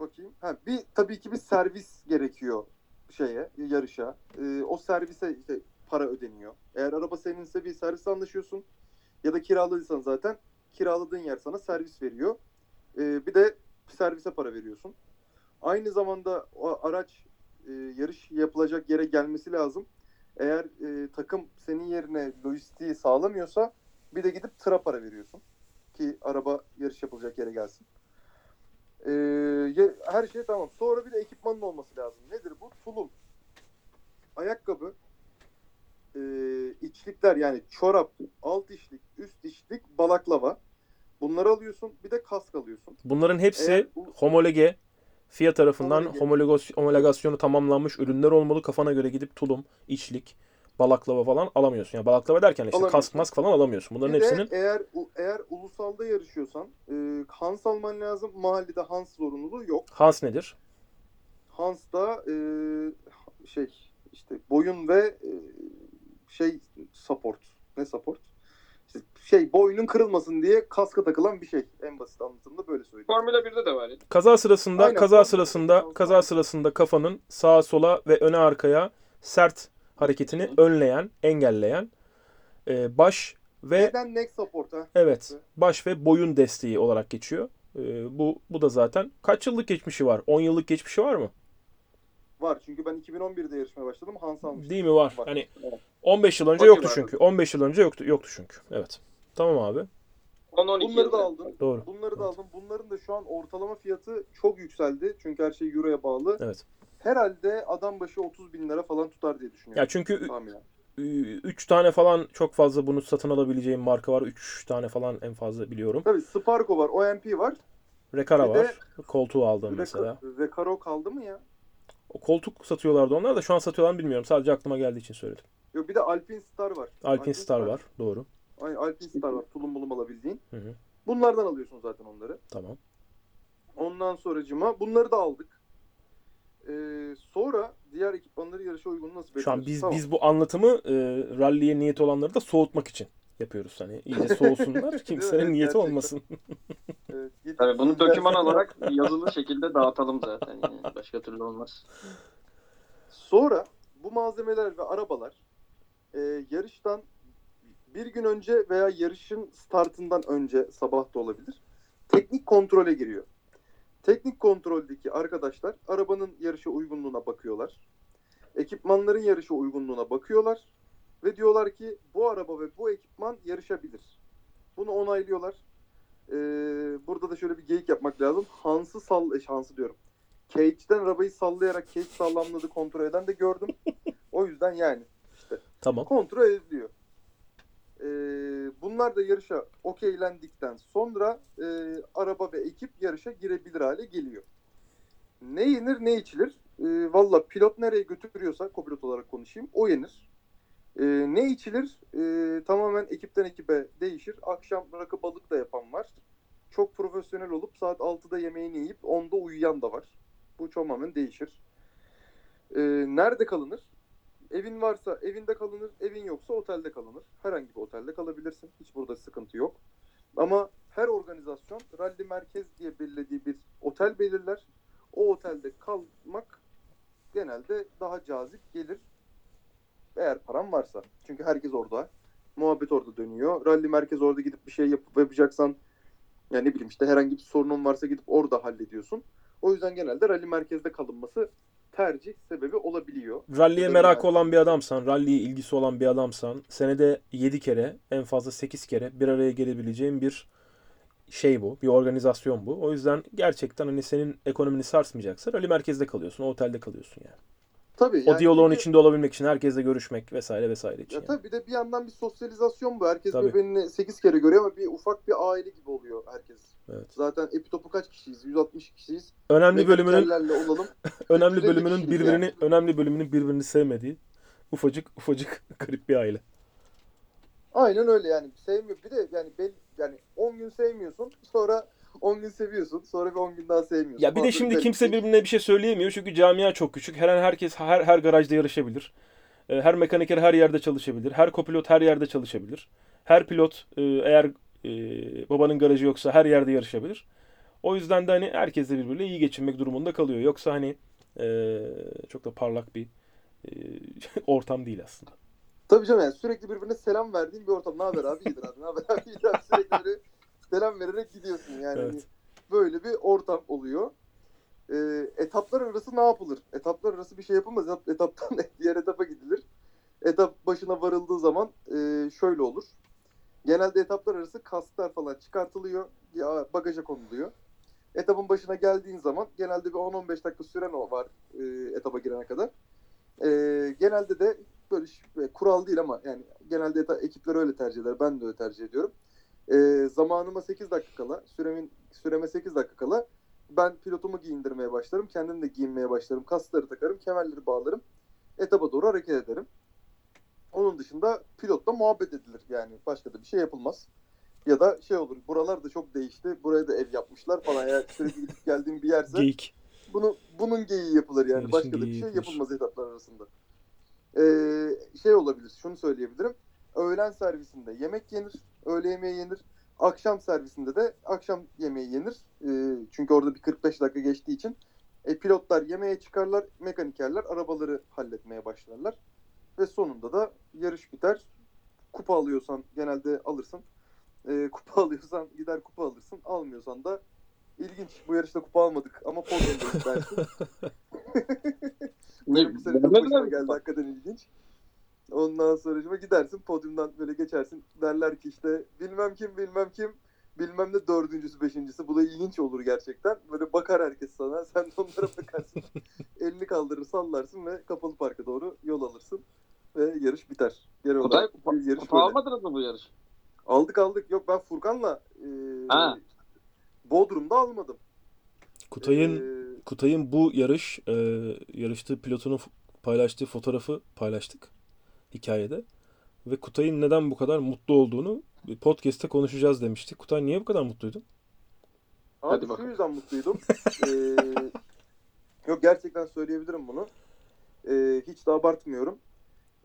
bakayım. Ha, bir tabii ki bir servis gerekiyor şeye, yarışa. Eee, o servise işte para ödeniyor. Eğer araba seninse bir servis anlaşıyorsun ya da kiraladıysan zaten kiraladığın yer sana servis veriyor. Eee, bir de servise para veriyorsun. Aynı zamanda o araç eee, yarış yapılacak yere gelmesi lazım. Eğer eee, takım senin yerine lojistiği sağlamıyorsa bir de gidip tıra para veriyorsun. Ki araba yarış yapılacak yere gelsin. Ee, ye- her şey tamam. Sonra bir de ekipmanın olması lazım. Nedir bu? Tulum. Ayakkabı. Ee, içlikler yani çorap, alt içlik, üst içlik, balaklava. Bunları alıyorsun. Bir de kask alıyorsun. Bunların hepsi Eğer bu- homologe FIA tarafından homologos- homologasyonu tamamlanmış ürünler olmalı. Kafana göre gidip tulum, içlik, balaklava falan alamıyorsun. Yani balaklava derken işte kask mask falan alamıyorsun. Bunların bir hepsinin eğer eğer ulusalda yarışıyorsan e, Hans alman lazım. Mahallede Hans zorunluluğu yok. Hans nedir? Hans da e, şey işte boyun ve e, şey support. Ne support? Şey boynun kırılmasın diye kaska takılan bir şey. En basit anlatımda böyle söyleyeyim. Formula 1'de de var. Kaza sırasında Aynen. kaza sırasında kaza sırasında kafanın sağa sola ve öne arkaya sert hareketini önleyen, engelleyen e, baş ve Neden neck support ha? evet baş ve boyun desteği olarak geçiyor. Ee, bu bu da zaten kaç yıllık geçmişi var? 10 yıllık geçmişi var mı? Var çünkü ben 2011'de yarışmaya başladım. Hans almıştı. Değil mi var? Var. Hani Evet. 15 yıl önce yoktu çünkü. 15 yıl önce yoktu yoktu çünkü. Evet. Tamam abi. 10-12 Bunları yılda. da aldım. Doğru. Bunları da Evet. aldım. Bunların da şu an ortalama fiyatı çok yükseldi. Çünkü her şey euroya bağlı. Evet. Herhalde adam başı 30 bin lira falan tutar diye düşünüyorum. Ya çünkü Tahminen. 3 tane falan çok fazla bunu satın alabileceğim marka var. 3 tane falan en fazla biliyorum. Tabii Sparko var, OMP var. Rekara var. Koltuğu aldım mesela. Reka- Recaro kaldı mı ya? O koltuk satıyorlardı onlar da şu an satıyorlar mı bilmiyorum. Sadece aklıma geldiği için söyledim. Yok bir de Alpine Star var. Alpine Star var. Doğru. Aynen Alpine Star var. Tulum bulum alabildiğin. Hı hı. Bunlardan alıyorsun zaten onları. Tamam. Ondan sonracıma bunları da aldık. Ee, sonra diğer ekipmanları yarışa uygun nasıl bekliyoruz? Şu an biz Tamam. biz bu anlatımı e, ralliye niyet olanları da soğutmak için yapıyoruz. Hani iyice soğusunlar. Kimsenin Evet, niyeti olmasın. Evet, Tabii bunu doküman gerçekten- olarak yazılı şekilde dağıtalım zaten. Yani. Başka türlü olmaz. Sonra bu malzemeler ve arabalar e, yarıştan bir gün önce veya yarışın startından önce sabah da olabilir. Teknik kontrole giriyor. Teknik kontroldeki arkadaşlar arabanın yarışa uygunluğuna bakıyorlar. Ekipmanların yarışa uygunluğuna bakıyorlar. Ve diyorlar ki bu araba ve bu ekipman yarışabilir. Bunu onaylıyorlar. Ee, burada da şöyle bir geyik yapmak lazım. Hans'ı sall... e, Hans'ı diyorum. Cage'den arabayı sallayarak cage sağlamladı kontrol eden de gördüm. o yüzden yani Tamam. kontrol ediliyor. Ee, bunlar da yarışa okeylendikten sonra e, araba ve ekip yarışa girebilir hale geliyor. Ne yenir ne içilir? E, Valla pilot nereye götürüyorsa kopilot olarak konuşayım o yenir. E, ne içilir? E, tamamen ekipten ekibe değişir. Akşam rakı balık da yapan var. Çok profesyonel olup saat 6'da yemeğini yiyip 10'da uyuyan da var. Bu tamamen değişir. E, nerede kalınır? Evin varsa evinde kalınır, evin yoksa otelde kalınır. Herhangi bir otelde kalabilirsin. Hiç burada sıkıntı yok. Ama her organizasyon rally merkez diye belirlediği bir otel belirler. O otelde kalmak genelde daha cazip gelir. Eğer param varsa. Çünkü herkes orada. Muhabbet orada dönüyor. Rally merkez orada gidip bir şey yapıp yapacaksan yani ne bileyim işte herhangi bir sorunun varsa gidip orada hallediyorsun. O yüzden genelde rally merkezde kalınması tercih sebebi olabiliyor. Merakı yani. olan bir adamsan, rally'ye ilgisi olan bir adamsan, senede 7 kere, en fazla 8 kere bir araya gelebileceğin bir şey bu. Bir organizasyon bu. O yüzden gerçekten hani senin ekonomini sarsmayacaksa rally merkezde kalıyorsun, otelde kalıyorsun yani. Tabii. O yani diyaloğun içinde olabilmek için, herkesle görüşmek vesaire vesaire için. Ya yani. tabii bir de bir yandan bir sosyalizasyon bu. Herkes Tabii. birbirini 8 kere görüyor ama bir ufak bir aile gibi oluyor herkes. Evet. Zaten Epitop'u kaç kişiyiz? 160 kişiyiz. Önemli bölümünün Mekanikerlerle olalım. önemli 350 bölümünün birbirini yani. önemli bölümünün birbirini sevmediği ufacık ufacık garip bir aile. Aynen öyle yani. Sevmiyor. Bir de yani ben yani 10 gün sevmiyorsun. Sonra 10 gün seviyorsun. Sonra bir 10 gün daha sevmiyorsun. Ya bir de şimdi kimse birbirine bir şey söyleyemiyor çünkü camia çok küçük. Her an herkes her her garajda yarışabilir. Ee, Her mekaniker her yerde çalışabilir. Her kopilot her yerde çalışabilir. Her pilot e, eğer e, babanın garajı yoksa her yerde yarışabilir. O yüzden de hani herkes de birbiriyle iyi geçinmek durumunda kalıyor. Yoksa hani e, çok da parlak bir e, ortam değil aslında. Tabii canım yani sürekli birbirine selam verdiğin bir ortam. Ne haber abi? İyidir abi. Ne haber abi? İyidir abi. Sürekli böyle selam vererek gidiyorsun yani. Evet. Hani Böyle bir ortam oluyor. Ee, etaplar arası ne yapılır? Etaplar arası bir şey yapılmaz. Etap- Etaptan diğer etapa gidilir. Etap başına varıldığı zaman e, şöyle olur. Genelde etaplar arası kasklar falan çıkartılıyor. Ya bagaja konuluyor. Etapın başına geldiğin zaman genelde bir 10-15 dakika süren o var e, etaba girene kadar. E, genelde de böyle ş- e, kural değil ama yani genelde eta- ekipler öyle tercih eder. Ben de öyle tercih ediyorum. E, zamanıma 8 dakika kala, süremin süreme 8 dakika kala ben pilotumu giyindirmeye başlarım. Kendim de giyinmeye başlarım. Kaskları takarım, kemerleri bağlarım. Etaba doğru hareket ederim. Onun dışında pilotla muhabbet edilir. Yani başka da bir şey yapılmaz. Ya da şey olur. Buralar da çok değişti. Buraya da ev yapmışlar falan. Eğer sürekli gidip geldiğim bir yerse Geyik. bunu bunun geyiği yapılır yani. Başka da bir şey yapılmaz etaplar arasında. Ee, şey olabilir. Şunu söyleyebilirim. Öğlen servisinde yemek yenir. Öğle yemeği yenir. Akşam servisinde de akşam yemeği yenir. Ee, çünkü orada bir 45 dakika geçtiği için. E, pilotlar yemeğe çıkarlar. Mekanikerler arabaları halletmeye başlarlar. Ve sonunda da yarış biter. Kupa alıyorsan genelde alırsın. Ee, kupa alıyorsan gider kupa alırsın. Almıyorsan da İlginç. Bu yarışta kupa almadık ama podyumdayız dersin. Ne, başıma mi geldi hakikaten ilginç. Ondan sonra gidersin podyumdan böyle geçersin. Derler ki işte bilmem kim bilmem kim bilmem ne dördüncüsü beşincisi. Bu da ilginç olur gerçekten. Böyle bakar herkes sana. Sen de onlara bakarsın. Elini kaldırır sallarsın ve kapalı parka doğru yol alırsın. Ve yarış biter. Genel Kutay olarak kupa, yarış kupa böyle. almadınız mı bu yarış? Aldık aldık. Yok ben Furkan'la e, Ha. Bodrum'da almadım. Kutay'ın E, Kutay'ın bu yarış e, yarıştığı pilotunun f- paylaştığı fotoğrafı paylaştık hikayede. Ve Kutay'ın neden bu kadar mutlu olduğunu bir podcast'te konuşacağız demiştik. Kutay niye bu kadar mutluydun? Abi Hadi şu bakalım. yüzden mutluydum. Ee, yok gerçekten söyleyebilirim bunu. Ee, hiç de abartmıyorum.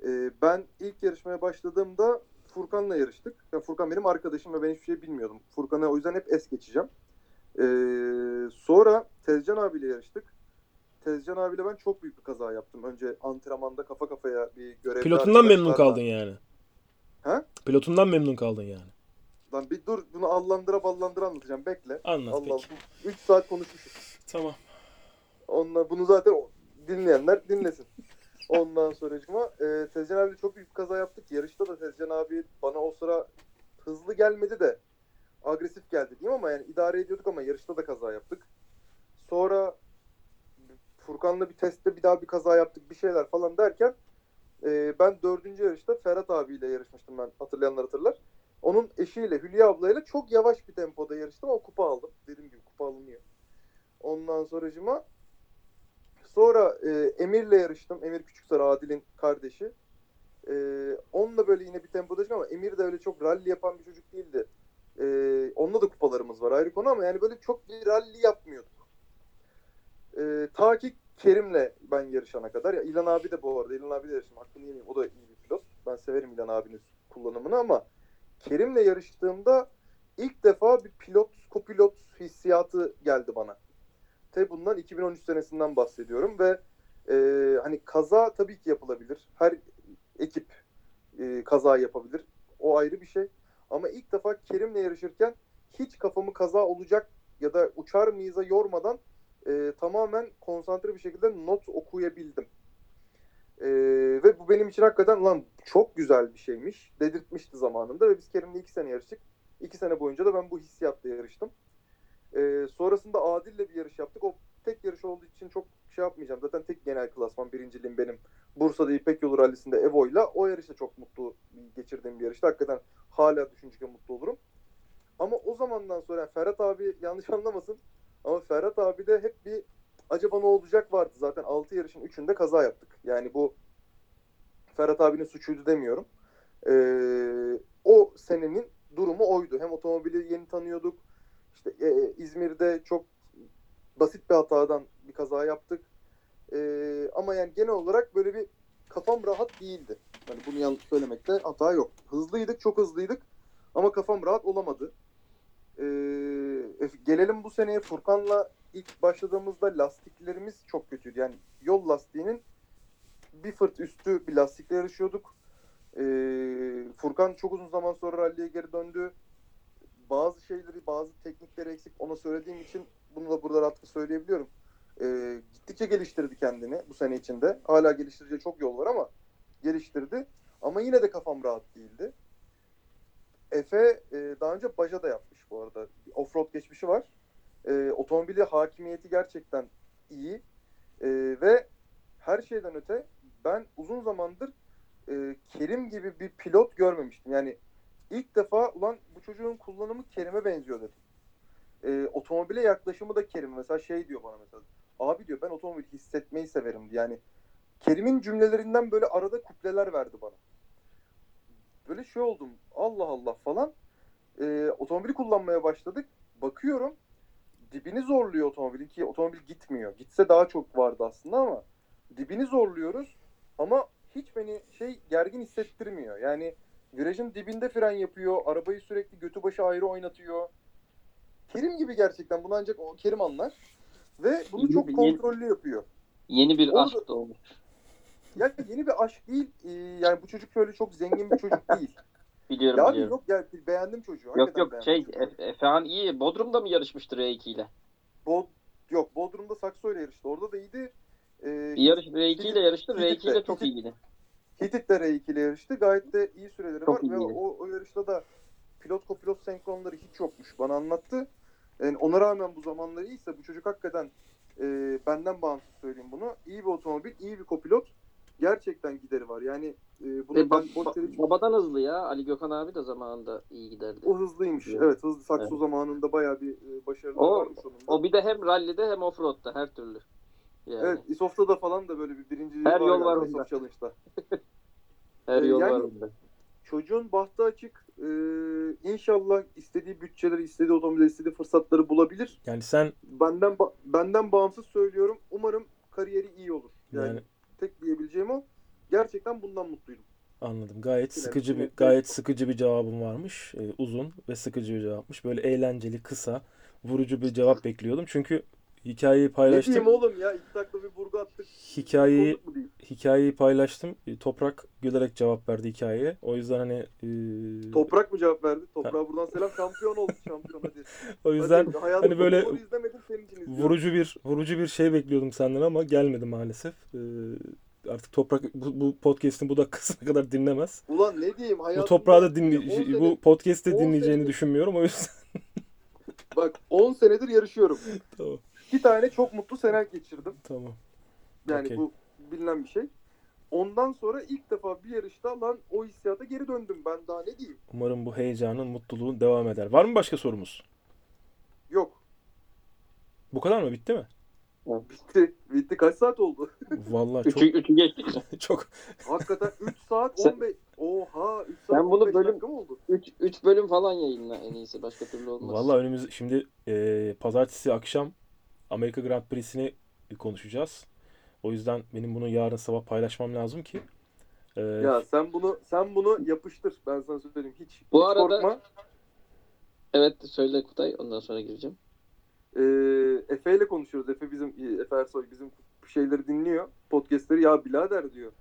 Ee, ben ilk yarışmaya başladığımda Furkan'la yarıştık. Yani Furkan benim arkadaşım ve ben hiçbir şey bilmiyordum. Furkan'a o yüzden hep es geçeceğim. Ee, sonra Tezcan abiyle yarıştık. Tezcan abiyle ben çok büyük bir kaza yaptım. Önce antrenmanda kafa kafaya bir görev. Pilotundan memnun kaldın yani. Ha? Pilotundan memnun kaldın yani. Lan bir dur bunu allandıra ballandıra anlatacağım. Bekle. Anlat Allah peki. 3 saat konuşmuşuz. Tamam. Onlar bunu zaten dinleyenler dinlesin. Ondan sonracıma e, Tezcan abiyle çok büyük bir kaza yaptık. Yarışta da Tezcan abi bana o sıra hızlı gelmedi de agresif geldi diyeyim ama yani idare ediyorduk ama yarışta da kaza yaptık. Sonra Furkan'la bir testte bir daha bir kaza yaptık bir şeyler falan derken e, ben dördüncü yarışta Ferhat abiyle yarışmıştım ben hatırlayanlar hatırlar. Onun eşiyle Hülya ablayla çok yavaş bir tempoda yarıştım ama kupa aldım. Dediğim gibi kupa alınıyor. Ondan sonracıma Sonra e, Emir'le yarıştım. Emir Küçüksar Adil'in kardeşi. E, onunla böyle yine bir tempoda yarıştım ama Emir de öyle çok rally yapan bir çocuk değildi. E, onunla da kupalarımız var ayrı konu ama yani böyle çok bir rally yapmıyorduk. E, ta ki Kerim'le ben yarışana kadar. Ya İlhan abi de bu arada. İlhan abi de yarıştım. Hakkını yemeyeyim. O da iyi bir pilot. Ben severim İlhan abinin kullanımını ama Kerim'le yarıştığımda ilk defa bir pilot, kopilot hissiyatı geldi bana. Tabii bundan 2013 senesinden bahsediyorum ve e, hani kaza tabii ki yapılabilir. Her ekip e, kaza yapabilir. O ayrı bir şey. Ama ilk defa Kerim'le yarışırken hiç kafamı kaza olacak ya da uçar mıyız'a yormadan e, tamamen konsantre bir şekilde not okuyabildim. E, ve bu benim için hakikaten lan çok güzel bir şeymiş. Dedirtmişti zamanında ve biz Kerim'le iki sene yarıştık. İki sene boyunca da ben bu hissiyatla yarıştım. Ee, sonrasında Adil'le bir yarış yaptık. O tek yarış olduğu için çok şey yapmayacağım. Zaten tek genel klasman birinciliğim benim. Bursa'da İpek Yolu Rallisi'nde Evo'yla. O yarışta çok mutlu geçirdiğim bir yarıştı. Hakikaten hala düşünce mutlu olurum. Ama o zamandan sonra yani Ferhat abi yanlış anlamasın. Ama Ferhat abi de hep bir acaba ne olacak vardı. Zaten 6 yarışın 3'ünde kaza yaptık. Yani bu Ferhat abinin suçuydu demiyorum. Ee, o senenin durumu oydu. Hem otomobili yeni tanıyorduk. İşte e, İzmir'de çok basit bir hatadan bir kaza yaptık. E, ama yani genel olarak böyle bir kafam rahat değildi. Yani bunu yanlış söylemekte hata yok. Hızlıydık, çok hızlıydık ama kafam rahat olamadı. E, e, gelelim bu seneye Furkan'la ilk başladığımızda lastiklerimiz çok kötüydü. Yani yol lastiğinin bir fırt üstü bir lastikle yarışıyorduk. E, Furkan çok uzun zaman sonra ralliye geri döndü bazı şeyleri, bazı teknikleri eksik ona söylediğim için bunu da burada rahatlıkla söyleyebiliyorum. Ee, gittikçe geliştirdi kendini bu sene içinde. Hala geliştirecek çok yol var ama geliştirdi. Ama yine de kafam rahat değildi. Efe e, daha önce Baja da yapmış bu arada. Offroad geçmişi var. E, otomobili hakimiyeti gerçekten iyi. E, ve her şeyden öte ben uzun zamandır e, Kerim gibi bir pilot görmemiştim. Yani ilk defa ulan bu çocuğun kullanımı Kerim'e benziyor dedim. Ee, otomobile yaklaşımı da Kerim. Mesela şey diyor bana mesela. Abi diyor ben otomobili hissetmeyi severim. Yani Kerim'in cümlelerinden böyle arada kupleler verdi bana. Böyle şey oldum. Allah Allah falan. Ee, otomobili kullanmaya başladık. Bakıyorum dibini zorluyor otomobilin ki otomobil gitmiyor. Gitse daha çok vardı aslında ama dibini zorluyoruz ama hiç beni şey gergin hissettirmiyor. Yani Virajın dibinde fren yapıyor. Arabayı sürekli götü başı ayrı oynatıyor. Kerim gibi gerçekten. Bunu ancak o Kerim anlar. Ve bunu Yeni çok bir- kontrollü yapıyor. Yeni bir Orada- aşk da Yani yeni bir aşk değil. Ee, yani bu çocuk şöyle çok zengin bir çocuk değil. Biliyorum ya biliyorum. yok ya beğendim çocuğu. Yok Hakikaten yok şey çocuğu. Efe- Efehan iyi. Bodrum'da mı yarışmıştı R2 ile? Bod yok Bodrum'da Sakso ile yarıştı. Orada da iyiydi. Ee, Bir yarış R2 ile yarıştı. R2 ile çok iyiydi. Hitit de R2 ile yarıştı. Gayet de iyi süreleri Çok var ve iyiydi. o, o yarışta da pilot kopilot senkronları hiç yokmuş. Bana anlattı. Yani ona rağmen bu zamanları iyiyse bu çocuk hakikaten e, benden bağımsız söyleyeyim bunu. İyi bir otomobil, iyi bir kopilot. Gerçekten gideri var. Yani e, bunu Ve ben bab- boş yere babadan hızlı ya. Ali Gökhan abi de zamanında iyi giderdi. o hızlıymış. Evet. Evet, hızlı sakso Evet. zamanında bayağı bir e, başarılı O- varmış onun. O bir de hem rally'de hem offroad'da her türlü. Yani Evet, İsof'ta da falan da böyle bir birinci Her yol var onda. Challenge'da. her e, yol yani- var onda. Çocuğun bahtı açık. Ee, inşallah istediği bütçeleri, istediği otomobilleri, istediği fırsatları bulabilir. Yani sen Benden ba- benden bağımsız söylüyorum. Umarım kariyeri iyi olur. Yani, yani tek diyebileceğim o. Gerçekten bundan mutluydum. Anladım. Gayet Final- sıkıcı bir gayet sıkıcı bir cevabım varmış. Ee, uzun ve sıkıcı bir cevapmış. Böyle eğlenceli, kısa, vurucu bir cevap bekliyordum. Çünkü hikayeyi Ne paylaştım. diyeyim oğlum ya? İki dakika bir burgu attık. Hikayeyi hikayeyi paylaştım. Ee, Toprak gülerek cevap verdi hikayeye. O yüzden hani e, Toprak mı cevap verdi? Toprağa buradan selam. Şampiyon oldu. Şampiyon hadi. o yüzden Hadi, hani böyle vurucu bir vurucu bir şey bekliyordum senden ama gelmedi maalesef. Ee, artık Toprak bu, bu podcast'in bu dakikasına kadar dinlemez. Ulan ne diyeyim? Bu Hayatımda, toprağı da dinle bu podcast'te dinleyeceğini senedir- düşünmüyorum. O yüzden Bak 10 senedir yarışıyorum. tamam. İki tane çok mutlu sene geçirdim. Tamam. Yani Okey. bu bilinen bir şey. Ondan sonra ilk defa bir yarışta lan o hissiyata geri döndüm. Ben daha ne diyeyim? Umarım bu heyecanın, mutluluğun devam eder. Var mı başka sorumuz? Yok. Bu kadar mı? Bitti mi? Bitti. Bitti. Kaç saat oldu? Vallahi çok Üçü, mi? çok Hakikaten 3 saat Sen- 15. Oha 3 saat Sen bunu 15 bölüm- dakika mı oldu? Üç, üç bölüm falan yayınla en iyisi. Başka türlü olmaz. Vallahi önümüz şimdi e, pazartesi akşam Amerika Grand Prix'sini konuşacağız. O yüzden benim bunu yarın sabah paylaşmam lazım ki e, Ya sen bunu sen bunu yapıştır. Ben sana söyleyeyim. Hiç, Bu hiç arada- korkma. Evet söyle Kutay ondan sonra gireceğim. Ee, Efe ile konuşuyoruz. Efe bizim Efe Ersoy bizim şeyleri dinliyor. Podcast'leri ya birader diyor.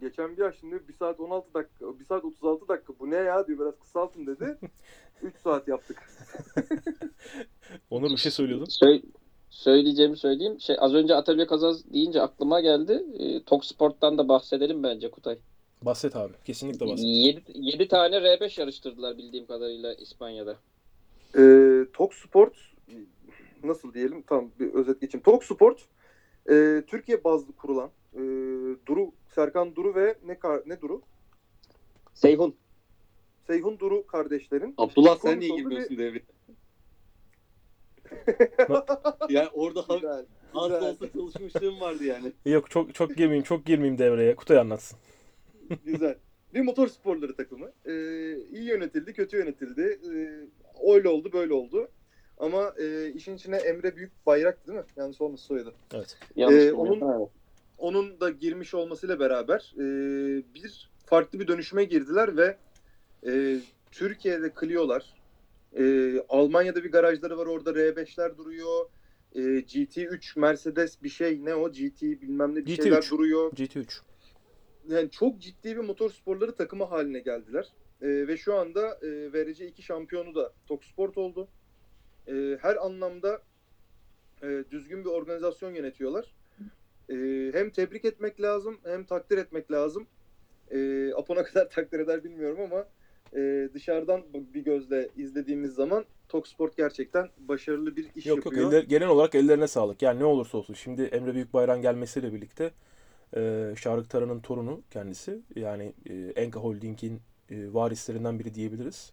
Geçen bir ay şimdi 1 saat 16 dakika, 1 saat 36 dakika. Bu ne ya diyor. Biraz kısaltın dedi. 3 saat yaptık. Onur bir şey söylüyordun. Söyle, söyleyeceğimi söyleyeyim. Şey az önce Atölye Kazaz deyince aklıma geldi. E, Tok Sport'tan da bahsedelim bence Kutay. Bahset abi. Kesinlikle bahset. 7, 7 tane R5 yarıştırdılar bildiğim kadarıyla İspanya'da. Ee, Tok Sport nasıl diyelim tam bir özet geçeyim. Tok Sport e, Türkiye bazlı kurulan e, Duru Serkan Duru ve ne kar- ne Duru? Seyhun. Seyhun Duru kardeşlerin. Abdullah sen niye girmiyorsun devre? Yani orada ha- Güzel. az da güzel. olsa çalışmışlığım vardı yani. Yok çok çok girmeyeyim, çok girmeyeyim devreye. Kutay anlatsın. Güzel. Bir motor sporları takımı. Ee, iyi yönetildi, kötü yönetildi. Ee, öyle oldu, böyle oldu. Ama e, işin içine Emre Büyük Bayrak değil mi? Yanlış olmasın soyadı. Evet. Yanlış Ee, onun-. Onun da girmiş olmasıyla beraber e, bir farklı bir dönüşüme girdiler ve e, Türkiye'de Clio'lar, e, Almanya'da bir garajları var orada R5'ler duruyor. E, GT3 Mercedes bir şey ne o GT bilmem ne bir GT3. şeyler duruyor. GT3. yani çok ciddi bir motor sporları takımı haline geldiler. Ee, ve şu anda e, VRC 2 şampiyonu da Tok Sport oldu. Ee, her anlamda e, düzgün bir organizasyon yönetiyorlar. Ee, hem tebrik etmek lazım hem takdir etmek lazım. Ee, Apo ne kadar takdir eder bilmiyorum ama e, dışarıdan bir gözle izlediğimiz zaman Tok Sport gerçekten başarılı bir iş Yok yok yapıyor. eller, genel olarak ellerine sağlık. Yani ne olursa olsun. Şimdi Emre Büyükbayrak'ın gelmesiyle birlikte e, Şarık Taran'ın torunu kendisi. Yani e, Enka Holding'in e, varislerinden biri diyebiliriz.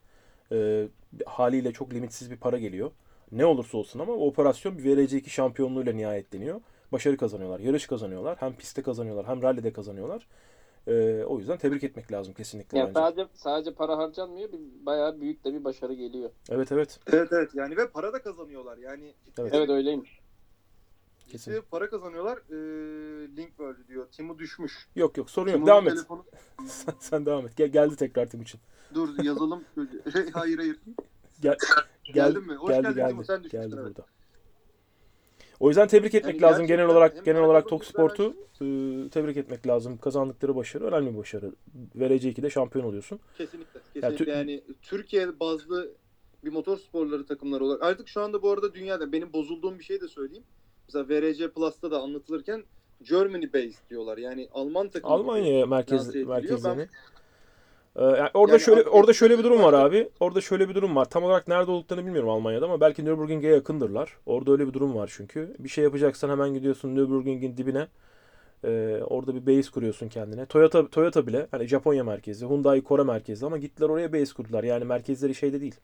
E, haliyle çok limitsiz bir para geliyor. Ne olursa olsun ama operasyon bir VRC2 şampiyonluğuyla nihayetleniyor. Başarı kazanıyorlar, yarış kazanıyorlar. Hem pistte kazanıyorlar hem rallide kazanıyorlar. E, o yüzden tebrik etmek lazım kesinlikle Yani bence. sadece sadece para harcanmıyor. Bir, bayağı büyük de bir başarı geliyor. Evet evet. Evet evet yani ve para da kazanıyorlar. Yani Evet. Evet öyleymiş. Kesin. ciddi para kazanıyorlar. Ee, link böyle diyor. Timu düşmüş. Yok yok sorun yok. Devam et. telefonu- Sen, sen devam et. Gel, geldi tekrar Tim için. Dur yazalım. hayır hayır. Gel, Geldin mi? Hoş geldi, geldin geldi, Timo, sen düşmüşsün, geldi evet. burada. O yüzden tebrik etmek Yani lazım genel olarak genel olarak Tok Sport'u e, tebrik etmek lazım. Kazandıkları başarı önemli bir başarı. VRC2'de şampiyon oluyorsun. Kesinlikle. Kesinlikle. tü- Yani Türkiye bazlı bir motor sporları takımları olarak artık şu anda bu arada dünyada benim bozulduğum bir şey de söyleyeyim. Mesela VRC Plus'ta da anlatılırken Germany based diyorlar. Yani Alman takımı. Almanya merkez lanse ediliyor. Ee, yani orada Yani şöyle orada şöyle bir durum var abi. Orada şöyle bir durum var. Tam olarak nerede olduklarını bilmiyorum Almanya'da ama belki Nürburgring'e yakındırlar. Orada öyle bir durum var çünkü. Bir şey yapacaksan hemen gidiyorsun Nürburgring'in dibine. Ee, orada bir base kuruyorsun kendine. Toyota Toyota bile hani Japonya merkezi, Hyundai Kore merkezi ama gittiler oraya base kurdular. Yani merkezleri şeyde değil.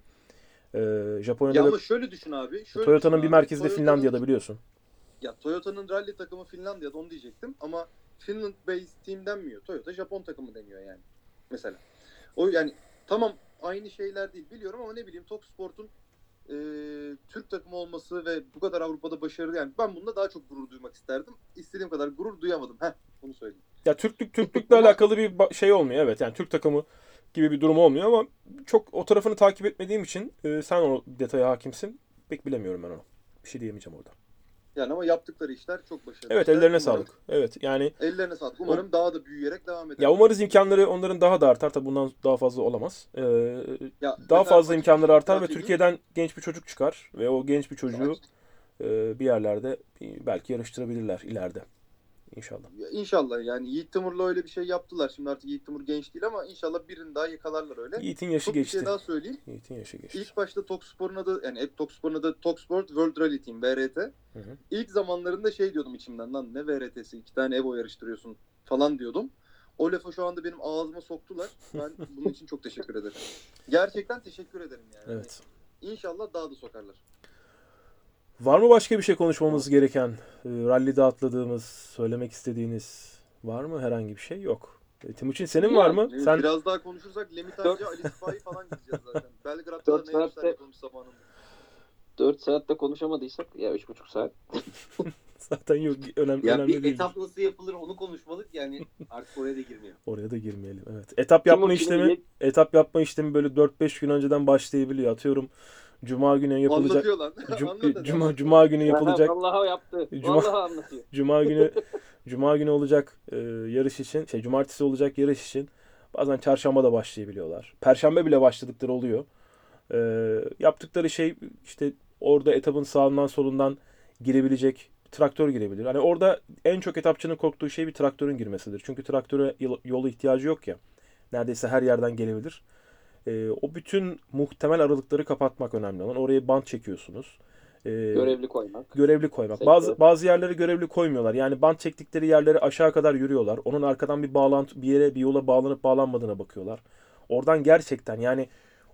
Ee, Japonya'da Ya ama şöyle düşün abi. Şöyle Toyota'nın bir merkezi de Finlandiya'da biliyorsun. Ya Toyota'nın rally takımı Finlandiya'da onu diyecektim ama Finland based team denmiyor. Toyota Japon takımı deniyor yani. Mesela. O yani tamam aynı şeyler değil biliyorum ama ne bileyim Toksport'un e, Türk takımı olması ve bu kadar Avrupa'da başarılı yani ben bunda daha çok gurur duymak isterdim. İstediğim kadar gurur duyamadım. Heh bunu söyleyeyim. Ya Türklük Türklükle alakalı bir şey olmuyor evet. Yani Türk takımı gibi bir durum olmuyor ama çok o tarafını takip etmediğim için e, sen o detaya hakimsin. Pek bilemiyorum ben onu. Bir şey diyemeyeceğim orada. Yani ama yaptıkları işler çok başarılı. Evet işler. ellerine Umarım- sağlık. Evet yani Ellerine sağlık. Umarım daha da büyüyerek devam eder. ya umarız imkanları onların daha da artar. Tabii bundan daha fazla olamaz. Ee, Ya daha fazla imkanları artar ve Türkiye'den genç bir çocuk çıkar ve o genç bir çocuğu e, bir yerlerde belki yarıştırabilirler ileride. İnşallah. Ya İnşallah yani Yiğit Timur'la öyle bir şey yaptılar. Şimdi artık Yiğit Timur genç değil ama inşallah birini daha yakalarlar öyle. Yiğit'in yaşı Çok bir geçti. şey daha söyleyeyim. Yiğit'in yaşı geçti. İlk başta Tokspor'un adı yani hep Tokspor'un adı Toksport World Rally Team VRT. Hı hı. İlk zamanlarında şey diyordum içimden lan ne VRT'si iki tane Evo yarıştırıyorsun falan diyordum. O lafı şu anda benim ağzıma soktular. Ben bunun için çok teşekkür ederim. Gerçekten teşekkür ederim yani. Evet. İnşallah daha da sokarlar. Var mı başka bir şey konuşmamız gereken? E, rally'de atladığımız, söylemek istediğiniz var mı? Herhangi bir şey yok. E, Timuçin senin var mı? Yani Sen Biraz daha konuşursak Lemitancı Ali Sipahi falan gideceğiz zaten. Belgrad'da Dört da ne işler saatte- yapılmış zamanında. 4 saatte konuşamadıysak ya 3,5 saat. zaten yok önemli Ya önemli bir değil. etap nasıl yapılır onu konuşmadık yani artık oraya da girmeyelim. Oraya da girmeyelim. Evet. Etap yapma Timuçin'in işlemi etap yapma işlemi böyle 4-5 gün önceden başlayabiliyor. Atıyorum cuma günü yapılacak Anlatıyor lan. Cum- Anlat cuma cuma günü yapılacak Vallahi yaptı. Cuma- Vallahi anlatıyor. Cuma günü Cuma günü olacak e, yarış için, şey cumartesi olacak yarış için bazen çarşamba da başlayabiliyorlar. Perşembe bile başladıkları oluyor. E, yaptıkları şey işte orada etapın sağından solundan girebilecek traktör girebilir. Hani orada en çok etapçının korktuğu şey bir traktörün girmesidir. Çünkü traktöre yol- yola ihtiyacı yok ya. Neredeyse her yerden gelebilir. E, o bütün muhtemel aralıkları kapatmak önemli olan. Oraya bant çekiyorsunuz. E, Görevli koymak. görevli koymak. Sektör. Bazı bazı yerleri görevli koymuyorlar. Yani bant çektikleri yerleri aşağı kadar yürüyorlar. Onun arkadan bir bağlantı bir yere bir yola bağlanıp bağlanmadığına bakıyorlar. Oradan gerçekten yani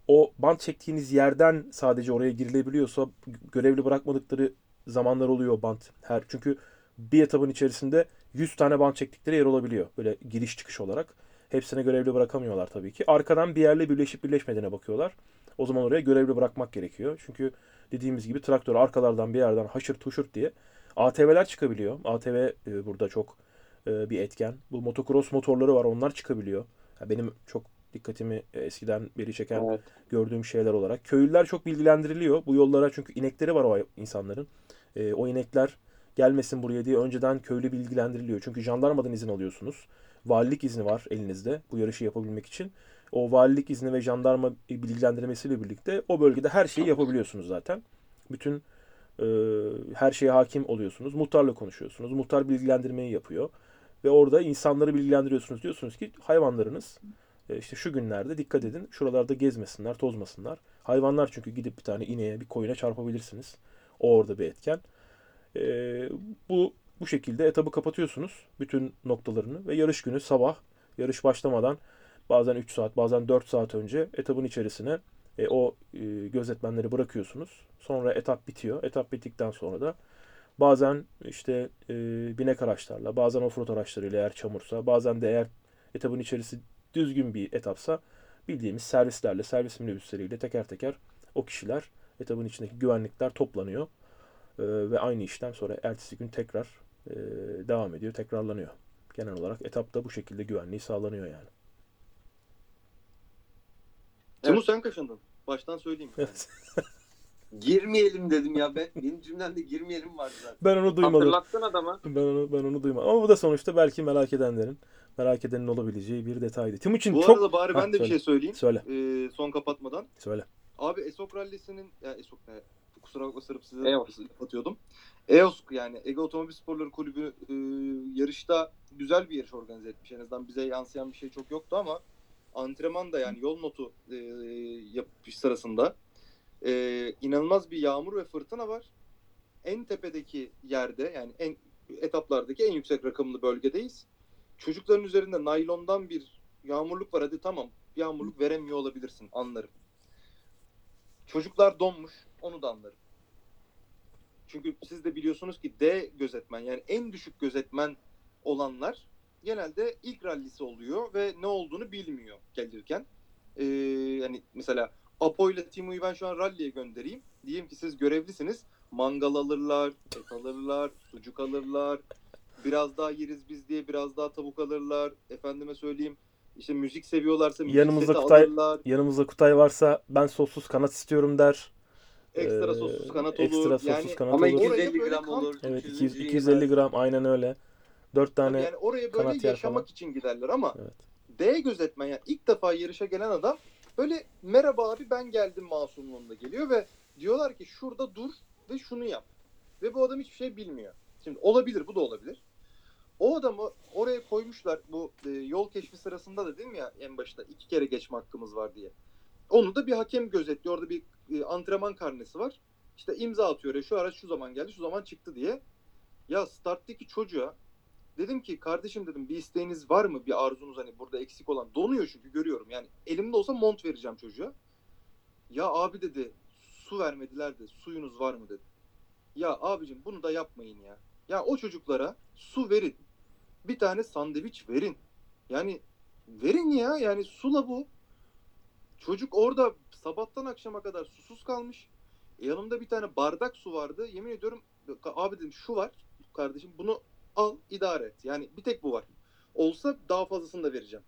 o bant çektiğiniz yerden sadece oraya girilebiliyorsa görevli bırakmadıkları zamanlar oluyor bant. Her çünkü bir etapın içerisinde 100 tane bant çektikleri yer olabiliyor. Böyle giriş çıkış olarak. Hepsine görevli bırakamıyorlar tabii ki. Arkadan bir yerle birleşip birleşmediğine bakıyorlar. O zaman oraya görevli bırakmak gerekiyor. Çünkü dediğimiz gibi traktör arkalardan bir yerden haşır tuşurt diye ATV'ler çıkabiliyor. ATV e, burada çok e, bir etken. Bu motocross motorları var onlar çıkabiliyor. Ya benim çok dikkatimi e, eskiden beri çeken Evet. gördüğüm şeyler olarak. Köylüler çok bilgilendiriliyor bu yollara çünkü inekleri var o insanların. E, o inekler gelmesin buraya diye önceden köylü bilgilendiriliyor. Çünkü jandarmadan izin alıyorsunuz. Valilik izni var elinizde bu yarışı yapabilmek için. O valilik izni ve jandarma bilgilendirmesiyle birlikte o bölgede her şeyi yapabiliyorsunuz zaten. Bütün e, her şeye hakim oluyorsunuz. Muhtarla konuşuyorsunuz. Muhtar bilgilendirmeyi yapıyor. Ve orada insanları bilgilendiriyorsunuz. Diyorsunuz ki hayvanlarınız e, işte şu günlerde dikkat edin. Şuralarda gezmesinler, tozmasınlar. Hayvanlar çünkü gidip bir tane ineğe, bir koyuna çarpabilirsiniz. O orada bir etken. E, bu bu şekilde etabı kapatıyorsunuz. Bütün noktalarını ve yarış günü sabah yarış başlamadan bazen 3 saat bazen 4 saat önce etabın içerisine e, o e, gözetmenleri bırakıyorsunuz. Sonra etap bitiyor. Etap bittikten sonra da bazen işte e, binek araçlarla, bazen offroad araçlarıyla eğer çamursa, bazen de eğer etabın içerisi düzgün bir etapsa bildiğimiz servislerle, servis minibüsleriyle teker teker o kişiler, etabın içindeki güvenlikler toplanıyor. E, ve aynı işlem sonra ertesi gün tekrar e, devam ediyor, tekrarlanıyor. Genel olarak etapta bu şekilde güvenliği sağlanıyor yani. Timur sen kaşındın. Baştan söyleyeyim. Evet. Girmeyelim dedim ya ben benim cümlemde girmeyelim vardı zaten. Ben onu duymadım. Hatırlattın adama. Ben onu ben onu duymadım. Ama bu da sonuçta belki merak edenlerin merak edenin olabileceği bir detaydı. Timuçin Bu çok arada bari Ha, ben de bir söyle. şey söyleyeyim. söyle Ee, son kapatmadan. söyle. Abi Esok Rally'sinin ya Esok ne? Kusura bakma Sırp size atıyordum. EOS yani Ege Otomobil Sporları Kulübü e, yarışta güzel bir yarış organize etmiş. En azından bize yansıyan bir şey çok yoktu ama antrenman da yani yol notu e, yapış sırasında e, inanılmaz bir yağmur ve fırtına var. En tepedeki yerde yani en etaplardaki en yüksek rakımlı bölgedeyiz. Çocukların üzerinde naylondan bir yağmurluk var. Hadi tamam yağmurluk veremiyor olabilirsin anlarım. Çocuklar donmuş onu da anlarım. Çünkü siz de biliyorsunuz ki D gözetmen yani en düşük gözetmen olanlar genelde ilk rallisi oluyor ve ne olduğunu bilmiyor gelirken. Ee, yani mesela Apo ile Timu'yu ben şu an ralliye göndereyim. Diyeyim ki siz görevlisiniz. Mangal alırlar, et alırlar, sucuk alırlar. Biraz daha yeriz biz diye biraz daha tavuk alırlar. Efendime söyleyeyim işte müzik seviyorlarsa müzik Yanımızda seti Kutay- alırlar. Yanımızda Kutay varsa ben sossuz kanat istiyorum der. Ekstra Ee, sossuz kanat olur. Ekstra sossuz yani, kanat Ama olur. Oraya 250 böyle gram olur. Evet 300 200, yemez. 250 gram aynen öyle. 4 tane yani oraya kanat böyle yer yaşamak falan. için giderler ama Evet. D gözetmen yani ilk defa yarışa gelen adam böyle merhaba abi ben geldim masumluğunda geliyor ve diyorlar ki şurada dur ve şunu yap. Ve bu adam hiçbir şey bilmiyor. Şimdi olabilir bu da olabilir. O adamı oraya koymuşlar bu e, yol keşfi sırasında da değil mi ya en başta iki kere geçme hakkımız var diye. Onu da bir hakem gözetliyor. Orada bir e, antrenman karnesi var. İşte imza atıyor. Şu araç şu zaman geldi, şu zaman çıktı diye. Ya starttaki çocuğa dedim ki kardeşim dedim bir isteğiniz var mı? Bir arzunuz hani burada eksik olan. Donuyor çünkü görüyorum. Yani elimde olsa mont vereceğim çocuğa. Ya abi dedi su vermediler de suyunuz var mı dedi. Ya abicim bunu da yapmayın ya. Ya o çocuklara su verin. Bir tane sandviç verin. Yani verin ya yani sula bu. Çocuk orada sabahtan akşama kadar susuz kalmış. E, yanımda bir tane bardak su vardı. Yemin ediyorum abi dedim şu var kardeşim bunu al idare et. Yani bir tek bu var. Olsa daha fazlasını da vereceğim.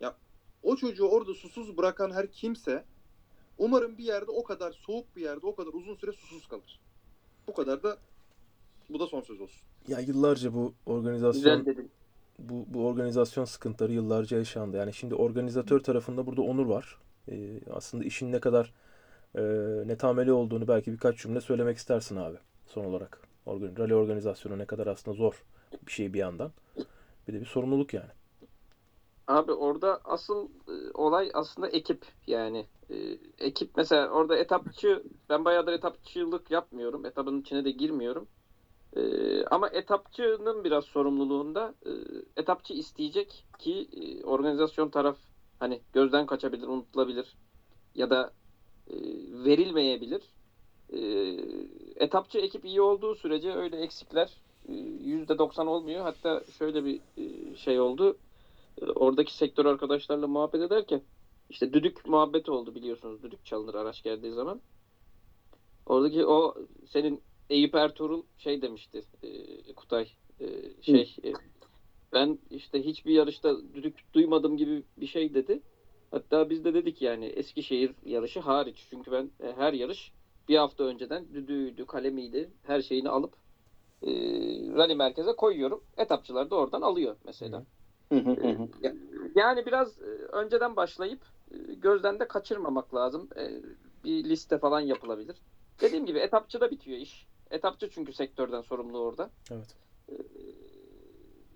Ya o çocuğu orada susuz bırakan her kimse umarım bir yerde o kadar soğuk bir yerde o kadar uzun süre susuz kalır. Bu kadar da bu da son söz olsun. Ya yıllarca bu organizasyon bu, bu organizasyon sıkıntıları yıllarca yaşandı. Yani şimdi organizatör tarafında burada Onur var. Ee, aslında işin ne kadar e, netameli olduğunu belki birkaç cümle söylemek istersin abi son olarak. Organ, rally organizasyonu ne kadar aslında zor bir şey bir yandan. Bir de bir sorumluluk yani. Abi orada asıl e, olay aslında ekip yani. E, ekip mesela orada etapçı ben bayağıdır etapçılık yapmıyorum. Etapın içine de girmiyorum. E, ama etapçının biraz sorumluluğunda e, etapçı isteyecek ki e, organizasyon taraf hani gözden kaçabilir, unutulabilir ya da e, verilmeyebilir. E, etapçı ekip iyi olduğu sürece öyle eksikler e, %90 olmuyor. Hatta şöyle bir e, şey oldu e, oradaki sektör arkadaşlarla muhabbet ederken işte düdük muhabbeti oldu biliyorsunuz. Düdük çalınır araç geldiği zaman. Oradaki o senin Eyüp Ertuğrul şey demişti e, Kutay e, şey e, ben işte hiçbir yarışta düdük duymadım gibi bir şey dedi. Hatta biz de dedik yani Eskişehir yarışı hariç. Çünkü ben e, her yarış bir hafta önceden düdüğüydü, kalemiydi, her şeyini alıp e, rally merkeze koyuyorum. Etapçılar da oradan alıyor mesela. Ya- Yani biraz e, önceden başlayıp e, gözden de kaçırmamak lazım. E, Bir liste falan yapılabilir. Dediğim gibi etapçıda bitiyor iş. Etapçı çünkü sektörden sorumlu orada. Evet.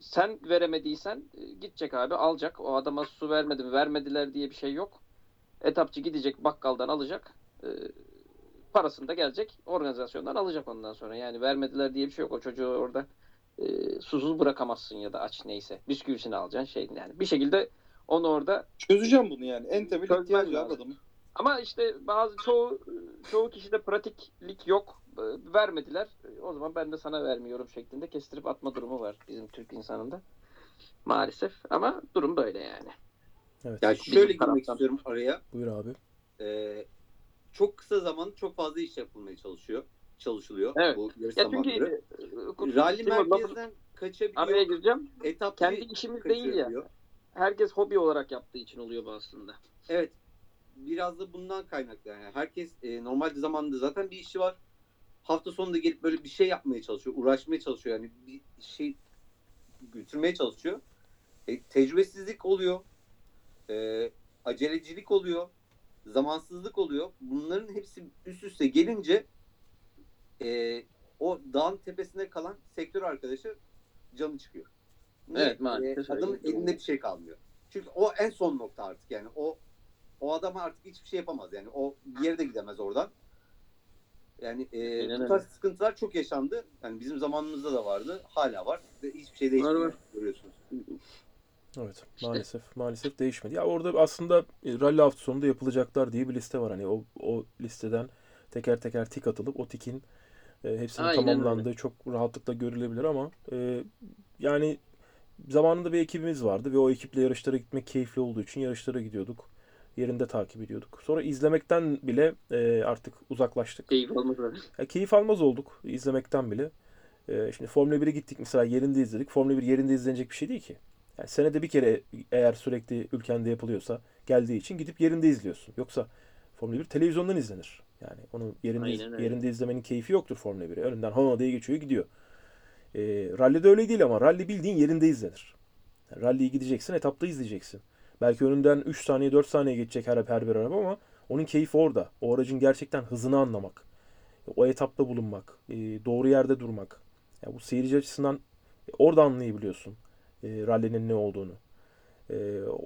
Sen veremediysen e, gidecek abi alacak. O adama su vermedi mi vermediler diye bir şey yok. Etapçı gidecek bakkaldan alacak. E, Parasını da gelecek organizasyondan alacak ondan sonra. Yani vermediler diye bir şey yok. O çocuğu orada e, susuz bırakamazsın ya da aç neyse. Bisküvisini alacaksın şey yani. Bir şekilde onu orada Çözeceğim bunu yani. En temel ihtiyacı adamın. Ama işte bazı çoğu çoğu kişide pratiklik yok. E, Vermediler. E, O zaman ben de sana vermiyorum şeklinde kestirip atma durumu var bizim Türk insanında. Maalesef. Ama durum böyle yani. Evet. Ya şöyle girmek taraftan. istiyorum araya. Buyur abi. Ee, çok kısa zaman çok fazla iş yapılmaya çalışıyor. Çalışılıyor. Evet. Bu yarış Ya çünkü zamanları. e, Rally merkezden kaçabiliyor. araya gireceğim. Etapçı Kendi işimiz değil ya. Herkes hobi olarak yaptığı için oluyor bu aslında. Evet. Biraz da bundan kaynaklı yani. Herkes e, normalde zamanında zaten bir işi var. Hafta sonunda gelip böyle bir şey yapmaya çalışıyor. Uğraşmaya çalışıyor. Yani bir şey götürmeye çalışıyor. E, tecrübesizlik oluyor. E, acelecilik oluyor. zamansızlık oluyor. Bunların hepsi üst üste gelince e, o dağın tepesinde kalan sektör arkadaşı canı çıkıyor. Evet, maalesef E, adamın elinde bir şey kalmıyor. Çünkü o en son nokta artık yani. O o adam artık hiçbir şey yapamaz yani. O bir yere de gidemez oradan. Yani e, bu öyle. tarz sıkıntılar çok yaşandı. Yani bizim zamanımızda da vardı. Hala var. Ve hiçbir şey değişmiyor. Var, var. Görüyorsunuz. Evet maalesef maalesef değişmedi. Ya orada aslında e, rally hafta sonunda yapılacaklar diye bir liste var. Hani o o listeden teker teker tik atılıp o tikin e, hepsinin Aynen tamamlandığı çok rahatlıkla görülebilir ama e, yani zamanında bir ekibimiz vardı ve o ekiple yarışlara gitmek keyifli olduğu için yarışlara gidiyorduk. Yerinde takip ediyorduk. Sonra izlemekten bile e, artık uzaklaştık. Keyif almak var. Ya keyif almaz olduk izlemekten bile. Ee, şimdi Formula 1'e gittik mesela yerinde izledik. Formula 1 yerinde izlenecek bir şey değil ki. Yani senede bir kere eğer sürekli ülkende yapılıyorsa geldiği için gidip yerinde izliyorsun. Yoksa Formula 1 televizyondan izlenir. Yani onu yerinde, Aynen öyle. yerinde izlemenin keyfi yoktur Formula 1'e. Önünden ha diye geçiyor gidiyor. Ee, rally'de öyle değil ama rally bildiğin yerinde izlenir. Yani rally'yi gideceksin etapta izleyeceksin. Belki önünden 3 saniye 4 saniye geçecek her, her bir araba ama onun keyfi orada. O aracın gerçekten hızını anlamak o etapta bulunmak, e, doğru yerde durmak. Ya bu seyirci açısından e, orada anlayabiliyorsun e, rallinin ne olduğunu.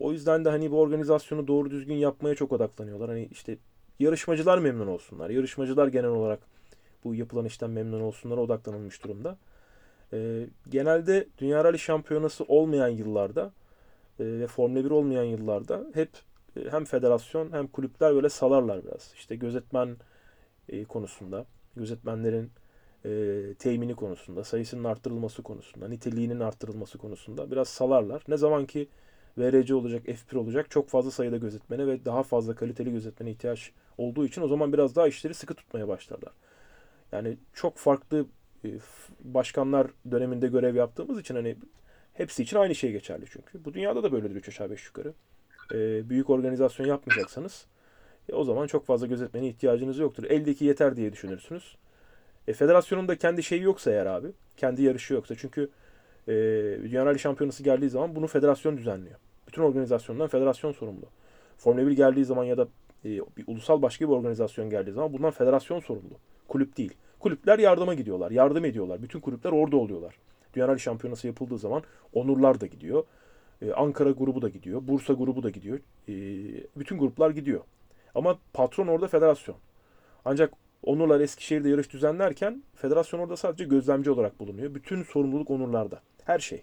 O yüzden de hani bu organizasyonu doğru düzgün yapmaya çok odaklanıyorlar. Hani işte yarışmacılar memnun olsunlar. Yarışmacılar genel olarak bu yapılan işten memnun olsunlara odaklanılmış durumda. Genelde Dünya Rally Şampiyonası olmayan yıllarda ve Formula 1 olmayan yıllarda hep e, hem federasyon hem kulüpler böyle salarlar biraz. İşte gözetmen e, konusunda, gözetmenlerin e, temini konusunda, sayısının arttırılması konusunda, niteliğinin arttırılması konusunda biraz salarlar. Ne zaman ki VRC olacak, F1 olacak çok fazla sayıda gözetmene ve daha fazla kaliteli gözetmene ihtiyaç olduğu için o zaman biraz daha işleri sıkı tutmaya başlarlar. Yani çok farklı e, başkanlar döneminde görev yaptığımız için hani hepsi için aynı şey geçerli çünkü. Bu dünyada da böyledir 3 aşağı 5 yukarı. E, büyük organizasyon yapmayacaksanız e, o zaman çok fazla gözetmene ihtiyacınız yoktur. Eldeki yeter diye düşünürsünüz. E, federasyonun da kendi şeyi yoksa eğer abi, kendi yarışı yoksa çünkü e, Dünya Rally Şampiyonası geldiği zaman bunu federasyon düzenliyor. Bütün organizasyondan federasyon sorumlu. Formula 1 geldiği zaman ya da e, bir ulusal başka bir organizasyon geldiği zaman bundan federasyon sorumlu. Kulüp değil. Kulüpler yardıma gidiyorlar, yardım ediyorlar. Bütün kulüpler orada oluyorlar. Dünya Şampiyonası yapıldığı zaman Onurlar da gidiyor. E, Ankara grubu da gidiyor. Bursa grubu da gidiyor. E, bütün gruplar gidiyor. Ama patron orada federasyon. Ancak Onurlar Eskişehir'de yarış düzenlerken federasyon orada sadece gözlemci olarak bulunuyor. Bütün sorumluluk Onurlar'da. Her şey.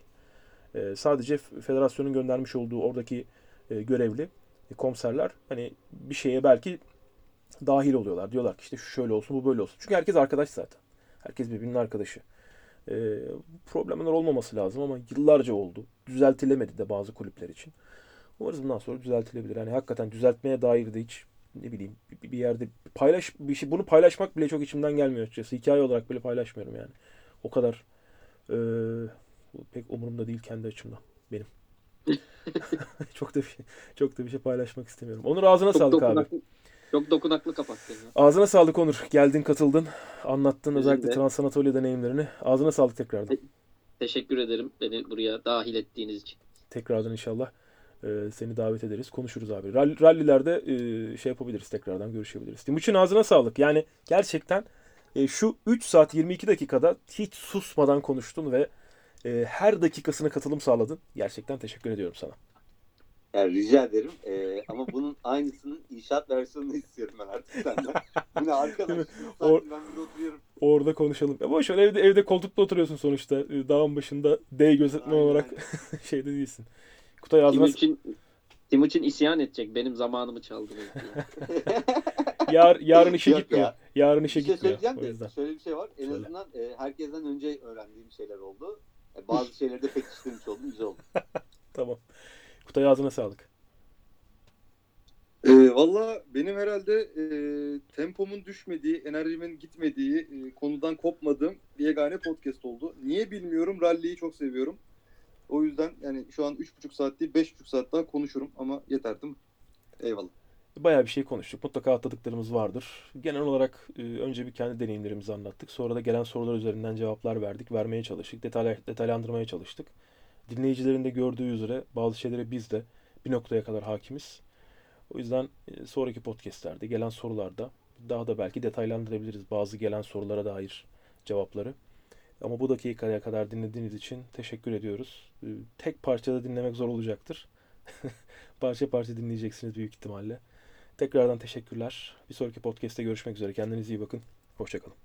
Ee, sadece federasyonun göndermiş olduğu oradaki e, görevli e, komiserler hani bir şeye belki dahil oluyorlar. Diyorlar ki işte şu şöyle olsun bu böyle olsun. Çünkü herkes arkadaş zaten. Herkes birbirinin arkadaşı. Ee, problemler olmaması lazım ama yıllarca oldu. Düzeltilemedi de bazı kulüpler için. Umarız bundan sonra düzeltilebilir. Yani hakikaten düzeltmeye dair de hiç ne bileyim bir, yerde paylaş bir şey bunu paylaşmak bile çok içimden gelmiyor açıkçası. Hikaye olarak bile paylaşmıyorum yani. O kadar bu pek umurumda değil kendi açımdan benim. çok da bir şey, çok da bir şey paylaşmak istemiyorum. Onur ağzına Çok sağlık abi. Çok dokunaklı kapattın ya. Ağzına sağlık Onur. Geldin, katıldın, anlattın Sizin özellikle de. Trans Anatolia deneyimlerini. Ağzına sağlık tekrardan. Teşekkür ederim beni buraya dahil ettiğiniz için. Tekrardan inşallah e, seni davet ederiz. Konuşuruz abi. Rall, rallilerde e, şey yapabiliriz. Tekrardan görüşebiliriz. Timuçin ağzına sağlık. Yani gerçekten e, şu 3 saat 22 dakikada hiç susmadan konuştun ve e, her dakikasına katılım sağladın. Gerçekten teşekkür ediyorum sana. Yani rica ederim. Ee, ama bunun aynısının inşaat versiyonunu istiyorum ben artık senden. Bu ne arkadaş? Saatte ben burada oturuyorum. Orada konuşalım. Ya boş ver evde, evde koltukta oturuyorsun sonuçta. E, Dağın başında D gözetmen Aynen, olarak aynen. şeyde değilsin. Kutay ağzına Timuçin, Timuçin isyan edecek. Benim zamanımı çaldınız diye. Yar, yarın işe Yok gitmiyor. ya. Yarın Bir işe şey gitmiyor. söyleyeceğim de yüzden. şöyle bir şey var. En Söyle. azından e, herkesten önce öğrendiğim şeyler oldu. E, bazı şeyleri de pekiştirmiş oldum. Güzel oldu. Tamam. Kutay ağzına sağlık. Ee, Valla benim herhalde e, tempomun düşmediği, enerjimin gitmediği, e, konudan kopmadığım yegane podcast oldu. Niye bilmiyorum. Rally'yi çok seviyorum. O yüzden yani şu an 3,5 saat değil 5,5 saat daha konuşurum ama yeter değil mi? Eyvallah. Bayağı bir şey konuştuk. Mutlaka atladıklarımız vardır. Genel olarak e, önce bir kendi deneyimlerimizi anlattık. Sonra da gelen sorular üzerinden cevaplar verdik. Vermeye çalıştık. Detay, detaylandırmaya çalıştık. Dinleyicilerin de gördüğü üzere bazı şeylere biz de bir noktaya kadar hakimiz. O yüzden e, sonraki podcastlerde gelen sorularda daha da belki detaylandırabiliriz bazı gelen sorulara dair cevapları. Ama bu dakikaya kadar dinlediğiniz için teşekkür ediyoruz. E, Tek parçada dinlemek zor olacaktır. parça parça dinleyeceksiniz büyük ihtimalle. Tekrardan teşekkürler. Bir sonraki podcast'te görüşmek üzere. Kendinize iyi bakın. Hoşçakalın.